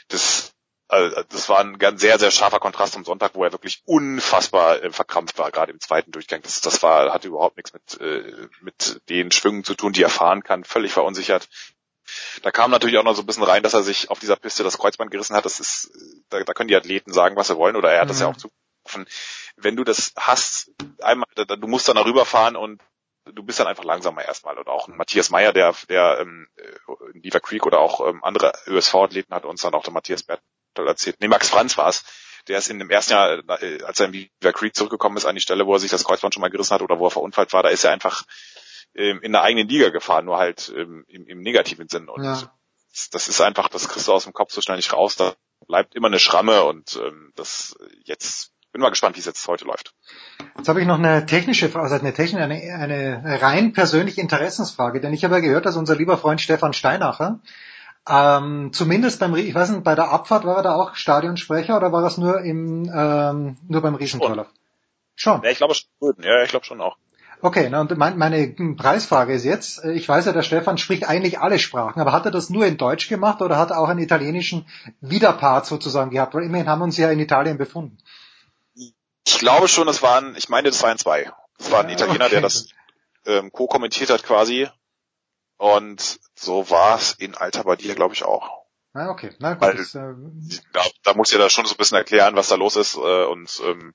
das also das war ein ganz sehr, sehr scharfer Kontrast zum Sonntag, wo er wirklich unfassbar äh, verkrampft war, gerade im zweiten Durchgang. Das, das war, hatte überhaupt nichts mit, äh, mit den Schwüngen zu tun, die er fahren kann, völlig verunsichert. Da kam natürlich auch noch so ein bisschen rein, dass er sich auf dieser Piste das Kreuzband gerissen hat. Das ist, da, da können die Athleten sagen, was sie wollen, oder er hat mhm. das ja auch zugerufen wenn du das hast, einmal, du musst dann darüber fahren und du bist dann einfach langsamer erstmal. Und auch Matthias Meyer, der, der ähm, in Beaver Creek oder auch ähm, andere ÖSV-Athleten hat uns dann auch der Matthias Bertel erzählt. Nee, Max Franz war es. Der ist in dem ersten Jahr, äh, als er in Beaver Creek zurückgekommen ist, an die Stelle, wo er sich das Kreuzband schon mal gerissen hat oder wo er verunfallt war, da ist er einfach ähm, in der eigenen Liga gefahren, nur halt ähm, im, im negativen Sinn. Und ja. das ist einfach, das kriegst du aus dem Kopf so schnell nicht raus. Da bleibt immer eine Schramme und ähm, das jetzt bin mal gespannt, wie es jetzt heute läuft. Jetzt habe ich noch eine technische Frage, also eine technische, eine, eine rein persönliche Interessensfrage, denn ich habe ja gehört, dass unser lieber Freund Stefan Steinacher ähm, zumindest beim, ich weiß nicht, bei der Abfahrt war er da auch Stadionsprecher oder war das nur im, ähm, nur beim Riesentorlauf? Schon. Ja, ich glaube schon. Ja, ich glaube schon auch. Okay, na, und mein, meine Preisfrage ist jetzt, äh, ich weiß ja, der Stefan spricht eigentlich alle Sprachen, aber hat er das nur in Deutsch gemacht oder hat er auch einen italienischen Widerpart sozusagen gehabt? Weil immerhin haben wir uns ja in Italien befunden. Ich glaube schon, es waren, ich meine, das waren zwei. Es war ein Italiener, okay. der das ähm, co-kommentiert hat quasi. Und so war es in Alta bei dir, glaube ich, auch. Na, okay. Na gut. Weil, das, äh, da, da muss ja da schon so ein bisschen erklären, was da los ist. Äh, und ähm,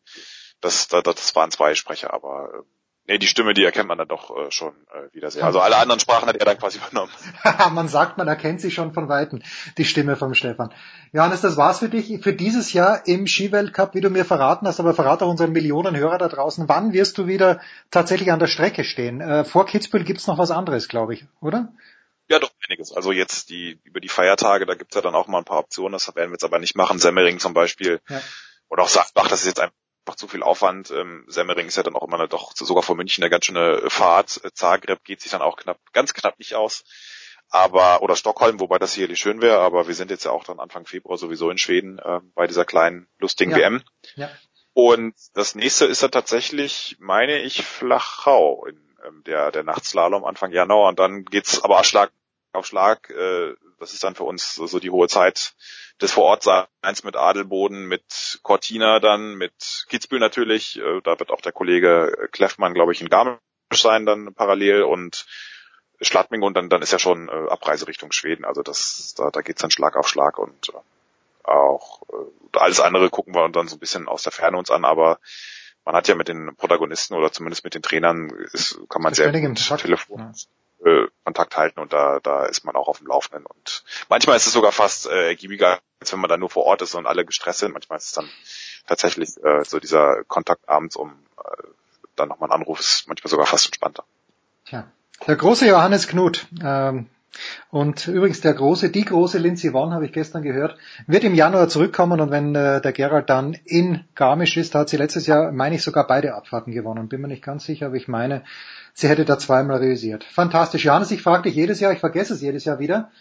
das, das, das waren zwei Sprecher, aber äh, Nee, die Stimme, die erkennt man dann doch äh, schon äh, wieder sehr. Also alle anderen Sprachen hat er dann quasi (laughs) übernommen. (laughs) man sagt, man erkennt sie schon von Weitem, die Stimme vom Stefan. Johannes, das war's für dich für dieses Jahr im Skiweltcup, wie du mir verraten hast, aber verrate auch unseren Millionen Hörer da draußen. Wann wirst du wieder tatsächlich an der Strecke stehen? Äh, vor Kitzbühel gibt's noch was anderes, glaube ich, oder? Ja, doch einiges. Also jetzt die über die Feiertage, da gibt's ja dann auch mal ein paar Optionen. Das werden wir jetzt aber nicht machen. Semmering zum Beispiel. Ja. Oder auch Sachbach, das ist jetzt einfach einfach zu viel Aufwand. Ähm, Semmering ist ja dann auch immer eine, doch sogar vor München eine ganz schöne Fahrt. Zagreb geht sich dann auch knapp, ganz knapp nicht aus. Aber, oder Stockholm, wobei das sicherlich schön wäre, aber wir sind jetzt ja auch dann Anfang Februar sowieso in Schweden äh, bei dieser kleinen, lustigen ja. WM. Ja. Und das nächste ist dann tatsächlich, meine ich, Flachau in ähm, der, der Nachtslalom Anfang Januar. Und dann geht's aber Schlag auf Schlag. Äh, das ist dann für uns so die hohe Zeit des Vorortseins mit Adelboden, mit Cortina dann, mit Kitzbühel natürlich. Äh, da wird auch der Kollege Kleffmann, glaube ich, in Garmisch sein dann parallel und Schladming und dann, dann ist ja schon äh, Abreise Richtung Schweden. Also das, da, da geht's dann Schlag auf Schlag und äh, auch äh, alles andere gucken wir dann so ein bisschen aus der Ferne uns an, aber man hat ja mit den Protagonisten oder zumindest mit den Trainern ist, kann man sehr gut Telefon äh, Kontakt halten und da, da ist man auch auf dem Laufenden. Und manchmal ist es sogar fast äh, ergiebiger, als wenn man da nur vor Ort ist und alle gestresst sind. Manchmal ist es dann tatsächlich äh, so dieser Kontakt abends um äh, dann nochmal ein Anruf ist manchmal sogar fast entspannter. Tja. Der große Johannes Knut, ähm, Und übrigens der große, die große Lindsey Vonn, habe ich gestern gehört, wird im Januar zurückkommen und wenn äh, der Gerald dann in Garmisch ist, da hat sie letztes Jahr, meine ich, sogar beide Abfahrten gewonnen. Bin mir nicht ganz sicher, aber ich meine, sie hätte da zweimal realisiert. Fantastisch. Johannes, ich frage dich jedes Jahr, ich vergesse es jedes Jahr wieder,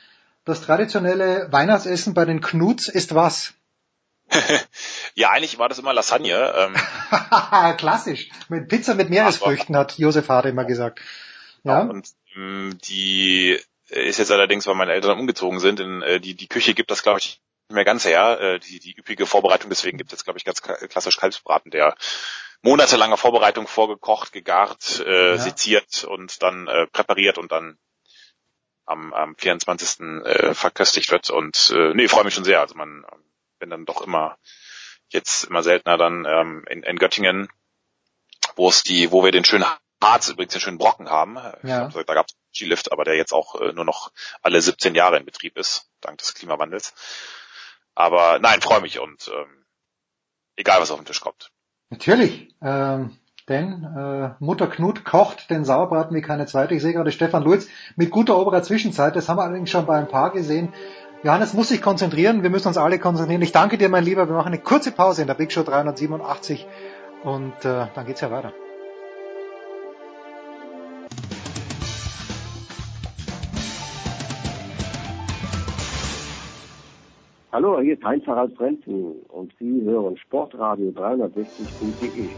das traditionelle Weihnachtsessen bei den Knuts ist was? (laughs) ja, eigentlich war das immer Lasagne. Ähm. (laughs) Klassisch. Mit Pizza mit Meeresfrüchten, hat Josef Hade immer gesagt. Ja. Und ähm, die ist jetzt allerdings, weil meine Eltern umgezogen sind, in, äh, die, die Küche gibt das, glaube ich, nicht mehr ganz her, äh, die, die üppige Vorbereitung, deswegen gibt es jetzt, glaube ich, ganz klassisch Kalbsbraten, der monatelange Vorbereitung vorgekocht, gegart, äh, ja. seziert und dann äh, präpariert und dann am, am 24. Äh, verköstigt wird. Und äh, nee, freue mich schon sehr. Also man bin dann doch immer jetzt immer seltener dann ähm, in, in Göttingen, wo es die, wo wir den schönen Harz übrigens den schönen Brocken haben. Ja. Glaub, da gab es Skilift, aber der jetzt auch äh, nur noch alle 17 Jahre in Betrieb ist, dank des Klimawandels. Aber nein, freue mich und ähm, egal was auf den Tisch kommt. Natürlich. Ähm, denn äh, Mutter Knut kocht den Sauerbraten wie keine zweite. Ich sehe gerade Stefan Lutz mit guter oberer Zwischenzeit. Das haben wir allerdings schon bei ein paar gesehen. Johannes muss sich konzentrieren. Wir müssen uns alle konzentrieren. Ich danke dir, mein Lieber. Wir machen eine kurze Pause in der Big Show 387 und äh, dann geht's ja weiter. Hallo, hier ist Heinz-Harald Frenzen und Sie hören Sportradio 360.de.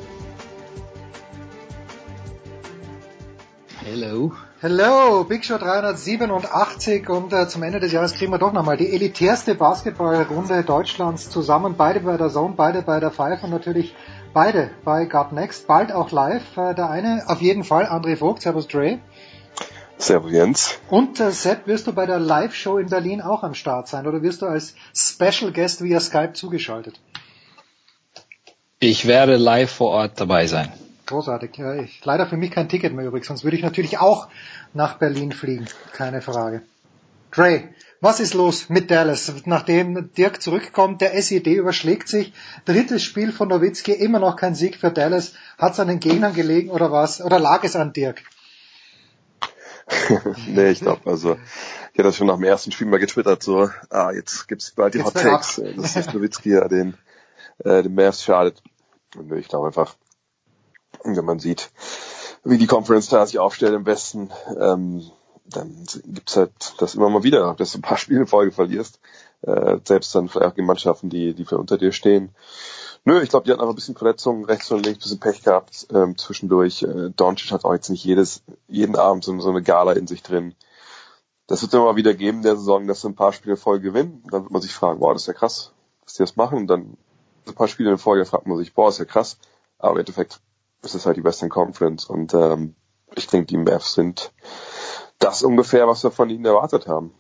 Hello. Hello, Big Show 387 und äh, zum Ende des Jahres kriegen wir doch nochmal die elitärste Basketballrunde Deutschlands zusammen. Beide bei der Zone, beide bei der Five und natürlich beide bei God Next. Bald auch live. Äh, der eine auf jeden Fall, André Vogt, Servus Dre. Servus Jens. Und äh, Sepp, wirst du bei der Live-Show in Berlin auch am Start sein oder wirst du als Special Guest via Skype zugeschaltet? Ich werde live vor Ort dabei sein. Großartig. Ja, ich, leider für mich kein Ticket mehr übrig, sonst würde ich natürlich auch nach Berlin fliegen. Keine Frage. Dre, was ist los mit Dallas? Nachdem Dirk zurückkommt, der SED überschlägt sich. Drittes Spiel von Nowitzki, immer noch kein Sieg für Dallas. Hat es an den Gegnern gelegen oder was? Oder lag es an Dirk? (laughs) nee, ich glaube, also ich hatte das schon nach dem ersten Spiel mal getwittert, so, ah, jetzt gibt's bald die jetzt Hot Takes, das ist Nowitzki ja den, äh, den Mavs schadet. Und ich glaube einfach, wenn man sieht, wie die Conference da sich aufstellt im Westen, ähm, dann gibt's halt das immer mal wieder, dass du ein paar Spiele in Folge verlierst. Äh, selbst dann vielleicht auch die Mannschaften, die, die unter dir stehen. Nö, ich glaube, die hatten einfach ein bisschen Verletzungen rechts und links, ein bisschen Pech gehabt ähm, zwischendurch. Äh, Doncic hat auch jetzt nicht jedes, jeden Abend so, so eine Gala in sich drin. Das wird immer mal wieder geben der Saison, dass sie ein paar Spiele Folge gewinnen. Dann wird man sich fragen, boah, das ist ja krass, dass die das machen. Und dann ein paar Spiele in Folge fragt man sich, boah, ist ja krass. Aber im Endeffekt es ist halt die Western Conference und ähm, ich denke, die Mavs sind das ungefähr, was wir von ihnen erwartet haben.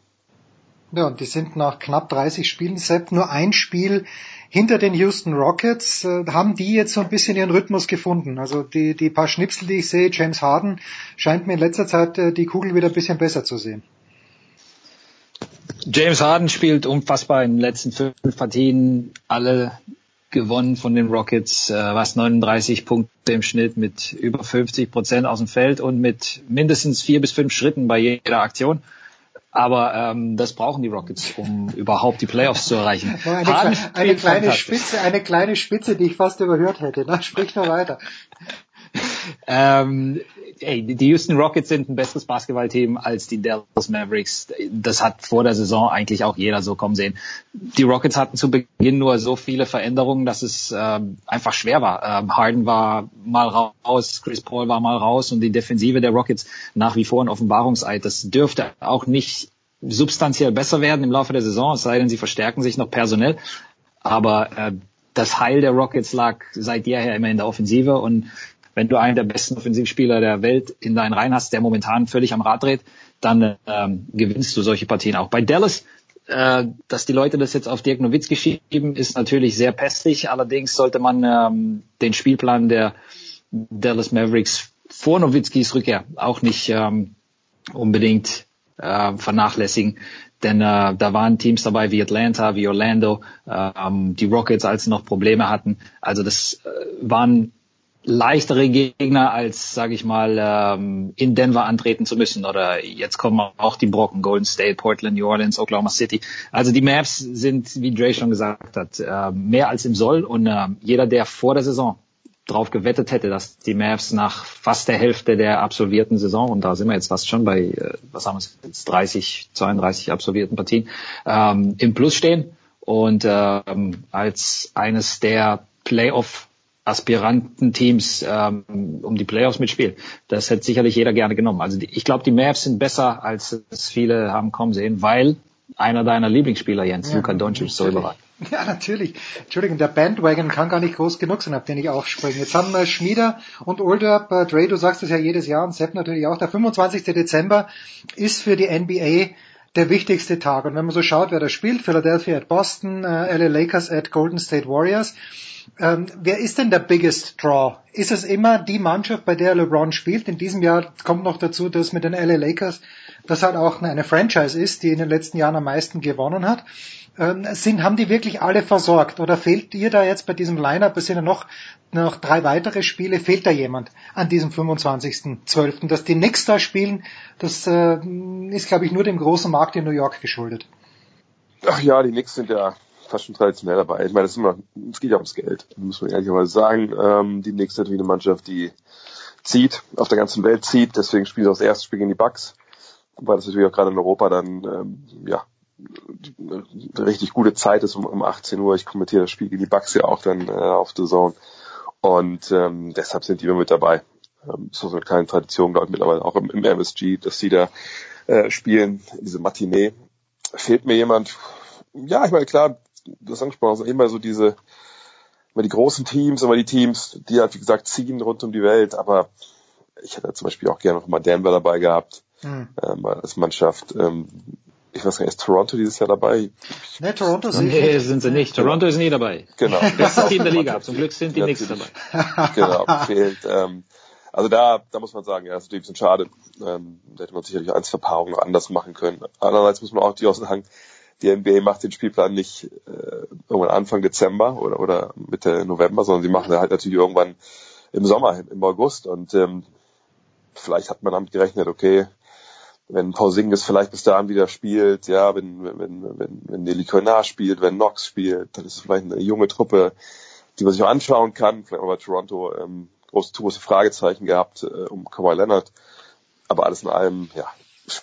Ja, und die sind nach knapp 30 Spielen selbst nur ein Spiel hinter den Houston Rockets. Äh, haben die jetzt so ein bisschen ihren Rhythmus gefunden? Also die, die paar Schnipsel, die ich sehe, James Harden scheint mir in letzter Zeit äh, die Kugel wieder ein bisschen besser zu sehen. James Harden spielt unfassbar in den letzten fünf Partien alle gewonnen von den Rockets, äh, was 39 Punkte im Schnitt mit über 50 Prozent aus dem Feld und mit mindestens vier bis fünf Schritten bei jeder Aktion. Aber ähm, das brauchen die Rockets, um (laughs) überhaupt die Playoffs zu erreichen. Eine, eine kleine Spitze, eine kleine Spitze, die ich fast überhört hätte. Na, sprich nur weiter. (laughs) ähm, ey, die Houston Rockets sind ein besseres Basketballteam als die Dallas Mavericks. Das hat vor der Saison eigentlich auch jeder so kommen sehen. Die Rockets hatten zu Beginn nur so viele Veränderungen, dass es ähm, einfach schwer war. Ähm, Harden war mal raus, Chris Paul war mal raus und die Defensive der Rockets nach wie vor ein Offenbarungseid. Das dürfte auch nicht substanziell besser werden im Laufe der Saison, es sei denn, sie verstärken sich noch personell. Aber äh, das Heil der Rockets lag seit jeher immer in der Offensive und wenn du einen der besten Offensivspieler der Welt in deinen Reihen hast, der momentan völlig am Rad dreht, dann ähm, gewinnst du solche Partien auch. Bei Dallas, äh, dass die Leute das jetzt auf Dirk Nowitzki schieben, ist natürlich sehr pestig. Allerdings sollte man ähm, den Spielplan der Dallas Mavericks vor Nowitzkis Rückkehr auch nicht ähm, unbedingt äh, vernachlässigen. Denn äh, da waren Teams dabei wie Atlanta, wie Orlando, ähm, die Rockets, als sie noch Probleme hatten. Also das äh, waren leichtere Gegner als, sage ich mal, ähm, in Denver antreten zu müssen. Oder jetzt kommen auch die Brocken, Golden State, Portland, New Orleans, Oklahoma City. Also die Maps sind, wie Dre schon gesagt hat, äh, mehr als im Soll. Und äh, jeder, der vor der Saison drauf gewettet hätte, dass die Mavs nach fast der Hälfte der absolvierten Saison, und da sind wir jetzt fast schon bei, äh, was haben wir jetzt, 30, 32 absolvierten Partien, ähm, im Plus stehen und ähm, als eines der Playoff Aspirantenteams ähm, um die Playoffs mitspielen. Das hätte sicherlich jeder gerne genommen. Also die, ich glaube, die Mavs sind besser, als es viele haben kommen sehen, weil einer deiner Lieblingsspieler, Jens, ja, Luka Doncic, so überragt. Ja, natürlich. Entschuldigung, der Bandwagon kann gar nicht groß genug sein, auf den ich aufspringe. Jetzt haben wir Schmieder und Older, äh, Dre, du sagst es ja jedes Jahr und Sepp natürlich auch. Der 25. Dezember ist für die NBA der wichtigste Tag. Und wenn man so schaut, wer da spielt, Philadelphia at Boston, äh, LA Lakers at Golden State Warriors, ähm, wer ist denn der biggest draw? Ist es immer die Mannschaft, bei der LeBron spielt? In diesem Jahr kommt noch dazu, dass mit den LA Lakers das halt auch eine Franchise ist, die in den letzten Jahren am meisten gewonnen hat. Ähm, sind, haben die wirklich alle versorgt? Oder fehlt dir da jetzt bei diesem Lineup, es sind ja noch, noch drei weitere Spiele, fehlt da jemand an diesem 25.12., dass die Knicks da spielen? Das äh, ist, glaube ich, nur dem großen Markt in New York geschuldet. Ach ja, die Knicks sind ja fast schon traditionell dabei. Ich meine, es, geht ja ums Geld, muss man ehrlicherweise sagen. Ähm, die sind natürlich eine Mannschaft, die zieht, auf der ganzen Welt zieht, deswegen spielt sie auch das erste Spiel gegen die Bucks, weil das natürlich auch gerade in Europa dann ähm, ja eine richtig gute Zeit ist um, um 18 Uhr. Ich kommentiere das Spiel gegen die Bucks ja auch dann äh, auf The Zone und ähm, deshalb sind die immer mit dabei. Ähm, so eine kleine Tradition, glaube ich, mittlerweile auch im, im MSG, dass sie da äh, spielen, diese Matinee. Fehlt mir jemand? Ja, ich meine, klar, du hast angesprochen, also immer so diese, immer die großen Teams, immer die Teams, die halt, wie gesagt, ziehen rund um die Welt, aber ich hätte zum Beispiel auch gerne noch mal Denver dabei gehabt, hm. ähm, als Mannschaft. Ähm, ich weiß gar nicht, ist Toronto dieses Jahr dabei? Ne, Toronto sind, nee, sind sie nicht. Toronto ist nie dabei. Genau. (laughs) Bestes Team der Liga. Zum Glück sind die Knicks dabei. genau, (laughs) fehlt. Ähm, also da, da muss man sagen, ja, das ist ein bisschen schade. Ähm, da hätte man sicherlich eins Verpaarung noch anders machen können. Andererseits muss man auch die auch sagen, die NBA macht den Spielplan nicht äh, irgendwann Anfang Dezember oder, oder Mitte November, sondern sie machen halt natürlich irgendwann im Sommer, im August. Und ähm, vielleicht hat man damit gerechnet, okay, wenn Paul Singles vielleicht bis dahin wieder spielt, ja, wenn, wenn, wenn, wenn Nelly Konar spielt, wenn Knox spielt, dann ist es vielleicht eine junge Truppe, die man sich auch anschauen kann. Vielleicht haben wir bei Toronto ähm, große, große Fragezeichen gehabt äh, um Kawhi Leonard. Aber alles in allem, ja,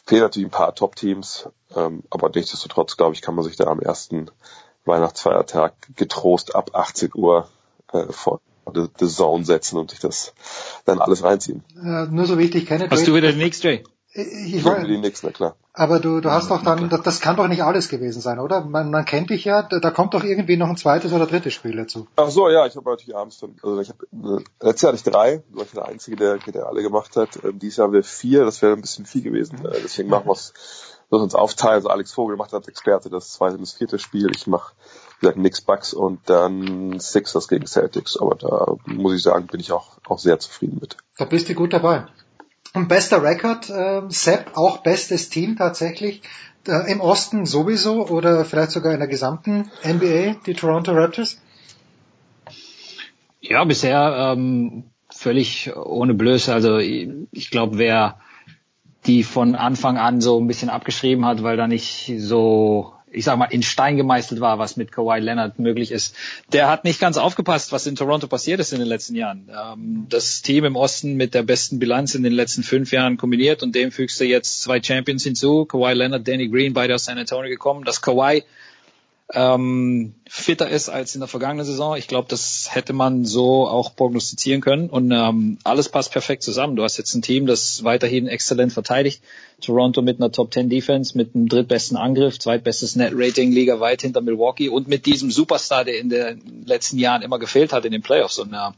fehlen natürlich ein paar Top-Teams, ähm, aber nichtsdestotrotz, glaube ich, kann man sich da am ersten Weihnachtsfeiertag getrost ab 18 Uhr äh, vor The, the Zone setzen und sich das dann alles reinziehen. Äh, nur so wichtig, keine Hast du wieder den Next Day? Ich wollte die na klar. Aber du, du hast doch dann, das, das kann doch nicht alles gewesen sein, oder? Man, man kennt dich ja, da, da kommt doch irgendwie noch ein zweites oder drittes Spiel dazu. Ach so, ja, ich habe natürlich abends dann, also ich habe, äh, letztes Jahr hatte ich drei, du warst der Einzige, der, der alle gemacht hat. Ähm, dieses Jahr haben wir vier, das wäre ein bisschen viel gewesen. Äh, deswegen machen wir es, wir uns aufteilen. Also Alex Vogel macht als Experte das zweite und das vierte Spiel. Ich mache, wie gesagt, Nix Bucks und dann Sixers gegen Celtics. Aber da muss ich sagen, bin ich auch, auch sehr zufrieden mit. Da bist du gut dabei. Und bester Rekord, äh, Sepp, auch bestes Team tatsächlich. Äh, Im Osten sowieso oder vielleicht sogar in der gesamten NBA, die Toronto Raptors? Ja, bisher ähm, völlig ohne Blöße. Also ich, ich glaube, wer die von Anfang an so ein bisschen abgeschrieben hat, weil da nicht so ich sag mal, in Stein gemeißelt war, was mit Kawhi Leonard möglich ist. Der hat nicht ganz aufgepasst, was in Toronto passiert ist in den letzten Jahren. Ähm, das Team im Osten mit der besten Bilanz in den letzten fünf Jahren kombiniert und dem fügst du jetzt zwei Champions hinzu, Kawhi Leonard, Danny Green, beide aus San Antonio gekommen. Das Kawhi ähm, fitter ist als in der vergangenen Saison. Ich glaube, das hätte man so auch prognostizieren können. Und ähm, alles passt perfekt zusammen. Du hast jetzt ein Team, das weiterhin exzellent verteidigt. Toronto mit einer Top 10 Defense, mit einem drittbesten Angriff, zweitbestes Net Rating, Liga weit hinter Milwaukee und mit diesem Superstar, der in den letzten Jahren immer gefehlt hat in den Playoffs. Und äh,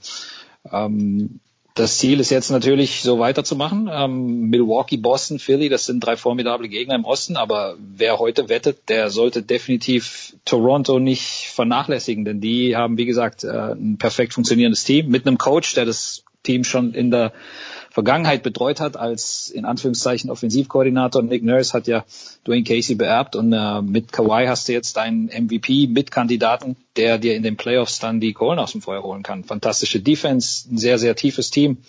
ähm, das Ziel ist jetzt natürlich so weiterzumachen. Ähm, Milwaukee, Boston, Philly, das sind drei formidable Gegner im Osten, aber wer heute wettet, der sollte definitiv Toronto nicht vernachlässigen, denn die haben, wie gesagt, äh, ein perfekt funktionierendes Team mit einem Coach, der das Team schon in der Vergangenheit betreut hat als in Anführungszeichen Offensivkoordinator. Nick Nurse hat ja Dwayne Casey beerbt und äh, mit Kawhi hast du jetzt einen MVP-Mitkandidaten, der dir in den Playoffs dann die Kohlen aus dem Feuer holen kann. Fantastische Defense, ein sehr, sehr tiefes Team.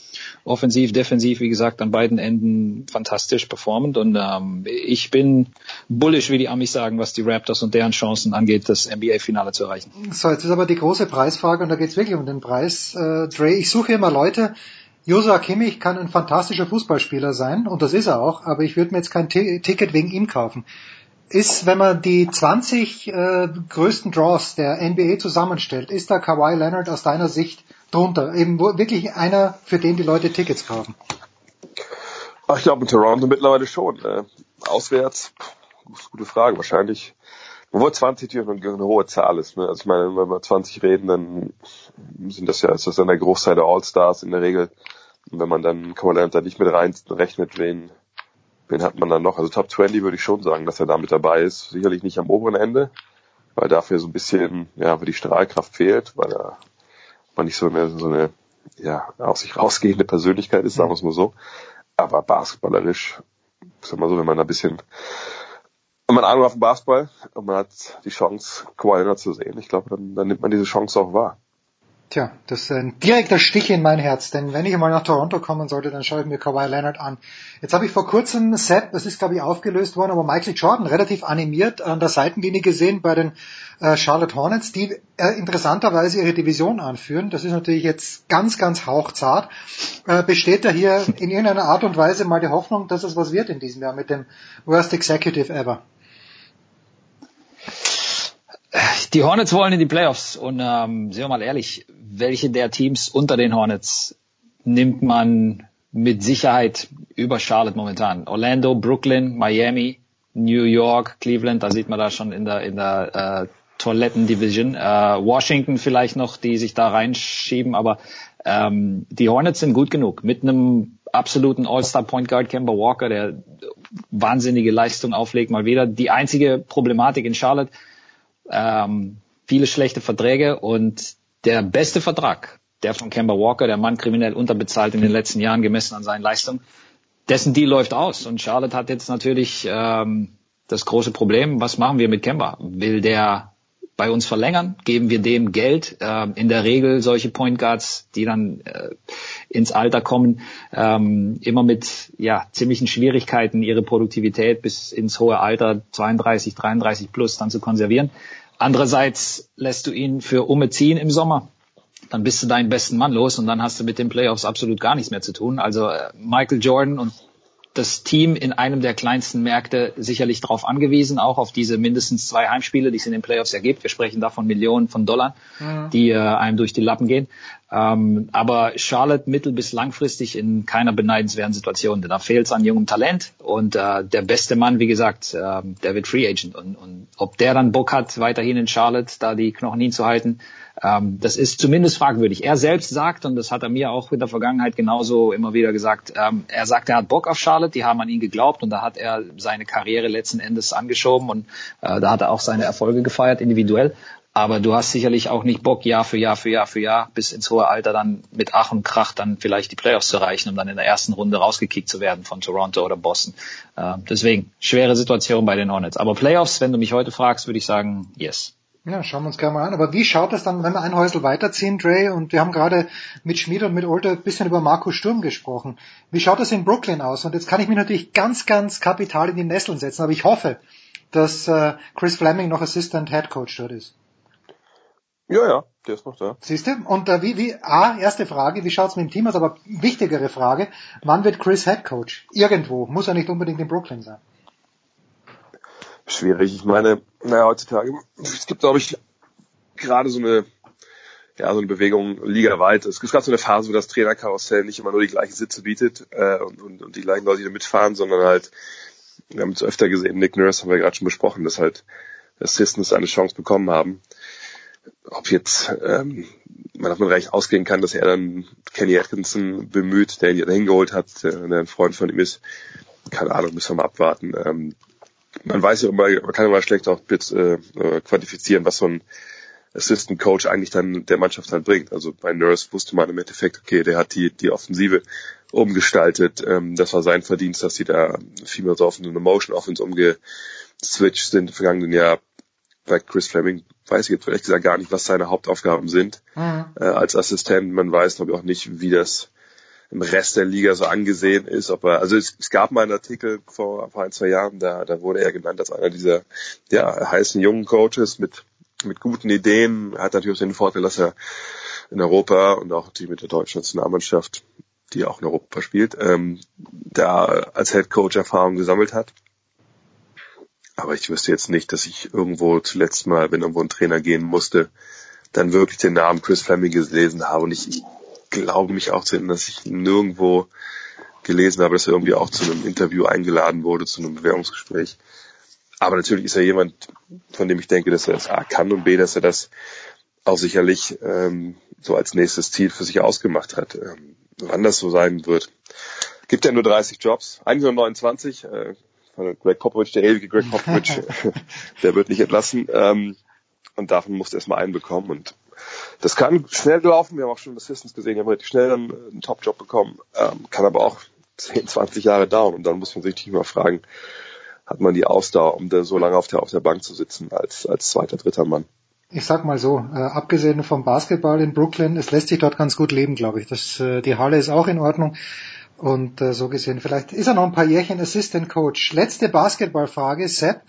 Offensiv, defensiv, wie gesagt, an beiden Enden fantastisch performend und ähm, ich bin bullish, wie die Amis sagen, was die Raptors und deren Chancen angeht, das NBA-Finale zu erreichen. So, jetzt ist aber die große Preisfrage und da geht es wirklich um den Preis. Äh, Dre, ich suche immer Leute, Joshua Kimmich kann ein fantastischer Fußballspieler sein und das ist er auch, aber ich würde mir jetzt kein T Ticket wegen ihm kaufen. Ist, wenn man die 20 äh, größten Draws der NBA zusammenstellt, ist da Kawhi Leonard aus deiner Sicht drunter? Eben wirklich einer, für den die Leute Tickets kaufen? Ach, ich glaube in Toronto mittlerweile schon. Äh, auswärts, gute Frage, wahrscheinlich. Obwohl 20 natürlich eine, hohe Zahl ist. Ne? Also ich meine, wenn wir 20 reden, dann sind das ja, ist das dann der Großteil der All-Stars in der Regel. Und wenn man dann, kann man dann da nicht mit reinrechnet, wen, wen hat man dann noch? Also Top 20 würde ich schon sagen, dass er da mit dabei ist. Sicherlich nicht am oberen Ende, weil dafür so ein bisschen, ja, weil die Strahlkraft fehlt, weil er man nicht so eine, so eine, ja, aus sich rausgehende Persönlichkeit ist, sagen wir es mal so. Aber basketballerisch, sag mal so, wenn man ein bisschen wenn man Ahnung auf dem Basketball und man hat die Chance, Kawhi Leonard zu sehen, ich glaube, dann, dann nimmt man diese Chance auch wahr. Tja, das ist ein direkter Stich in mein Herz, denn wenn ich mal nach Toronto kommen sollte, dann schaue ich mir Kawhi Leonard an. Jetzt habe ich vor kurzem Sepp, das ist glaube ich aufgelöst worden, aber Michael Jordan relativ animiert an der Seitenlinie gesehen bei den äh, Charlotte Hornets, die äh, interessanterweise ihre Division anführen. Das ist natürlich jetzt ganz, ganz hauchzart. Äh, besteht da hier in irgendeiner Art und Weise mal die Hoffnung, dass es was wird in diesem Jahr mit dem Worst Executive Ever? Die Hornets wollen in die Playoffs und ähm, sind wir mal ehrlich, welche der Teams unter den Hornets nimmt man mit Sicherheit über Charlotte momentan? Orlando, Brooklyn, Miami, New York, Cleveland, da sieht man da schon in der in der äh, Toiletten-Division. Äh, Washington vielleicht noch, die sich da reinschieben, aber ähm, die Hornets sind gut genug mit einem absoluten All-Star Point Guard Kemba Walker, der wahnsinnige Leistung auflegt mal wieder. Die einzige Problematik in Charlotte ähm, viele schlechte Verträge und der beste Vertrag, der von Kemba Walker, der Mann kriminell unterbezahlt in den letzten Jahren gemessen an seinen Leistungen, dessen Deal läuft aus. Und Charlotte hat jetzt natürlich ähm, das große Problem, was machen wir mit Kemba? Will der bei uns verlängern? Geben wir dem Geld? Äh, in der Regel solche Point Guards, die dann äh, ins Alter kommen, ähm, immer mit ja, ziemlichen Schwierigkeiten ihre Produktivität bis ins hohe Alter 32, 33 plus dann zu konservieren. Andererseits lässt du ihn für Umme ziehen im Sommer. Dann bist du deinen besten Mann los und dann hast du mit den Playoffs absolut gar nichts mehr zu tun. Also äh, Michael Jordan und das Team in einem der kleinsten Märkte sicherlich darauf angewiesen, auch auf diese mindestens zwei Heimspiele, die es in den Playoffs ergibt. Wir sprechen da von Millionen von Dollar, mhm. die äh, einem durch die Lappen gehen. Ähm, aber Charlotte mittel- bis langfristig in keiner beneidenswerten Situation. Denn da fehlt es an jungem Talent und äh, der beste Mann, wie gesagt, äh, der wird Free Agent. Und, und ob der dann Bock hat, weiterhin in Charlotte da die Knochen hinzuhalten, ähm, das ist zumindest fragwürdig. Er selbst sagt, und das hat er mir auch in der Vergangenheit genauso immer wieder gesagt, ähm, er sagt, er hat Bock auf Charlotte, die haben an ihn geglaubt und da hat er seine Karriere letzten Endes angeschoben und äh, da hat er auch seine Erfolge gefeiert individuell. Aber du hast sicherlich auch nicht Bock, Jahr für Jahr für Jahr für Jahr bis ins hohe Alter dann mit Ach und Krach dann vielleicht die Playoffs zu erreichen, um dann in der ersten Runde rausgekickt zu werden von Toronto oder Boston. Äh, deswegen, schwere Situation bei den Hornets. Aber Playoffs, wenn du mich heute fragst, würde ich sagen, yes. Ja, schauen wir uns gerne mal an. Aber wie schaut es dann, wenn wir ein Häusel weiterziehen, Dre? Und wir haben gerade mit Schmid und mit Olter ein bisschen über Markus Sturm gesprochen. Wie schaut es in Brooklyn aus? Und jetzt kann ich mich natürlich ganz, ganz kapital in die Nesseln setzen, aber ich hoffe, dass äh, Chris Fleming noch Assistant Head Coach dort ist. Ja, ja, der ist noch da. Siehst du? Und äh, wie, wie, A, erste Frage, wie schaut's mit dem Team aus? Aber wichtigere Frage, wann wird Chris Head Coach? Irgendwo, muss er nicht unbedingt in Brooklyn sein. Schwierig. Ich meine, naja, heutzutage, es gibt, glaube ich, gerade so eine, ja, so eine Bewegung ligaweit. Es gibt gerade so eine Phase, wo das Trainerkarussell nicht immer nur die gleichen Sitze bietet äh, und, und, und die gleichen Leute, die da mitfahren, sondern halt, wir haben es öfter gesehen, Nick Nurse haben wir gerade schon besprochen, dass halt Assistants eine Chance bekommen haben ob jetzt ähm, man davon recht ausgehen kann, dass er dann Kenny Atkinson bemüht, der ihn hingeholt hat, der, ein Freund von ihm ist. Keine Ahnung, müssen wir mal abwarten. Ähm, man weiß ja immer, man kann immer schlecht auch äh, quantifizieren, was so ein Assistant Coach eigentlich dann der Mannschaft halt bringt. Also bei Nurse wusste man im Endeffekt, okay, der hat die, die Offensive umgestaltet. Ähm, das war sein Verdienst, dass sie da viel mehr so auf eine Motion Offense umgeswitcht sind im vergangenen Jahr. Bei Chris Fleming weiß ich jetzt ehrlich gesagt gar nicht, was seine Hauptaufgaben sind mhm. äh, als Assistent. Man weiß glaube ich auch nicht, wie das im Rest der Liga so angesehen ist. Ob er, also es, es gab mal einen Artikel vor, vor ein, zwei Jahren, da, da wurde er genannt als einer dieser ja, heißen jungen Coaches mit, mit guten Ideen. Er hat natürlich auch den Vorteil, dass er in Europa und auch die mit der deutschen Nationalmannschaft, die auch in Europa spielt, ähm, da als Head Coach Erfahrung gesammelt hat. Aber ich wüsste jetzt nicht, dass ich irgendwo zuletzt mal, wenn irgendwo ein Trainer gehen musste, dann wirklich den Namen Chris Fleming gelesen habe. Und ich, ich glaube mich auch zu erinnern, dass ich nirgendwo gelesen habe, dass er irgendwie auch zu einem Interview eingeladen wurde, zu einem Bewerbungsgespräch. Aber natürlich ist er jemand, von dem ich denke, dass er das A kann und B, dass er das auch sicherlich ähm, so als nächstes Ziel für sich ausgemacht hat. Ähm, wann das so sein wird. Gibt ja nur 30 Jobs, eigentlich nur 29. Äh, Greg Popovich, der ewige Greg Popovich, (laughs) der wird nicht entlassen. Ähm, und davon musste erstmal einen bekommen. Und das kann schnell gelaufen. Wir haben auch schon Assistants gesehen, die haben relativ schnell dann einen Top-Job bekommen. Ähm, kann aber auch 10, 20 Jahre dauern. Und dann muss man sich natürlich mal fragen, hat man die Ausdauer, um da so lange auf der, auf der Bank zu sitzen als, als zweiter, dritter Mann? Ich sag mal so, äh, abgesehen vom Basketball in Brooklyn, es lässt sich dort ganz gut leben, glaube ich. Das, äh, die Halle ist auch in Ordnung. Und äh, so gesehen, vielleicht ist er noch ein paar Jährchen Assistant Coach. Letzte Basketballfrage, Sepp.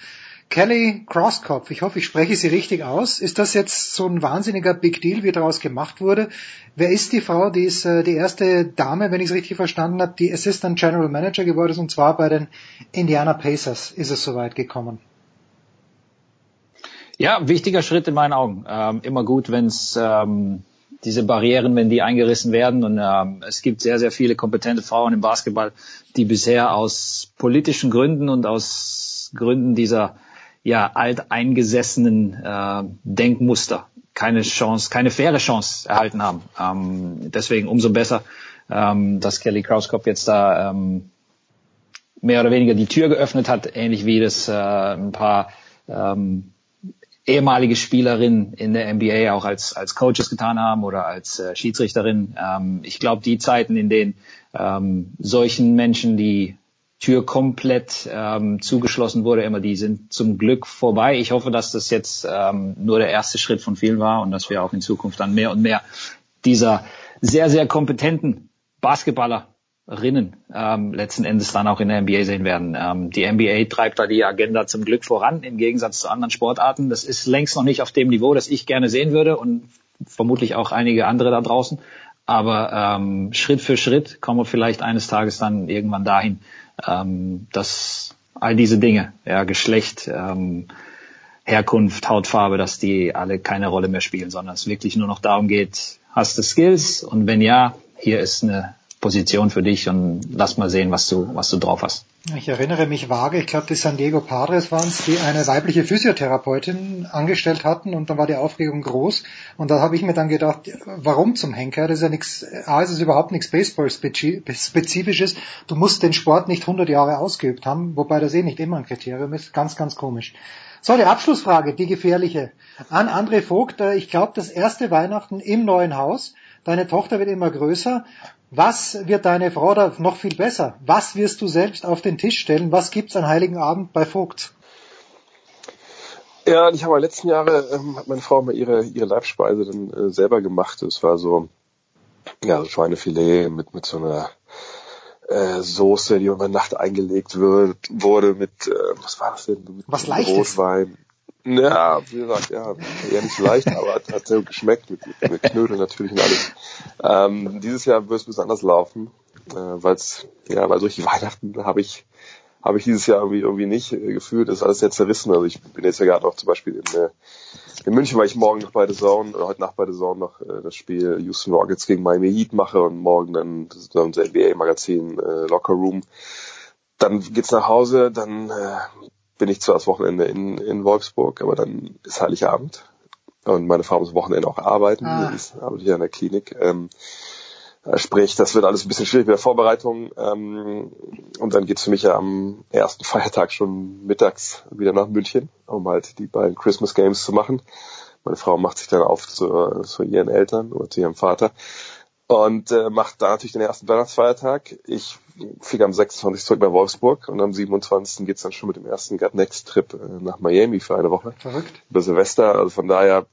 Kelly Crosskopf, ich hoffe, ich spreche sie richtig aus. Ist das jetzt so ein wahnsinniger Big Deal, wie daraus gemacht wurde? Wer ist die Frau? Die ist äh, die erste Dame, wenn ich es richtig verstanden habe, die Assistant General Manager geworden ist, und zwar bei den Indiana Pacers ist es soweit gekommen. Ja, wichtiger Schritt in meinen Augen. Ähm, immer gut, wenn es ähm, diese Barrieren, wenn die eingerissen werden. Und ähm, es gibt sehr, sehr viele kompetente Frauen im Basketball, die bisher aus politischen Gründen und aus Gründen dieser ja alteingesessenen äh, Denkmuster keine Chance, keine faire Chance erhalten haben. Ähm, deswegen umso besser, ähm, dass Kelly Krauskopf jetzt da ähm, mehr oder weniger die Tür geöffnet hat, ähnlich wie das äh, ein paar ähm, ehemalige Spielerinnen in der NBA auch als, als Coaches getan haben oder als äh, Schiedsrichterin. Ähm, ich glaube, die Zeiten, in denen ähm, solchen Menschen die Tür komplett ähm, zugeschlossen wurde, immer die sind zum Glück vorbei. Ich hoffe, dass das jetzt ähm, nur der erste Schritt von vielen war und dass wir auch in Zukunft dann mehr und mehr dieser sehr, sehr kompetenten Basketballer Rinnen ähm, letzten Endes dann auch in der NBA sehen werden. Ähm, die NBA treibt da die Agenda zum Glück voran, im Gegensatz zu anderen Sportarten. Das ist längst noch nicht auf dem Niveau, das ich gerne sehen würde und vermutlich auch einige andere da draußen. Aber ähm, Schritt für Schritt kommen wir vielleicht eines Tages dann irgendwann dahin, ähm, dass all diese Dinge, ja, Geschlecht, ähm, Herkunft, Hautfarbe, dass die alle keine Rolle mehr spielen, sondern es wirklich nur noch darum geht, hast du Skills und wenn ja, hier ist eine Position für dich und lass mal sehen, was du, was du drauf hast. Ich erinnere mich vage, ich glaube, die San Diego Padres waren es, die eine weibliche Physiotherapeutin angestellt hatten und dann war die Aufregung groß und da habe ich mir dann gedacht, warum zum Henker? Das ist ja nichts, A, ist es überhaupt nichts Baseball-spezifisches. Du musst den Sport nicht 100 Jahre ausgeübt haben, wobei das eh nicht immer ein Kriterium ist. Ganz, ganz komisch. So, die Abschlussfrage, die gefährliche. An André Vogt, äh, ich glaube, das erste Weihnachten im neuen Haus. Deine Tochter wird immer größer. Was wird deine Frau da noch viel besser? Was wirst du selbst auf den Tisch stellen? Was gibt's an Heiligen Abend bei Vogt? Ja, ich habe letzten Jahre ähm, hat meine Frau mal ihre ihre Leibspeise dann äh, selber gemacht. Es war so ja so Schweinefilet mit mit so einer äh, Soße, die über Nacht eingelegt wird, wurde mit äh, was war das denn? Mit was Leichtes. Rotwein. Ja, wie gesagt, ja, eher nicht leicht, aber hat, sehr gut geschmeckt, mit, mit, Knödeln natürlich und alles. Ähm, dieses Jahr wird es ein bisschen anders laufen, äh, weil ja, weil solche Weihnachten habe ich, habe ich dieses Jahr irgendwie, irgendwie nicht äh, gefühlt, das ist alles sehr zerrissen. Also ich bin jetzt ja gerade noch zum Beispiel in, äh, in München, weil ich morgen noch bei The Zone, oder heute Nacht bei The Zone noch äh, das Spiel Houston Rockets gegen Miami Heat mache und morgen dann das ist unser NBA-Magazin äh, Locker Room. Dann geht's nach Hause, dann äh, bin ich zwar das Wochenende in, in Wolfsburg, aber dann ist Heiligabend. Und meine Frau muss Wochenende auch arbeiten. Ah. Die arbeitet hier in der Klinik. Ähm, äh, sprich, das wird alles ein bisschen schwierig mit der Vorbereitung. Ähm, und dann geht's für mich ja am ersten (laughs) Feiertag schon mittags wieder nach München, um halt die beiden Christmas Games zu machen. Meine Frau macht sich dann auf zu, zu ihren Eltern oder zu ihrem Vater. Und äh, macht da natürlich den ersten Weihnachtsfeiertag. Ich fliege am 26. zurück nach Wolfsburg und am 27. geht's dann schon mit dem ersten Gut Next Trip äh, nach Miami für eine Woche. Verrückt. Über Silvester, also von daher,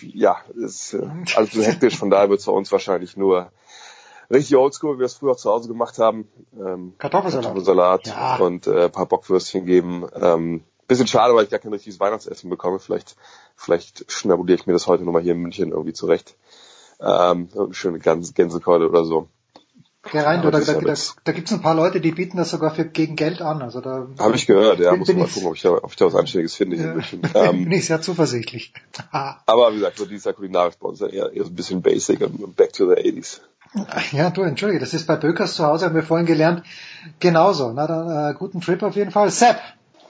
ja, ist äh, (laughs) alles so hektisch, von daher wird es bei uns wahrscheinlich nur richtig oldschool, wie wir es früher zu Hause gemacht haben. Ähm, Kartoffelsalat. Kartoffelsalat Ja. und äh, ein paar Bockwürstchen geben. Ähm, bisschen schade, weil ich gar kein richtiges Weihnachtsessen bekomme. Vielleicht, vielleicht schnabuliere ich mir das heute nochmal hier in München irgendwie zurecht. Ähm, schöne Gans Gänsekeule oder so. Geh rein, Aber da, da, da, da gibt's ein paar Leute, die bieten das sogar für gegen Geld an. Also da Habe ich gehört, ja. Bin- Muss bin mal gucken, ob ich da, ob ich da was Anständiges finde München. (laughs) Ähm, bin ich sehr zuversichtlich. (laughs) aber wie gesagt, so dieser kulinarisch bei uns eher, eher so ein bisschen basic und back to the 80s. Ja, du, entschuldige, das ist bei Bökers zu Hause, haben wir vorhin gelernt, genauso. Na dann, äh, guten Trip auf jeden Fall. Sepp,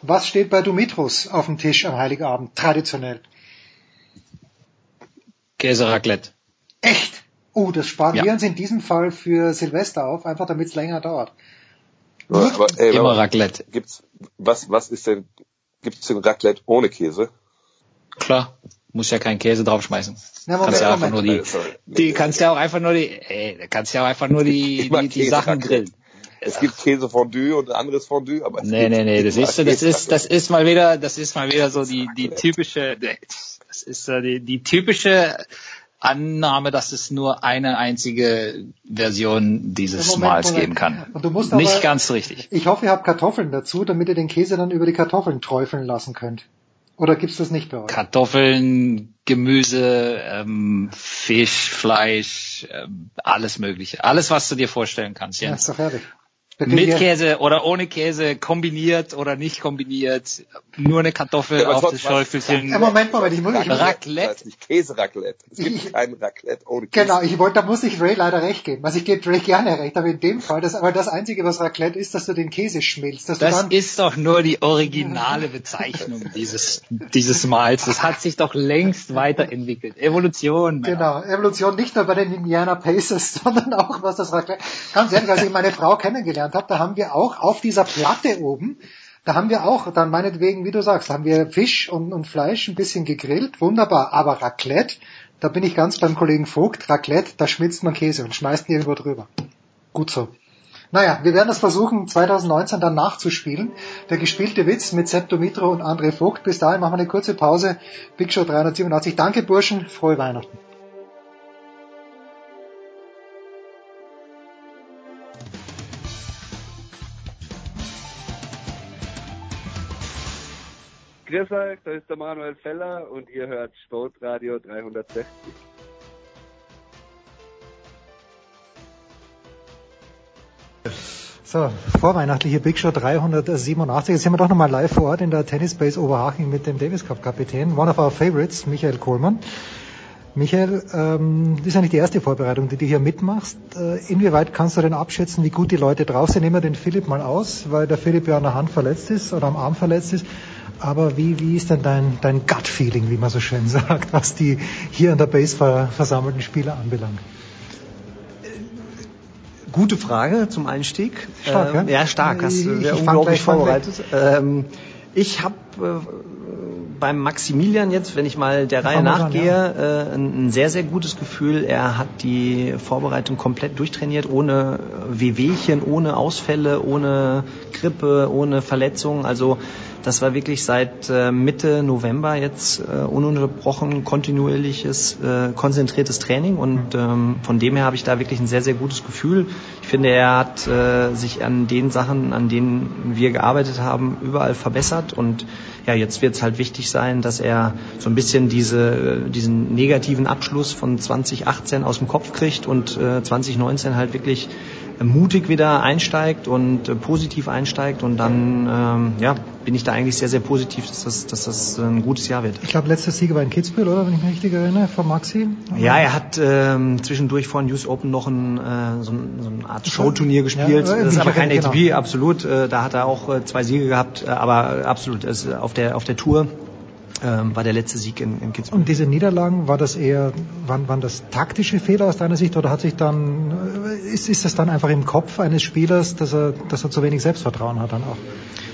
was steht bei Dumitros auf dem Tisch am Heiligabend, traditionell? Käseraclette. Echt? Oh, das sparen Ja. wir uns in diesem Fall für Silvester auf, einfach damit es länger dauert. Aber, aber, ey, Immer Raclette. Gibt's, was, was ist denn, gibt's denn Raclette ohne Käse? Klar. Muss ja keinen Käse draufschmeißen. Na, kannst ja Moment, einfach nur Moment. die, Sorry. die kannst ja auch einfach nur die, ey, kannst ja auch einfach nur die, (laughs) die, die Sachen grillen. Es gibt Käsefondue und ein anderes Fondue, aber es Nee, gibt nee, nee, das ist, das ist, das ist mal wieder, das ist mal wieder so die, die typische, das ist äh, die, die typische Annahme, dass es nur eine einzige Version dieses Ja, Moment, Mahls Moment. geben kann. Und du musst Nicht aber- ganz richtig. Ich hoffe, ihr habt Kartoffeln dazu, damit ihr den Käse dann über die Kartoffeln träufeln lassen könnt. Oder gibt's das nicht bei euch? Kartoffeln, Gemüse, ähm, Fisch, Fleisch, ähm, alles mögliche. Alles, was du dir vorstellen kannst, Ja, Jens. ist doch herrlich. Mit Käse oder ohne Käse, kombiniert oder nicht kombiniert, nur eine Kartoffel Ja, auf das Schäufelchen. Ja, Moment, Moment, ich muss, ich Raclette. Das heißt nicht Käseraclette. Es gibt kein Raclette ohne Käse. Genau, ich wollte, da muss ich Ray leider recht geben. Also ich gebe Ray gerne recht, aber in dem Fall, das, aber das Einzige, was Raclette ist, dass du den Käse schmilzt. Dass du Das dann, ist doch nur die originale Bezeichnung dieses, dieses Mahls. Das hat sich doch längst weiterentwickelt. Evolution. Genau, Evolution nicht nur bei den Indiana Pacers, (laughs) sondern auch was das Raclette. Ganz ehrlich, als ich meine Frau kennengelernt habe, da haben wir auch auf dieser Platte oben, da haben wir auch dann meinetwegen, wie du sagst, haben wir Fisch und, und Fleisch ein bisschen gegrillt, wunderbar. Aber Raclette, da bin ich ganz beim Kollegen Vogt, Raclette, da schmilzt man Käse und schmeißt ihn irgendwo drüber. Gut so. Naja, wir werden das versuchen, 2019 dann nachzuspielen. Der gespielte Witz mit Sepp Dumitro und André Vogt. Bis dahin machen wir eine kurze Pause. Big Show 387. Danke, Burschen. Frohe Weihnachten. Grüß euch, da ist der Manuel Feller und ihr hört Sportradio 360. So, vorweihnachtliche Big Show 387. Jetzt sind wir doch nochmal live vor Ort in der Tennis Base Oberhaching mit dem Davis Cup Kapitän, one of our favorites, Michael Kohlmann. Michael, ähm, das ist ja nicht die erste Vorbereitung, die du hier mitmachst. Äh, inwieweit kannst du denn abschätzen, wie gut die Leute drauf sind? Nehmen wir den Philipp mal aus, weil der Philipp ja an der Hand verletzt ist oder am Arm verletzt ist. Aber wie, wie ist denn dein, dein Gut-Feeling, wie man so schön (laughs) sagt, was die hier an der Base ver versammelten Spieler anbelangt? Gute Frage zum Einstieg. Stark, ähm, ja? ja? stark. Hast du Ich- unglaublich vorbereitet. Ähm, ich habe äh, beim Maximilian jetzt, wenn ich mal der Reihe Fangen wir an, nachgehe, äh, ein, ein sehr, sehr gutes Gefühl. Er hat die Vorbereitung komplett durchtrainiert, ohne Wehwehchen, ohne Ausfälle, ohne Grippe, ohne Verletzungen. Also das war wirklich seit äh, Mitte November jetzt äh, ununterbrochen kontinuierliches, äh, konzentriertes Training und ähm, von dem her habe ich da wirklich ein sehr, sehr gutes Gefühl. Ich finde, er hat sich an den Sachen, an denen wir gearbeitet haben, überall verbessert und ja, jetzt wird es halt wichtig sein, dass er so ein bisschen diese, diesen negativen Abschluss von 2018 aus dem Kopf kriegt und äh, 2019 halt wirklich mutig wieder einsteigt und äh, positiv einsteigt und dann ähm, ja, bin ich da eigentlich sehr, sehr positiv, dass das, dass das ein gutes Jahr wird. Ich glaube, letzter Sieger war in Kitzbühel, oder? Wenn ich mich richtig erinnere, von Maxi. Ja, er hat ähm, zwischendurch vor den US Open noch ein, äh, so, ein, so eine Art Showturnier gespielt. Ja, das ist aber kein genau. ATP, absolut. Äh, da hat er auch äh, zwei Siege gehabt, äh, aber absolut. Ist auf der auf der Tour ähm, war der letzte Sieg in, in Kitzbühel. Und diese Niederlagen, war das eher, waren, waren das taktische Fehler aus deiner Sicht oder hat sich dann, äh, ist, ist das dann einfach im Kopf eines Spielers, dass er, dass er zu wenig Selbstvertrauen hat dann auch?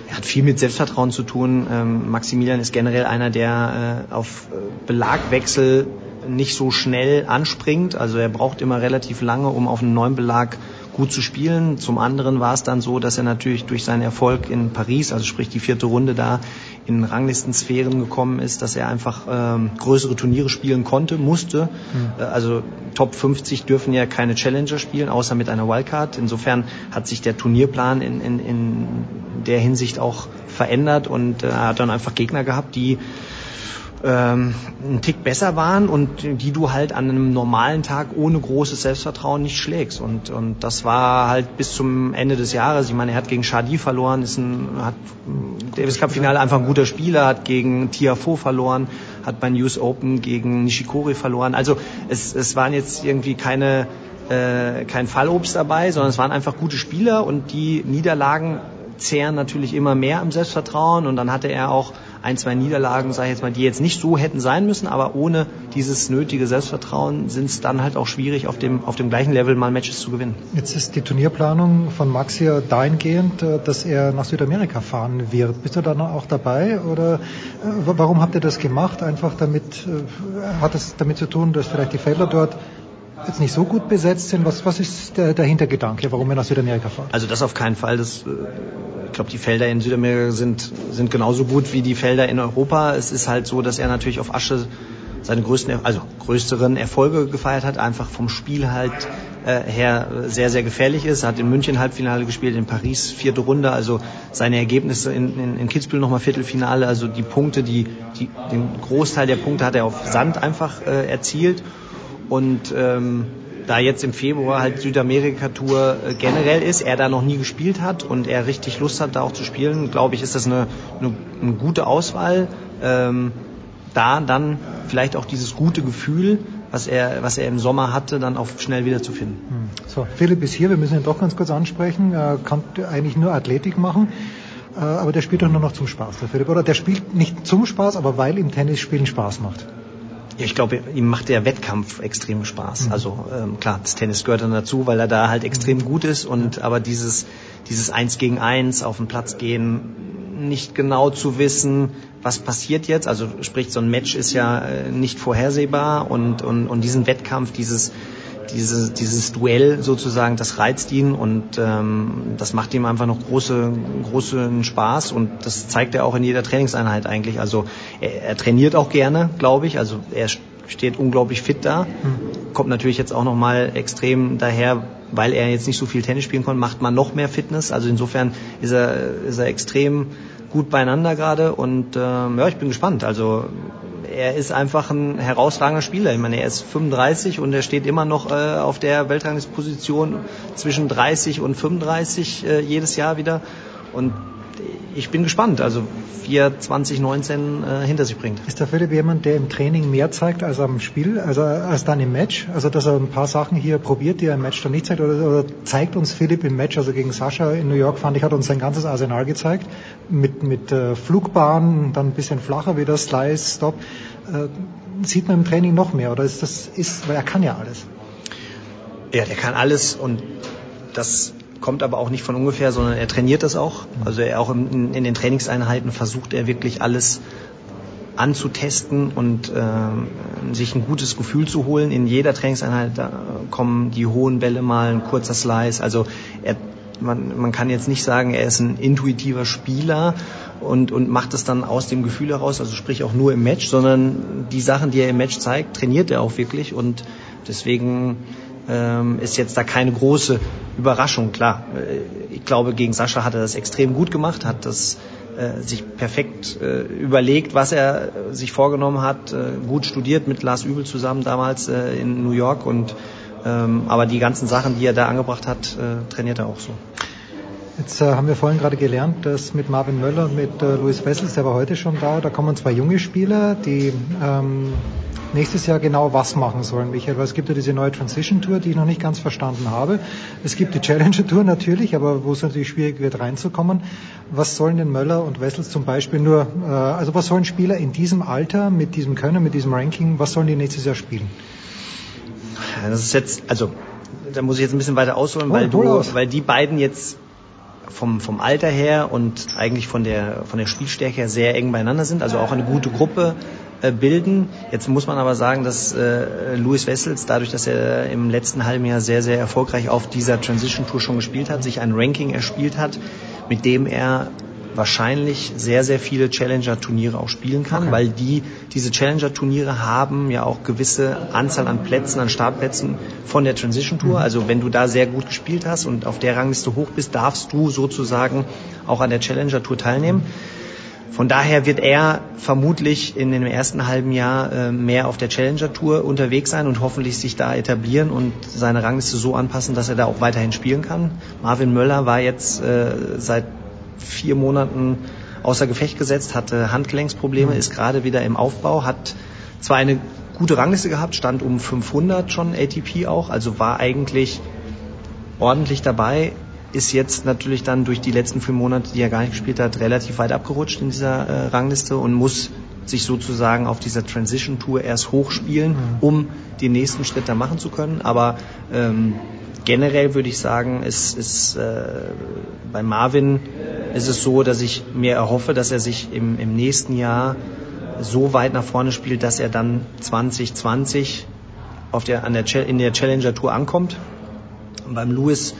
Er hat viel mit Selbstvertrauen zu tun. Ähm, Maximilian ist generell einer, der äh, auf äh, Belagwechsel nicht so schnell anspringt. Also er braucht immer relativ lange, um auf einen neuen Belag gut zu spielen. Zum anderen war es dann so, dass er natürlich durch seinen Erfolg in Paris, also sprich die vierte Runde da, in Ranglistensphären gekommen ist, dass er einfach ähm, größere Turniere spielen konnte, musste. Mhm. Also Top 50 dürfen ja keine Challenger spielen, außer mit einer Wildcard. Insofern hat sich der Turnierplan in, in, in der Hinsicht auch verändert und äh, er hat dann einfach Gegner gehabt, die ähm, einen Tick besser waren und die du halt an einem normalen Tag ohne großes Selbstvertrauen nicht schlägst. Und, und das war halt bis zum Ende des Jahres. Ich meine, er hat gegen Shadi verloren, ist ein hat Davis Cup Finale einfach ein guter Spieler, hat gegen Tiafo verloren, hat beim News Open gegen Nishikori verloren. Also es, es waren jetzt irgendwie keine äh, kein Fallobst dabei, sondern es waren einfach gute Spieler und die Niederlagen zehren natürlich immer mehr am Selbstvertrauen und dann hatte er auch ein, zwei Niederlagen, sage ich jetzt mal, die jetzt nicht so hätten sein müssen, aber ohne dieses nötige Selbstvertrauen sind es dann halt auch schwierig, auf dem, auf dem gleichen Level mal Matches zu gewinnen. Jetzt ist die Turnierplanung von Max hier dahingehend, äh, dass er nach Südamerika fahren wird. Bist du da auch dabei oder äh, warum habt ihr das gemacht? Einfach damit, äh, hat es damit zu tun, dass vielleicht die Felder dort jetzt nicht so gut besetzt sind. Was, was ist der, der Hintergedanke, warum wir nach Südamerika fahren? Also das auf keinen Fall. Das, äh, ich glaube, die Felder in Südamerika sind, sind genauso gut wie die Felder in Europa. Es ist halt so, dass er natürlich auf Asche seine größten, also größeren Erfolge gefeiert hat, einfach vom Spiel halt äh, her sehr, sehr gefährlich ist. Er hat in München Halbfinale gespielt, in Paris vierte Runde, also seine Ergebnisse in, in, in Kitzbühel nochmal Viertelfinale, also die Punkte, die, die, den Großteil der Punkte hat er auf Sand einfach äh, erzielt und ähm, da jetzt im Februar halt Südamerika-Tour äh, generell ist, er da noch nie gespielt hat und er richtig Lust hat, da auch zu spielen, glaube ich, ist das eine, eine, eine gute Auswahl. Ähm, da dann vielleicht auch dieses gute Gefühl, was er, was er im Sommer hatte, dann auch schnell wieder zu finden. Hm. So, Philipp ist hier, wir müssen ihn doch ganz kurz ansprechen. Er kann eigentlich nur Athletik machen, äh, aber der spielt doch nur noch zum Spaß, der Philipp. Oder der spielt nicht zum Spaß, aber weil ihm Tennis spielen Spaß macht. Ja, ich glaube, ihm macht der Wettkampf extrem Spaß. Mhm. Also ähm, klar, das Tennis gehört dann dazu, weil er da halt extrem gut ist und aber dieses dieses Eins gegen Eins auf den Platz gehen, nicht genau zu wissen, was passiert jetzt. Also sprich, so ein Match ist ja äh, nicht vorhersehbar und und und diesen Wettkampf, dieses dieses, dieses Duell sozusagen, das reizt ihn und ähm, das macht ihm einfach noch große, großen Spaß und das zeigt er auch in jeder Trainingseinheit eigentlich. Also er, er trainiert auch gerne, glaube ich. Also er steht unglaublich fit da. Mhm. Kommt natürlich jetzt auch nochmal extrem daher, weil er jetzt nicht so viel Tennis spielen konnte, macht man noch mehr Fitness. Also insofern ist er, ist er extrem gut beieinander gerade und ähm, ja, ich bin gespannt. Also er ist einfach ein herausragender Spieler. Ich meine, er ist 35 und er steht immer noch äh, auf der Weltranglistenposition zwischen 30 und 35 äh, jedes Jahr wieder. Und ich bin gespannt, also wie er 2019 äh, hinter sich bringt. Ist der Philipp jemand, der im Training mehr zeigt als am Spiel, also als dann im Match? Also dass er ein paar Sachen hier probiert, die er im Match dann nicht zeigt, oder, oder zeigt uns Philipp im Match, also gegen Sascha in New York, fand ich, hat uns sein ganzes Arsenal gezeigt, mit, mit äh, Flugbahn, dann ein bisschen flacher wieder, Slice, Stop. Äh, sieht man im Training noch mehr, oder ist das, ist, weil er kann ja alles? Ja, der kann alles und das kommt aber auch nicht von ungefähr, sondern er trainiert das auch. Also er auch in, in den Trainingseinheiten versucht er wirklich alles anzutesten und äh, sich ein gutes Gefühl zu holen. In jeder Trainingseinheit kommen die hohen Bälle mal, ein kurzer Slice. Also er, man, man kann jetzt nicht sagen, er ist ein intuitiver Spieler und, und macht es dann aus dem Gefühl heraus, also sprich auch nur im Match, sondern die Sachen, die er im Match zeigt, trainiert er auch wirklich und deswegen ähm, ist jetzt da keine große Überraschung. Klar, äh, ich glaube, gegen Sascha hat er das extrem gut gemacht, hat das äh, sich perfekt äh, überlegt, was er äh, sich vorgenommen hat, äh, gut studiert mit Lars Übel zusammen damals äh, in New York und ähm, aber die ganzen Sachen, die er da angebracht hat, trainiert er auch so. Jetzt äh, haben wir vorhin gerade gelernt, dass mit Marvin Möller und mit äh, Luis Wessels, der war heute schon da, da kommen zwei junge Spieler, die ähm, nächstes Jahr genau was machen sollen, Michael. Weil es gibt ja diese neue Transition Tour, die ich noch nicht ganz verstanden habe. Es gibt die Challenger Tour natürlich, aber wo es natürlich schwierig wird reinzukommen. Was sollen denn Möller und Wessels zum Beispiel nur, äh, also was sollen Spieler in diesem Alter, mit diesem Können, mit diesem Ranking, was sollen die nächstes Jahr spielen? Das ist jetzt, also da muss ich jetzt ein bisschen weiter ausholen, oh, weil, du, weil die beiden jetzt vom, vom Alter her und eigentlich von der, von der Spielstärke her sehr eng beieinander sind, also auch eine gute Gruppe äh, bilden. Jetzt muss man aber sagen, dass äh, Louis Wessels, dadurch, dass er im letzten halben Jahr sehr, sehr erfolgreich auf dieser Transition Tour schon gespielt hat, sich ein Ranking erspielt hat, mit dem er wahrscheinlich sehr, sehr viele Challenger-Turniere auch spielen kann, okay. weil die, diese Challenger-Turniere haben ja auch gewisse Anzahl an Plätzen, an Startplätzen von der Transition Tour. Mhm. Also wenn du da sehr gut gespielt hast und auf der Rangliste hoch bist, darfst du sozusagen auch an der Challenger Tour teilnehmen. Von daher wird er vermutlich in dem ersten halben Jahr äh, mehr auf der Challenger Tour unterwegs sein und hoffentlich sich da etablieren und seine Rangliste so anpassen, dass er da auch weiterhin spielen kann. Marvin Möller war jetzt äh, seit vier Monaten außer Gefecht gesetzt, hatte Handgelenksprobleme, ist gerade wieder im Aufbau, hat zwar eine gute Rangliste gehabt, stand um 500 schon ATP auch, also war eigentlich ordentlich dabei, ist jetzt natürlich dann durch die letzten vier Monate, die er gar nicht gespielt hat, relativ weit abgerutscht in dieser äh, Rangliste und muss sich sozusagen auf dieser Transition Tour erst hochspielen, mhm. um den nächsten Schritt da machen zu können. Aber ähm, generell würde ich sagen, ist, ist äh, bei Marvin ist es so, dass ich mir erhoffe, dass er sich im, im nächsten Jahr so weit nach vorne spielt, dass er dann 2020 auf der, an der, in der Challenger Tour ankommt. Und beim Lewis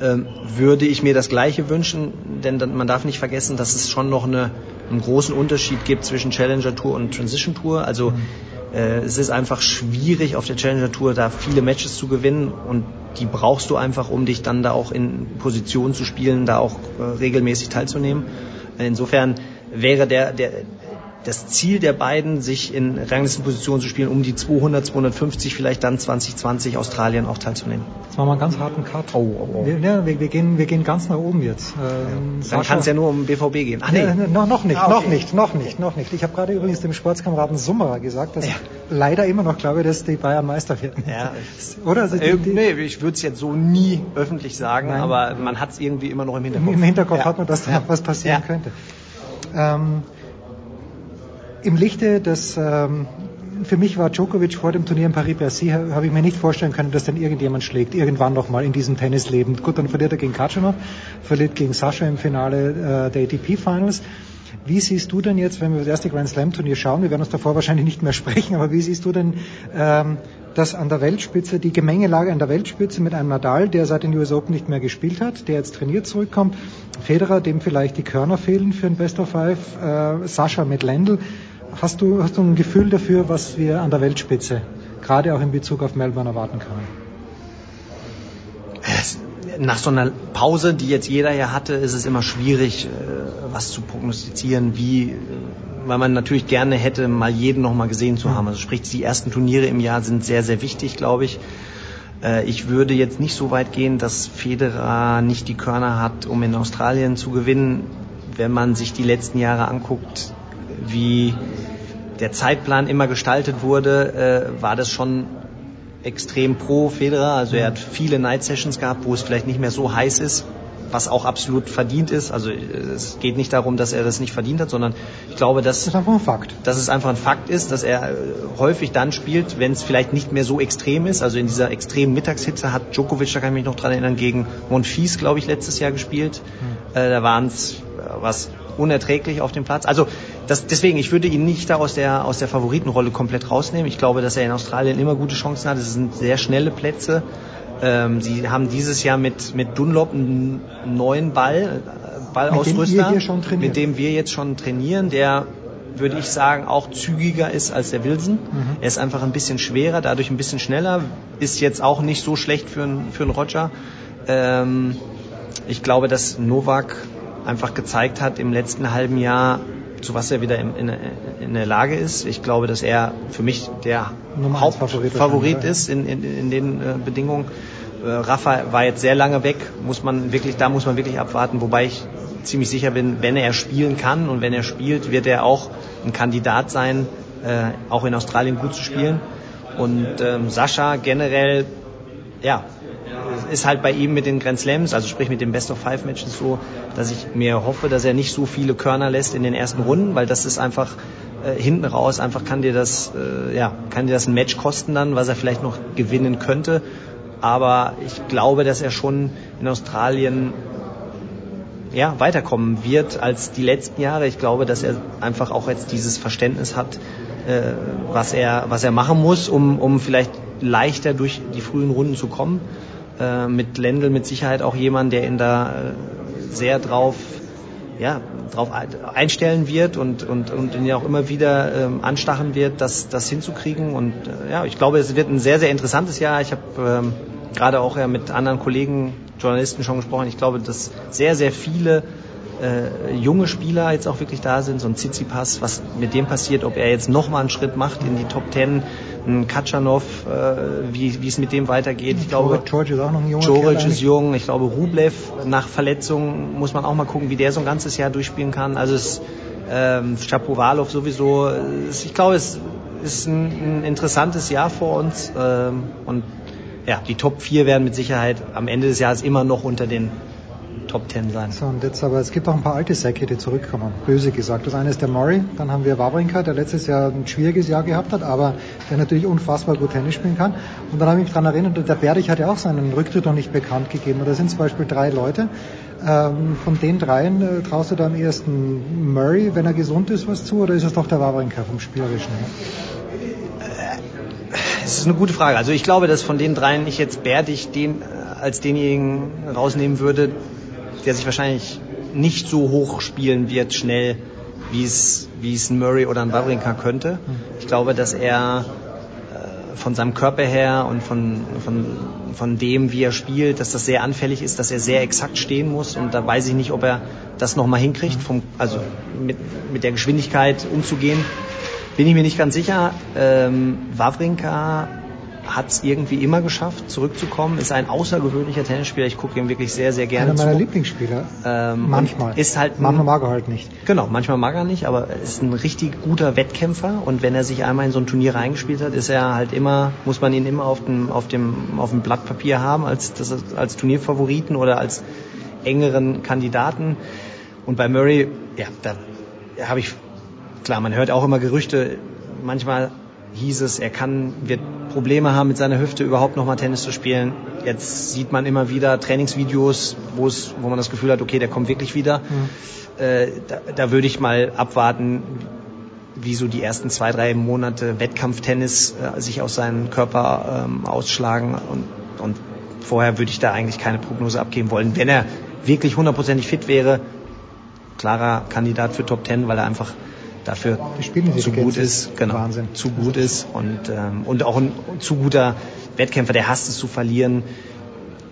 ähm, würde ich mir das Gleiche wünschen, denn man darf nicht vergessen, dass es schon noch eine, einen großen Unterschied gibt zwischen Challenger Tour und Transition Tour. Also äh, es ist einfach schwierig auf der Challenger Tour da viele Matches zu gewinnen und die brauchst du einfach, um dich dann da auch in Position zu spielen, da auch äh, regelmäßig teilzunehmen. Insofern wäre der, der, das Ziel der beiden, sich in Ranglistenpositionen zu spielen, um die 200, 250, vielleicht dann 2020 Australien auch teilzunehmen. Jetzt machen wir einen ganz harten Cut. Oh, oh, oh. Wir, ja, wir, wir, gehen, wir gehen ganz nach oben jetzt. Ähm, ja. Dann kann es ja nur um BVB gehen. Ach nee. Ja, no, noch nicht, ah, okay. noch nicht, noch nicht, noch nicht. Ich habe gerade übrigens dem Sportskameraden Summerer gesagt, dass ich leider immer noch glaube, dass die Bayern Meister werden. Ja. (laughs) Oder? Also die, äh, nee, ich würde es jetzt so nie öffentlich sagen, Nein. aber man hat es irgendwie immer noch im Hinterkopf. Im Hinterkopf hat man, dass da was passieren könnte. Ähm, im Lichte des, ähm, für mich war Djokovic vor dem Turnier in Paris-Bercy, habe ich mir nicht vorstellen können, dass dann irgendjemand schlägt, irgendwann nochmal in diesem Tennisleben. Gut, dann verliert er gegen Kachanov, verliert gegen Sascha im Finale äh, der ATP-Finals. Wie siehst du denn jetzt, wenn wir das erste Grand Slam Turnier schauen, wir werden uns davor wahrscheinlich nicht mehr sprechen, aber wie siehst du denn ähm, das an der Weltspitze, die Gemengelage an der Weltspitze mit einem Nadal, der seit den US Open nicht mehr gespielt hat, der jetzt trainiert zurückkommt, Federer, dem vielleicht die Körner fehlen für ein Best of Five, äh, Sascha mit Lendl. Hast du, hast du ein Gefühl dafür, was wir an der Weltspitze, gerade auch in Bezug auf Melbourne, erwarten können? Nach so einer Pause, die jetzt jeder ja hatte, ist es immer schwierig, äh, was zu prognostizieren, wie, äh, weil man natürlich gerne hätte, mal jeden noch mal gesehen zu haben. Also sprich, die ersten Turniere im Jahr sind sehr, sehr wichtig, glaube ich. Äh, ich würde jetzt nicht so weit gehen, dass Federer nicht die Körner hat, um in Australien zu gewinnen. Wenn man sich die letzten Jahre anguckt, wie der Zeitplan immer gestaltet wurde, war das schon extrem pro Federer. Also er hat viele Night Sessions gehabt, wo es vielleicht nicht mehr so heiß ist, was auch absolut verdient ist. Also es geht nicht darum, dass er das nicht verdient hat, sondern ich glaube, dass das ist einfach ein Fakt. Dass es einfach ein Fakt ist, dass er äh, häufig dann spielt, wenn es vielleicht nicht mehr so extrem ist. Also in dieser extremen Mittagshitze hat Djokovic, da kann ich mich noch dran erinnern, gegen Monfils, glaube ich, letztes Jahr gespielt. Mhm. Äh, da waren es äh, was unerträglich auf dem Platz. Also das, deswegen, ich würde ihn nicht da aus der, aus der Favoritenrolle komplett rausnehmen. Ich glaube, dass er in Australien immer gute Chancen hat. Es sind sehr schnelle Plätze. Ähm, sie haben dieses Jahr mit, mit Dunlop einen neuen Ball, äh, Ballausrüster, mit dem, mit dem wir jetzt schon trainieren, der würde ich sagen, auch zügiger ist als der Wilson. Mhm. Er ist einfach ein bisschen schwerer, dadurch ein bisschen schneller, ist jetzt auch nicht so schlecht für einen, für einen Roger. Ähm, ich glaube, dass Novak einfach gezeigt hat im letzten halben Jahr, zu was er wieder in, in, in der Lage ist. Ich glaube, dass er für mich der Hauptfavorit ist in, in, den äh, Bedingungen. Äh, Rafa war jetzt sehr lange weg, muss man wirklich, da muss man wirklich abwarten, wobei ich ziemlich sicher bin, wenn er spielen kann und wenn er spielt, wird er auch ein Kandidat sein, äh, auch in Australien gut zu spielen. Und ähm, Sascha generell, ja, ist halt bei ihm mit den Grand Slams, also sprich mit den Best of Five Matches so, dass ich mir hoffe, dass er nicht so viele Körner lässt in den ersten Runden, weil das ist einfach äh, hinten raus einfach kann dir das äh, ja kann dir das ein Match kosten dann, was er vielleicht noch gewinnen könnte. Aber ich glaube, dass er schon in Australien ja, weiterkommen wird als die letzten Jahre. Ich glaube, dass er einfach auch jetzt dieses Verständnis hat, äh, was er was er machen muss, um um vielleicht leichter durch die frühen Runden zu kommen. Äh, mit Lendl mit Sicherheit auch jemand, der ihn da äh, sehr drauf ja, drauf einstellen wird und, und, und ihn ja auch immer wieder ähm, anstachen wird, das, das hinzukriegen. Und äh, ja, ich glaube, es wird ein sehr, sehr interessantes Jahr. Ich habe ähm, gerade auch ja mit anderen Kollegen, Journalisten schon gesprochen. Ich glaube, dass sehr, sehr viele äh, junge Spieler jetzt auch wirklich da sind, so ein Tsitsipas, was mit dem passiert, ob er jetzt nochmal einen Schritt macht in die Top Ten, ein Katschanov, äh, wie, wie es mit dem weitergeht. Ich glaube, George ist auch noch ein junger George ist jung. Ich glaube, Rublev nach Verletzung muss man auch mal gucken, wie der so ein ganzes Jahr durchspielen kann. Also es ähm, sowieso. Es, ich glaube, es ist ein, ein interessantes Jahr vor uns ähm, und ja, die Top 4 werden mit Sicherheit am Ende des Jahres immer noch unter den Top 10 sein. So, und jetzt aber, es gibt auch ein paar alte Säcke, die zurückkommen. Böse gesagt. Das eine ist der Murray, dann haben wir Wawrinka, der letztes Jahr ein schwieriges Jahr gehabt hat, aber der natürlich unfassbar gut Tennis spielen kann. Und dann habe ich mich daran erinnert, der Berdich hat ja auch seinen Rücktritt noch nicht bekannt gegeben. Und da sind zum Beispiel drei Leute. Ähm, von den dreien äh, traust du da am ehesten Murray, wenn er gesund ist, was zu, oder ist es doch der Wawrinka vom Spielerischen? Das ist eine gute Frage. Also ich glaube, dass von den dreien ich jetzt Berdich den, als denjenigen rausnehmen würde, der sich wahrscheinlich nicht so hoch spielen wird schnell, wie es, wie es ein Murray oder ein Wawrinka könnte. Ich glaube, dass er äh, von seinem Körper her und von, von, von dem, wie er spielt, dass das sehr anfällig ist, dass er sehr exakt stehen muss. Und da weiß ich nicht, ob er das nochmal hinkriegt, vom, also mit, mit der Geschwindigkeit umzugehen. Bin ich mir nicht ganz sicher. Ähm, Wawrinka hat es irgendwie immer geschafft, zurückzukommen. Ist ein außergewöhnlicher Tennisspieler. Ich gucke ihm wirklich sehr, sehr gerne Einer meiner zu. Lieblingsspieler. Ähm, manchmal. Ist halt manchmal mag er halt nicht. Genau, manchmal mag er nicht, aber er ist ein richtig guter Wettkämpfer und wenn er sich einmal in so ein Turnier reingespielt hat, ist er halt immer, muss man ihn immer auf dem, auf dem, auf dem Blatt Papier haben als, das, als Turnierfavoriten oder als engeren Kandidaten. Und bei Murray, ja, da habe ich, klar, man hört auch immer Gerüchte, manchmal hieß es, er kann, wird Probleme haben mit seiner Hüfte überhaupt nochmal Tennis zu spielen. Jetzt sieht man immer wieder Trainingsvideos, wo es, wo man das Gefühl hat, okay, der kommt wirklich wieder. Mhm. Äh, da, da würde ich mal abwarten, wie so die ersten zwei, drei Monate Wettkampftennis äh, sich aus seinem Körper ähm, ausschlagen und, und vorher würde ich da eigentlich keine Prognose abgeben wollen. Wenn er wirklich hundertprozentig fit wäre, klarer Kandidat für Top Ten, weil er einfach dafür zu gut ist, genau, Wahnsinn. zu gut ist und ähm, und auch ein zu guter Wettkämpfer, der hasst es zu verlieren.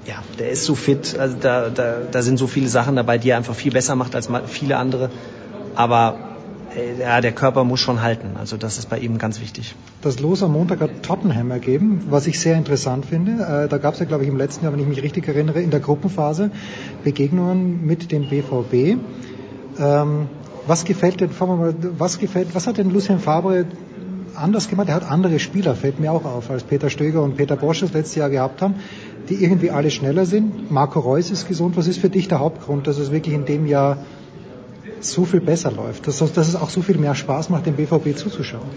Ja, der ist so fit, also da, da, da sind so viele Sachen dabei, die er einfach viel besser macht als viele andere. Aber äh, ja, der Körper muss schon halten. Also das ist bei ihm ganz wichtig. Das Los am Montag hat Tottenham ergeben, was ich sehr interessant finde. Äh, da gab es ja, glaube ich, im letzten Jahr, wenn ich mich richtig erinnere, in der Gruppenphase Begegnungen mit dem BVB. Ähm, was gefällt denn, fangen wir mal, was gefällt, was hat denn Lucien Fabre anders gemacht? Er hat andere Spieler, fällt mir auch auf, als Peter Stöger und Peter Bosch das letzte Jahr gehabt haben, die irgendwie alle schneller sind. Marco Reus ist gesund. Was ist für dich der Hauptgrund, dass es wirklich in dem Jahr so viel besser läuft? Dass, dass es auch so viel mehr Spaß macht, dem BVB zuzuschauen?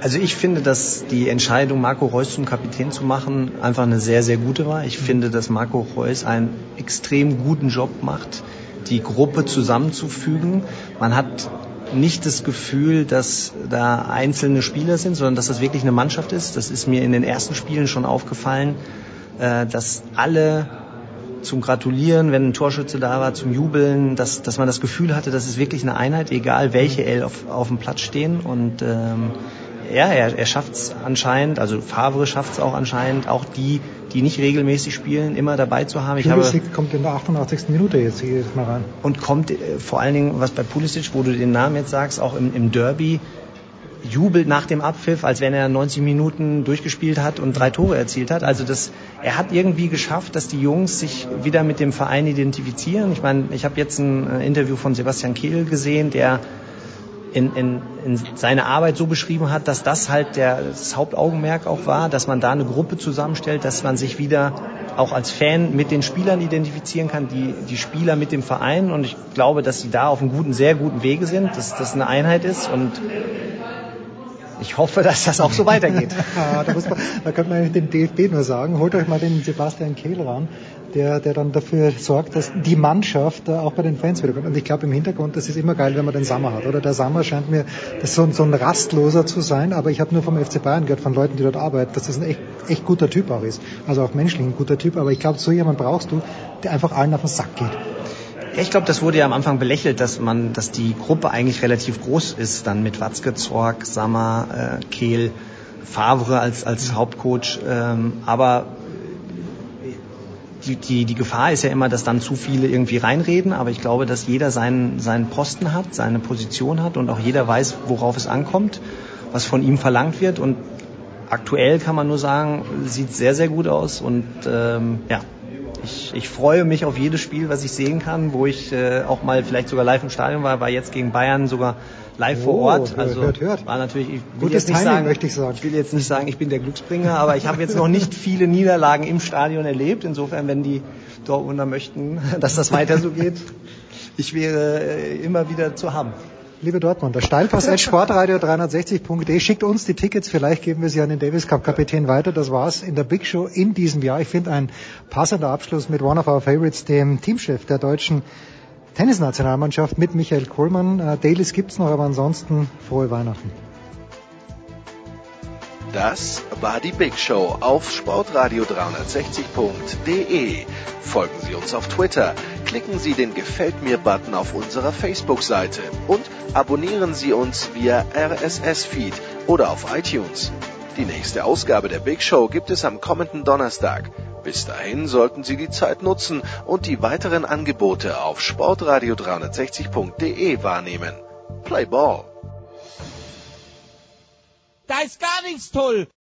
Also ich finde, dass die Entscheidung, Marco Reus zum Kapitän zu machen, einfach eine sehr, sehr gute war. Ich finde, dass Marco Reus einen extrem guten Job macht die Gruppe zusammenzufügen. Man hat nicht das Gefühl, dass da einzelne Spieler sind, sondern dass das wirklich eine Mannschaft ist. Das ist mir in den ersten Spielen schon aufgefallen, äh, dass alle zum Gratulieren, wenn ein Torschütze da war, zum Jubeln, dass, dass man das Gefühl hatte, das ist wirklich eine Einheit, egal welche L auf, auf dem Platz stehen. Und ähm, ja, er, er schafft es anscheinend, also Favre schafft es auch anscheinend, auch die, die nicht regelmäßig spielen, immer dabei zu haben. Ich Pulisic habe, kommt in der 88. Minute jetzt jedes Mal rein. Und kommt äh, vor allen Dingen, was bei Pulisic, wo du den Namen jetzt sagst, auch im, im Derby, jubelt nach dem Abpfiff, als wenn er 90 Minuten durchgespielt hat und drei Tore erzielt hat. Also das, er hat irgendwie geschafft, dass die Jungs sich wieder mit dem Verein identifizieren. Ich meine, ich habe jetzt ein äh, Interview von Sebastian Kehl gesehen, der in, in, in seine Arbeit so beschrieben hat, dass das halt der, das Hauptaugenmerk auch war, dass man da eine Gruppe zusammenstellt, dass man sich wieder auch als Fan mit den Spielern identifizieren kann, die, die Spieler mit dem Verein. Und ich glaube, dass sie da auf einem guten, sehr guten Wege sind, dass das eine Einheit ist. Und ich hoffe, dass das auch so weitergeht. (laughs) da, man, da könnte man dem DFB nur sagen, holt euch mal den Sebastian Kehl ran. Der, der dann dafür sorgt, dass die Mannschaft auch bei den Fans wiederkommt. Und ich glaube im Hintergrund, das ist immer geil, wenn man den Sommer hat. Oder der Sommer scheint mir so, so ein Rastloser zu sein, aber ich habe nur vom FC Bayern gehört, von Leuten, die dort arbeiten, dass das ein echt, echt guter Typ auch ist. Also auch menschlich ein guter Typ. Aber ich glaube, so jemand brauchst du, der einfach allen auf den Sack geht. Ich glaube, das wurde ja am Anfang belächelt, dass man, dass die Gruppe eigentlich relativ groß ist, dann mit Watzke, Zorg, Sammer, äh, Kehl, Favre als, als Hauptcoach. Ähm, aber die, die, die Gefahr ist ja immer, dass dann zu viele irgendwie reinreden, aber ich glaube, dass jeder seinen, seinen Posten hat, seine Position hat und auch jeder weiß, worauf es ankommt, was von ihm verlangt wird. Und aktuell kann man nur sagen, sieht sehr, sehr gut aus und ähm, ja, ich, ich freue mich auf jedes Spiel, was ich sehen kann, wo ich äh, auch mal vielleicht sogar live im Stadion war, war jetzt gegen Bayern sogar live oh, vor Ort. Also hört, hört. war natürlich, Gutes jetzt nicht Timing, sagen, möchte ich sagen. Ich will jetzt nicht sagen, ich bin der Glücksbringer, aber ich habe jetzt noch nicht viele Niederlagen im Stadion erlebt. Insofern, wenn die Dortmunder möchten, (laughs) dass das weiter so geht, ich wäre äh, immer wieder zu haben. Liebe Dortmunder, steilpass.sportradio360.de schickt uns die Tickets, vielleicht geben wir sie an den Davis Cup Kapitän weiter. Das war's in der Big Show in diesem Jahr. Ich finde ein passender Abschluss mit One of Our Favorites, dem Teamchef der deutschen Tennisnationalmannschaft mit Michael Kohlmann. Äh, Dailies gibt's noch, aber ansonsten frohe Weihnachten. Das war die Big Show auf sportradio360.de. Folgen Sie uns auf Twitter, klicken Sie den Gefällt mir-Button auf unserer Facebook-Seite und abonnieren Sie uns via RSS-Feed oder auf iTunes. Die nächste Ausgabe der Big Show gibt es am kommenden Donnerstag. Bis dahin sollten Sie die Zeit nutzen und die weiteren Angebote auf sportradio360.de wahrnehmen. Play Ball! Da ist gar nichts toll.